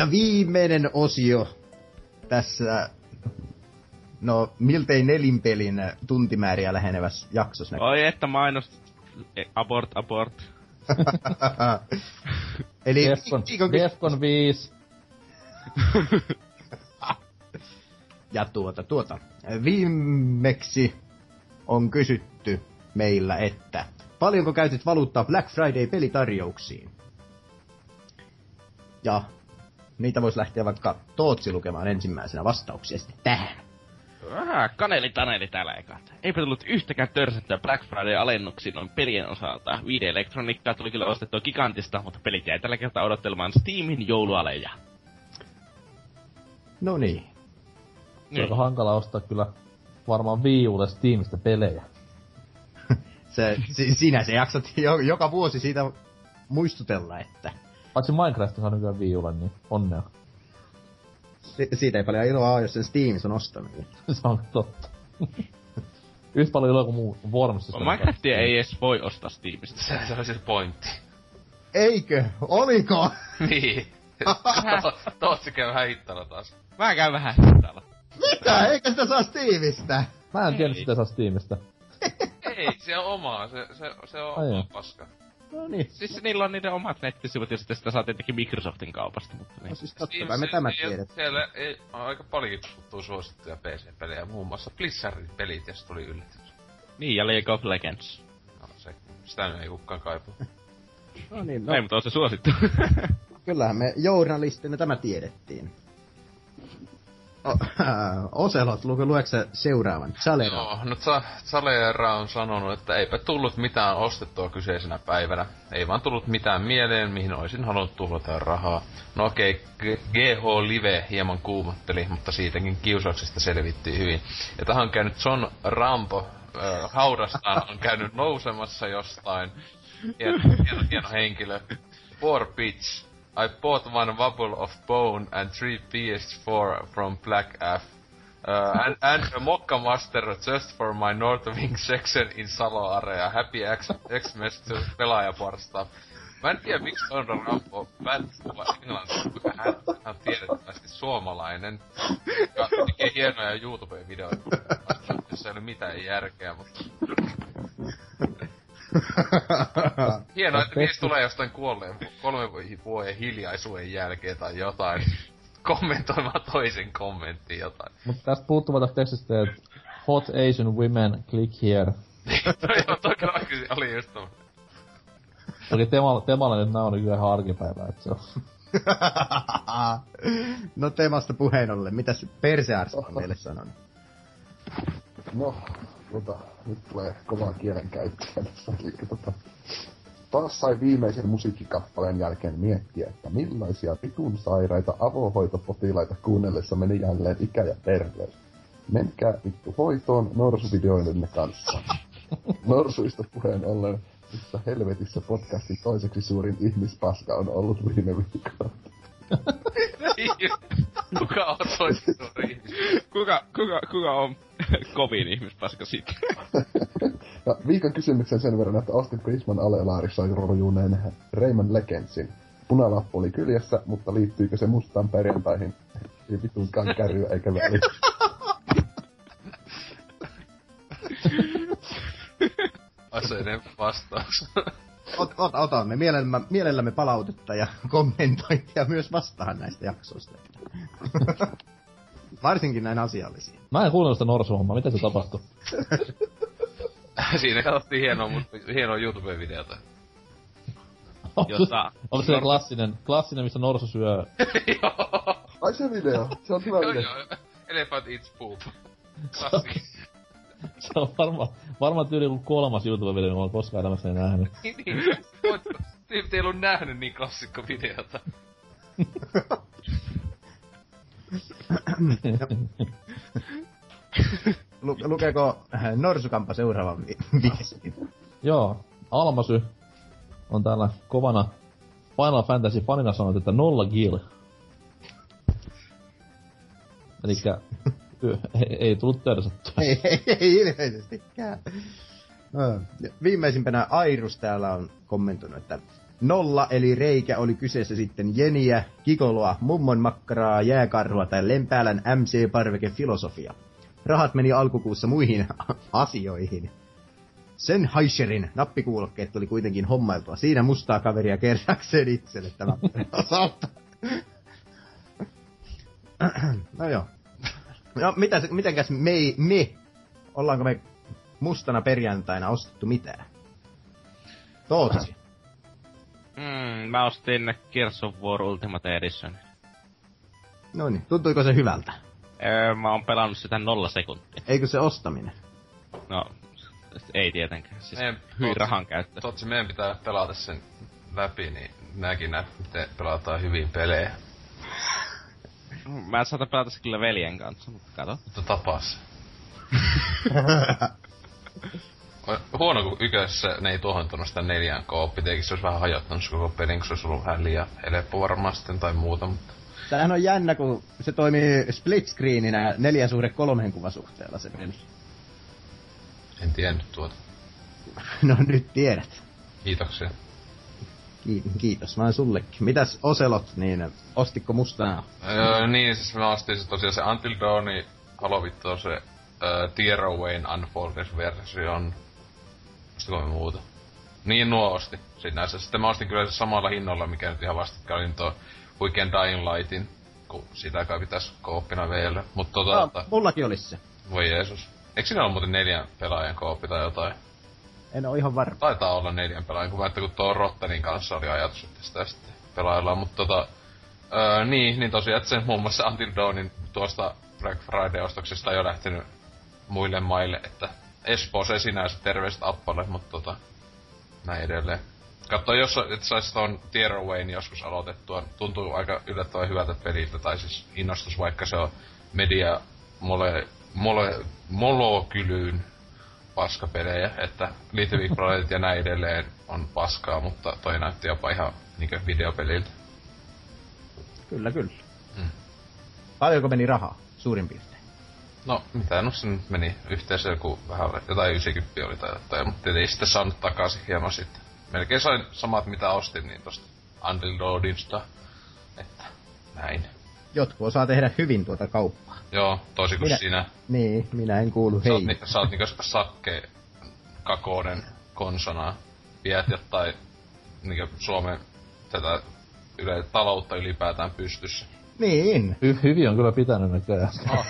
Ja viimeinen osio tässä, no miltei nelinpelin tuntimääriä lähenevässä jaksossa. Oi että mainos. E, Abort, abort. Eli Defcon, viikon Defcon 5. Ja tuota, tuota. Viimeksi on kysytty meillä, että paljonko käytit valuuttaa Black Friday pelitarjouksiin? Ja niitä voisi lähteä vaikka Tootsi lukemaan ensimmäisenä vastauksia sitten tähän. Vähän kaneli taneli täällä ekat. Eipä tullut yhtäkään törsättyä Black Friday-alennuksiin noin pelien osalta. Viide elektroniikkaa tuli kyllä ostettua gigantista, mutta pelit jäi tällä kertaa odottelemaan Steamin joulualeja. No niin. Se on aika hankala ostaa kyllä varmaan Wii Ulle Steamista pelejä. Se, si, sinä se jaksat jo, joka vuosi siitä muistutella, että Paitsi Minecraft saa nykyään Wii Ulle, niin onnea. si, siitä ei paljon iloa ole, jos sen Steamissa on ostanut. se on totta. Yhtä paljon iloa kuin muu Wormsista. Minecraftia ei edes voi ostaa Steamista. Se, se on se pointti. Eikö? Oliko? niin. To- Tootsi käy vähän hittana taas. Mä käyn vähän hittalla. Mitä? Eikö sitä saa Steamista? Mä en tiedä, sitä saa Steamista. Ei, se on omaa. Se, se, se on Ai oma joo. paska. No niin. Siis niillä on niiden omat nettisivut ja sitten sitä saa tietenkin Microsoftin kaupasta, mutta niin. No siis totta Niin, kai me se- tämä tiedät. Siellä ei, on aika paljonkin tuttuu suosittuja PC-pelejä, muun muassa Blizzardin pelit, jos tuli yllätys. Niin, ja League of Legends. No, se, sitä nyt ei kukaan kaipaa. No niin, no, Ei, mutta on se suosittu. kyllähän me journalistina tämä tiedettiin. O, äh, Oselot, luke, lueeko sä seuraavan? Chalera. Joo, no Zalera on sanonut, että eipä tullut mitään ostettua kyseisenä päivänä. Ei vaan tullut mitään mieleen, mihin olisin halunnut tuhlata rahaa. No okei, okay, GH Live hieman kuumotteli, mutta siitäkin kiusauksesta selvittiin hyvin. Ja tähän on käynyt John Rambo, äh, haudastaan on käynyt nousemassa jostain. Hieno, hieno, hieno henkilö. Poor bitch. I bought one bubble of bone and three PS4 from Black F. Uh, and, and a Mokka Master just for my North Wing section in Salo Area. Happy X- Xmas to pelaajaporsta. Mä en tiedä miksi on Rambo puhua englantia, koska hän on tiedettävästi suomalainen. Ja tekee hienoja YouTube-videoita, jossa ei ole mitään järkeä, mutta hienoa, että niistä tulee jostain kuolleen kolmen vuoden hiljaisuuden jälkeen tai jotain. Kommentoimaan toisen kommenttiin jotain. Mutta tästä puuttuu tästä tekstistä, että Hot Asian women, click here. no joo, toi kyllä oikeesti oli just tommonen. Toki temalla, temalla nyt nää on nykyään ihan arkipäivää, että se on. no teemasta puheen ollen, mitäs Persears on meille sanonut? No, tota, nyt tulee kovaa kielenkäyttöä tässä. Eli tota, taas sai viimeisen musiikkikappaleen jälkeen miettiä, että millaisia vitun sairaita avohoitopotilaita kuunnellessa meni jälleen ikä ja terveys. Menkää vittu hoitoon norsuvideoidenne kanssa. Norsuista puheen ollen, missä helvetissä podcastin toiseksi suurin ihmispaska on ollut viime viikolla. Kuka on ihminen? kuka, kuka, kuka on kovin ihmispaska sitten? Ja viikon kysymyksen sen verran, että Austin Prisman alelaarissa rojuneen Rayman Legendsin. Punalappu oli kyljessä, mutta liittyykö se mustaan perjantaihin? Ei vitunkaan kärryä eikä väliä. Aseinen vastaus. Ot, ot, otamme mielellämme, mielellämme palautetta ja kommentointia myös vastaan näistä jaksoista. Varsinkin näin asiallisia. Mä en kuunnellut sitä norsuhommaa, mitä se tapahtui? Siinä katsottiin hienoa, mutta hienoa YouTube-videota. Jossa- Onko se klassinen, klassinen, missä norsu syö... Joo. Ai se video, se on hyvä Joo, video. Elephant eats poop. Klassikko. Se on varmaan varma tyyli kuin kolmas YouTube-video, jonka olen koskaan elämässäni nähnyt. niin, niin. Voit- ei ollut nähnyt niin klassikko videota. Lu, lukeeko äh, Norsukampa seuraavan vi- viestin? Joo, Almasy on täällä kovana Final Fantasy fanina sanonut, että nolla kill. Elikkä ei, ei tullut törsattua. ei, ei, ei ilmeisestikään. No, Viimeisimpänä Airus täällä on kommentoinut, että nolla eli reikä oli kyseessä sitten jeniä, kikoloa, mummon makkaraa, jääkarhua tai lempäälän MC-parveke filosofia. Rahat meni alkukuussa muihin asioihin. Sen Haisherin nappikuulokkeet tuli kuitenkin hommailtua. Siinä mustaa kaveria kerrakseen itselle tämä osalta. no joo. No, mitä, se- mitenkäs me, me, ollaanko me mustana perjantaina ostettu mitään? Tootsi. Mm, mä ostin Gears of War Ultimate Edition. No niin, tuntuiko se hyvältä? Öö, mä oon pelannut sitä nolla sekuntia. Eikö se ostaminen? No, ei tietenkään. Siis Meidän- hyi Totsi- rahan käyttö. Totsi, meidän pitää pelata sen läpi, niin näkin näet, miten pelataan hyvin pelejä. Mä saatan pelata se kyllä veljen kanssa, mutta kato. Mutta tapas. Huono, kun ykössä ne ei tuohontunut sitä neljään kooppi. Tietenkin se olisi vähän hajottanut se koko pelin, kun se olisi ollut vähän liian helppo varmaan sitten tai muuta. Mutta Tämähän on jännä, kun se toimii split screeninä neljän suhde kolmen kuvasuhteella se peli. en tiennyt tuota. No nyt tiedät. Kiitoksia. Ki- Kiitos vaan sullekin. Mitäs Oselot, niin ostitko mustaa? Öö, niin, siis mä ostin se tosiaan se Until Dawni Halo Vittu se öö, Tear Awayn Unfolded version. Ostiko me muuta? Niin nuo osti sinänsä. Sitten mä ostin kyllä se samalla hinnoilla, mikä nyt ihan vastikkaan oli tuo Weekend Dying Lightin, kun sitä kai pitäis kooppina vielä. Mutta tota, No, mullakin olisi se. voi Jeesus. Eikö siinä ole muuten neljän pelaajan kooppi tai jotain? En oo ihan varma. Taitaa olla neljän pelaajan, kun mä että kun tuo Rottenin kanssa oli ajatus, että sitä sitten pelaillaan, mutta tota... Öö, niin, niin tosiaan, että se muun muassa Until Dawnin tuosta Black Friday-ostoksesta jo lähtenyt muille maille, että Espooseen sinänsä terveiset Appalle, mutta tota... Näin edelleen. Katso, jos et sais ton Tearawayn joskus aloitettua, tuntuu aika yllättävän hyvältä peliltä, tai siis innostus, vaikka se on media mole, mole, molokylyyn paskapelejä, että Little Big Planet ja näin edelleen on paskaa, mutta toi näytti jopa ihan niinkö videopeliltä. Kyllä, kyllä. Mm. Paljonko meni rahaa, suurin piirtein? No, mitä no se nyt meni yhteensä joku vähän, jotain 90 oli tai jotain, mutta ei sitten saanut takaisin hieman sitten. Melkein sain samat mitä ostin, niin tosta Until Dawnista, että näin. Jotkut osaa tehdä hyvin tuota kauppaa. Joo, toisin kuin Minä- sinä. Niin, minä en kuulu Sä oot, hei. ni, sä oot niinkö sakke kakouden konsonaa. Viet jotain niinkö Suomen tätä yle, taloutta ylipäätään pystyssä. Niin. Hy- hyvin on kyllä pitänyt näköjään. No,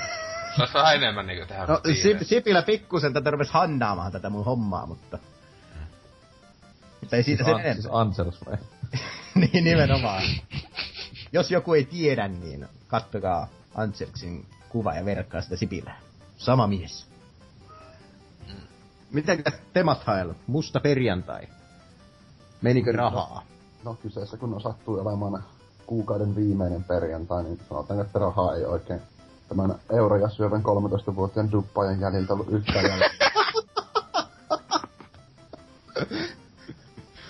se olisi vähän enemmän niinkö tehdä. No, Sip. Sipilä pikkusen tätä rupes hannaamaan tätä mun hommaa, mutta... Mutta ei siitä sen An- siis enempää. Ansels vai? niin nimenomaan. Jos joku ei tiedä, niin kattokaa Antserksin kuva ja verkkaa sitä Sipilää. Sama mies. Miten temat haellut? Musta perjantai. Menikö rahaa? No kyseessä kun on sattuu olemaan kuukauden viimeinen perjantai, niin sanotaan, että rahaa ei oikein tämän euroja syövän 13-vuotiaan duppaajan jäljiltä ollut yhtään jäljellä.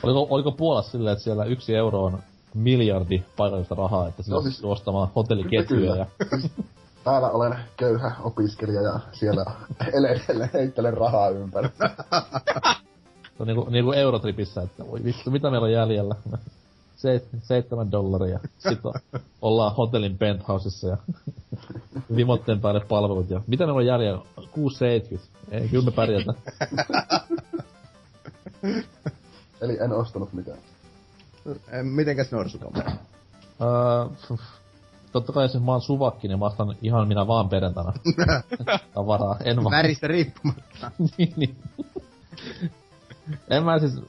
Oliko, oliko Puolassa silleen, että siellä yksi euro on miljardi paikallista rahaa, että sillä No no, siis- siis, ostamaan hotelliketjuja ja... Täällä olen köyhä opiskelija ja siellä edelleen heittelen rahaa ympäri. Se on niinku, niinku Eurotripissä, että voi vittu, mitä meillä on jäljellä? Seit, seitsemän dollaria. Sitten ollaan hotellin penthouseissa ja vimotteen päälle palvelut. Ja mitä meillä on jäljellä? 6,70. Ei, kyllä me pärjätään. Eli en ostanut mitään. Eh, Mitenkäs norsukampa? Öö, totta kai jos mä oon suvakki, niin mä ostan ihan minä vaan perjantaina. Tavaraa, en vaan. Väristä riippumatta. niin, niin. en mä siis...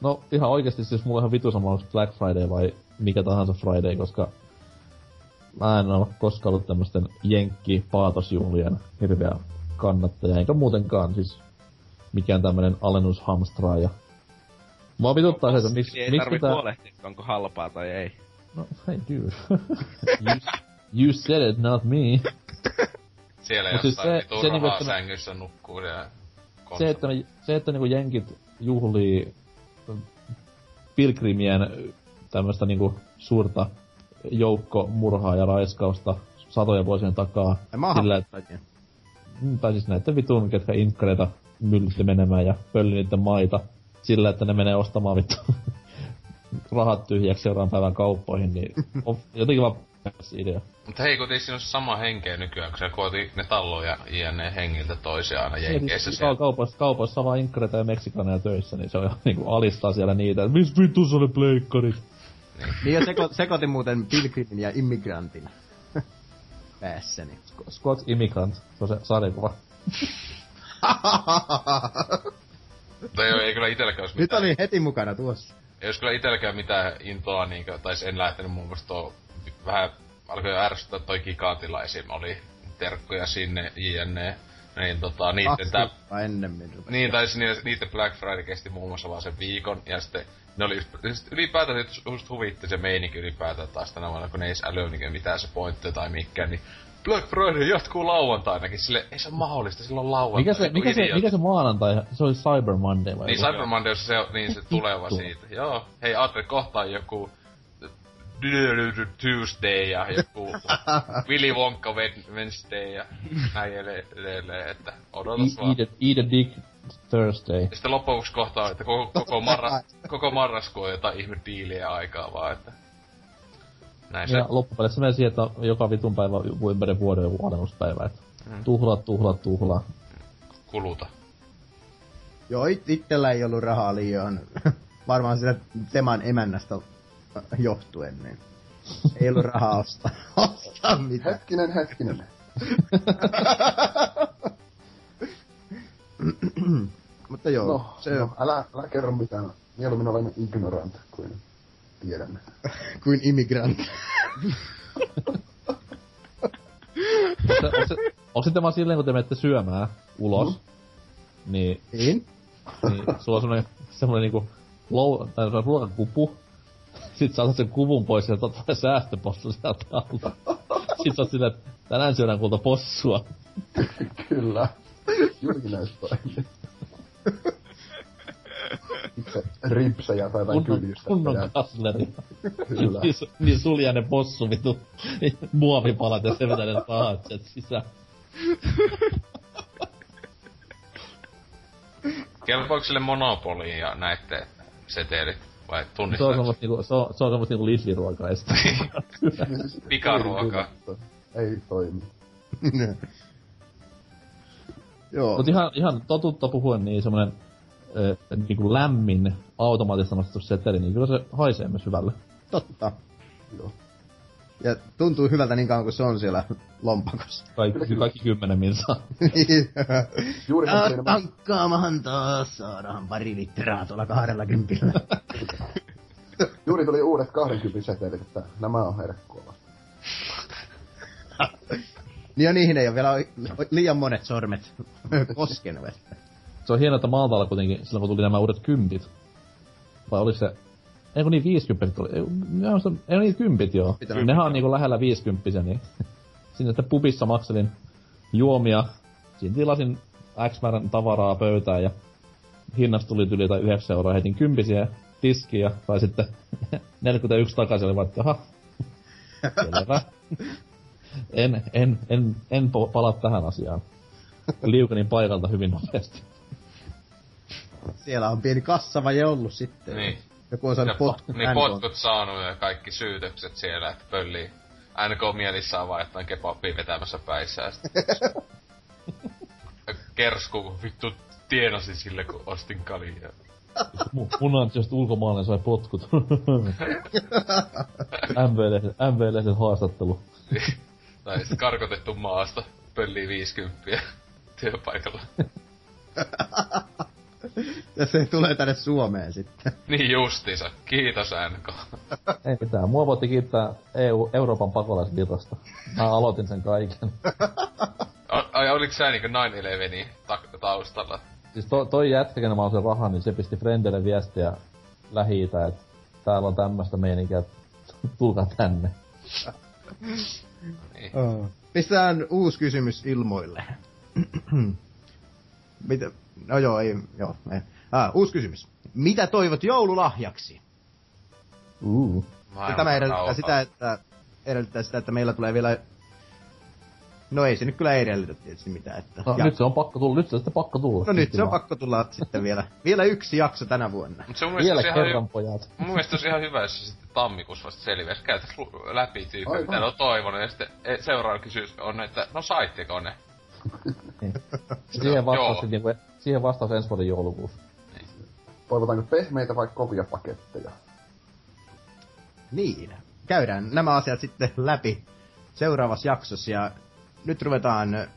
No ihan oikeesti siis mulla on ihan vitu sama onko Black Friday vai mikä tahansa Friday, koska mä en oo koskaan ollut tämmösten jenkki paatosjuhlien hirveä kannattaja, enkä muutenkaan siis mikään tämmönen alennushamstraaja. Mua vituttaa se, että miksi ei miksi tarvi pitää... huolehtia, onko halpaa tai ei. No, hey dude. you, you said it, not me. Siellä Mut siis jossain se- vitun se niinku, rahaa että- sängyssä nukkuu ja se, että, ne, se, että niinku jenkit juhlii pilgrimien tämmöstä niinku suurta joukkomurhaa ja raiskausta satoja vuosien takaa. Sillä, että, mm, tai siis näiden vitun, ketkä inkkareita myllytti menemään ja pölli niiden maita sillä, että ne menee ostamaan vittu rahat tyhjäksi seuraavan päivän kauppoihin, niin on jotenkin vaan idea. Mutta hei, kun siinä on sama henkeä nykyään, kun se kooti ne talloja jne hengiltä toisiaan aina jenkeissä siellä. kaupoissa, kaupoissa on vaan inkkareita ja meksikaneja töissä, niin se on niinku alistaa siellä niitä, että missä vittu oli pleikkarit? Niin ja seko, sekoitin muuten pilgrimin ja immigrantin päässäni. Scott Immigrant, se on se sarjakuva. Mutta ei, ei kyllä itelläkään olisi Nyt mitään. oli heti mukana tuossa. Ei olisi kyllä itelläkään mitään intoa, niinkö, tai en lähtenyt muun muassa tuo vähän alkoi ärsyttää toi Gigantilla esim. oli terkkuja sinne, jne. Niin tota, niitten Kaksi tää, ennemmin. rupesi. niin, tai siis niiden, niiden Black Friday kesti muun muassa vaan sen viikon, ja sitten ne oli just, just ylipäätään just, just huvitti se meininki ylipäätään taas tänä vuonna, kun ne ei edes älyä niinkö mitään se pointti tai mikään, niin Black Friday jatkuu lauantainakin, sille ei se ole mahdollista, silloin lauantai. Mikä se, mikä se, mikä se maanantai? Se oli Cyber Monday vai Niin joku? Cyber Monday, se on, niin se tuleva siitä. Joo. Hei, Atre, kohta on joku Tuesday ja joku Willy Wonka Wed- Wednesday ja näin edelleen, että odotas vaan. Eat, a, eat a dick Thursday. Ja sitten loppujen lopuksi kohta on, että koko, koko, marras, koko marraskuu on jotain ihme diiliä aikaa vaan, että... Näin se. Ja loppupeleissä menee siihen, että on joka vitun päivä ympäri vuoden joku alennuspäivä. Että Mm. tuhlaa, tuhlaa, tuhlaa. kuluta. Joo, it, itsellä ei ollut rahaa liian. Varmaan sitä Teman emännästä johtuen, niin ei ollut rahaa ostaa, ostaa mitään. Hetkinen, hetkinen. Mutta joo, No, se no älä, älä kerro mitään. Mieluummin olemme ignorant kuin tiedämme. kuin immigrant. Onko se, vaan silleen, kun te menette syömään ulos, mm. niin, niin? niin sulla on semmonen, semmonen niinku lou, tai semmonen ruokakupu, sit sä otat sen kuvun pois ja otat vaan säästöpossu sieltä alta. Sit sä oot silleen, että tänään syödään kulta possua. Kyllä. Itse ripsejä tai jotain kyljystä. kunnon ja- kasleri. Kyllä. niin, su- niin sulja ne possu vitu muovipalat ja se vetää ne pahat sieltä sisään. Kelpaako sille monopoliin ja näette setelit? Vai Se on semmoista niinku, se on, se on semmoista niinku Pikaruokaa. Ei toimi. joo. Mut ihan, ihan totutta puhuen, niin semmonen ö, niinku lämmin automaattista nostettu seteli, niin kyllä se haisee myös hyvälle. Totta. Joo. Ja tuntuu hyvältä niin kauan kuin se on siellä lompakossa. Kaikki, kaikki kymmenen minsaa. Ja siinä tankkaamahan taas saadaan pari litraa tuolla kahdella kympillä. Juuri tuli uudet 20 setelit, että nämä on herkkua. niin ja niihin ei ole vielä liian monet sormet koskenut. Se on hienoa, että Maltalla kuitenkin, silloin kun tuli nämä uudet kympit, vai oliko se, ei kun niin 50 tuli, ei, ei niin kympit joo. Pitänyt Nehän on niinku lähellä 50 niin sinne sitten pubissa makselin juomia, siinä tilasin X määrän tavaraa pöytään ja hinnasta tuli yli tai 9 euroa, heitin kympisiä tiskiä, tai sitten 41 takaisin oli vaan, että aha, selvä. En, en, en, en palaa tähän asiaan. Liukenin paikalta hyvin nopeasti. Siellä on pieni kassavaje ollut sitten. Niin. Joku on Ja saanut po- potkut niin potkut saanut ja kaikki syytökset siellä, että pöllii NK mielissään vaan jotain kebabia vetämässä päissä ja sit kersku, kun vittu tienasin sille, kun ostin kaljaa. Mu- Mun ansiosta ulkomaalainen sai potkut. MV-lehden, MV-lehden haastattelu. tai sit karkotettu maasta, pöllii 50 työpaikalla. Ja se tulee tänne Suomeen sitten. Niin justiinsa. Kiitos NK. Ei mitään. Mua voitti kiittää EU, Euroopan pakolaisvirrasta. Mä aloitin sen kaiken. Ai oliks sä niinku 9-11 ta- taustalla? Siis to, toi jätkä, kenen mä oon sen rahan, niin se pisti Frendelle viestiä lähi että täällä on tämmöstä meininkiä, tulkaa tänne. Niin. Pistetään uusi kysymys ilmoille. Mitä? No joo, ei, joo. Ei. Ah, uusi kysymys. Mitä toivot joululahjaksi? Uh. Maailman tämä edellyttää rauha. sitä, että edellyttää sitä, että meillä tulee vielä... No ei se nyt kyllä edellytä tietysti mitään. Että... No, ja... nyt se on pakko tulla, nyt se on sitten pakko tulla. no nyt se on vaan. pakko tulla sitten vielä. Vielä yksi jakso tänä vuonna. Mut se on Vielä ihan kerran, hy- pojat. Mun mielestä olisi ihan hyvä, jos se sitten tammikuussa vasta selviäisi. Käytäis läpi tyyppiä, mitä ne on toivonut. Ja sitten e, seuraava kysymys on, että no saitteko ne? Siihen vastaus, Joo. niinku, siihen vastaus ensi vuoden joulukuussa. Toivotaanko pehmeitä vai kovia paketteja? Niin. Käydään nämä asiat sitten läpi seuraavassa jaksossa ja nyt ruvetaan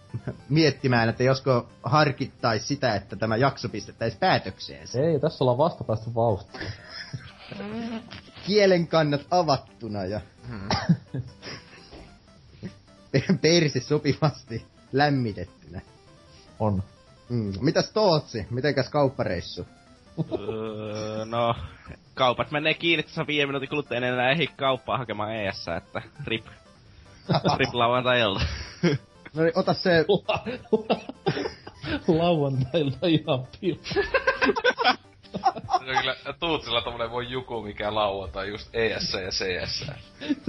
miettimään, että josko harkittaisi sitä, että tämä jakso pistettäisiin päätökseen. Ei, tässä ollaan vasta päästy vauhtiin. Kielen kannat avattuna ja persi sopivasti lämmitettynä. On. Mm. Mitäs Tootsi? Mitenkäs kauppareissu? Öö, no, kaupat menee kiinni tässä viiden minuutin kuluttua en enää ehdi kauppaa hakemaan ES, että rip. rip lauantai-ilta. No niin, ota se... Lauantailta ihan pil. Se on kyllä Tuutsilla tommonen voi juku, mikä lauantai just ES ja CS.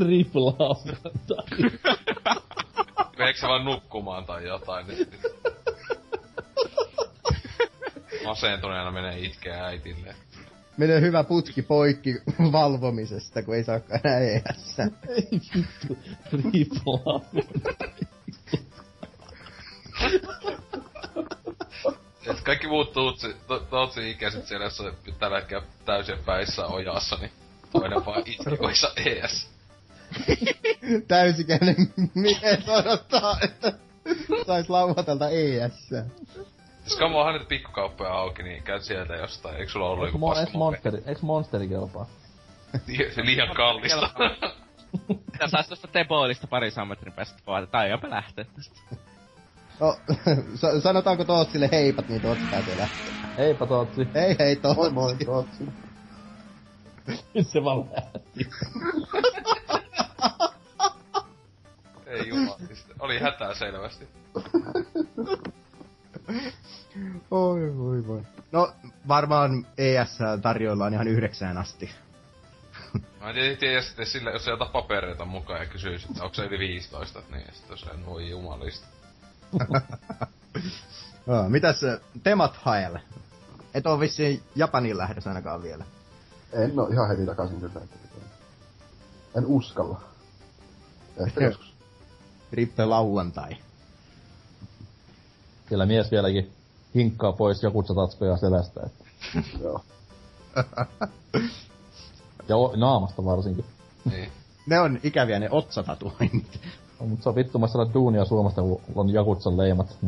Rip lauantai. Meneekö se vaan nukkumaan tai jotain nyt? Masentuneena menee itkeä äitilleen. Menee hyvä putki poikki valvomisesta, kun ei saakaan enää ES. Ei vittu. Et kaikki muut tuutsi, to, tootsi ikäiset siellä, jos on tällä hetkellä täysin päissä ojassa, niin toinen vaan itkoissa ES. Täysikäinen mies odottaa, että sais lauantalta ES. Jos kamoahan nyt pikkukauppoja auki, niin käyt sieltä jostain. Eikö sulla ollut joku mo- eiks, paskamope? monsteri, eiks monsteri kelpaa? Se liian kallista. Tää sais tosta Teboilista pari metrin päästä vaan, tai jopa lähtee tästä. No, sa- sanotaanko Tootsille heipat, niin Tootsi pääsee lähtemään. Eipä Tootsi. Hei hei Tootsi. Moi moi, Tootsi. se vaan lähti. Ei jumalista. Oli hätää selvästi. Oi voi voi. No, varmaan ES tarjoillaan ihan yhdeksään asti. Mä en tiedä, sitten sille, jos se ota papereita mukaan ja kysyisi, että onko se yli 15, niin sitten se voi jumalista. No, mitäs äh, temat haelle? Et oo vissiin Japanin lähdössä ainakaan vielä. En oo ihan heti takaisin kyllä. Että en uskalla. Ehkä joskus. Rippe lauantai. Siellä mies vieläkin hinkkaa pois jakutsatatskoja selästä. Että. Joo. Ja o- naamasta varsinkin. Niin. Ne on ikäviä ne otsatatuoinnit. No, mutta se on vittu, mä saada duunia Suomesta, kun on jakutsan leimat.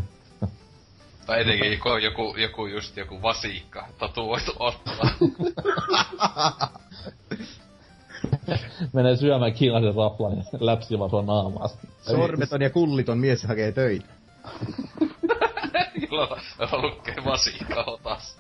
Tai etenkin joku, joku, joku just joku vasiikka tatuoitu ottaa. Menee syömään kiinaisen raplan ja läpsi vaan sua naamaa. Sormeton ja kulliton mies hakee töitä. Jolla lukee vasiikka otas.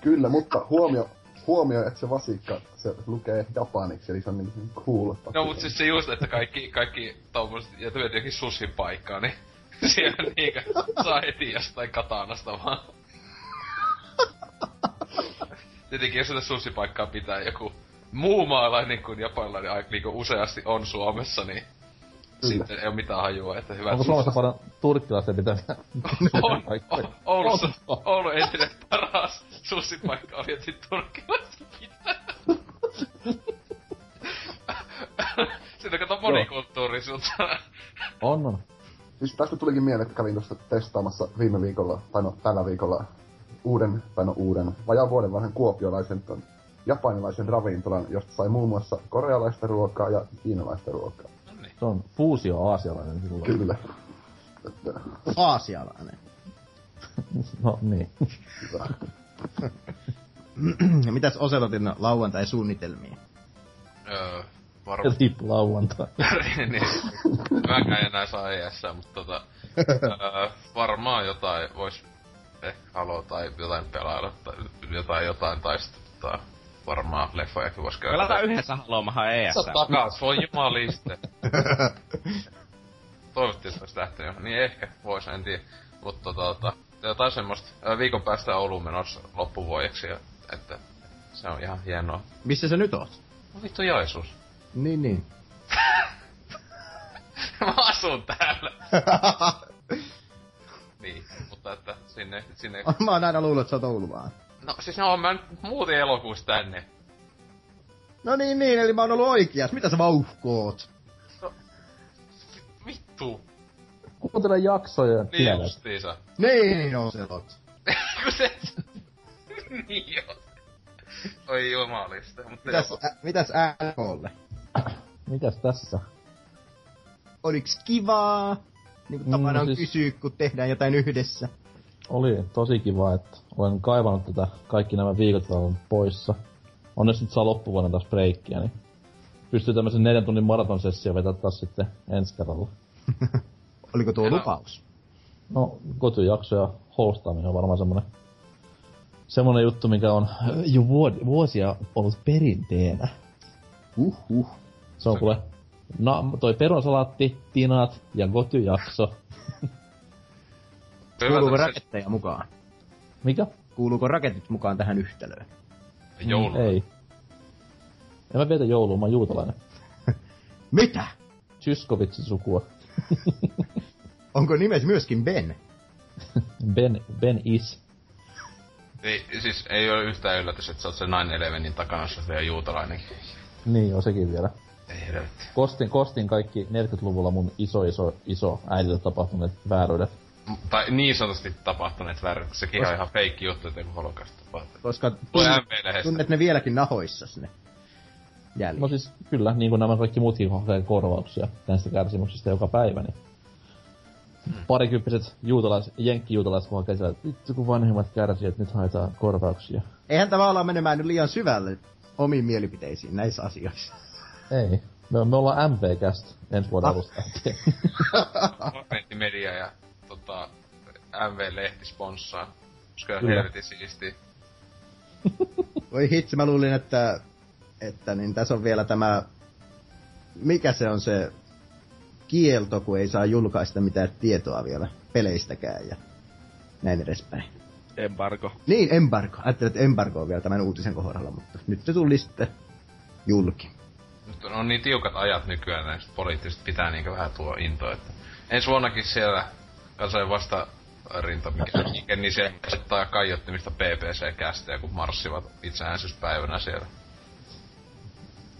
Kyllä, mutta huomio, huomio, että se vasikka, se lukee japaniksi, eli se on niin cool. No mut siis se just, että kaikki, kaikki tommoset, ja tulee jotenkin sushin paikkaa, niin siellä niinkö saa heti jostain katanasta vaan. Tietenkin jos sitä susipaikkaa pitää joku muu maalainen kuin japanilainen aika niinku useasti on Suomessa, niin. Sitten ei ole mitään hajua, että hyvä Onko Suomessa paljon turkkilaisten pitäviä on, on, Oulussa. Oulun entinen paras susipaikka oli heti turkkilaista pitää. Siinä kato monikulttuurisuutta. On, on. Siis tästä tulikin mieleen, että kävin tuossa testaamassa viime viikolla, tai no tällä viikolla, uuden, tai no uuden, vajaan vuoden vanhan kuopiolaisen ton japanilaisen ravintolan, josta sai muun muassa korealaista ruokaa ja kiinalaista ruokaa. Se on fuusio aasialainen silloin. Kyllä. Että, Aasialainen. No niin. hyvä. Ja mitäs Oselotin lauantai-suunnitelmia? Öö, varmaan. Tippu lauantai. niin. Mäkään en enää saa ES, mutta tota, öö, varmaan jotain vois ehkä Halo tai jotain pelailla, tai jotain jotain, tai sitten tota, varmaan leffojakin vois käydä. Pelataan yhdessä Halomahan ES. Sä takas, voi jumaliste. Toivottavasti että olisi lähtenyt. Niin ehkä, vois, en tiedä. Mutta tota, jotain semmoista, viikon päästä Ouluun menossa loppuvuodeksi, ja- että se on ihan hienoa. Missä sä nyt oot? No vittu Joisuus. Niin, niin. Mä asun täällä. niin, mutta että sinne, sinne... Mä oon aina luullut, että sä oot Oulu vaan. No siis no, mä nyt muuten elokuussa tänne. No niin, niin, eli mä oon ollut oikeas. Mitä sä vauhkoot? Vittu. Kuuntele jaksoja ja Niin tiedät. justiinsa. Niin, Oselot. Kun se... niin joo. Oi jumalista. Mutta Mitäs, ä, mitäs NKlle? Mitäs tässä? Oliks kivaa? Niin kuin Mm, tapana on siis- kysyä, kun tehdään jotain yhdessä. Oli tosi kiva, että olen kaivannut tätä kaikki nämä viikot, kun olen poissa. Onneksi nyt saa loppuvuonna taas breikkiä, niin pystyy tämmöisen neljän tunnin maratonsessio vetää taas sitten ensi kerralla. Oliko tuo lupaus? No, kotijakso ja hostaaminen on varmaan semmonen, semmonen juttu, mikä on jo vuod- vuosia ollut perinteenä. Uhuh. Se on kuule, na, toi peronsalaatti, tinat ja gotyjakso. Kuuluuko raketteja mukaan? Mikä? Kuuluuko raketit mukaan tähän yhtälöön? Joulu. Mm, ei. En mä vietä joulua, mä oon juutalainen. Mitä? Tyskovitsin sukua. Onko nimes myöskin Ben? Ben, Ben Is. Ei, siis ei ole yhtään yllätys, että sä oot se 9-11 takana, jos oot vielä juutalainenkin. Niin, on sekin vielä. Ei helvetti. Kostin, kostin kaikki 40-luvulla mun iso, iso, iso äidille tapahtuneet vääryydet Tai niin sanotusti tapahtuneet väärin, sekin on ihan feikki juttu, että joku holokausti tapahtui. Koska tunnet, tunnet ne vieläkin nahoissas ne jäljet. No siis kyllä, niin kuin nämä kaikki muutkin hakee korvauksia näistä kärsimyksistä joka päivä, niin parikymppiset juutalais, jenkkijuutalaiset kun hakee että vittu kun vanhemmat kärsii, että nyt haetaan korvauksia. Eihän tämä olla menemään nyt liian syvälle omiin mielipiteisiin näissä asioissa. Ei. Me, me ollaan MP-cast ensi vuoden Ah. alusta. Media ja tota, MV-lehti sponssaa. Koska on helvetin siistiä. Voi hitsi, mä luulin, että, että niin tässä on vielä tämä, mikä se on se kielto, kun ei saa julkaista mitään tietoa vielä peleistäkään ja näin edespäin. Embargo. Niin, embargo. Ajattelin, että embargo on vielä tämän uutisen kohdalla, mutta nyt se tuli sitten julki. Nyt on niin tiukat ajat nykyään näistä poliittisesti pitää niinkö vähän tuo into, että ensi vuonnakin siellä kansojen vasta rinta, mikä, mikä niin se asettaa kaiottimista PPC-kästejä, kun marssivat itsenäisyyspäivänä siellä.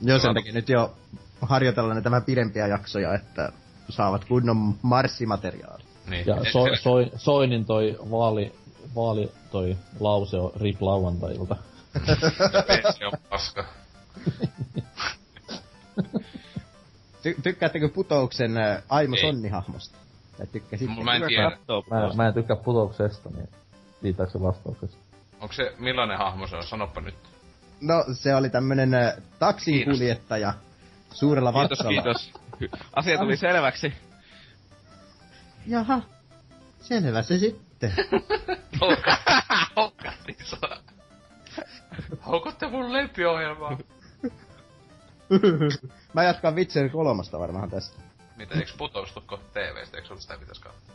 Joo, sen takia nyt jo harjoitellaan näitä vähän pidempiä jaksoja, että saavat kunnon marssimateriaali. Niin. Ja so, soi, Soinin toi vaali, vaali toi lause on rip lauantailta. PC on paska. Ty- tykkäättekö putouksen ä, Aimo. Sonni-hahmosta? Tai tykkäsitte? Mä en tiedä. Mä, mä en tykkää putouksesta, niin riittääkö se vastauksesta? Onko se, millainen hahmo se on? Sanoppa nyt. No, se oli tämmönen ä, taksin Kiitos. kuljettaja suurella Kiitos, vatsalla. kiitos. Hy- Asia tuli selväksi. Jaha, selvä se sitten. Hokkatti sua. Haukutte mun lempiohjelmaa. Mä jatkan Witcher kolmosta varmaan tästä. Mitä, eiks putous tuu kohta TVstä? Eiks sulla sitä pitäis katsoa?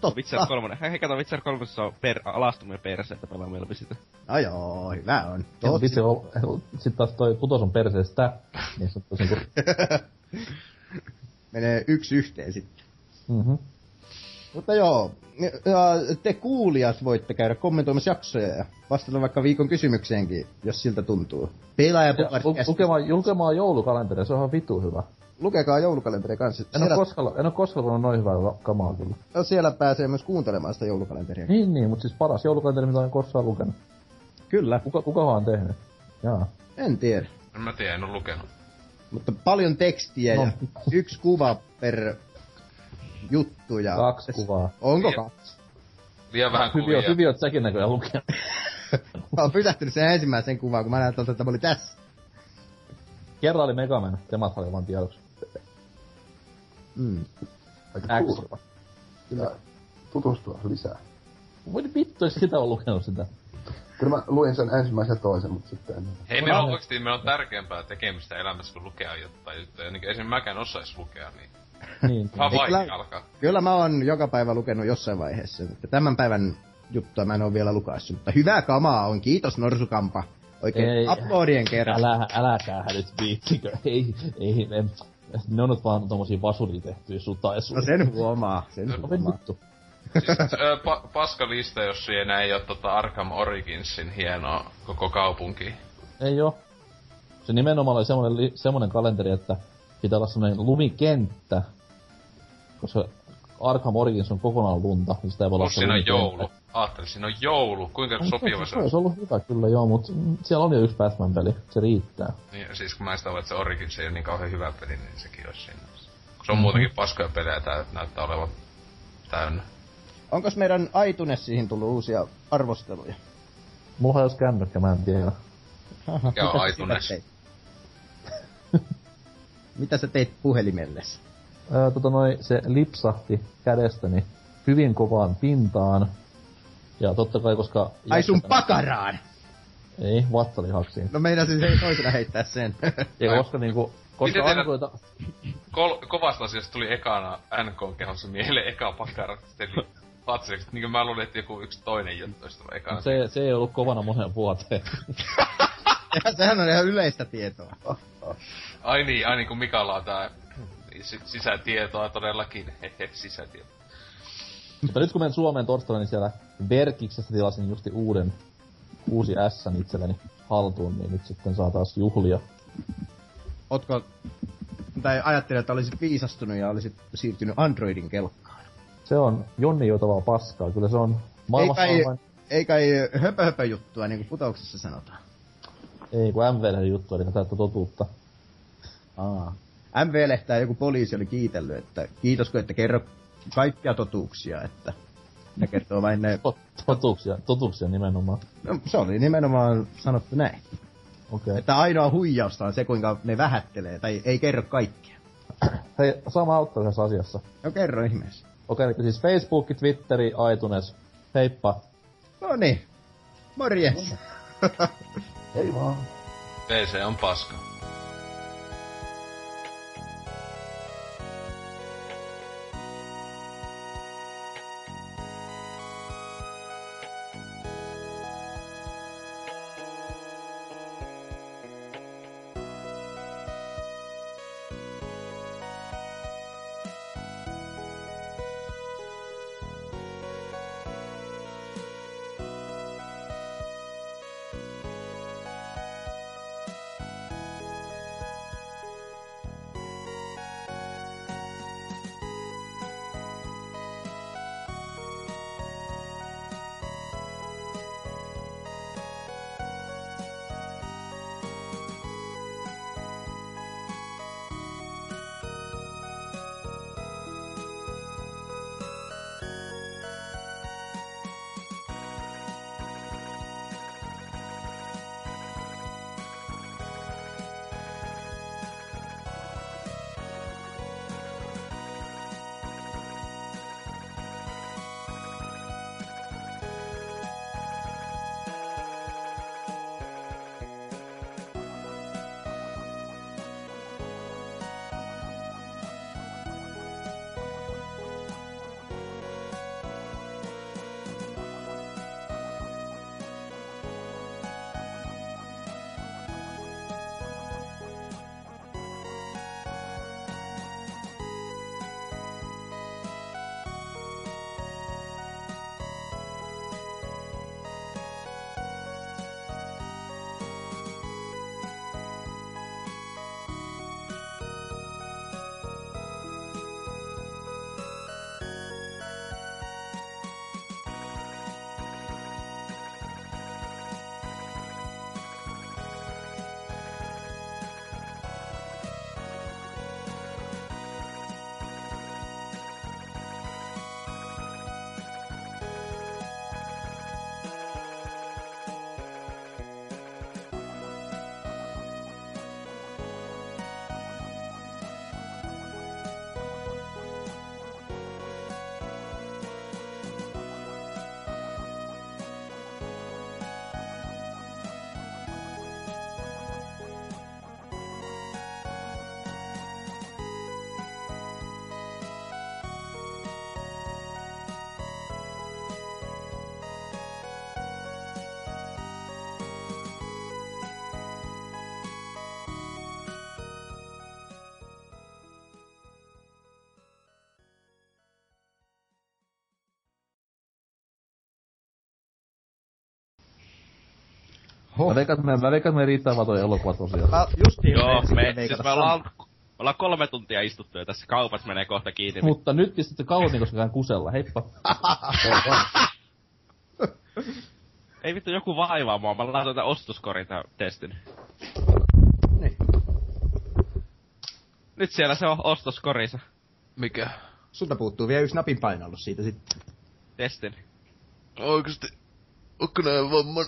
Totta. Witcher 3. Hei, kato, Witcher 3 on per, alastuminen perse, että pelaa mieluummin sitä. No joo, hyvä on. Ja Tosi. vitsi, sit taas toi putos on perseestä, niin se on tosi kuin... Menee yksi yhteen sitten. Mhm. Mutta joo, ja te kuulijat voitte käydä kommentoimassa jaksoja ja vastata vaikka viikon kysymykseenkin, jos siltä tuntuu. Ja Pelaaja lu- lukemaan, julkemaan joulukalenteri, se on ihan vitu hyvä. Lukekaa joulukalenteri kanssa. En oo Siellä, koskaan, en oo koskaan lukenut noin hyvää kamaa kyllä. no, siellä pääsee myös kuuntelemaan sitä joulukalenteria. Niin, niin, mut siis paras joulukalenteri, mitä olen koskaan lukenut. Kyllä, Kuka, kukahan on tehnyt? Jaa. en tiedä. En mä tiedä, en oo lukenut. Mutta paljon tekstiä No. ja yksi kuva per juttu. Ja Kaksi kuvaa. Onko kaksi? Liian vähän kuvia. hyviä oot säkin näköjään lukenut. Mä oon pysähtynyt sen ensimmäisen kuvaan, kun mä näin tuolta, että mä olin tässä. Kerran oli Megaman, temat oli vaan tiedoksi. Mm. Aika X. kuulostava. Ja tutustua lisää. Voi vittu, sitä on lukenut sitä. Kyllä mä luin sen ensimmäisen ja toisen, mutta sitten en. Hei, meillä on oikeesti meillä on tärkeämpää tekemistä elämässä kuin lukea jotain juttuja. Niin esimerkiksi mäkään osais lukea, niin Niin. vaikea kyllä- alkaa. Kyllä mä oon joka päivä lukenut jossain vaiheessa. Että tämän päivän juttua mä en oo vielä lukaissut. Mutta hyvää kamaa on. Kiitos Norsukampa. Oikein Ei. uploadien kerran. Älä, äläkää nyt viittikö. Ei, ei, en, ne on nyt vaan tommosia vasuria tehtyjä sutaisuja. No sen huomaa. Sen No huomaa. vittu. Siis, ö, pa- paska lista, jos siinä ei oo tota Arkham Originsin hienoa koko kaupunki. Ei oo. Se nimenomaan oli semmonen, li, semmonen kalenteri, että pitää olla semmonen lumikenttä. Koska Arkham Origins on kokonaan lunta, niin sitä ei voi olla siinä on joulu. Aattelin, siinä on joulu. Kuinka sopiva se se on? olisi ollut hyvä kyllä joo, mut mm, siellä on jo yksi Batman-peli. Se riittää. Niin, siis kun mä en sitä ole, että se Origins ei ole niin kauhean hyvä peli, niin sekin olisi siinä. Kun se on Mhm. muutenkin paskoja pelejä, tää näyttää olevan täynnä. Onkos meidän iTunesiin tullut uusia arvosteluja? Mulla olisi kännykkä, mä en tiedä. Mikä on Mitä sä iTunes? teit? Mitä sä teit puhelimellesi? Öö, tota noi, se lipsahti kädestäni hyvin kovaan pintaan. Ja totta kai, koska... Ai sun pakaraan! Ei, vatsalihaksiin. No meinasin se toisena heittää sen. Ja koska niinku... Koska Miten teidän- Androida... Kol- kovasta asiasta tuli ekana NK kehossa mieleen eka pakara. Sitten Fatseliksi, niin kuin mä luulin, että joku yksi toinen juttu olisi tullut ekana. Se, se ei ollut kovana monen vuoteen. Ja Sehän on ihan yleistä tietoa. Ai niin, ai niin kuin Mikalla on tää sisätietoa todellakin. Hehe, sisätietoa. Mutta nyt kun menen Suomeen torstaina, niin siellä Verkiksestä tilasin justi uuden, uusi S itselleni haltuun, niin nyt sitten saa taas juhlia. Ootko, tai ajattelin, että olisit viisastunut ja olisit siirtynyt Androidin kelkkaan. Se on Jonni joutavaa paskaa. Kyllä se on Ei maailmassa kai, on vain... ei kai höpö höpö juttua, niin kuin putouksessa sanotaan. Ei, kun MVL juttu, eli täyttä totuutta. Aa. MV-lehtää joku poliisi oli kiitellyt, että kiitos kun ette kerro kaikkia totuuksia, että ne kertoo vain ne... To- totuuksia, totuuksia nimenomaan. No, se oli nimenomaan sanottu näin. Okei. Okay. Että ainoa huijausta on se, kuinka ne vähättelee, tai ei kerro kaikkea. Hei, sama auttaa yhdessä asiassa. No kerro ihmeessä. Okei, okay, siis Facebook, Twitteri, iTunes. Heippa. No niin. Morjes. Ei vaan. PC on paska. Mä veikkaan, että me, mä veikkaan, että me riittää vaan toi elokuva tosiaan. Ah, justiin Joo, meinasin me, siis me ollaan, me ollaan kolme tuntia istuttu ja tässä kaupat menee kohta kiinni. niin Mutta nyt pistätte kauan koska käyn kusella. Heippa. Ei vittu joku vaivaa mua, mä laitan tätä ostoskorin tää testin. Niin. Nyt siellä se on ostoskorissa. Mikä? Sulta puuttuu vielä yksi napin painallus siitä sitten. Testin. Oikeesti. Onko näin vamman?